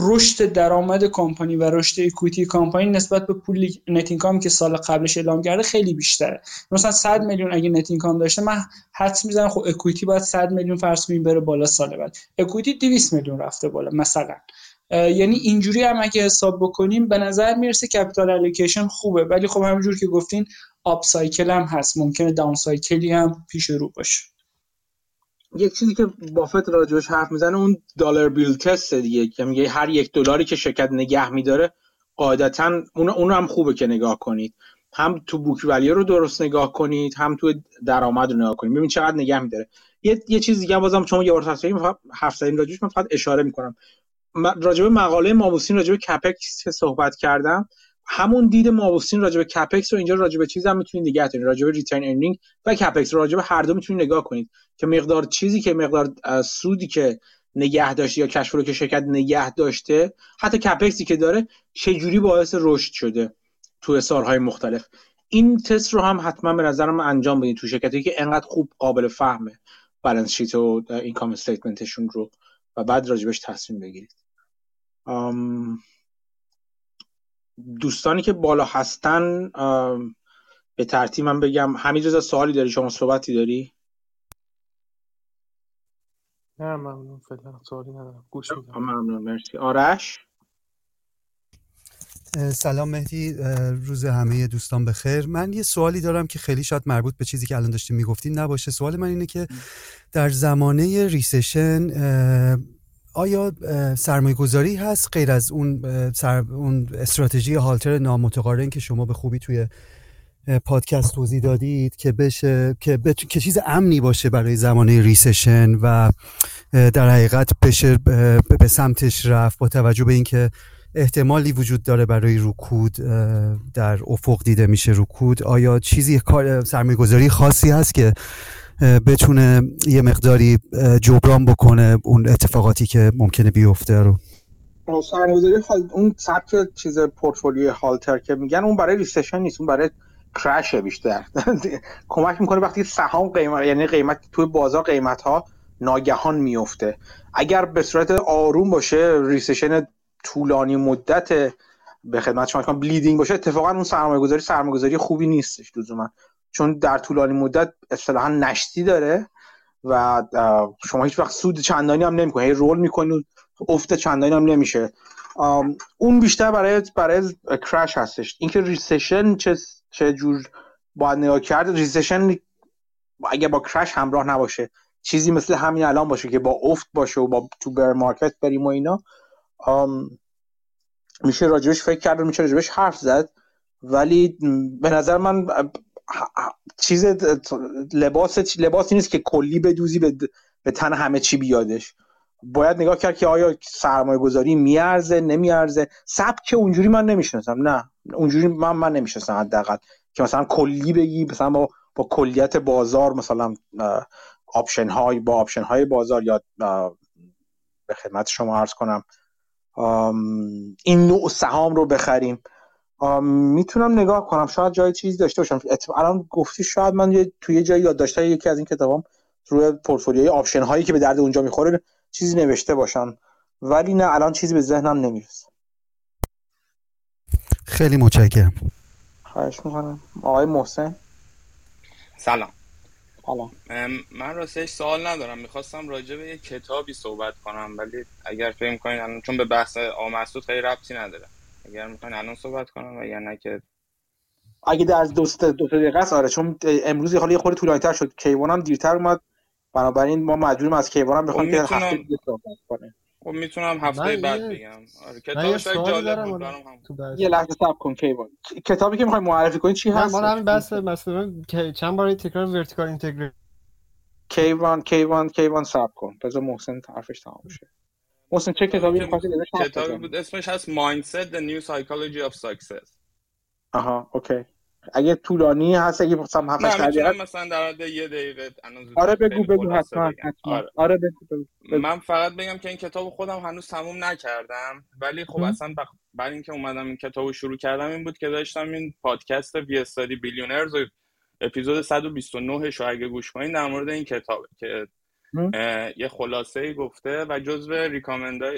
رشد درآمد کمپانی و رشد equity کمپانی نسبت به پول net که سال قبلش اعلام کرده خیلی بیشتره. مثلا 100 میلیون اگه net income داشته من حدس می‌زنم خب equity باید 100 میلیون فرض کنیم بره بالا سال بعد. equity 200 میلیون رفته بالا مثلا. یعنی اینجوری هم اگه حساب بکنیم به نظر می‌رسه capital allocation خوبه. ولی خب همونجور که گفتین up cycle هم هست. ممکنه down cycle ی هم پیش رو باشه. یک چیزی که بافت راجبش حرف می‌زنه اون dollar bill test دیگه که میگه هر یک دلاری که شرکت نگه میداره قاعدتا اون اون هم خوبه که نگاه کنید. هم تو book value رو درست نگاه کنید هم تو درآمد رو نگاه کنید. ببین چقدر نگه میداره. یه یه چیز دیگه بازم شما یه بار حرف زدین راجبش من فقط اشاره می‌کنم. راجب مقاله مابوسین راجب CapEx که صحبت کردم همون دید مابوسین راجب CapEx رو اینجا راجب چیز هم می‌تونید نگه دارید. راجب retained earning و CapEx راجب هر دو می‌تونید نگاه کنید که مقدار چیزی که مقدار سودی که نگه داشته یا cash رو که شرکت نگه داشته حتی CapEx ی که داره چه جوری باعث رشد شده تو سالهای مختلف. این تست رو هم حتما به نظرم انجام بدید تو شرکتی که انقدر خوب قابل فهمه بالانس شیت و اینکام استیتمنتشون رو و بعد راجبش تصمیم بگیرید. دوستانی که بالا هستن به ترتیب من بگم همین رضا سوالی داری؟ شما صحبتی داری؟ نه ممنون فعلا سوالی ندارم. گوش میدم. ممنون مرسی. آرش؟ سلام مهدی روز همه دوستان بخیر من یه سوالی دارم که خیلی شاید مربوط به چیزی که الان داشتیم می‌گفتین نباشه. سوال من اینه که در زمانه recession آیا سرمایه گذاری هست غیر از اون, سر... اون استراتژی هالتر نامتقارن که شما به خوبی توی پادکست توضیح دادید که بشه که, که چیز امنی باشه برای زمانه recession و در حقیقت بشه به سمتش رفت با توجه به اینکه احتمالی وجود داره برای رکود در افق دیده میشه رکود. آیا چیزی کار سرمایه گذاری خاصی هست که بتونه یه مقداری جبران بکنه اون اتفاقاتی که ممکنه بیفته رو. سرمایه‌گذاری اون سبک چیز پورتفولیو هالتر که میگن اون برای ریسشن نیست اون برای کرش بیشتر. کمک می‌کنه وقتی سهام قیمت یعنی قیمت توی بازار قیمت ها ناگهان میفته اگر به صورت آروم باشه recession طولانی مدت به خدمت شما bleeding باشه اتفاقا اون سرمایه گذاری سرمایه گذاری خوبی نیستش لزوما. چون در طولانی مدت اصطلاحا نشتی داره و شما هیچ وقت سود چندانی هم نمی‌کنه هی roll می‌کنید افت چندانی هم نمیشه. اون بیشتر برای برای crash هستش. اینکه recession چه چه جور باید نگاه کرد ریسشن اگه با کرش همراه نباشه چیزی مثل همین الان باشه که با افت باشه و با تو بر مارکت بریم و اینا. میشه راجبش فکر کرد و میشه راجبش حرف زد. ولی به نظر من چیز لباس لباسی نیست که کلی بدوزی به, به تن همه چی بیادش. باید نگاه کرد که آیا سرمایه گذاری میارزه نمیارزه. سبک اونجوری من نمی‌شناسم. نه. اونجوری من من نمی‌شناسم حداقل. که مثلا کلی بگی مثلا با, با کلیت بازار مثلا option های با option های بازار یا به خدمت شما عرض کنم این نوع سهام رو بخریم. می‌تونم نگاه کنم. شاید جای چیزی داشته باشم. الان گفتی شاید من توی یه جایی یاد داشته یکی از این کتابام روی portfolio ی option هایی که به درد اونجا می‌خوره چیزی نوشته باشن. ولی نه الان چیزی به ذهنم نمی‌رسه. خیلی متشکرم. خواهش می‌کنم. آقای محسن. سلام. سلام. من راستش سوال ندارم. می‌خواستم راجع به یه کتابی صحبت کنم ولی اگر فکر کنید چون به بحث آمسود خیلی ربطی نداره. اگر می‌خواین الان صحبت کنم و یا نه که اگه در دو دو دقیقه است آره چون امروز حالا یه خورده طولانی‌تر شد. کیوان هم دیرتر اومد. بنابراین ما مجبوریم از کیوان هم بخوایم که هفته دیگه صحبت کنه خب می‌تونم هفته بعد بگم. آره کتابش جالب بود برام یه لحظه صبر کن کیوان. کتابی که می‌خوای معرفی کنی چی هست؟ ما همین بحث مثلا چند بار تکرار vertical integration کیوان کیوان کیوان صبر کن. بذار محسن حرفش تمام بشه محسن چه کتابی کتابی بود؟ اسمش هست Mindset The New Psychology of Success. آها okay. اگه طولانی هست اگه مثلا هفت می‌تونم مثلا در حد یه دقیقه آره بگو بگو حتما آره, آره بگو, بگو, من فقط بگم که این کتاب خودم هنوز تموم نکردم. ولی خب اصلا بعد اینکه اومدم این کتاب شروع کردم این بود که داشتم این پادکست We Study Billionaires episode 129 شو اگه گوش کنین در مورد این کتابه که یه خلاصه ای گفته و جزو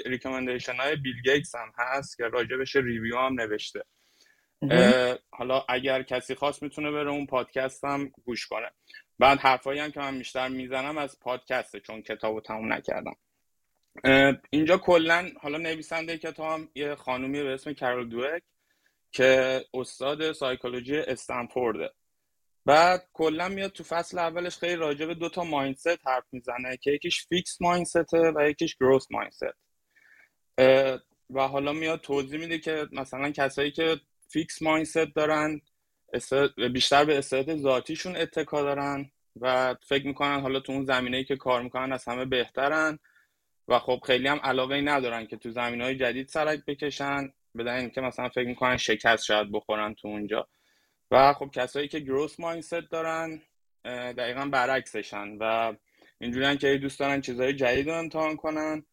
recommendation های بیل گیتس هم هست که راجبش review هم نوشته. حالا اگر کسی خواست می‌تونه بره اون پادکست هم گوش کنه. بعد حرفایی هم که من بیشتر می‌زنم از پادکسته چون کتاب رو تموم نکردم. اینجا کلا حالا نویسنده کتاب هم یه خانومی به اسم کارول دوک که استاد سایکولوژی استنفورده. بعد کلا میاد تو فصل اولش خیلی راجع به دو تا مایندست حرف می‌زنه که یکیش فیکس مایندست و یکیش گروث مایندست. و حالا میاد توضیح میده که مثلا کسایی که فیکس مایندست دارن بیشتر به استعداد ذاتیشون اتکا دارن و فکر می‌کنن حالا تو اون زمینه که کار می‌کنن از همه بهترن و خب خیلی هم علاقه ندارن که تو زمین های جدید سرک بکشن بدن اینکه مثلا فکر می‌کنن شکست شاید بخورن تو اونجا. و خب کسایی که گروس مایندست دارن دقیقا برعکسشن و اینجوری که دوست دارن چیزهای جدید رو امتحان کنن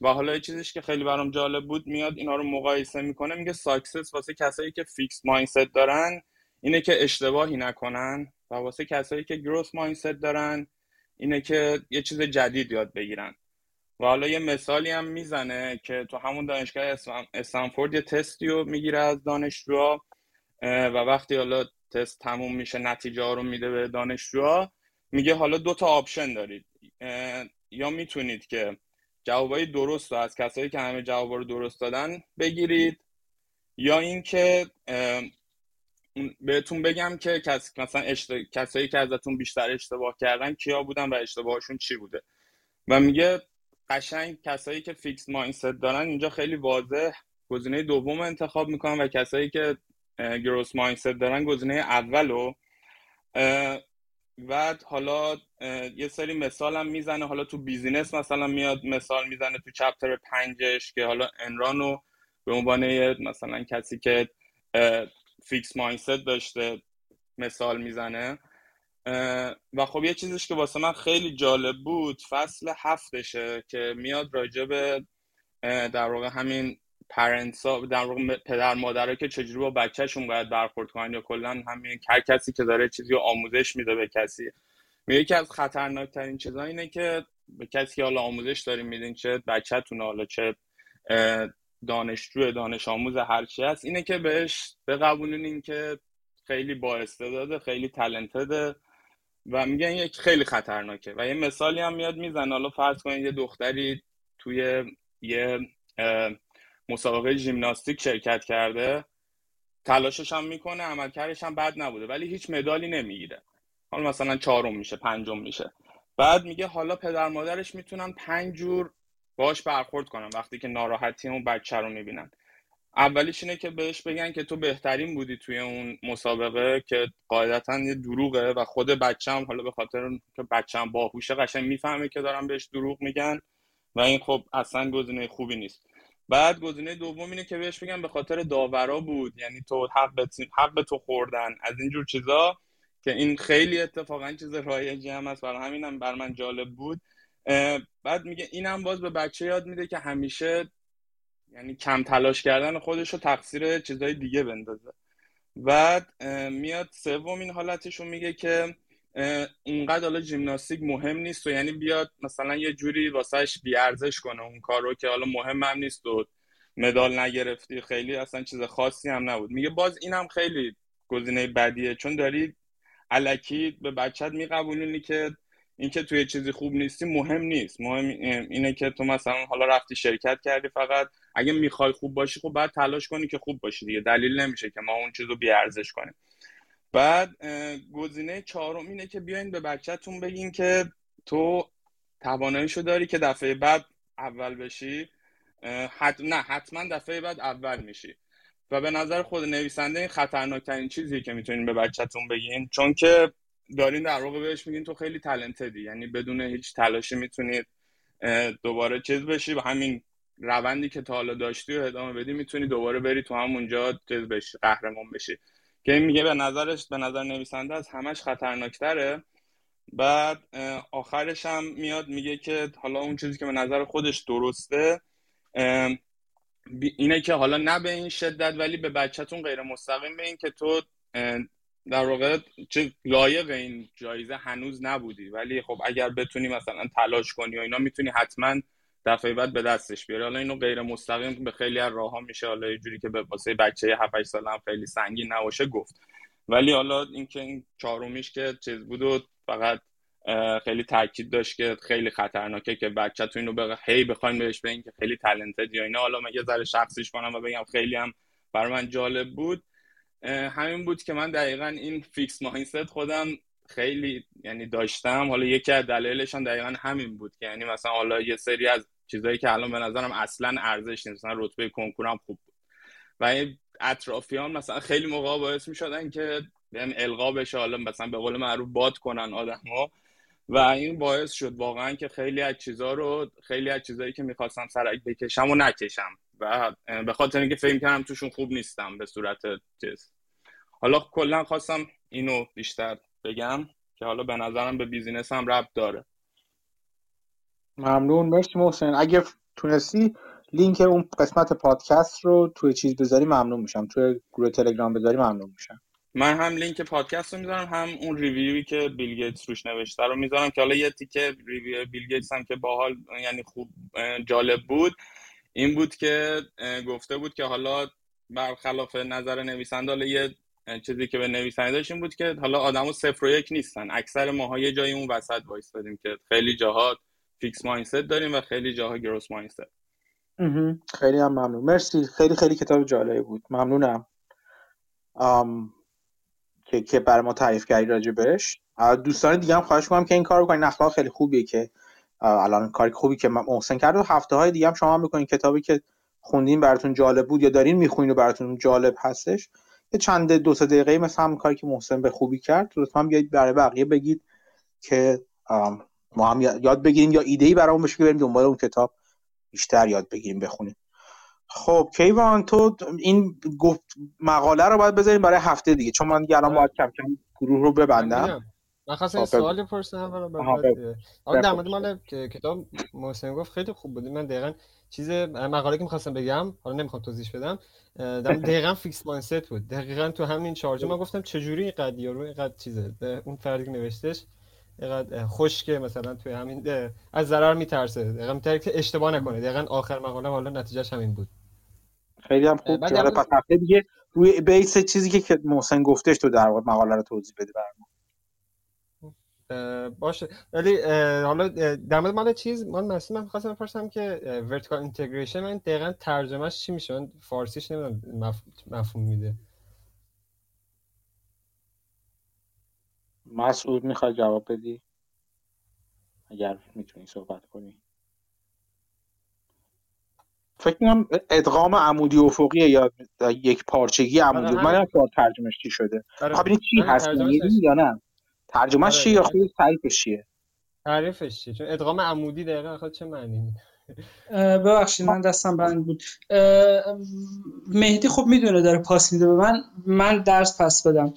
و حالا یه چیزش که خیلی برام جالب بود میاد اینا رو مقایسه می‌کنه میگه success واسه کسایی که fixed mindset دارن اینه که اشتباهی نکنن و واسه کسایی که growth mindset دارن اینه که یه چیز جدید یاد بگیرن. و حالا یه مثالی هم می‌زنه که تو همون دانشگاه استنفورد یه تستی رو می‌گیره از دانشجوها و وقتی حالا تست تموم میشه نتیجه ها رو میده به دانشجوها میگه حالا دو تا option دارید. یا می‌تونید که جوابای درست رو از کسایی که همه جواب رو درست دادن بگیرید یا اینکه بهتون بگم که کس... مثلا اشت... کسایی که ازتون بیشتر اشتباه کردن کیا بودن و اشتباهشون چی بوده. و میگه قشنگ کسایی که fixed mindset دارن اینجا خیلی واضح. گزینه دوم انتخاب می‌کنن و کسایی که growth mindset دارن گزینه اولو بعد حالا یه سری مثال هم می‌زنه. حالا تو بیزینس مثلا میاد مثال می‌زنه تو chapter پنجش که حالا Enron و به عنوان مثلا کسی که fixed mindset داشته مثال می‌زنه. و خب یه چیزش که واسه من خیلی جالب بود فصل هفتشه که میاد راجع به در واقع همین پرنتس ها در واقع پدر مادرها که چجوری با بچهشون باید برخورد کنن یا کلا همین هر کسی که داره چیزی رو آموزش میده به کسی. میگه یکی از خطرناکترین چیزا اینه که به کسی که حالا آموزش داریم میدین چه بچهتون حالا چه دانشجو دانش آموز هر چی هست اینه که بهش بقبولونین که خیلی با استعداده خیلی تلنتده و میگن یک خیلی خطرناکه. و یه مثالی هم میاد می‌زنه. حالا فرض کنید یه دختری توی یه مسابقه ژیمناستیک شرکت کرده تلاشش هم می‌کنه عملکردش هم بد نبوده ولی هیچ مدالی نمی‌گیره. حالا مثلا چهارم میشه پنجم میشه. بعد میگه حالا پدر مادرش می‌تونن پنج جور باش برخورد کنن وقتی که ناراحتی اون بچه رو می‌بینن. اولیش اینه که بهش بگن که تو بهترین بودی توی اون مسابقه که قاعدتا یه دروغه و خود بچه هم حالا به خاطر که بچه هم باهوشه قشنگ می‌فهمه که دارن بهش دروغ میگن و این خب اصلا گزینه خوبی نیست. بعد گزینه دوم اینه که بهش بگم به خاطر داورا بود. یعنی تو حق حق تو خوردن. از اینجور چیزا که این خیلی اتفاقا چیز رایجی هم هست. برای همینم بر من جالب بود. بعد میگه اینم باز به بچه یاد میده که همیشه یعنی کم تلاش کردن خودش رو تقصیر چیزای دیگه بندازه. بعد میاد سومین حالتش رو میگه که اونقدر حالا ژیمناستیک مهم نیست و یعنی بیاد مثلا یه جوری واسهش بیارزش کنه اون کار رو که حالا مهم هم نیست و مدال نگرفتی. خیلی اصلا چیز خاصی هم نبود. میگه باز اینم خیلی گزینه بدیه. چون داری علکی به بچت میقبولونی که اینکه توی چیزی خوب نیستی مهم نیست. مهم اینه که تو مثلا حالا رفتی شرکت کردی فقط. اگه می‌خوای خوب باشی خب باید تلاش کنی که خوب باشی دیگه. دلیل نمیشه که ما اون چیز رو بیارزش کنیم. بعد گزینه چهارم اینه که بیاین به بچهتون بگین که تو تواناییشو داری که دفعه بعد اول بشی. حت... نه حتما دفعه بعد اول میشی. و به نظر خود نویسنده این خطرناکترین چیزی که می‌تونین به بچهتون بگین. چون که دارین در واقع بهش میگین تو خیلی تلنتدی یعنی بدون هیچ تلاشی می‌تونید دوباره چیز بشی. و همین روندی که تا حالا داشتی و ادامه بدی می‌تونی دوباره بری تو همونجا چیز بشی قهرمان بشی. که میگه به نظرش به نظر نویسنده از همش خطرناکتره. بعد آخرش هم میاد میگه که حالا اون چیزی که به نظر خودش درسته اینه که حالا نه به این شدت ولی به بچهتون غیر مستقیم به این که تو در واقع چه لایق این جایزه هنوز نبودی. ولی خب اگر بتونی مثلا تلاش کنی و اینا می‌تونی حتما دفعه بعد به دستش بیاری. حالا اینو غیر مستقیم به خیلی از راه ها میشه. حالا یه جوری که به واسه بچه 7 8 ساله خیلی سنگین نباشه گفت. ولی حالا اینکه این چهارمیش که چیز بود و فقط خیلی تاکید داشت که خیلی خطرناکه که بچه تو اینو به هی بخواین بهش بگین که خیلی تالنتد یا اینا. حالا من یه ذره شخصیش کنم و بگم خیلی هم برای من جالب بود. همین بود که من دقیقا این فیکس ماینست خودم خیلی یعنی داشتم. حالا یکی از دلایلش هم دقیقا همین بود که یعنی مثلا حالا یه سری از چیزایی که الان به نظرم اصلا ارزش نیست. مثلا رتبه کنکورم خوب بود. و این اطرافیان مثلا خیلی موقع باعث می که بهم القا بشه حالا مثلا به قول معروف باد کنن آدمو و این باعث شد واقعا که خیلی از چیزا رو خیلی از چیزایی که می‌خواستم سرک بکشم و نکشم. و به خاطر اینکه فکر کردم توشون خوب نیستم به صورت چیز. حالا کلا خواستم اینو بیشتر بگم که حالا به نظرم به بیزینس هم ربط داره. ممنون. مرسی محسن. اگه تونستی لینک اون قسمت پادکست رو توی چیز بذاری ممنون میشم. توی گروه تلگرام بذاری ممنون میشم. من هم لینک پادکست رو می‌ذارم هم اون review ی که بیل گیتس روش نوشته رو می‌ذارم که حالا یه تیکه review بیل گیتس هم که باحال یعنی خوب جالب بود. این بود که گفته بود که حالا برخلاف نظر نویسنده حالا یه چیزی که به نویسنده داشت این بود که حالا آدمو صفر و یک نیستن. اکثر ماها یه جای اون وسط وایسادیم که خیلی جاها فیکس مایندست داریم و خیلی جاها گروس مایندست. خیلی هم ممنون. مرسی. خیلی خیلی کتاب جالبی بود. ممنونم. که که برای ما تعریف کردی راجع بهش. دوستان دیگه هم خواهش کنم که این کار کنین. نقل خیلی خوبیه که الان کار خوبی که محسن کرد و هفته های دیگه هم شما هم می‌کنین. کتابی که خوندین براتون جالب بود یا دارین میخوین و براتون جالب هستش یه چند دو سه دقیقه مثل هم کاری که محسن به خوبی کرد. لطفا بیاید برای بقیه بگید که ما هم یاد بگیریم یا ایده ای برامون بشه که بریم دنبال اون کتاب بیشتر یاد بگیریم بخونیم. خب کیوان تو این گفت مقاله رو باید بذاریم برای هفته دیگه. چون من دیگه الان باید کم کم گروه رو ببندم. من خواستم سوالی پرسیدم ولی در مورد مال کتاب محسن گفت خیلی خوب بود. من دقیقا چیز مقاله که می‌خواستم بگم حالا نمی‌خوام توضیح بدم دقیقا فیکس مایندست بود. دقیقا تو همین چارج من گفتم چجوری اینقدر یارو اینقدر چیزه؟ اون فردی که نوشتش اینقدر خوشگه مثلا توی همین از ضرر میترسه. دقیقا میترسه که اشتباه نکنه. دقیقا آخر مقاله حالا نتیجهش همین بود. خیلی هم خوب. جالب پس هفته دیگه روی base چیزی که محسن گفتش تو در مقاله رو توضیح بده برام باشه. ولی حالا در مورد مال چیز من مثلا من خواستم بپرسم که vertical integration من دقیقا ترجمهش چی میشه؟ من فارسیش نمی‌دونم مفهوم میده. مسعود می‌خواد جواب بدی؟ اگر می‌تونی صحبت کنی. فکر کنم ادغام عمودی افقی یا یک پارچگی عمودی آره، من نمی‌دونم ترجمهش چی شده. خب این چی هست یا نه؟ ترجمه چیه یا خود تعریفش چیه؟ تعریفش چیه؟ چون ادغام عمودی دقیقا خود چه معنی ببخشید من دستم بند بود. مهدی خب می‌دونه داره پاس میده به من من درس پس بدم.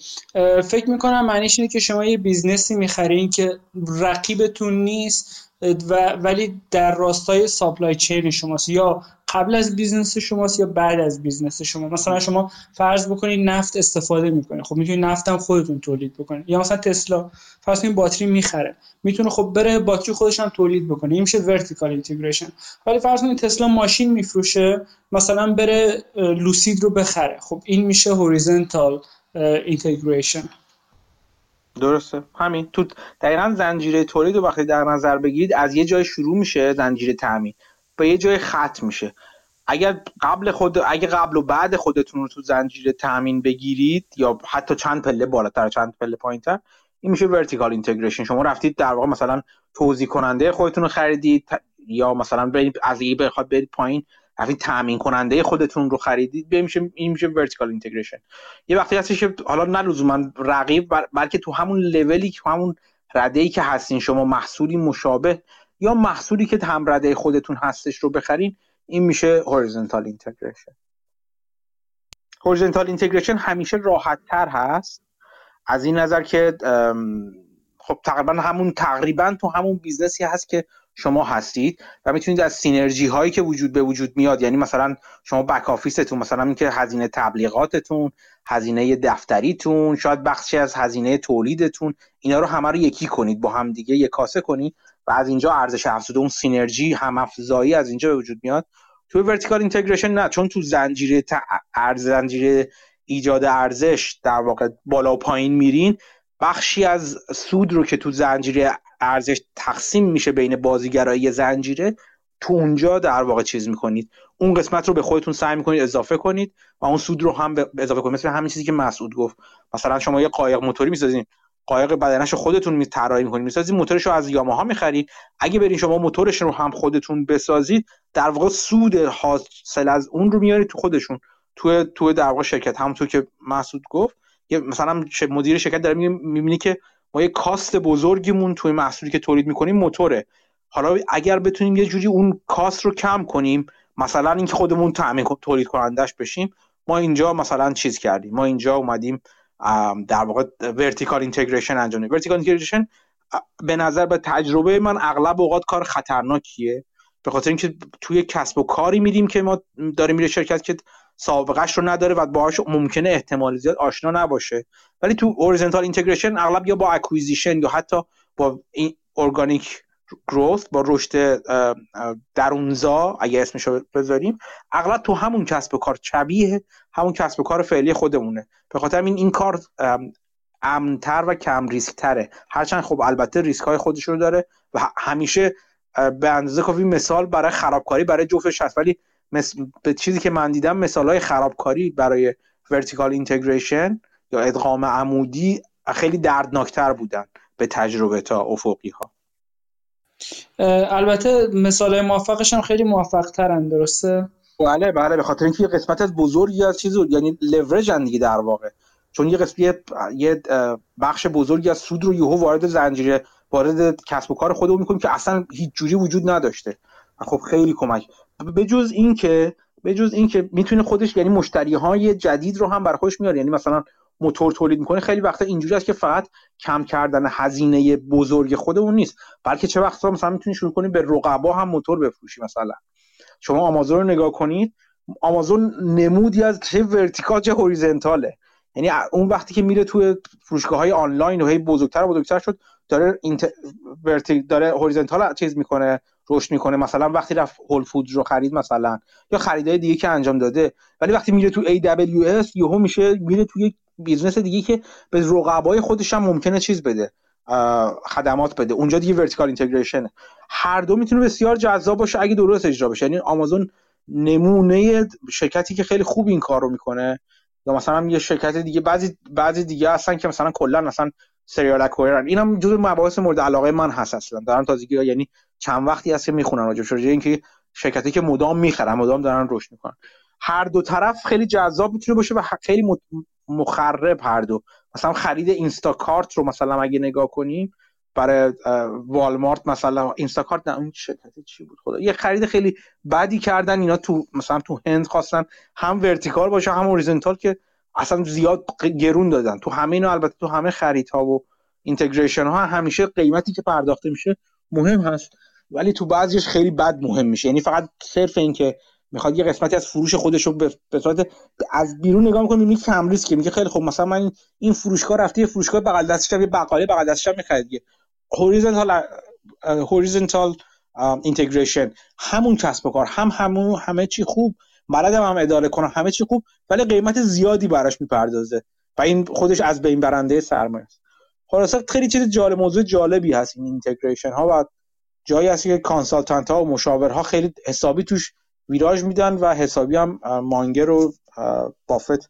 فکر می‌کنم معنیش اینه که شما یه business ی می‌خرین که رقیبتون نیست و ولی در راستای supply chain شماست. یا قبل از business شماست یا بعد از business شما؟ مثلا شما فرض بکنید نفت استفاده می‌کنید خب می‌تونید نفت هم خودتون تولید بکنید یا مثلا تسلا. فرض کنید باتری می‌خره. می‌تونه خب بره باتری خودش هم تولید بکنه. این میشه vertical integration ولی فرض کنید تسلا ماشین میفروشه. مثلا بره Lucid رو بخره. خب این میشه horizontal integration درسته. همین. تو دقیقا زنجیره تولید رو وقتی در نظر بگیرید از یه جای شروع میشه زنجیره تامین به یه جای ختم میشه. اگر قبل خود اگه قبل و بعد خودتون رو تو زنجیره تامین بگیرید یا حتی چند پله بالاتر چند پله پایینتر این میشه vertical integration شما رفتید در واقع مثلا توزیع کننده خودتون رو خریدید یا مثلا برید از یه بخواد برید پایین رفتید تامین کننده خودتون رو خریدید میشه این میشه vertical integration یه وقتی هستش که حالا نه لزوما رقیب بلکه تو همون لولی که همون رده ای که هستین شما محصولی مشابه یا محصولی که هم رده خودتون هستش رو بخرین این میشه horizontal integration horizontal integration همیشه راحت تر هست. از این نظر که خب تقریبا همون تقریبا تو همون business ی هست که شما هستید و می‌تونید از synergy هایی که وجود به وجود میاد یعنی مثلا شما back office تون مثلا اینکه هزینه تبلیغاتتون هزینه دفتریتون شاید بخشی از هزینه تولیدتون اینا رو همه رو یکی کنید با هم دیگه یک کاسه کنید. و از اینجا ارزش افزوده اون synergy هم افزایی از اینجا به وجود میاد. تو vertical integration نه چون تو زنجیره ارز زنجیره ایجاد ارزش در واقع بالا و پایین میرین بخشی از سود رو که تو زنجیره ارزش تقسیم میشه بین بازیگرایی زنجیره تو اونجا در واقع چیز می‌کنید. اون قسمت رو به خودتون سعی می‌کنید اضافه کنید و اون سود رو هم اضافه کنید. مثل همین چیزی که مسعود گفت. مثلا شما یه قایق موتوری می‌سازین. قایق بدنش خودتون می طراحی می‌کنید می‌سازید موتورش رو از یاماها می‌خرید اگه برین شما موتورش رو هم خودتون بسازید در واقع سود حاصل از اون رو میارید تو خودشون. تو تو در واقع شرکت. همونطور که مسعود گفت یه مثلا مدیر شرکت داره می‌بینی که ما یه cost بزرگیمون توی محصولی که تولید می‌کنیم موتوره. حالا اگر بتونیم یه جوری اون cost رو کم کنیم مثلا اینکه خودمون تامین تولید کنندش بشیم ما اینجا مثلا چیز کردیم. ما اینجا اومدیم در واقع vertical integration انجام بدیم vertical integration به نظر به تجربه من اغلب اوقات کار خطرناکیه. به خاطر اینکه توی کسب و کاری میریم که ما داریم میره شرکت که سابقهش رو نداره و باهاش ممکنه احتمال زیاد آشنا نباشه. ولی تو horizontal integration اغلب یا با acquisition یا حتی با این organic growth با رشد درونزا اگه اسمش رو بذاریم اغلب تو همون کسب و کار شبیه همون کسب و کار فعلی خودمونه. به خاطر این این کار امنتر و کم ریسک تره هرچند خب البته ریسک های خودش رو داره و همیشه به اندازه کافی مثال برای خرابکاری برای جفتش هست. ولی به چیزی که من دیدم مثال های خرابکاری برای vertical integration یا ادغام عمودی خیلی دردناکتر بودن به تجربه تا افقی ها البته مثال موفقش هم خیلی موفق ترن درسته؟ بله بله به خاطر اینکه یه قسمت از بزرگی از چیز یعنی لورج دیگه در واقع. چون یه قسمت یه بخش بزرگی از سود رو یهو وارد زنجیره وارد کسب و کار خودمون می‌کنیم که اصلا هیچ جوری وجود نداشته. خب خیلی کمک. به جز اینکه به جز اینکه می‌تونه خودش یعنی مشتری های جدید رو هم بر خودش میاره یعنی مثلا موتور تولید می‌کنه خیلی وقتا اینجوری است که فقط کم کردن هزینه بزرگ خودمون نیست. بلکه چه وقتا مثلا می‌تونی شروع کنی به رقبا هم موتور بفروشی مثلا. شما آمازون رو نگاه کنید آمازون نمودی از چه vertical چه horizontal ه. یعنی اون وقتی که میره توی فروشگاه های آنلاین و هی بزرگتر و بزرگتر شد داره int... داره horizontal چیز می‌کنه رشد می‌کنه. مثلا وقتی رفت Whole Food رو خرید مثلا یا خریدای دیگه که انجام داده. ولی وقتی میره تو AWS یهو میشه میره توی business دیگه که به رقبای خودش هم ممکنه چیز بده خدمات بده. اونجا دیگه vertical integration هر دو می‌تونه بسیار جذاب باشه اگه درست اجرا بشه. یعنی آمازون نمونه شرکتی که خیلی خوب این کار رو می‌کنه. یا مثلا یه شرکت دیگه بعضی بعضی دیگه هستن که مثلا کلا مثلا سریال اکوایرن اینم جزو مباحث مورد علاقه من هست اصلا. دارن تازگی یعنی چند وقتی هست که می‌خونن راجع به اینکه شرکتی که مدام می‌خرن مدام دارن رشد می‌کنن. هر دو طرف خیلی جذاب می‌تونه باشه و خیلی مخرب هر دو. مثلا خرید اینستاکارت رو مثلا اگه نگاه کنیم برای والمارت مثلا Instacart نه اون شرکت چی بود؟ خدا یه خرید خیلی بدی کردن اینا تو مثلا تو هند خواستن هم vertical باشه هم horizontal که اصلا زیاد گرون دادن. تو همه اینا البته تو همه خریدها و integration ها همیشه قیمتی که پرداخته میشه مهم هست. ولی تو بعضیش خیلی بد مهم میشه. یعنی فقط صرف این که می‌خواد یه قسمتی از فروش خودش رو به صورت از بیرون نگاه می‌کنه می‌بینی کم ریسکه میگه خیلی خب مثلا من این فروشگاه رفته یه فروشگاه بغل دستش یه بقاله بغل دستش می‌خرید horizontal horizontal integration همون کسب و کار هم همون همه چی خوب. بلدم هم اداره کنم همه چی خوب ولی قیمت زیادی براش می‌پردازه. و این خودش از بین برنده سرمایه است. خلاصه خیلی چیز جالب موضوع جالبی هست این integration ها و جایی هست که consultant ها و مشاورها خیلی حسابی توش ویراژ میدن و حسابی هم banker و بافت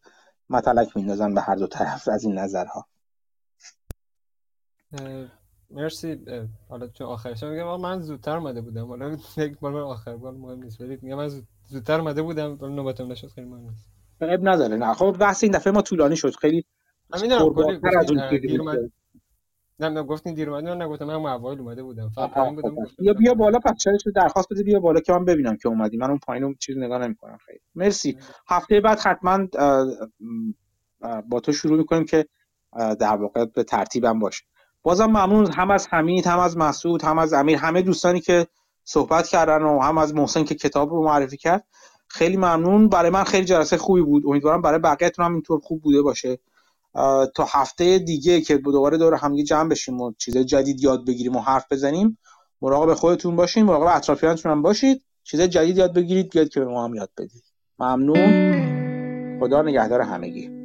متلک میندازن به هر دو طرف از این نظرها. مرسی. حالا چون آخرش میگم من زودتر اومده بودم. حالا یک بار آخر بار مهم نیست ولی میگم من زودتر اومده بودم ولی نوبتم نشد خیلی مهم نیست. عیب نداره. نه خب بحث این دفعه ما طولانی شد. خیلی من می‌دونم نه نه گفتین دیر اومدی من نگفتم من اوایل اومده بودم. فقط پایین بودم بیا بیا بالا پس چرا درخواست بده بیا بالا که من ببینم که اومدی. من اون پایینو چیز نگاه نمی‌کنم. خیلی مرسی. هفته بعد حتما با تو شروع می‌کنیم که در واقع به ترتیبم باشه. بازم ممنون. هم از حمید هم از مسعود هم از امیر همه دوستانی که صحبت کردن و هم از محسن که کتاب رو معرفی کرد. خیلی ممنون. برای من خیلی جلسه خوبی بود. امیدوارم برای بقیه‌تون هم اینطور خوب بوده باشه. تا هفته دیگه که دوباره دور همگی جمع بشیم و چیزای جدید یاد بگیریم و حرف بزنیم مراقب خودتون باشین مراقب اطرافیانتون هم باشید. چیزای جدید یاد بگیرید بیاد که به ما هم یاد بدید. ممنون. خدا نگهدار همگی.